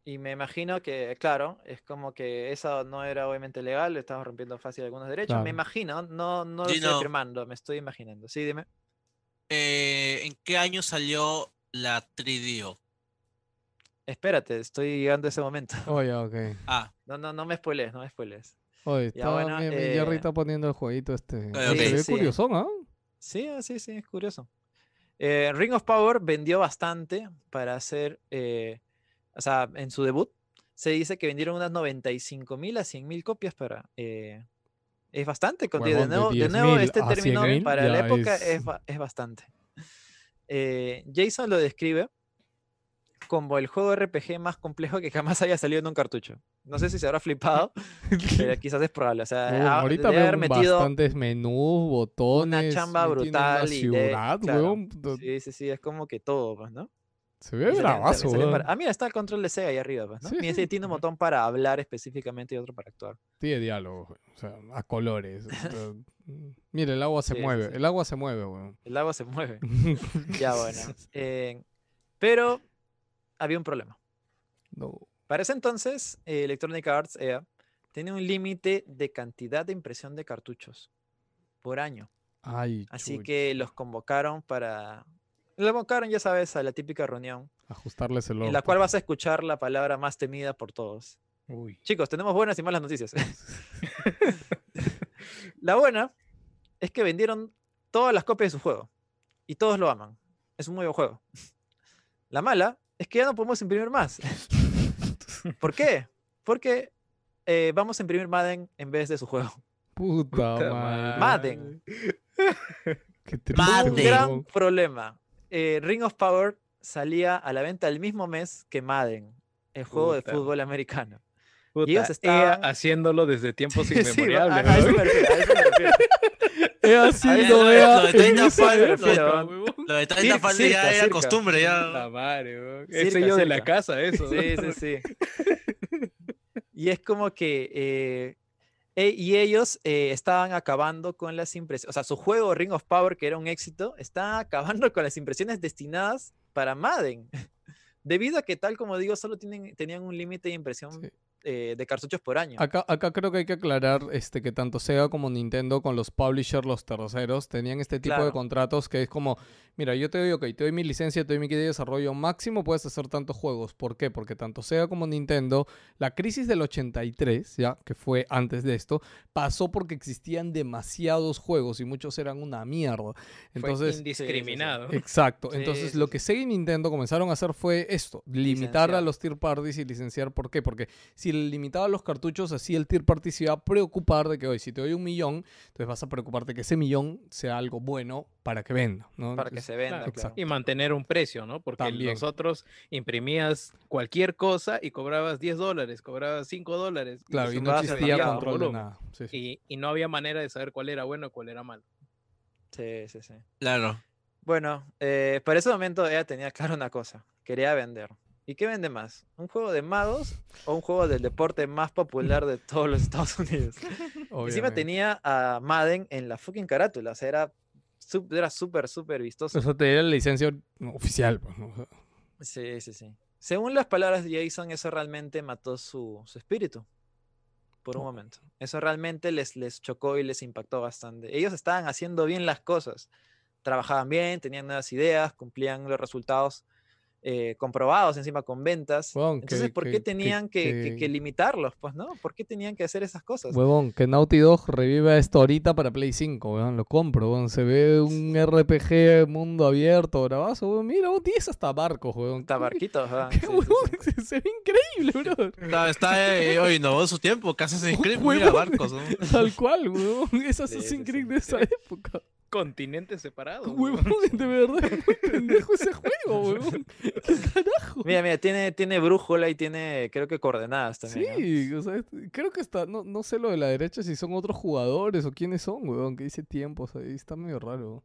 Y me imagino que, claro, es como que eso no era obviamente legal, le estamos rompiendo fácil algunos derechos. Claro. Me imagino, no, no lo estoy afirmando, me estoy imaginando. Sí, dime. Eh, ¿En qué año salió la 3DO? Espérate, estoy llegando a ese momento. Oye, ok. Ah, No, no, no me spoiles, no me spoiles. Oye, Ya, está bueno, mi, mi eh, Jerry está poniendo el jueguito este. Se ve Sí. curiosón, ¿ah? Sí, ah, sí, sí, es curioso. Eh, Ring of Power vendió bastante para hacer, eh, o sea, en su debut, se dice que vendieron unas 95 mil a 100 mil copias para... eh, es bastante, contigo. De nuevo, de nuevo 10.000 este término 100.000 para la época es- es bastante. eh, Jason lo describe como el juego RPG más complejo que jamás haya salido en un cartucho. No sé si se habrá flipado, pero quizás es probable. O sea, ha- ahorita veo haber metido bastantes menús, botones. chamba y tiene brutal Una y de- ciudad, claro, Sí, sí, sí, es como que todo, pues, ¿no? Se ve bravazo, para- Ah, mira, está el control de Sega ahí arriba, pues, ¿no? Sí, Y sí, tiene un botón para hablar específicamente y otro para actuar. Tiene diálogo, o sea, a colores. mm, Mira, el agua se Sí, mueve, el agua se mueve, weón. El agua se mueve. Ya, bueno. Eh, pero había un problema. No. Para ese entonces, eh, Electronic Arts EA tenía un límite de cantidad de impresión de cartuchos por año. Ay, Así que los convocaron para... Lo convocaron, ya sabes, a la típica reunión, ajustarles el en la cual vas a escuchar la palabra más temida por todos. Uy. Chicos, tenemos buenas y malas noticias. la buena es que vendieron todas las copias de su juego y todos lo aman. Es un muy buen juego. La mala es que ya no podemos imprimir más. ¿Por qué? Porque eh, vamos a imprimir Madden en vez de su juego. Puta, Puta madre. Madden. Qué Madden. Un gran problema. Eh, Ring of Power salía a la venta el mismo mes que Madden, el juego de fútbol americano. Puta, ellos EA estaban- haciéndolo desde tiempos Sí, sí, a, inmemoriales. a eso ¿no? me refiero, a eso me refiero. He sido, lo- de en 30 esa fue- lo- de 30 Circa, faltas circa, ya era costumbre, ya. La madre, weón. Sello de la casa, eso. Sí, sí, sí. Y es como que. eh, e- y ellos eh, estaban acabando con las impresiones. O sea, su juego Ring of Power, que era un éxito, está acabando con las impresiones destinadas para Madden. Debido a que, tal como digo, solo tienen, tenían un límite de impresión Sí. Eh, de cartuchos por año. Acá, acá creo que hay que aclarar este, que tanto Sega como Nintendo con los publishers, los terceros, tenían este tipo de contratos que es como, mira, yo te doy, ok, te doy mi licencia, te doy mi kit de desarrollo máximo, puedes hacer tantos juegos. ¿Por qué? Porque tanto Sega como Nintendo, la crisis del 83, ya, que fue antes de esto, pasó porque existían demasiados juegos y muchos eran una mierda. Entonces, Entonces, indiscriminado. Exacto. Sí, Entonces, sí, lo que Sega y Nintendo comenzaron a hacer fue esto: limitar a los tier parties y licenciar. ¿Por qué? Porque si le limitaba los cartuchos, así el tier party se iba a preocupar de que hoy, si te doy un millón, entonces vas a preocuparte que ese millón sea algo bueno para que venda. ¿no? para que se venda. Claro. Y mantener un precio, ¿no? Porque También. nosotros imprimías cualquier cosa y cobrabas 10 dólares, cobrabas 5 dólares. Claro, y no existía control de nada. Sí, sí. Y, y no había manera de saber cuál era bueno y cuál era malo. Sí, sí, sí. Claro. Bueno, eh, para ese momento ella tenía claro una cosa, quería vender. ¿Y qué vende más? ¿Un juego de magos o un juego del deporte más popular de todos los Estados Unidos? Encima tenía a Madden en la fucking carátula, o sea, era sup- era súper, súper vistoso. Eso te dio la licencia oficial. pues, Sí, sí, sí. Según las palabras de Jason, eso realmente mató su, su espíritu por un Oh. momento. Eso realmente les, les chocó y les impactó bastante. Ellos estaban haciendo bien las cosas. Trabajaban bien, tenían nuevas ideas, cumplían los resultados eh, comprobados encima con ventas. Huevón, Entonces, que- ¿por qué que- tenían que, que- que que- limitarlos? Pues, ¿no? ¿Por qué tenían que hacer esas cosas? Huevón, que Naughty Dog reviva esto ahorita para Play 5, weón. Lo compro, weón. Se ve un RPG mundo abierto, bravazo, weón. Mira, vos tienes hasta barcos, ¿verdad? ¿Qué, Sí, sí, huevón? sí. Se, se ve increíble, bro. Está, está eh, hoy innovó su tiempo, casi se inscribe, Huevón. mira barcos. ¿no? Tal cual. Es Assassin's sí, Creed sí. de esa época. Continentes separados. Huevón, de verdad es muy pendejo ese juego, weón. ¿Qué carajo? Mira, mira, tiene, tiene brújula y tiene, creo que coordenadas también. ¿no? Sí, o sea, creo que está, no, no sé lo de la derecha si son otros jugadores o quiénes son, weón, que dice tiempos ahí, está medio raro.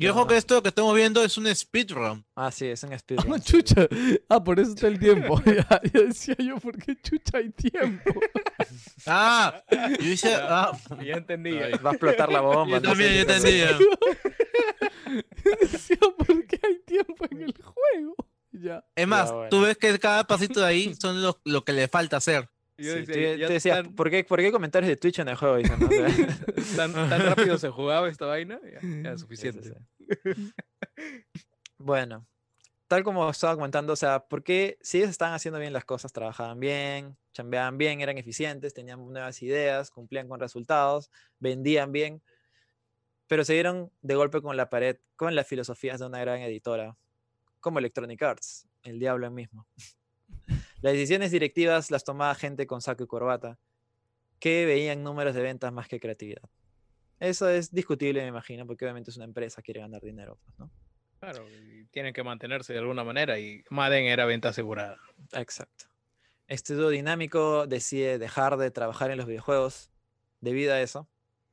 Y ojo que esto que estamos viendo es un speedrun. Ah, sí, es un Ah, speedrun. sí. chucha. Ah, por eso está el tiempo. ya, ya decía yo, ¿por qué chucha hay tiempo? Ah, yo hice. Ah, Ya entendí. Va a explotar la bomba. yo no también, sé, yo entendía. decía, ¿por qué hay tiempo en el juego? Ya. Es más, bueno. tú ves que cada pasito de ahí son lo, lo que le falta hacer. Yo Sí, decía, tú- ya tú decías, tan, ¿por qué, ¿por qué comentarios de Twitch en el juego? Dicen, ¿no? O sea, tan- tan rápido se jugaba esta vaina. Ya, ya sí, suficiente. Bueno, tal como estaba comentando, o sea, ¿por qué si ellos estaban haciendo bien las cosas, trabajaban bien, chambeaban bien, eran eficientes, tenían nuevas ideas, cumplían con resultados, vendían bien, pero se dieron de golpe con la pared, con las filosofías de una gran editora, como Electronic Arts, el diablo mismo. Las decisiones directivas las tomaba gente con saco y corbata, que veían números de ventas más que creatividad. Eso es discutible, me imagino, porque obviamente es una empresa, quiere ganar dinero, pues, ¿no? Claro, y tienen que mantenerse de alguna manera y Madden era venta asegurada. Exacto. Este dúo dinámico decide dejar de trabajar en los videojuegos debido a eso.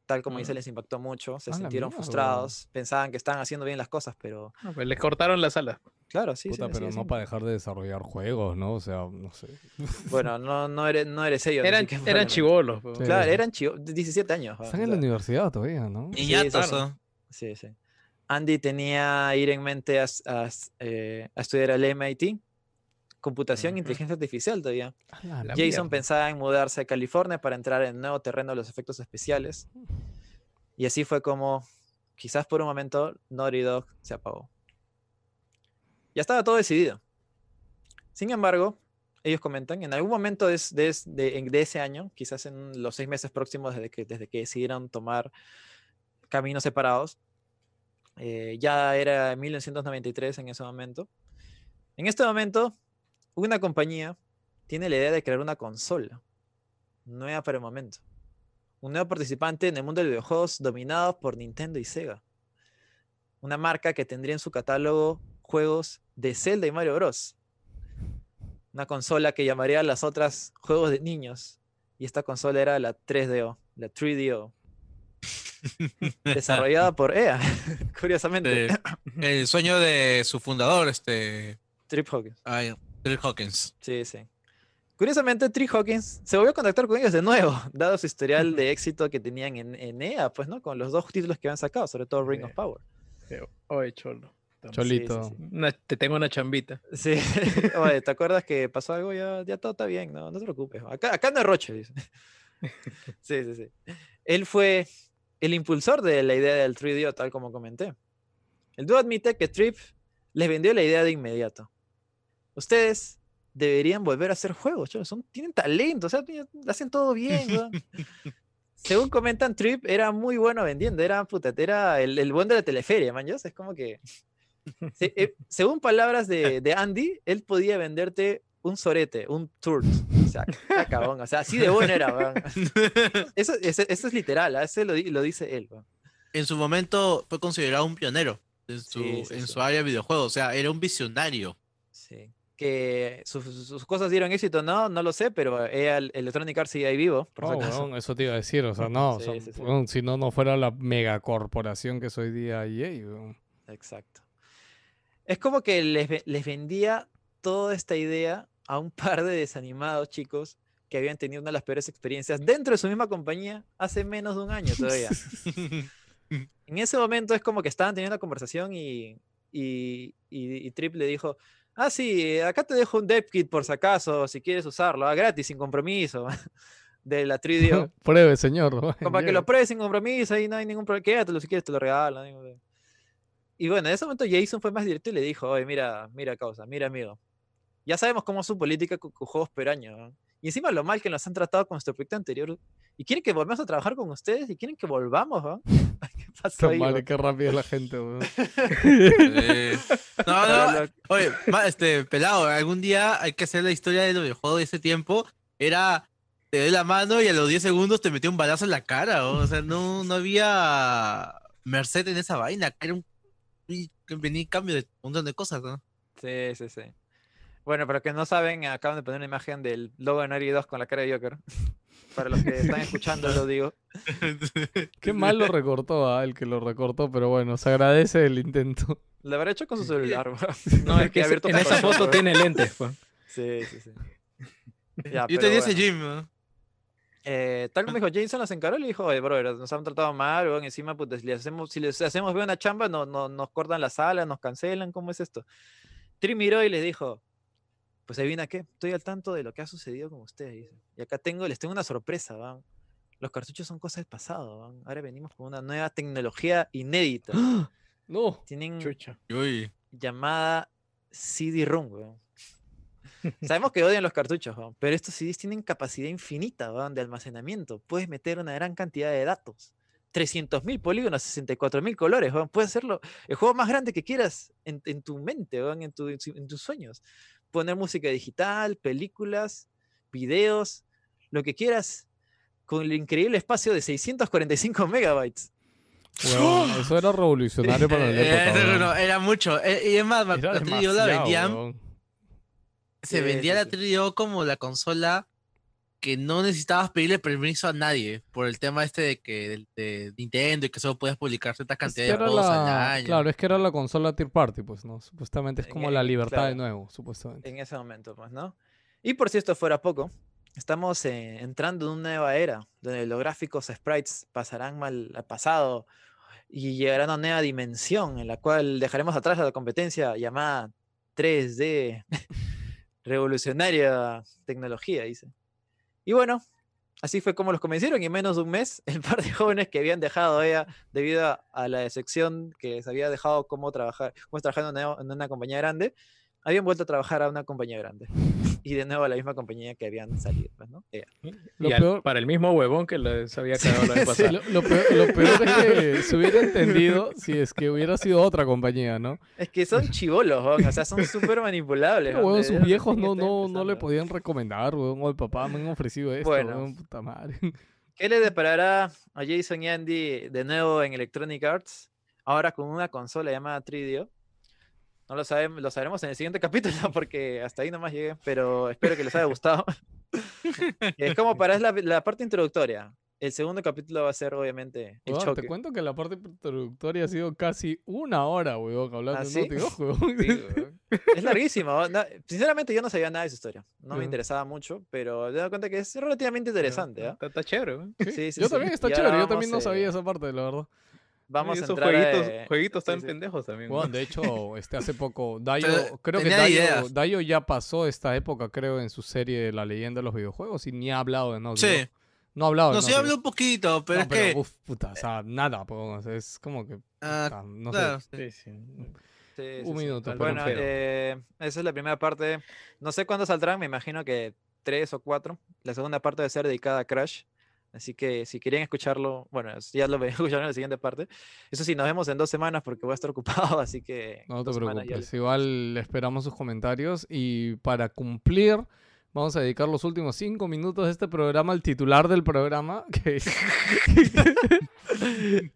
Tal como dice, Mm. les impactó mucho, se A la sintieron frustrados, pensaban que estaban haciendo bien las cosas, pero No, pues les cortaron las alas. Claro, sí, sí, Puta, pero no sí. para dejar de desarrollar juegos, ¿no? O sea, no sé. Bueno, no, no, eres, no eres ellos. Eran, eran chivolos. pues. Sí. Claro, eran chivos, de 17 años. Están en la universidad todavía, ¿no? Niñatos, claro. ¿no? Sí, sí. Andy tenía ir en mente a, a eh, a estudiar al MIT, computación e inteligencia artificial todavía. A la La Jason mierda. pensaba en mudarse a California para entrar en el nuevo terreno de los efectos especiales. Y así fue como, quizás por un momento, Naughty Dog se apagó. Ya estaba todo decidido. Sin embargo, ellos comentan, en algún momento de, ese año, quizás en los seis meses próximos desde que, decidieron tomar caminos separados, eh, ya era 1993 en ese momento. En este momento, una compañía tiene la idea de crear una consola nueva para el momento. Un nuevo participante en el mundo de los videojuegos dominado por Nintendo y Sega. Una marca que tendría en su catálogo juegos de Zelda y Mario Bros. Una consola que llamaría a las otras juegos de niños. Y esta consola era la 3DO, la 3DO. Desarrollada por EA, curiosamente. Eh, el sueño de su fundador, este. Trip Hawkins. Ay, Bill Hawkins. Sí, sí. Curiosamente, Tree Hawkins se volvió a contactar con ellos de nuevo, dado su historial de éxito que tenían en, en EA, pues, ¿no? Con los dos títulos que habían sacado, sobre todo Ring of Sí. Power. Pero, Oye, cholo. Sí, sí, Cholito. sí. Una- te tengo una chambita. Sí, oye, ¿te acuerdas que pasó algo? Ya, ya todo está bien, no, no te preocupes. Acá, acá no es Roche, dice. Sí, sí, sí. Él fue el impulsor de la idea del 3DO, tal como comenté. El dúo admite que Trip les vendió la idea de inmediato. Ustedes deberían volver a hacer juegos, chavos, son, tienen talento, o sea, hacen todo bien. weón". Según comentan, Trip era muy bueno vendiendo, era, puta, era el, el buen de la teleferia, man, ¿yos? Es como que... Se- eh, según palabras de, de Andy, él podía venderte un sorete, un turt. O sea, cabrón, o sea, así de bueno era, weón. Eso, eso- eso es literal, ¿ah? eso lo, di- lo dice él. weón. en su momento fue considerado un pionero en su, Sí, sí, en sí. su área de videojuegos. O sea, era un visionario. Sí. Que sus, sus cosas dieron éxito, no, no lo sé, pero ella, el Electronic Arts sigue ahí vivo, por Oh, eso te iba a decir, o sea, no, o sea, si no, no fuera la megacorporación que es hoy día EA, weón. Exacto. Es como que les, les vendía toda esta idea a un par de desanimados chicos que habían tenido una de las peores experiencias dentro de su misma compañía hace menos de un año todavía. En ese momento es como que estaban teniendo una conversación y, y, y- y Trip le dijo, ah, sí, acá te dejo un dev kit por si acaso, si quieres usarlo, ah, gratis, sin compromiso, de la 3DO. Pruebe, señor. Como para que lo pruebes sin compromiso, ahí no hay ningún problema. Quédatelo si quieres, te lo regalo. no. Y bueno, en ese momento Jason fue más directo y le dijo, oye, mira, mira causa, mira amigo. Ya sabemos cómo es su política con, con juegos per año. ¿no? Y encima lo mal que nos han tratado con nuestro proyecto anterior. Y quieren que volvamos a trabajar con ustedes y quieren que volvamos, ¿no? ¿Qué pasó ahí? madre, weón? qué rápido la gente, weón. Eh, no, no, Oye, ma- este, pelado, algún día hay que hacer la historia de los videojuegos de ese tiempo. Era, te doy la mano y a los 10 segundos te metió un balazo en la cara. ¿o? O sea, no, no había merced en esa vaina. Era un, y cambio de un montón de cosas, ¿no? Sí, sí, sí. Bueno, para que no saben, acaban de poner una imagen del logo de Naughty 2 con la cara de Joker. Para los que están escuchando, lo digo. Qué mal lo recortó, ah, el que lo recortó, pero bueno, se agradece el intento. Lo habrá hecho con su celular. weón. No, es que ese- abierto en esa foto tiene lentes. pues. Sí, sí, sí. Ya, Yo tenía ese bueno. gym, ¿no? Eh, tal como dijo Jason, los encaró y le dijo, oye, brother, nos han tratado mal, weón, encima, pues, si les hacemos, si les hacemos ver una chamba, no, no, nos cortan la sala, nos cancelan, ¿cómo es esto? Tri miró y les dijo, pues adivina qué, estoy al tanto de lo que ha sucedido con ustedes. Y acá tengo, les tengo una sorpresa, van. Los cartuchos son cosas del pasado, van. Ahora venimos con una nueva tecnología inédita. No. Tienen Chucha. Llamada CD-ROM, weón. Sabemos que odian los cartuchos, pero estos CDs tienen capacidad infinita de almacenamiento. Puedes meter una gran cantidad de datos. 300.000 polígonos, 64.000 colores, weón. Puedes hacerlo el juego más grande que quieras en, en tu mente, en, tu- tus sueños. Poner música digital, películas, videos, lo que quieras, con el increíble espacio de 645 megabytes. Weón, eso era revolucionario para la Eh, época. no, weón. no, era mucho. Eh, y es más, Era la 3DO la demasiado, vendían. Se Sí, vendía sí, la sí. 3DO como la consola que no necesitabas pedirle permiso a nadie por el tema este de que de, de Nintendo y que solo podías publicar cierta Es que cantidad de al la, año. claro, es que era la consola tier party, pues, ¿no? Supuestamente es como el- la libertad de nuevo, supuestamente. En ese momento, pues, ¿no? Y por si esto fuera poco, estamos eh, entrando en una nueva era donde los gráficos sprites pasarán mal al pasado y llegarán a una nueva dimensión en la cual dejaremos atrás a la competencia llamada 3D, revolucionaria tecnología, dice. Y bueno, así fue como los convencieron y en menos de un mes el par de jóvenes que habían dejado ella debido a, a la decepción que se había dejado cómo trabajar, cómo una, en una compañía grande, habían vuelto a trabajar a una compañía grande. Y de nuevo a la misma compañía que habían salido, pues, ¿no? Ella. Lo Y al- peor- para el mismo huevón que les había cagado la vez Sí. Lo, lo peor, lo peor es que se hubiera entendido si es que hubiera sido otra compañía, ¿no? Es que son chivolos, o sea, son súper manipulables. Pero, sus viejos no, no, no le podían recomendar, weón. O el papá me han ofrecido esto, Bueno. weón, puta madre. ¿Qué le deparará a Jason y Andy de nuevo en Electronic Arts? Ahora con una consola llamada 3DO. No lo sabemos, lo sabremos en el siguiente capítulo porque hasta ahí nomás llegué, pero espero que les haya gustado. es como para es la, la parte introductoria. El segundo capítulo va a ser obviamente el Weón, choque. te cuento que la parte introductoria ha sido casi una hora, weón, hablando ¿Ah, de sí? Naughty Dog, weón. Sí, weón. es larguísimo. no- sinceramente yo no sabía nada de su historia. No me interesaba mucho, pero me he dado cuenta que es relativamente interesante. ¿ah? Está, está chévere. Sí, Sí, sí, yo sí. también está chévere, yo también no sabía eh, esa parte, la verdad. Vamos Y a entrar jueguitos, eh, jueguitos tan sí, sí. pendejos también. ¿no? Weón, de hecho, este hace poco, Dayo, Pero creo que Dayo. Dayo ya pasó esta época, creo, en su serie de La leyenda de los videojuegos y ni ha hablado de Naughty Sí. No ha hablado de No, sí habló un poquito, pero No, es que. uf, puta, o sea, nada, sea, es como que, ah, puta, no claro, sé. sí. Sí, Un minuto, pero Bueno, eh, esa es la primera parte. No sé cuándo saldrán, me imagino que tres o cuatro. La segunda parte debe ser dedicada a Crash. Así que si querían escucharlo, bueno, ya lo escucharon en la siguiente parte. Eso sí, nos vemos en dos semanas porque voy a estar ocupado, así que... No te preocupes, les- igual esperamos sus comentarios y para cumplir vamos a dedicar los últimos cinco minutos de este programa al titular del programa, que,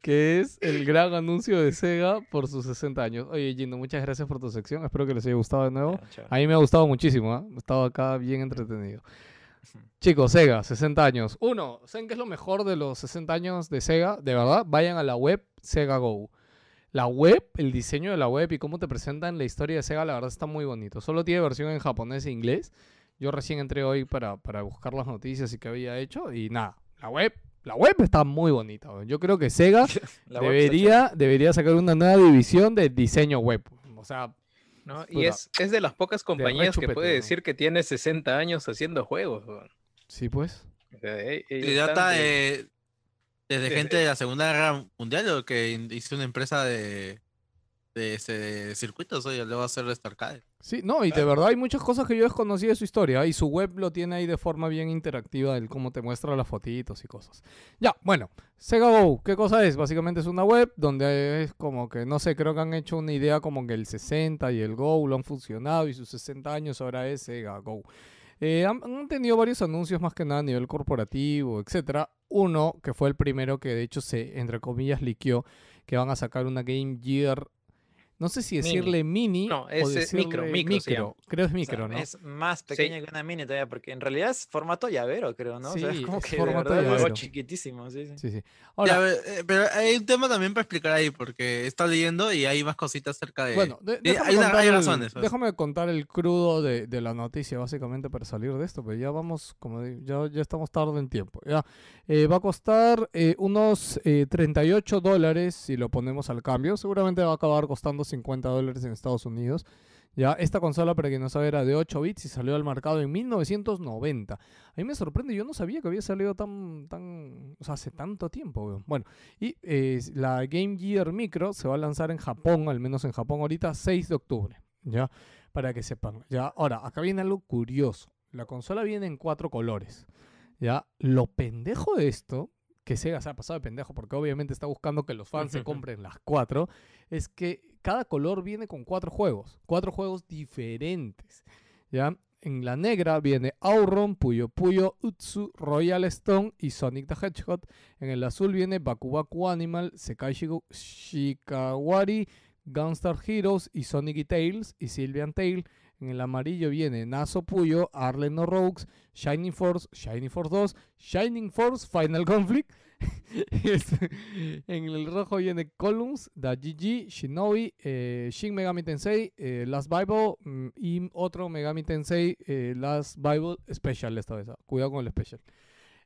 que es el gran anuncio de Sega por sus 60 años. Oye Gino, muchas gracias por tu sección, espero que les haya gustado de nuevo. A mí me ha gustado muchísimo, ¿ah? he estado acá bien entretenido. Chicos, Sega, 60 años. Uno, ¿saben qué es lo mejor de los 60 años de Sega? De verdad, vayan a la web Sega Go. La web, el diseño de la web y cómo te presentan la historia de Sega, la verdad está muy bonito. Solo tiene versión en japonés e inglés. Yo recién entré hoy para, para buscar las noticias y qué había hecho y nada, la web, la web está muy bonita. Yo creo que Sega debería, debería sacar una nueva división de diseño web. O sea, ¿no? Y Puta. es, es de las pocas compañías que puede decir que tiene 60 años haciendo juegos. sí pues. O sea, e- ellos Y está de- eh, desde desde- gente de la Segunda Guerra Mundial que hizo una empresa de, de, ese- de circuitos, oye, luego hacer este arcade. Sí, no, y de verdad hay muchas cosas que yo desconocía de su historia y su web lo tiene ahí de forma bien interactiva, el cómo te muestra las fotitos y cosas. Ya, bueno, Sega Go, ¿qué cosa es? Básicamente es una web donde es como que, no sé, creo que han hecho una idea como que el 60 y el Go lo han funcionado y sus 60 años ahora es Sega Go. Eh, han, han tenido varios anuncios más que nada a nivel corporativo, etcétera. Uno, que fue el primero que de hecho se, entre comillas, liqueó, que van a sacar una Game Gear, no sé si Mini. decirle mini, No, o es, eh, decirle micro, micro llama. creo es O sea, micro, ¿no? Es más pequeña que una mini todavía, porque en realidad es formato llavero, creo, ¿no? o sea, Sí, es como es que de formato verdad es algo llavero. chiquitísimo, sí, sí. Sí, sí. Ahora, eh, pero hay un tema también para explicar ahí, porque estado leyendo y hay más cositas acerca de... bueno, de- déjame, hay una- contar hay el, razones, pues. déjame contar el crudo de, de la noticia, básicamente, para salir de esto, pero ya vamos, como digo, ya, ya estamos tarde en tiempo. Ya. Eh, va a costar eh, unos eh, 38 dólares si lo ponemos al cambio. Seguramente va a acabar costando 50 dólares en Estados Unidos. Ya, esta consola, para quien no sabe, era de 8 bits y salió al mercado en 1990. A mí me sorprende, yo no sabía que había salido tan, tan, o sea, hace tanto tiempo. weón. Bueno, y eh, la Game Gear Micro se va a lanzar en Japón, al menos en Japón ahorita, 6 de octubre. Ya, para que sepan. Ya, ahora, acá viene algo curioso. La consola viene en cuatro colores. Ya, lo pendejo de esto, que Sega se ha pasado de pendejo, porque obviamente está buscando que los fans se compren las cuatro, es que cada color viene con cuatro juegos, cuatro juegos diferentes. ¿Ya? en la negra viene Auron, Puyo Puyo, Utsu, Royal Stone y Sonic the Hedgehog. En el azul viene Baku Baku Animal, Sekai Shikawari, Gunstar Heroes y Sonic y Tails y Sylvian Tail. En el amarillo viene Naso Puyo, Arlen Rogues, Shining Force, Shining Force 2, Shining Force Final Conflict. En el rojo viene Columns, GG, Shinobi, eh, Shin Megami Tensei, eh, Last Bible mm, y otro Megami Tensei eh, Last Bible Special esta vez. ah, Cuidado con el Special.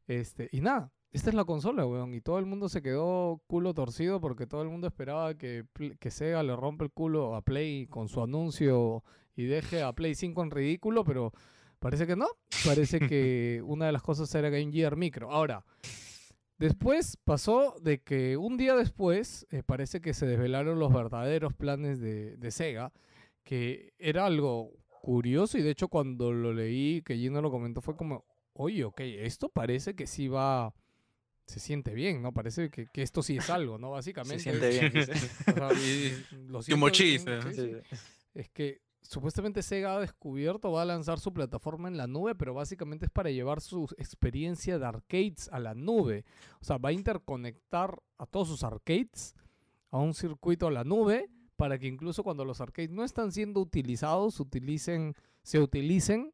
Este, y nada, esta es la consola, weón. Y todo el mundo se quedó culo torcido porque todo el mundo esperaba que, que Sega le rompa el culo a Play con su anuncio y deje a Play 5 en ridículo, pero parece que no. Parece que una de las cosas era Game Gear Micro. Ahora, después pasó de que un día después eh, parece que se desvelaron los verdaderos planes de, de Sega, que era algo curioso y de hecho cuando lo leí, que Gino lo comentó, fue como, oye, ok, esto parece que sí va... Se siente bien, ¿no? Parece que, que esto sí es algo, ¿no? Básicamente. Se siente bien. dice. o sea, lo siento Como bien, chiste, sí, ¿no? sí. Sí, sí. Es que supuestamente Sega ha descubierto, va a lanzar su plataforma en la nube, pero básicamente es para llevar su experiencia de arcades a la nube. O sea, va a interconectar a todos sus arcades a un circuito a la nube para que incluso cuando los arcades no están siendo utilizados, utilicen, se utilicen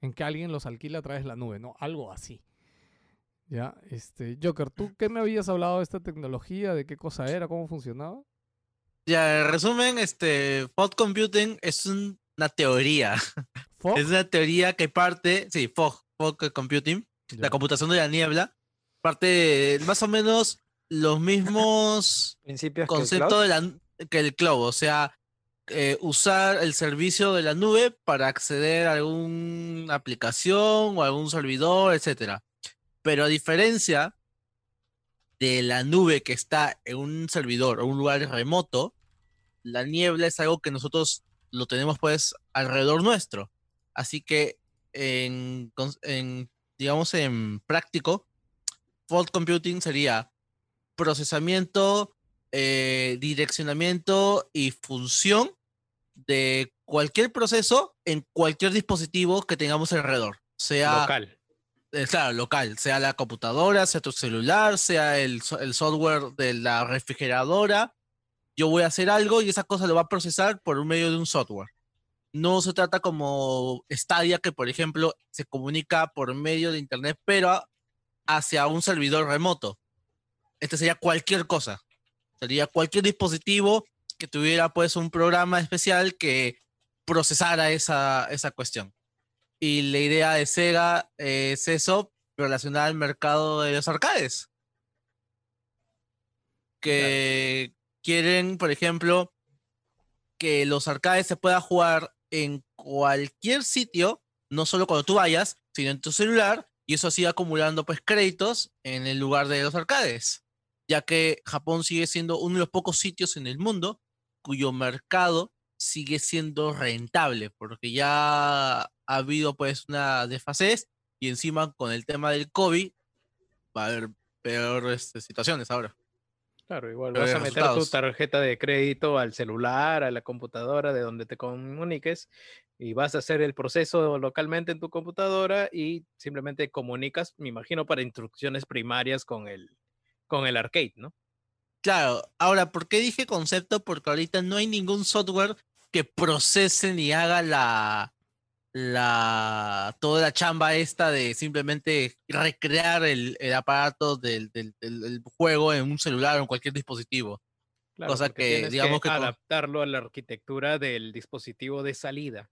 en que alguien los alquila a través de la nube, ¿no? Algo así. Ya, este, Joker, ¿tú qué me habías hablado de esta tecnología? ¿De qué cosa era? ¿Cómo funcionaba? Ya, en resumen, este, Fog Computing es un- una teoría. ¿Fog? Es una teoría que parte, sí, Fog, Fog Computing, la computación de la niebla, parte de más o menos los mismos Principios que el conceptos cloud. de la, que el cloud, o sea, eh, usar el servicio de la nube para acceder a alguna aplicación o a algún servidor, etcétera. Pero a diferencia de la nube que está en un servidor o un lugar remoto, la niebla es algo que nosotros lo tenemos pues alrededor nuestro. Así que en, digamos en práctico, fault computing sería procesamiento, eh, direccionamiento y función de cualquier proceso en cualquier dispositivo que tengamos alrededor. Sea Local. eh, claro, local, sea la computadora, sea tu celular, sea el software de la refrigeradora. Yo voy a hacer algo y esa cosa lo va a procesar por medio de un software. No se trata como Stadia, que por ejemplo se comunica por medio de Internet, pero hacia un servidor remoto. Este sería cualquier cosa. Sería cualquier dispositivo que tuviera pues un programa especial que procesara esa, esa cuestión. Y la idea de Sega es eso, relacionada al mercado de los arcades. Que quieren, por ejemplo, que los arcades se puedan jugar en cualquier sitio, no solo cuando tú vayas, sino en tu celular, y eso sigue acumulando pues créditos en el lugar de los arcades, ya que Japón sigue siendo uno de los pocos sitios en el mundo cuyo mercado sigue siendo rentable, porque ya ha habido pues una desfasez y encima con el tema del COVID va a haber peores este, situaciones ahora. Claro, igual Pero vas a meter tu tarjeta de crédito al celular, a la computadora de donde te comuniques y vas a hacer el proceso localmente en tu computadora y simplemente comunicas, me imagino, para instrucciones primarias con el, con el arcade, ¿no? Claro, ahora, ¿por qué dije concepto? Porque ahorita no hay ningún software que procese ni haga la, la toda la chamba esta de simplemente recrear el, el aparato del, del- juego en un celular o en cualquier dispositivo. Claro, Cosa que, digamos que adaptarlo a la arquitectura del dispositivo de salida.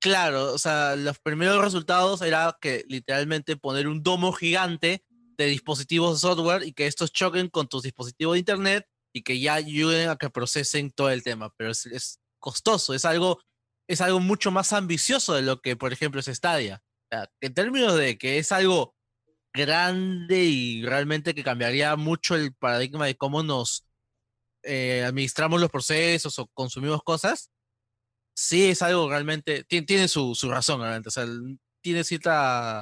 Claro, o sea, los primeros resultados era que literalmente poner un domo gigante de dispositivos de software y que estos choquen con tus dispositivos de internet y que ya ayuden a que procesen todo el tema. Pero es, es costoso, es algo, es algo mucho más ambicioso de lo que, por ejemplo, es Stadia. O sea, en términos de que es algo grande y realmente que cambiaría mucho el paradigma de cómo nos eh, administramos los procesos o consumimos cosas, sí es algo realmente, tiene, tiene su, su razón realmente, o sea, tiene cierto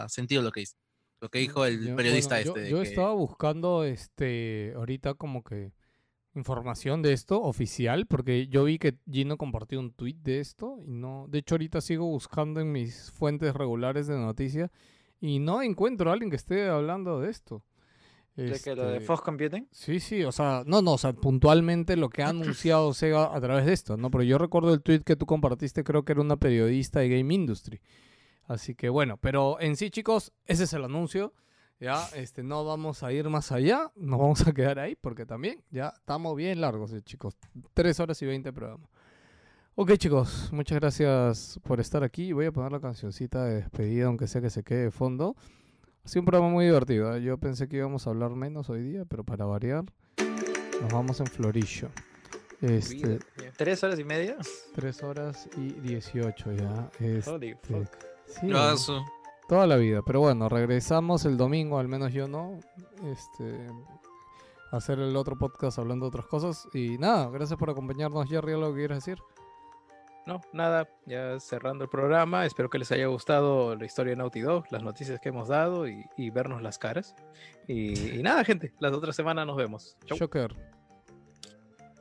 sentido lo que dice, lo que dijo el periodista bueno, este. Yo, que- estaba buscando este ahorita como que información de esto oficial, porque yo vi que Gino compartió un tweet de esto y no, de hecho ahorita sigo buscando en mis fuentes regulares de noticias y no encuentro a alguien que esté hablando de esto. ¿De que lo de Este, Fox Computing? Sí, sí, o sea, no, no, o sea, puntualmente lo que ha anunciado Sega a través de esto, ¿no? Pero yo recuerdo el tweet que tú compartiste, creo que era una periodista de Game Industry. Así que bueno, pero en sí, chicos, ese es el anuncio. Ya, este, no vamos a ir más allá, nos vamos a quedar ahí porque también ya estamos bien largos, eh, chicos. Tres horas y veinte programas. Ok, chicos, muchas gracias por estar aquí. Voy a poner la cancioncita de despedida, aunque sea que se quede de fondo. Ha sido un programa muy divertido. ¿eh? Yo pensé que íbamos a hablar menos hoy día, pero para variar, nos vamos en florillo. Este, ¿Tres horas y media? 3 horas y 18 ya. Este, Holy fuck. sí, toda la vida. Pero bueno, regresamos el domingo, al menos yo no. Este, a hacer el otro podcast hablando de otras cosas. Y nada, gracias por acompañarnos, Jerry. ¿Algo que quieras decir? No, nada, ya cerrando el programa. Espero que les haya gustado la historia de Naughty Dog, las noticias que hemos dado y, y vernos las caras. Y, y nada, gente, la otra semana nos vemos. Chau. Shocker.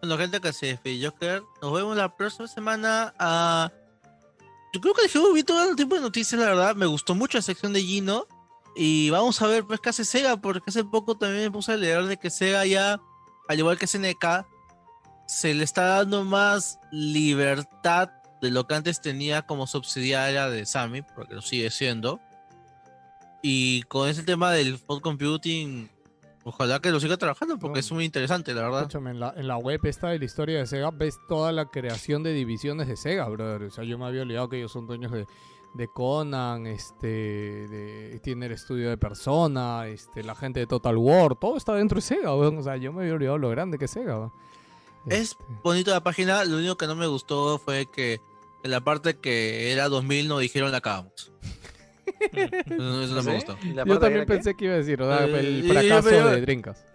Bueno, gente que se despidió, Joker. Nos vemos la próxima semana. a Yo creo que dejé vi todo el tiempo de noticias, la verdad. Me gustó mucho la sección de Gino. Y vamos a ver pues qué hace Sega, porque hace poco también me puse a leer de que Sega ya, al igual que SNK, se le está dando más libertad de lo que antes tenía como subsidiaria de Sammy, porque lo sigue siendo. Y con ese tema del cloud computing, ojalá que lo siga trabajando, porque No. es muy interesante, la verdad. Escúchame, en la, en la web esta de la historia de Sega ves toda la creación de divisiones de Sega, brother. O sea, yo me había olvidado que ellos son dueños de, de Conan, este, de, tiene el estudio de Persona, este, la gente de Total War, todo está dentro de Sega, weón. O sea, yo me había olvidado lo grande que es Sega, weón. Es Este, bonito la página, lo único que no me gustó fue que en la parte que era 2000 nos dijeron la acabamos. Eso, eso no ¿Sí? me gustó. ¿Y la Yo también qué? pensé que iba a decir, o sea, Eh, el fracaso de Drinkas.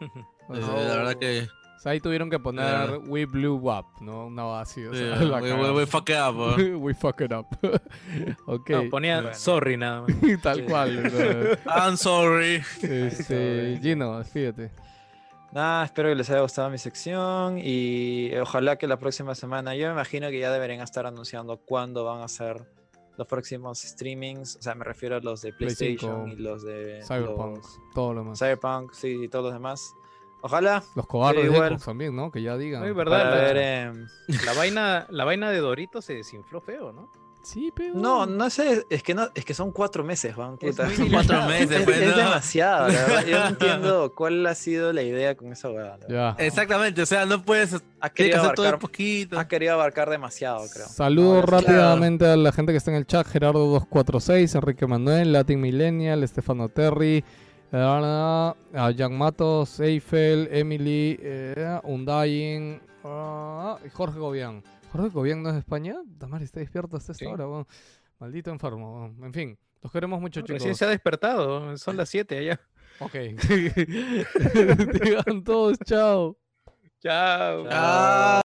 Eh, la verdad que. o sea, ahí tuvieron que poner. We Blew Up, ¿no? Una así, o sea, eh, la we, we- fuck it up, bro. We fuck it up. ok, No, ponían Bueno. sorry nada más. tal Sí. cual. I'm sorry. Este, Gino, despídete. Nada, espero que les haya gustado mi sección y ojalá que la próxima semana, yo me imagino que ya deberían estar anunciando cuándo van a ser los próximos streamings, o sea, me refiero a los de Play PlayStation 5, y los de Cyberpunk, los- todo lo más. Cyberpunk, sí, y todos los demás. Ojalá Los cobardes de también, ¿no? Que ya digan. Ay, verdad, para la- ver em, La vaina, la vaina de Dorito se desinfló feo, ¿no? Sí, pero. No, no sé, es que no, es que son cuatro meses, Juan. Es puta. Son cuatro meses, Es, pues, es ¿no? demasiado, la verdad. Yo no entiendo cuál ha sido la idea con esa hueá. Exactamente, o sea, no puedes. Ha querido, hacer todo abarcar, poquito. ha querido abarcar demasiado, creo. Saludo Ahora sí. rápidamente a la gente que está en el chat: Gerardo246, Enrique Manuel, Latin Millennial, Estefano Terry, eh, a Jan Matos, Eiffel, Emily, eh, Undying, ah, y Jorge Gobián. ¿Jorge Gobián no es de España? Damar está despierto hasta esta Sí. hora. Maldito enfermo. En fin, los queremos mucho, Recién chicos. se ha despertado, son las 7 allá. Ok. Digan todos, chao. Chao. Ah.